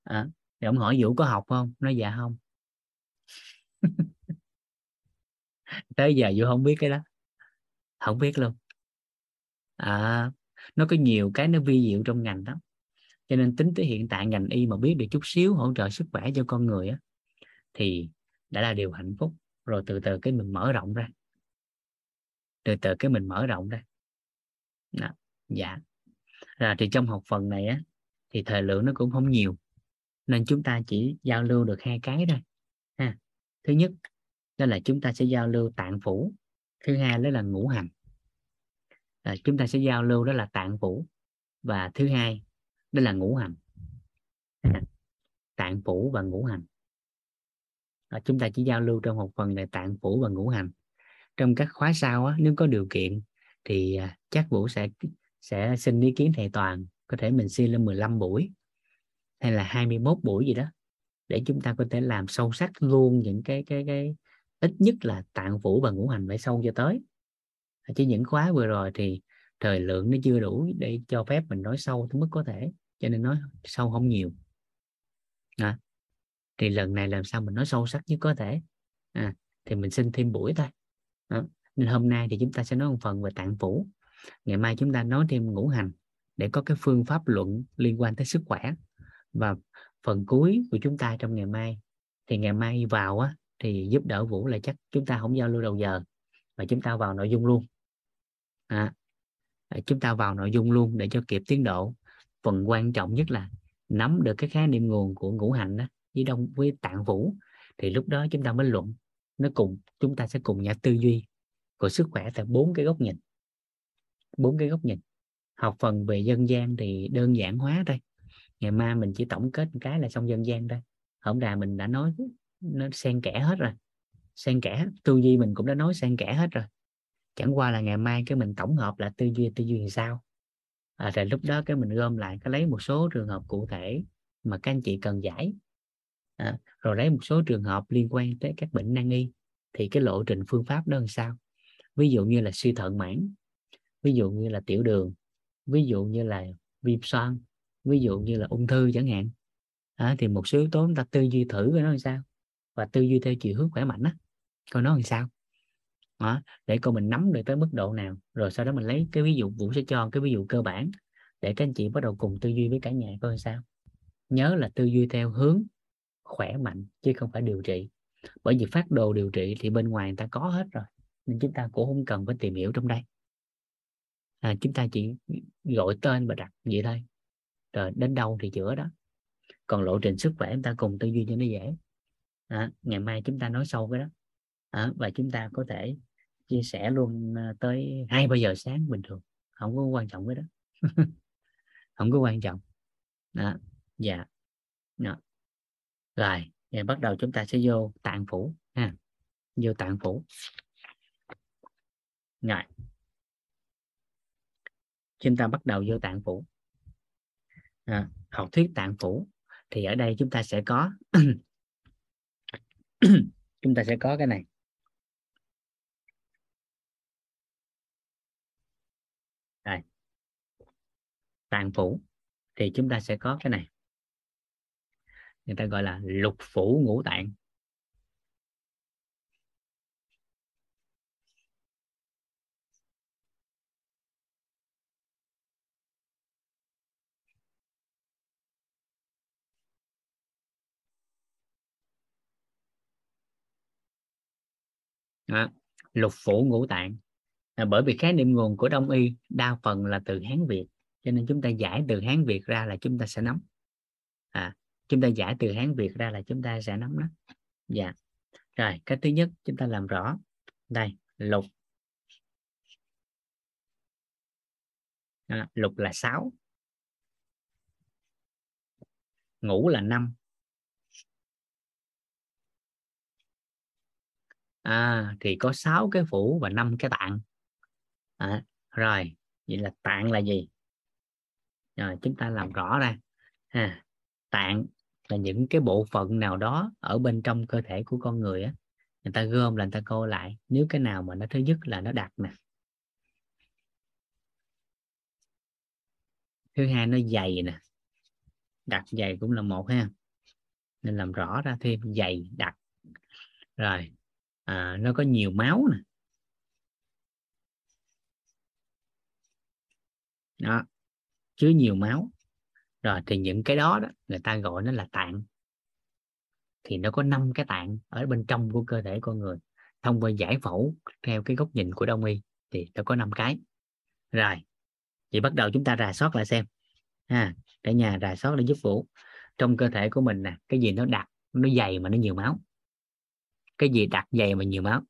[SPEAKER 1] à, thì ông hỏi vũ có học không? Nói dạ không. [LAUGHS] Tới giờ vũ không biết cái đó. Không biết luôn. À nó có nhiều cái nó vi diệu trong ngành đó cho nên tính tới hiện tại ngành y mà biết được chút xíu hỗ trợ sức khỏe cho con người á thì đã là điều hạnh phúc. Rồi từ từ cái mình mở rộng ra. Từ từ cái mình mở rộng ra. Đó. dạ. Rồi thì trong học phần này á thì thời lượng nó cũng không nhiều nên chúng ta chỉ giao lưu được hai cái thôi ha. Thứ nhất đó là chúng ta sẽ giao lưu tạng phủ. Thứ hai đó là ngũ hành. À, chúng ta sẽ giao lưu đó là tạng phủ. Và thứ hai đó là ngũ hành tạng phủ và ngũ hành. À, chúng ta chỉ giao lưu trong một phần là tạng phủ và ngũ hành. Trong các khóa sau á, nếu có điều kiện thì à, chắc vũ sẽ sẽ xin ý kiến thầy toàn có thể mình xin lên 15 buổi hay là 21 buổi gì đó để chúng ta có thể làm sâu sắc luôn những cái cái cái ít nhất là tạng phủ và ngũ hành phải sâu cho tới. À, chứ những khóa vừa rồi thì thời lượng nó chưa đủ để cho phép mình nói sâu tới mức có thể cho nên nói sâu không nhiều. À, thì lần này làm sao mình nói sâu sắc nhất có thể? À, thì mình xin thêm buổi thôi. À, nên hôm nay thì chúng ta sẽ nói một phần về tạng phủ. Ngày mai chúng ta nói thêm ngũ hành để có cái phương pháp luận liên quan tới sức khỏe và phần cuối của chúng ta trong ngày mai thì ngày mai vào á thì giúp đỡ vũ là chắc chúng ta không giao lưu đầu giờ và chúng ta vào nội dung luôn. À, à, chúng ta vào nội dung luôn để cho kịp tiến độ. Phần quan trọng nhất là nắm được cái khái niệm nguồn của ngũ hành đó với đông với tạng vũ thì lúc đó chúng ta mới luận. Nó cùng chúng ta sẽ cùng nhau tư duy của sức khỏe tại bốn cái góc nhìn. Bốn cái góc nhìn. Học phần về dân gian thì đơn giản hóa thôi ngày mai mình chỉ tổng kết một cái là xong dân gian thôi. Hôm đà mình đã nói nó xen kẽ hết rồi. Xen kẽ tư duy mình cũng đã nói xen kẽ hết rồi. Chẳng qua là ngày mai cái mình tổng hợp là tư duy tư duy làm sao. À, rồi lúc đó cái mình gom lại cái lấy một số trường hợp cụ thể mà các anh chị cần giải. À, rồi lấy một số trường hợp liên quan tới các bệnh nan y thì cái lộ trình phương pháp đó làm sao? Ví dụ như là suy thận mãn ví dụ như là tiểu đường ví dụ như là viêm xoang ví dụ như là ung thư chẳng hạn. À, thì một số yếu tố chúng ta tư duy thử coi nó làm sao. Và tư duy theo chiều hướng khỏe mạnh á coi nó làm sao. Đó, để coi mình nắm được tới mức độ nào rồi sau đó mình lấy cái ví dụ vũ sẽ cho cái ví dụ cơ bản để các anh chị bắt đầu cùng tư duy với cả nhà coi sao. Nhớ là tư duy theo hướng khỏe mạnh chứ không phải điều trị. Bởi vì phát đồ điều trị thì bên ngoài người ta có hết rồi nên chúng ta cũng không cần phải tìm hiểu trong đây. À, chúng ta chỉ gọi tên và đặt vậy thôi rồi đến đâu thì chữa đó. Còn lộ trình sức khỏe chúng ta cùng tư duy cho nó dễ. À, ngày mai chúng ta nói sâu cái đó. À, và chúng ta có thể chia sẻ luôn ờ, tới hai ba giờ sáng bình thường. Không có quan trọng cái đó. [LAUGHS] Không có quan trọng. Đó. dạ. Đó. rồi thì bắt đầu chúng ta sẽ vô tạng phủ ha. Vô tạng phủ. Rồi. Chúng ta bắt đầu vô tạng phủ à, học thuyết tạng phủ thì ở đây chúng ta sẽ có [CLEARS THROAT] chúng ta sẽ có cái này. Đây. Tạng phủ thì chúng ta sẽ có cái này. Người ta gọi là lục phủ ngũ tạng. Đó. lục phủ ngũ tạng. À, bởi vì khái niệm nguồn của đông y đa phần là từ hán việt cho nên chúng ta giải từ hán việt ra là chúng ta sẽ nắm. À, chúng ta giải từ hán việt ra là chúng ta sẽ nắm đó. Dạ. Rồi cái thứ nhất chúng ta làm rõ. Đây lục. À, lục là 6 ngũ là 5 à, thì có 6 cái phủ và 5 cái tạng. À, rồi vậy là tạng là gì? Rồi chúng ta làm rõ ra. À, tạng là những cái bộ phận nào đó ở bên trong cơ thể của con người á. Người ta gom là người ta cô lại. Nếu cái nào mà nó thứ nhất là nó đặc nè. Thứ hai nó dày nè. Đặc dày cũng là một ha. Nên làm rõ ra thêm dày đặc rồi à, nó có nhiều máu nè. Đó chứa nhiều máu. Rồi thì những cái đó đó người ta gọi nó là tạng. Thì nó có năm cái tạng ở bên trong của cơ thể con người. Thông qua giải phẫu theo cái góc nhìn của đông y thì nó có năm cái. Rồi vậy bắt đầu chúng ta rà soát lại xem. Ha cả nhà rà soát để giúp vũ. Trong cơ thể của mình nè cái gì nó đặc nó dày mà nó nhiều máu cái gì đặc dày mà nhiều máu?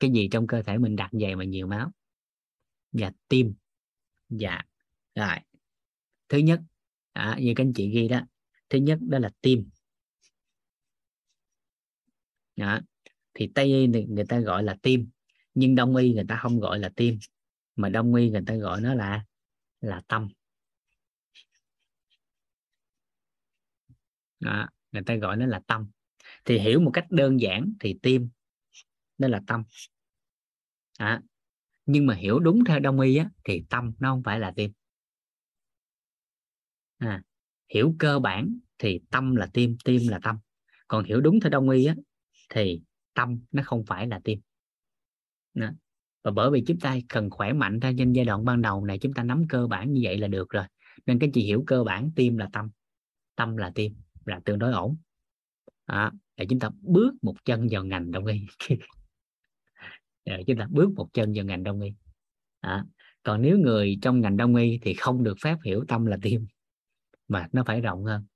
[SPEAKER 1] Cái gì trong cơ thể mình đặc dày mà nhiều máu? Và tim. Dạ rồi. Thứ nhất à, như các anh chị ghi đó thứ nhất đó là tim. Đó. thì tây y người ta gọi là tim nhưng đông y người ta không gọi là tim mà đông y người ta gọi nó là là tâm. Đó người ta gọi nó là tâm. Thì hiểu một cách đơn giản thì tim nó là tâm. À, nhưng mà hiểu đúng theo đông y á, thì tâm nó không phải là tim. À, hiểu cơ bản thì tâm là tim tim là tâm. Còn hiểu đúng theo đông y á, thì tâm nó không phải là tim. Đó. và bởi vì chúng ta cần khỏe mạnh ra trên giai đoạn ban đầu này chúng ta nắm cơ bản như vậy là được rồi. Nên các chị hiểu cơ bản tim là tâm tâm là tim là tương đối ổn. À, để chúng ta bước một chân vào ngành đông y. [LAUGHS] Để chúng ta bước một chân vào ngành đông y. À, còn nếu người trong ngành đông y thì không được phép hiểu tâm là tim mà nó phải rộng hơn.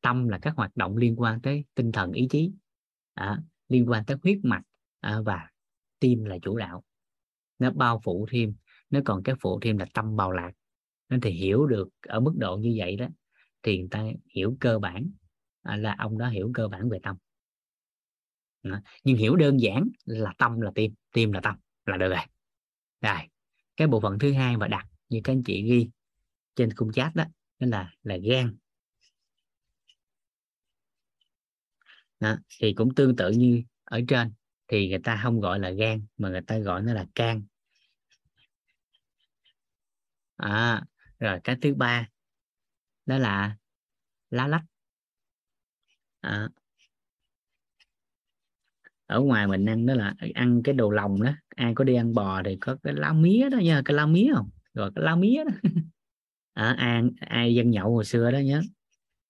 [SPEAKER 1] Tâm là các hoạt động liên quan tới tinh thần ý chí à, liên quan tới huyết mạch à, và tim là chủ đạo. Nó bao phủ thêm nó còn cái phụ thêm là tâm bào lạc. Nên thì hiểu được ở mức độ như vậy đó thì người ta hiểu cơ bản à, là ông đó hiểu cơ bản về tâm. À, nhưng hiểu đơn giản là tâm là tim tim là tâm là được rồi rồi cái bộ phận thứ hai mà đặt như các anh chị ghi trên khung chat đó đó là là gan. Đó, thì cũng tương tự như ở trên thì người ta không gọi là gan mà người ta gọi nó là can. À, rồi cái thứ ba đó là lá lách à, ở ngoài mình ăn đó là ăn cái đồ lòng đó. Ai có đi ăn bò thì có cái lá mía đó nha cái lá mía không? Rồi cái lá mía đó. [LAUGHS] À, ai ai dân nhậu hồi xưa đó nhớ.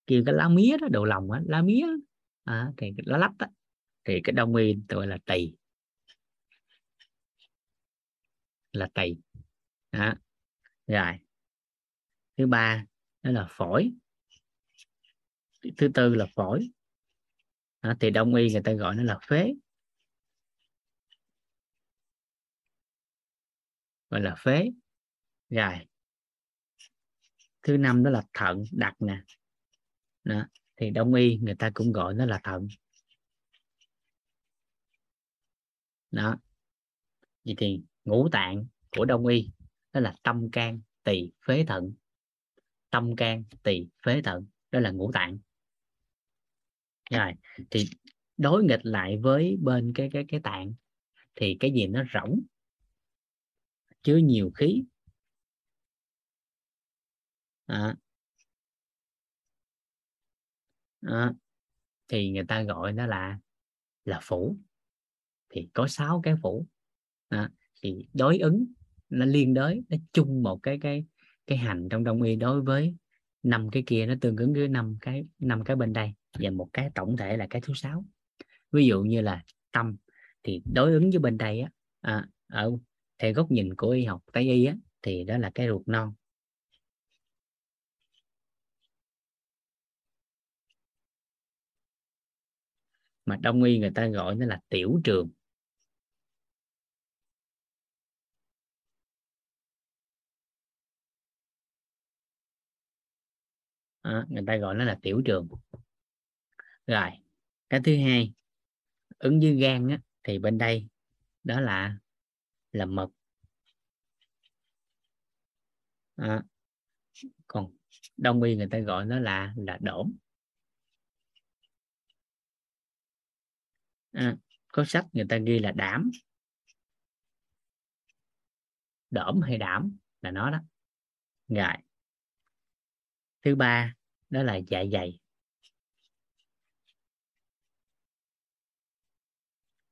[SPEAKER 1] Kêu cái lá mía đó đồ lòng á lá mía à, thì cái lá lách đó thì cái đông y gọi là tỳ. Là tỳ. Đó. rồi. Thứ ba đó là phổi. Thứ tư là phổi đó, thì đông y người ta gọi nó là phế. Gọi là phế. Rồi. Thứ năm đó là thận đặc nè. Đó. thì đông y người ta cũng gọi nó là thận. Đó. Vậy thì ngũ tạng của đông y đó là tâm can tỳ phế thận. Tâm can tỳ phế thận đó là ngũ tạng rồi, thì đối nghịch lại với bên cái cái cái tạng thì cái gì nó rỗng chứa nhiều khí à. À. thì người ta gọi nó là là phủ thì có sáu cái phủ à. thì đối ứng nó liên đới, nó chung một cái cái cái hành trong đông y đối với năm cái kia nó tương ứng với năm cái năm cái bên đây và một cái tổng thể là cái thứ sáu. Ví dụ như là tâm thì đối ứng với bên đây á à, ở theo góc nhìn của y học tây y á thì đó là cái ruột non. Mà đông y người ta gọi nó là tiểu trường. À, người ta gọi nó là tiểu trường. Rồi cái thứ hai ứng với gan á, thì bên đây đó là là mật. À, còn đông y người ta gọi nó là là đổm à, có sách người ta ghi là đảm. Đổm hay đảm là nó đó. Rồi thứ ba đó là dạ dày.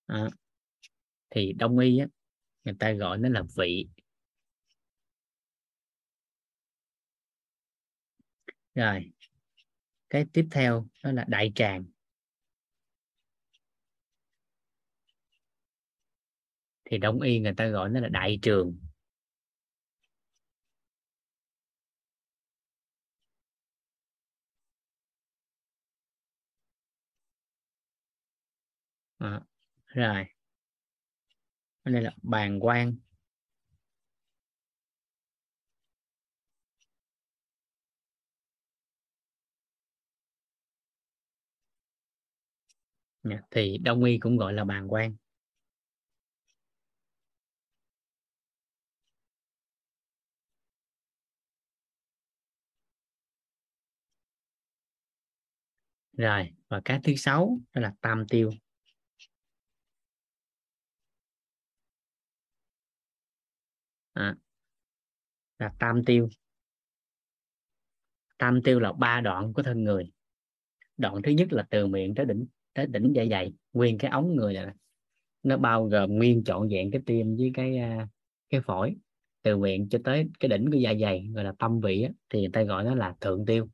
[SPEAKER 1] À, thì đông y á, người ta gọi nó là vị. Rồi cái tiếp theo đó là đại tràng. Thì đông y người ta gọi nó là đại trường. À, rồi. Đây là bàn quan. Dạ, thì đông y cũng gọi là bàn quan. Rồi và cái thứ sáu đó là tam tiêu. À, là tam tiêu. Tam tiêu là ba đoạn của thân người. Đoạn thứ nhất là từ miệng tới đỉnh tới đỉnh dạ dày. Nguyên cái ống người này nó bao gồm nguyên trọn vẹn cái tim với cái à, cái phổi. Từ miệng cho tới cái đỉnh của dạ dày gọi là tâm vị á, thì người ta gọi nó là thượng tiêu.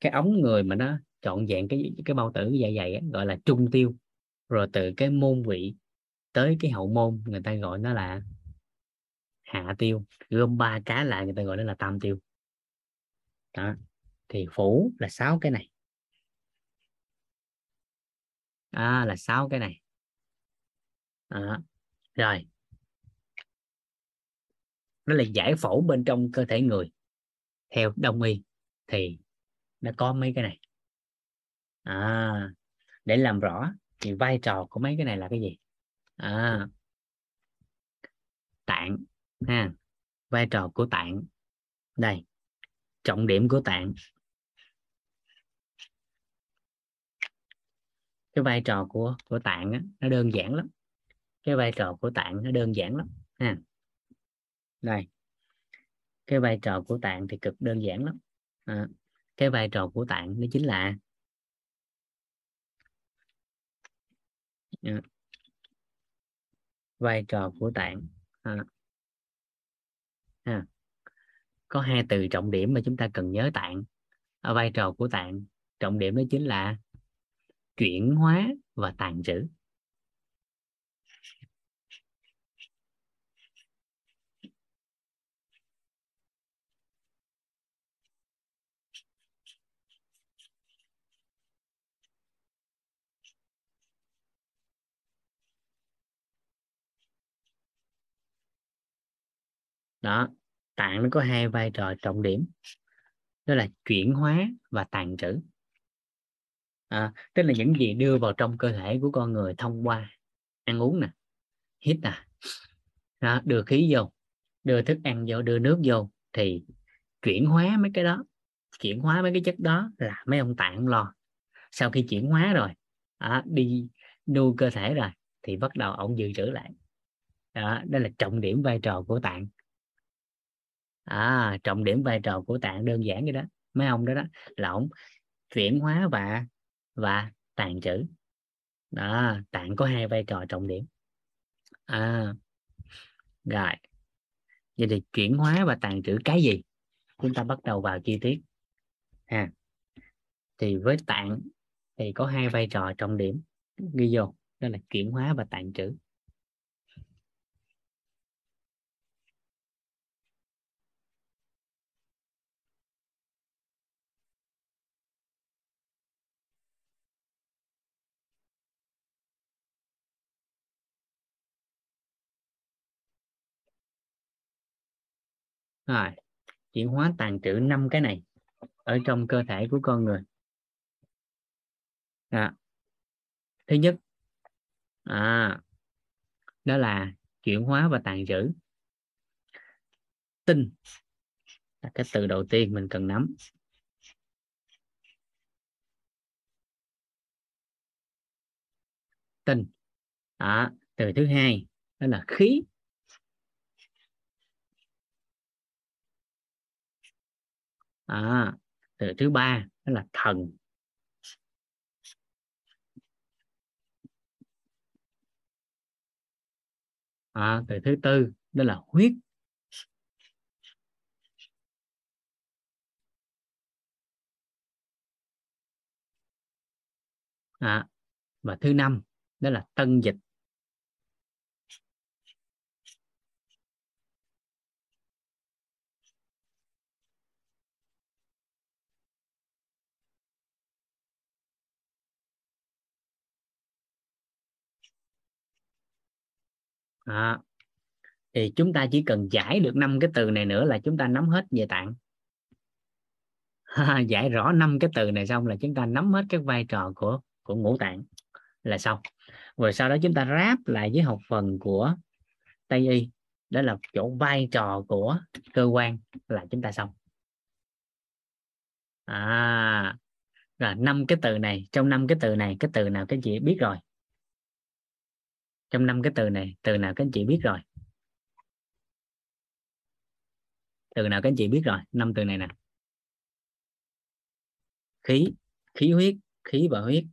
[SPEAKER 1] Cái ống người mà nó trọn vẹn cái cái bao tử dạ dày á, gọi là trung tiêu. Rồi từ cái môn vị tới cái hậu môn người ta gọi nó là hạ tiêu gom ba cái lại người ta gọi đó là tam tiêu. Đó. thì phủ là sáu cái này. À, là sáu cái này. À, rồi. Nó là giải phẫu bên trong cơ thể người. Theo đông y thì nó có mấy cái này. À, để làm rõ thì vai trò của mấy cái này là cái gì? À, tạng ha vai trò của tạng. Đây trọng điểm của tạng. Cái vai trò của của tạng á, nó đơn giản lắm. Cái vai trò của tạng nó đơn giản lắm. Ha. Đây. Cái vai trò của tạng thì cực đơn giản lắm. À, cái vai trò của tạng nó chính là à, vai trò của tạng. À, ha. có hai từ trọng điểm mà chúng ta cần nhớ tạng. Ở vai trò của tạng, trọng điểm đó chính là chuyển hóa và tàn trữ. Đó tạng nó có hai vai trò trọng điểm đó là chuyển hóa và tàn trữ. À, tức là những gì đưa vào trong cơ thể của con người thông qua ăn uống nè hít nè đó, đưa khí vô đưa thức ăn vô đưa nước vô thì chuyển hóa mấy cái đó chuyển hóa mấy cái chất đó là mấy ông tạng lo. Sau khi chuyển hóa rồi à, đi nuôi cơ thể rồi thì bắt đầu ông dự trữ lại. Đó, đó là trọng điểm vai trò của tạng à trọng điểm vai trò của tạng đơn giản như đó. Mấy ông đó đó, là ông chuyển hóa và và tàn trữ. Đó, tạng có hai vai trò trọng điểm. À rồi. Vậy thì chuyển hóa và tàn trữ cái gì? Chúng ta bắt đầu vào chi tiết. Ha. Thì với tạng thì có hai vai trò trọng điểm. Ghi vô, đó là chuyển hóa và tàn trữ. Rồi chuyển hóa tàn trữ năm cái này ở trong cơ thể của con người. À, thứ nhất à, đó là chuyển hóa và tàn trữ. Tinh là cái từ đầu tiên mình cần nắm. Tinh à, từ thứ hai đó là khí. À, từ thứ ba đó là thần. À, từ thứ tư đó là huyết. À, và thứ năm đó là tân dịch. À, thì chúng ta chỉ cần giải được năm cái từ này nữa là chúng ta nắm hết về tạng. [LAUGHS] Giải rõ năm cái từ này xong là chúng ta nắm hết các vai trò của của ngũ tạng là xong. Rồi sau đó chúng ta ráp lại với học phần của tây y. Đó là chỗ vai trò của cơ quan là chúng ta xong. À là năm cái từ này trong năm cái từ này cái từ nào các chị biết rồi? Trong năm cái từ này, từ nào các anh chị biết rồi? Từ nào các anh chị biết rồi? Năm từ này nè. Khí khí huyết, khí và huyết.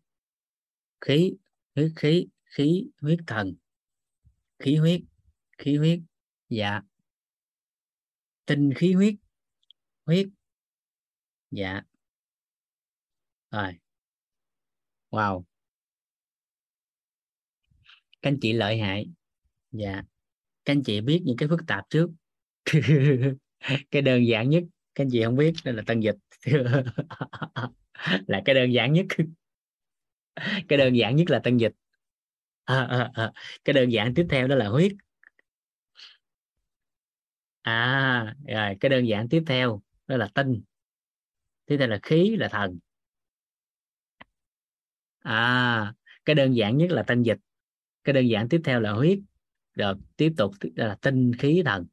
[SPEAKER 1] Khí huyết, khí khí, huyết thần. Khí huyết khí huyết dạ. Tinh khí huyết huyết dạ. Rồi. Wow các anh chị lợi hại. Dạ. Các anh chị biết những cái phức tạp trước. [LAUGHS] Cái đơn giản nhất. Các anh chị không biết nên là tân dịch. [LAUGHS] Là cái đơn giản nhất. [LAUGHS] Cái đơn giản nhất là tân dịch. À, à, à. cái đơn giản tiếp theo đó là huyết. À rồi cái đơn giản tiếp theo đó là tinh. Tiếp theo là khí là thần. À cái đơn giản nhất là tân dịch cái đơn giản tiếp theo là huyết, rồi tiếp tục là tinh khí thần.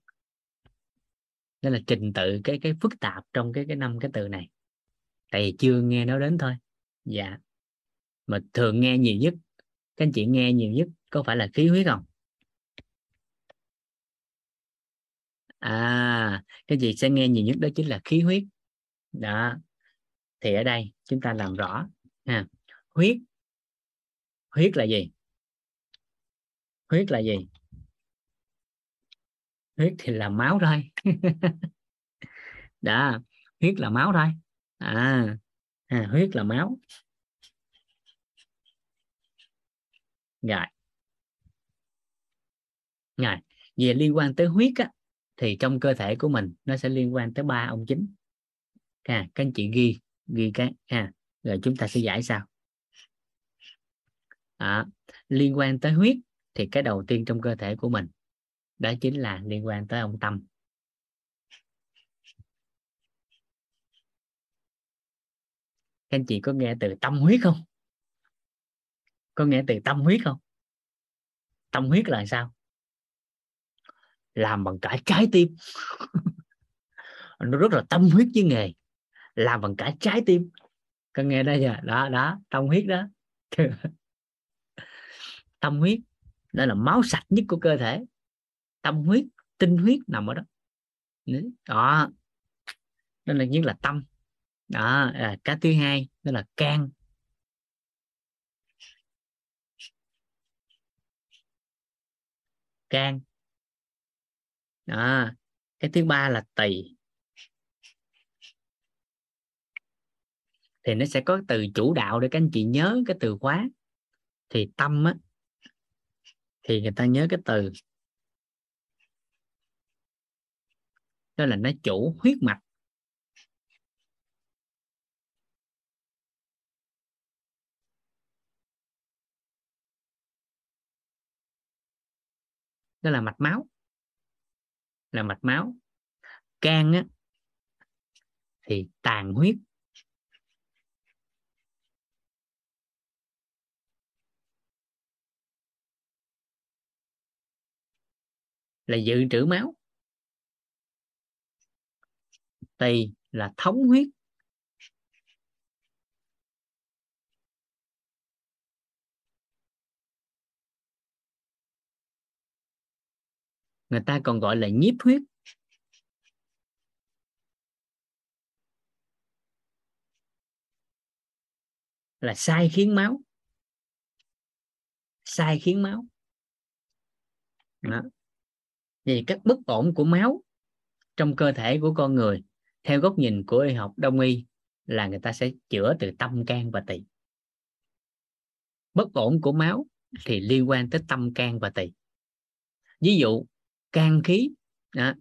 [SPEAKER 1] Đó là trình tự cái cái phức tạp trong cái cái năm cái từ này. Tại vì chưa nghe nó đến thôi. Dạ. Mà thường nghe nhiều nhất, các anh chị nghe nhiều nhất có phải là khí huyết không? À cái gì sẽ nghe nhiều nhất đó chính là khí huyết. Đó. Thì ở đây chúng ta làm rõ ha. Huyết. Huyết là gì? Huyết là gì? Huyết thì là máu thôi. [LAUGHS] Đó huyết là máu thôi. À, à huyết là máu. Rồi. Rồi về liên quan tới huyết á, thì trong cơ thể của mình nó sẽ liên quan tới ba ông chính. À, các anh chị ghi ghi cái ha rồi chúng ta sẽ giải sao à, liên quan tới huyết thì cái đầu tiên trong cơ thể của mình, đó chính là liên quan tới ông tâm. Các anh chị có nghe từ tâm huyết không? Có nghe từ tâm huyết không? Tâm huyết là sao? Làm bằng cả trái tim. [LAUGHS] Nó rất là tâm huyết với nghề. Làm bằng cả trái tim. Có nghe đây chưa? Đó đó, tâm huyết đó. [LAUGHS] Tâm huyết đó là máu sạch nhất của cơ thể. Tâm huyết tinh huyết nằm ở đó. Đó. Đó là nhất là tâm. Đó à, cái thứ hai đó là can. Can. Đó cái thứ ba là tỳ. Thì nó sẽ có từ chủ đạo để các anh chị nhớ cái từ khóa. Thì tâm á thì người ta nhớ cái từ. Đó là nó chủ, huyết mạch. Đó là mạch máu. Là mạch máu. Can á, thì tàn huyết. Là dự trữ máu. Tỳ là thống huyết. Người ta còn gọi là nhiếp huyết. Là sai khiến máu. Sai khiến máu. Đó vì các bất ổn của máu trong cơ thể của con người theo góc nhìn của y học đông y là người ta sẽ chữa từ tâm can và tỳ. Bất ổn của máu thì liên quan tới tâm can và tỳ. Ví dụ can khí đó,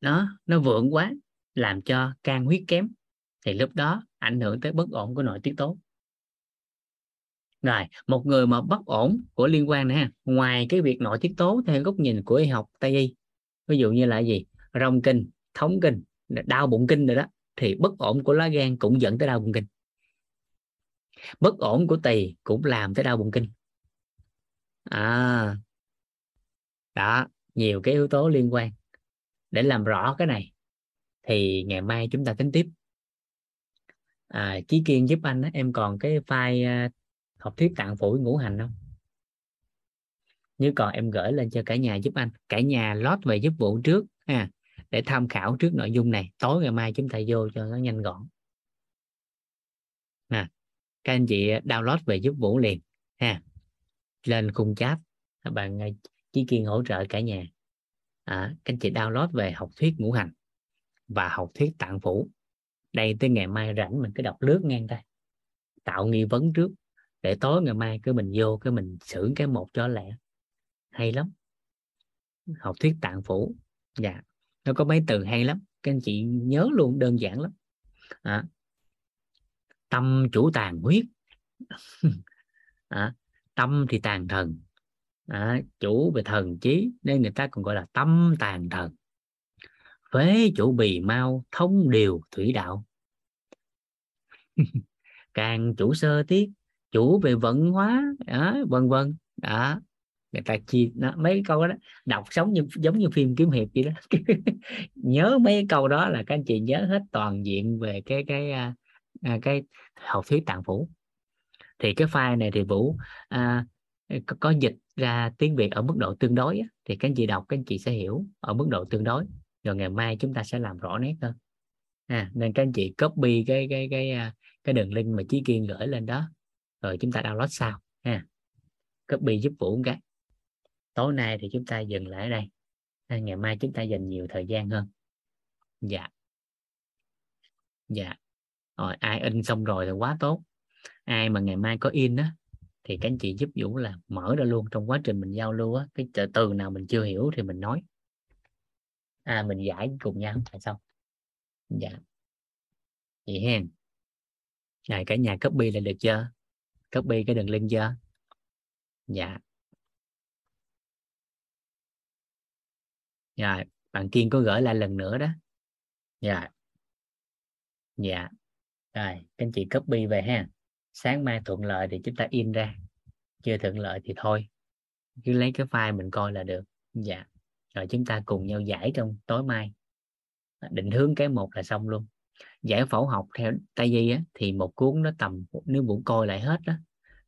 [SPEAKER 1] nó nó vượng quá làm cho can huyết kém thì lúc đó ảnh hưởng tới bất ổn của nội tiết tố rồi một người mà bất ổn của liên quan nè ngoài cái việc nội tiết tố theo góc nhìn của y học tây y ví dụ như là gì? Rong kinh thống kinh đau bụng kinh rồi đó thì bất ổn của lá gan cũng dẫn tới đau bụng kinh. Bất ổn của tỳ cũng làm tới đau bụng kinh. À đó nhiều cái yếu tố liên quan. Để làm rõ cái này thì ngày mai chúng ta tính tiếp. À, chí kiên giúp anh đó, em còn cái file à, học thuyết tạng phổi ngũ hành không? Nếu còn em gửi lên cho cả nhà giúp anh. Cả nhà lót về giúp vụ trước ha để tham khảo trước nội dung này. Tối ngày mai chúng ta vô cho nó nhanh gọn. Nè các anh chị download về giúp vũ liền ha. Lên khung chat bạn à, Chí Kiên hỗ trợ cả nhà. À, các anh chị download về học thuyết ngũ hành và học thuyết tạng phủ. Đây tới ngày mai rảnh mình cứ đọc lướt ngang đây, tạo nghi vấn trước để tối ngày mai cứ mình vô cái mình xử cái một cho lẹ. Hay lắm. Học thuyết tạng phủ. Dạ. Nó có mấy từ hay lắm. Các anh chị nhớ luôn đơn giản lắm. À, tâm chủ tàn huyết. [LAUGHS] À, tâm thì tàn thần. À, chủ về thần trí nên người ta còn gọi là tâm tàn thần. Phế chủ bì mau thông điều thủy đạo. [LAUGHS] Càng chủ sơ tiết chủ về vận hóa đó, vân vân. Đó người ta chia đó, mấy câu đó đọc sống như giống như phim kiếm hiệp vậy đó. [LAUGHS] Nhớ mấy câu đó là các anh chị nhớ hết toàn diện về cái cái cái, cái học thuyết tạng phủ. Thì cái file này thì vũ à, có, có dịch ra tiếng việt ở mức độ tương đối á, thì các anh chị đọc các anh chị sẽ hiểu ở mức độ tương đối. Rồi ngày mai chúng ta sẽ làm rõ nét hơn. À, nên các anh chị copy cái cái cái à, cái đường link mà chí kiên gửi lên đó rồi chúng ta download sau, ha. Copy giúp vũ cái. Tối nay thì chúng ta dừng lại ở đây. Ngày mai chúng ta dành nhiều thời gian hơn. Dạ. Dạ. Rồi, ai in xong rồi thì quá tốt. Ai mà ngày mai có in á, thì các anh chị giúp Vũ là mở ra luôn. Trong quá trình mình giao lưu á, cái từ nào mình chưa hiểu thì mình nói. À mình giải cùng nhau. Tại sao dạ. Vậy hen. Này cả nhà copy là được chưa? Copy cái đường link chưa? Dạ. Rồi bạn kiên có gửi lại lần nữa đó. Dạ. Dạ. Rồi, các anh chị copy về ha. Sáng mai thuận lợi thì chúng ta in ra. Chưa thuận lợi thì thôi. Cứ lấy cái file mình coi là được. Dạ. Rồi chúng ta cùng nhau giải trong tối mai. Định hướng cái một là xong luôn giải phẫu học theo tây y á, thì một cuốn nó tầm nếu muốn coi lại hết đó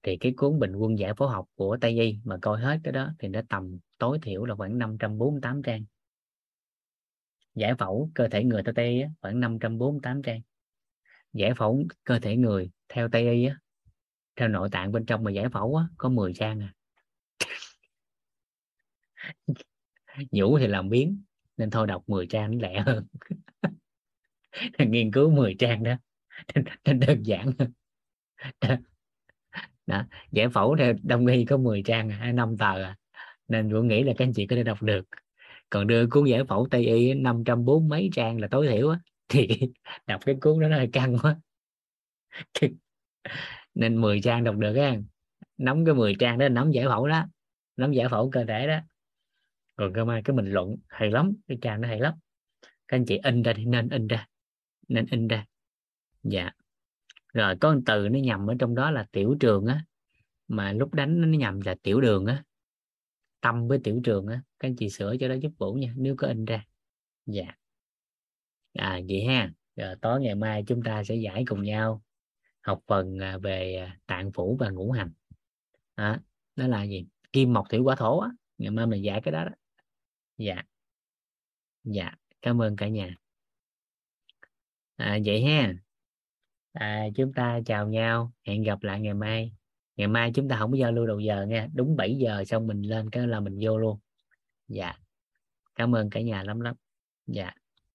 [SPEAKER 1] thì cái cuốn bình quân giải phẫu học của tây y mà coi hết cái đó thì nó tầm tối thiểu là khoảng 548 trang. Giải phẫu cơ thể người theo tây y á, khoảng 548 trang. Giải phẫu cơ thể người theo tây y á, theo nội tạng bên trong mà giải phẫu á, có 10 trang à. [LAUGHS] Nhũ thì làm biến nên thôi đọc 10 trang nó lẹ hơn. [LAUGHS] [LAUGHS] nghiên cứu 10 trang đó. Nên đơn giản. [LAUGHS] Đó, giải phẫu theo đông y có 10 trang, hai năm tờ à. nên cũng nghĩ là các anh chị có thể đọc được. Còn đưa cuốn giải phẫu tây y 540 mấy trang là tối thiểu á. [LAUGHS] Thì đọc cái cuốn đó nó hơi căng quá. Nên 10 trang đọc được á. Nắm cái 10 trang đó, nắm giải phẫu đó. Nắm giải phẫu cơ thể đó. Còn cơ mai cái mình luận hay lắm, cái trang nó hay lắm. Các anh chị in ra thì nên in ra nên in ra. Dạ. Rồi có một từ nó nhầm ở trong đó là tiểu trường á. Mà lúc đánh nó nhầm là tiểu đường á. Tâm với tiểu trường á. Các anh chị sửa cho nó giúp vũ nha nếu có in ra. Dạ. À vậy ha. Rồi tối ngày mai chúng ta sẽ giải cùng nhau học phần à, về à, tạng phủ và ngũ hành. Đó, đó là gì? Kim mộc thủy hỏa thổ á. Ngày mai mình giải cái đó đó. Dạ. Dạ. Cảm ơn cả nhà à, vậy ha. À, chúng ta chào nhau. Hẹn gặp lại ngày mai. Ngày mai chúng ta không có giao lưu đầu giờ nha. Đúng 7 giờ xong mình lên cái là mình vô luôn. Dạ. Cảm ơn cả nhà lắm lắm. Dạ.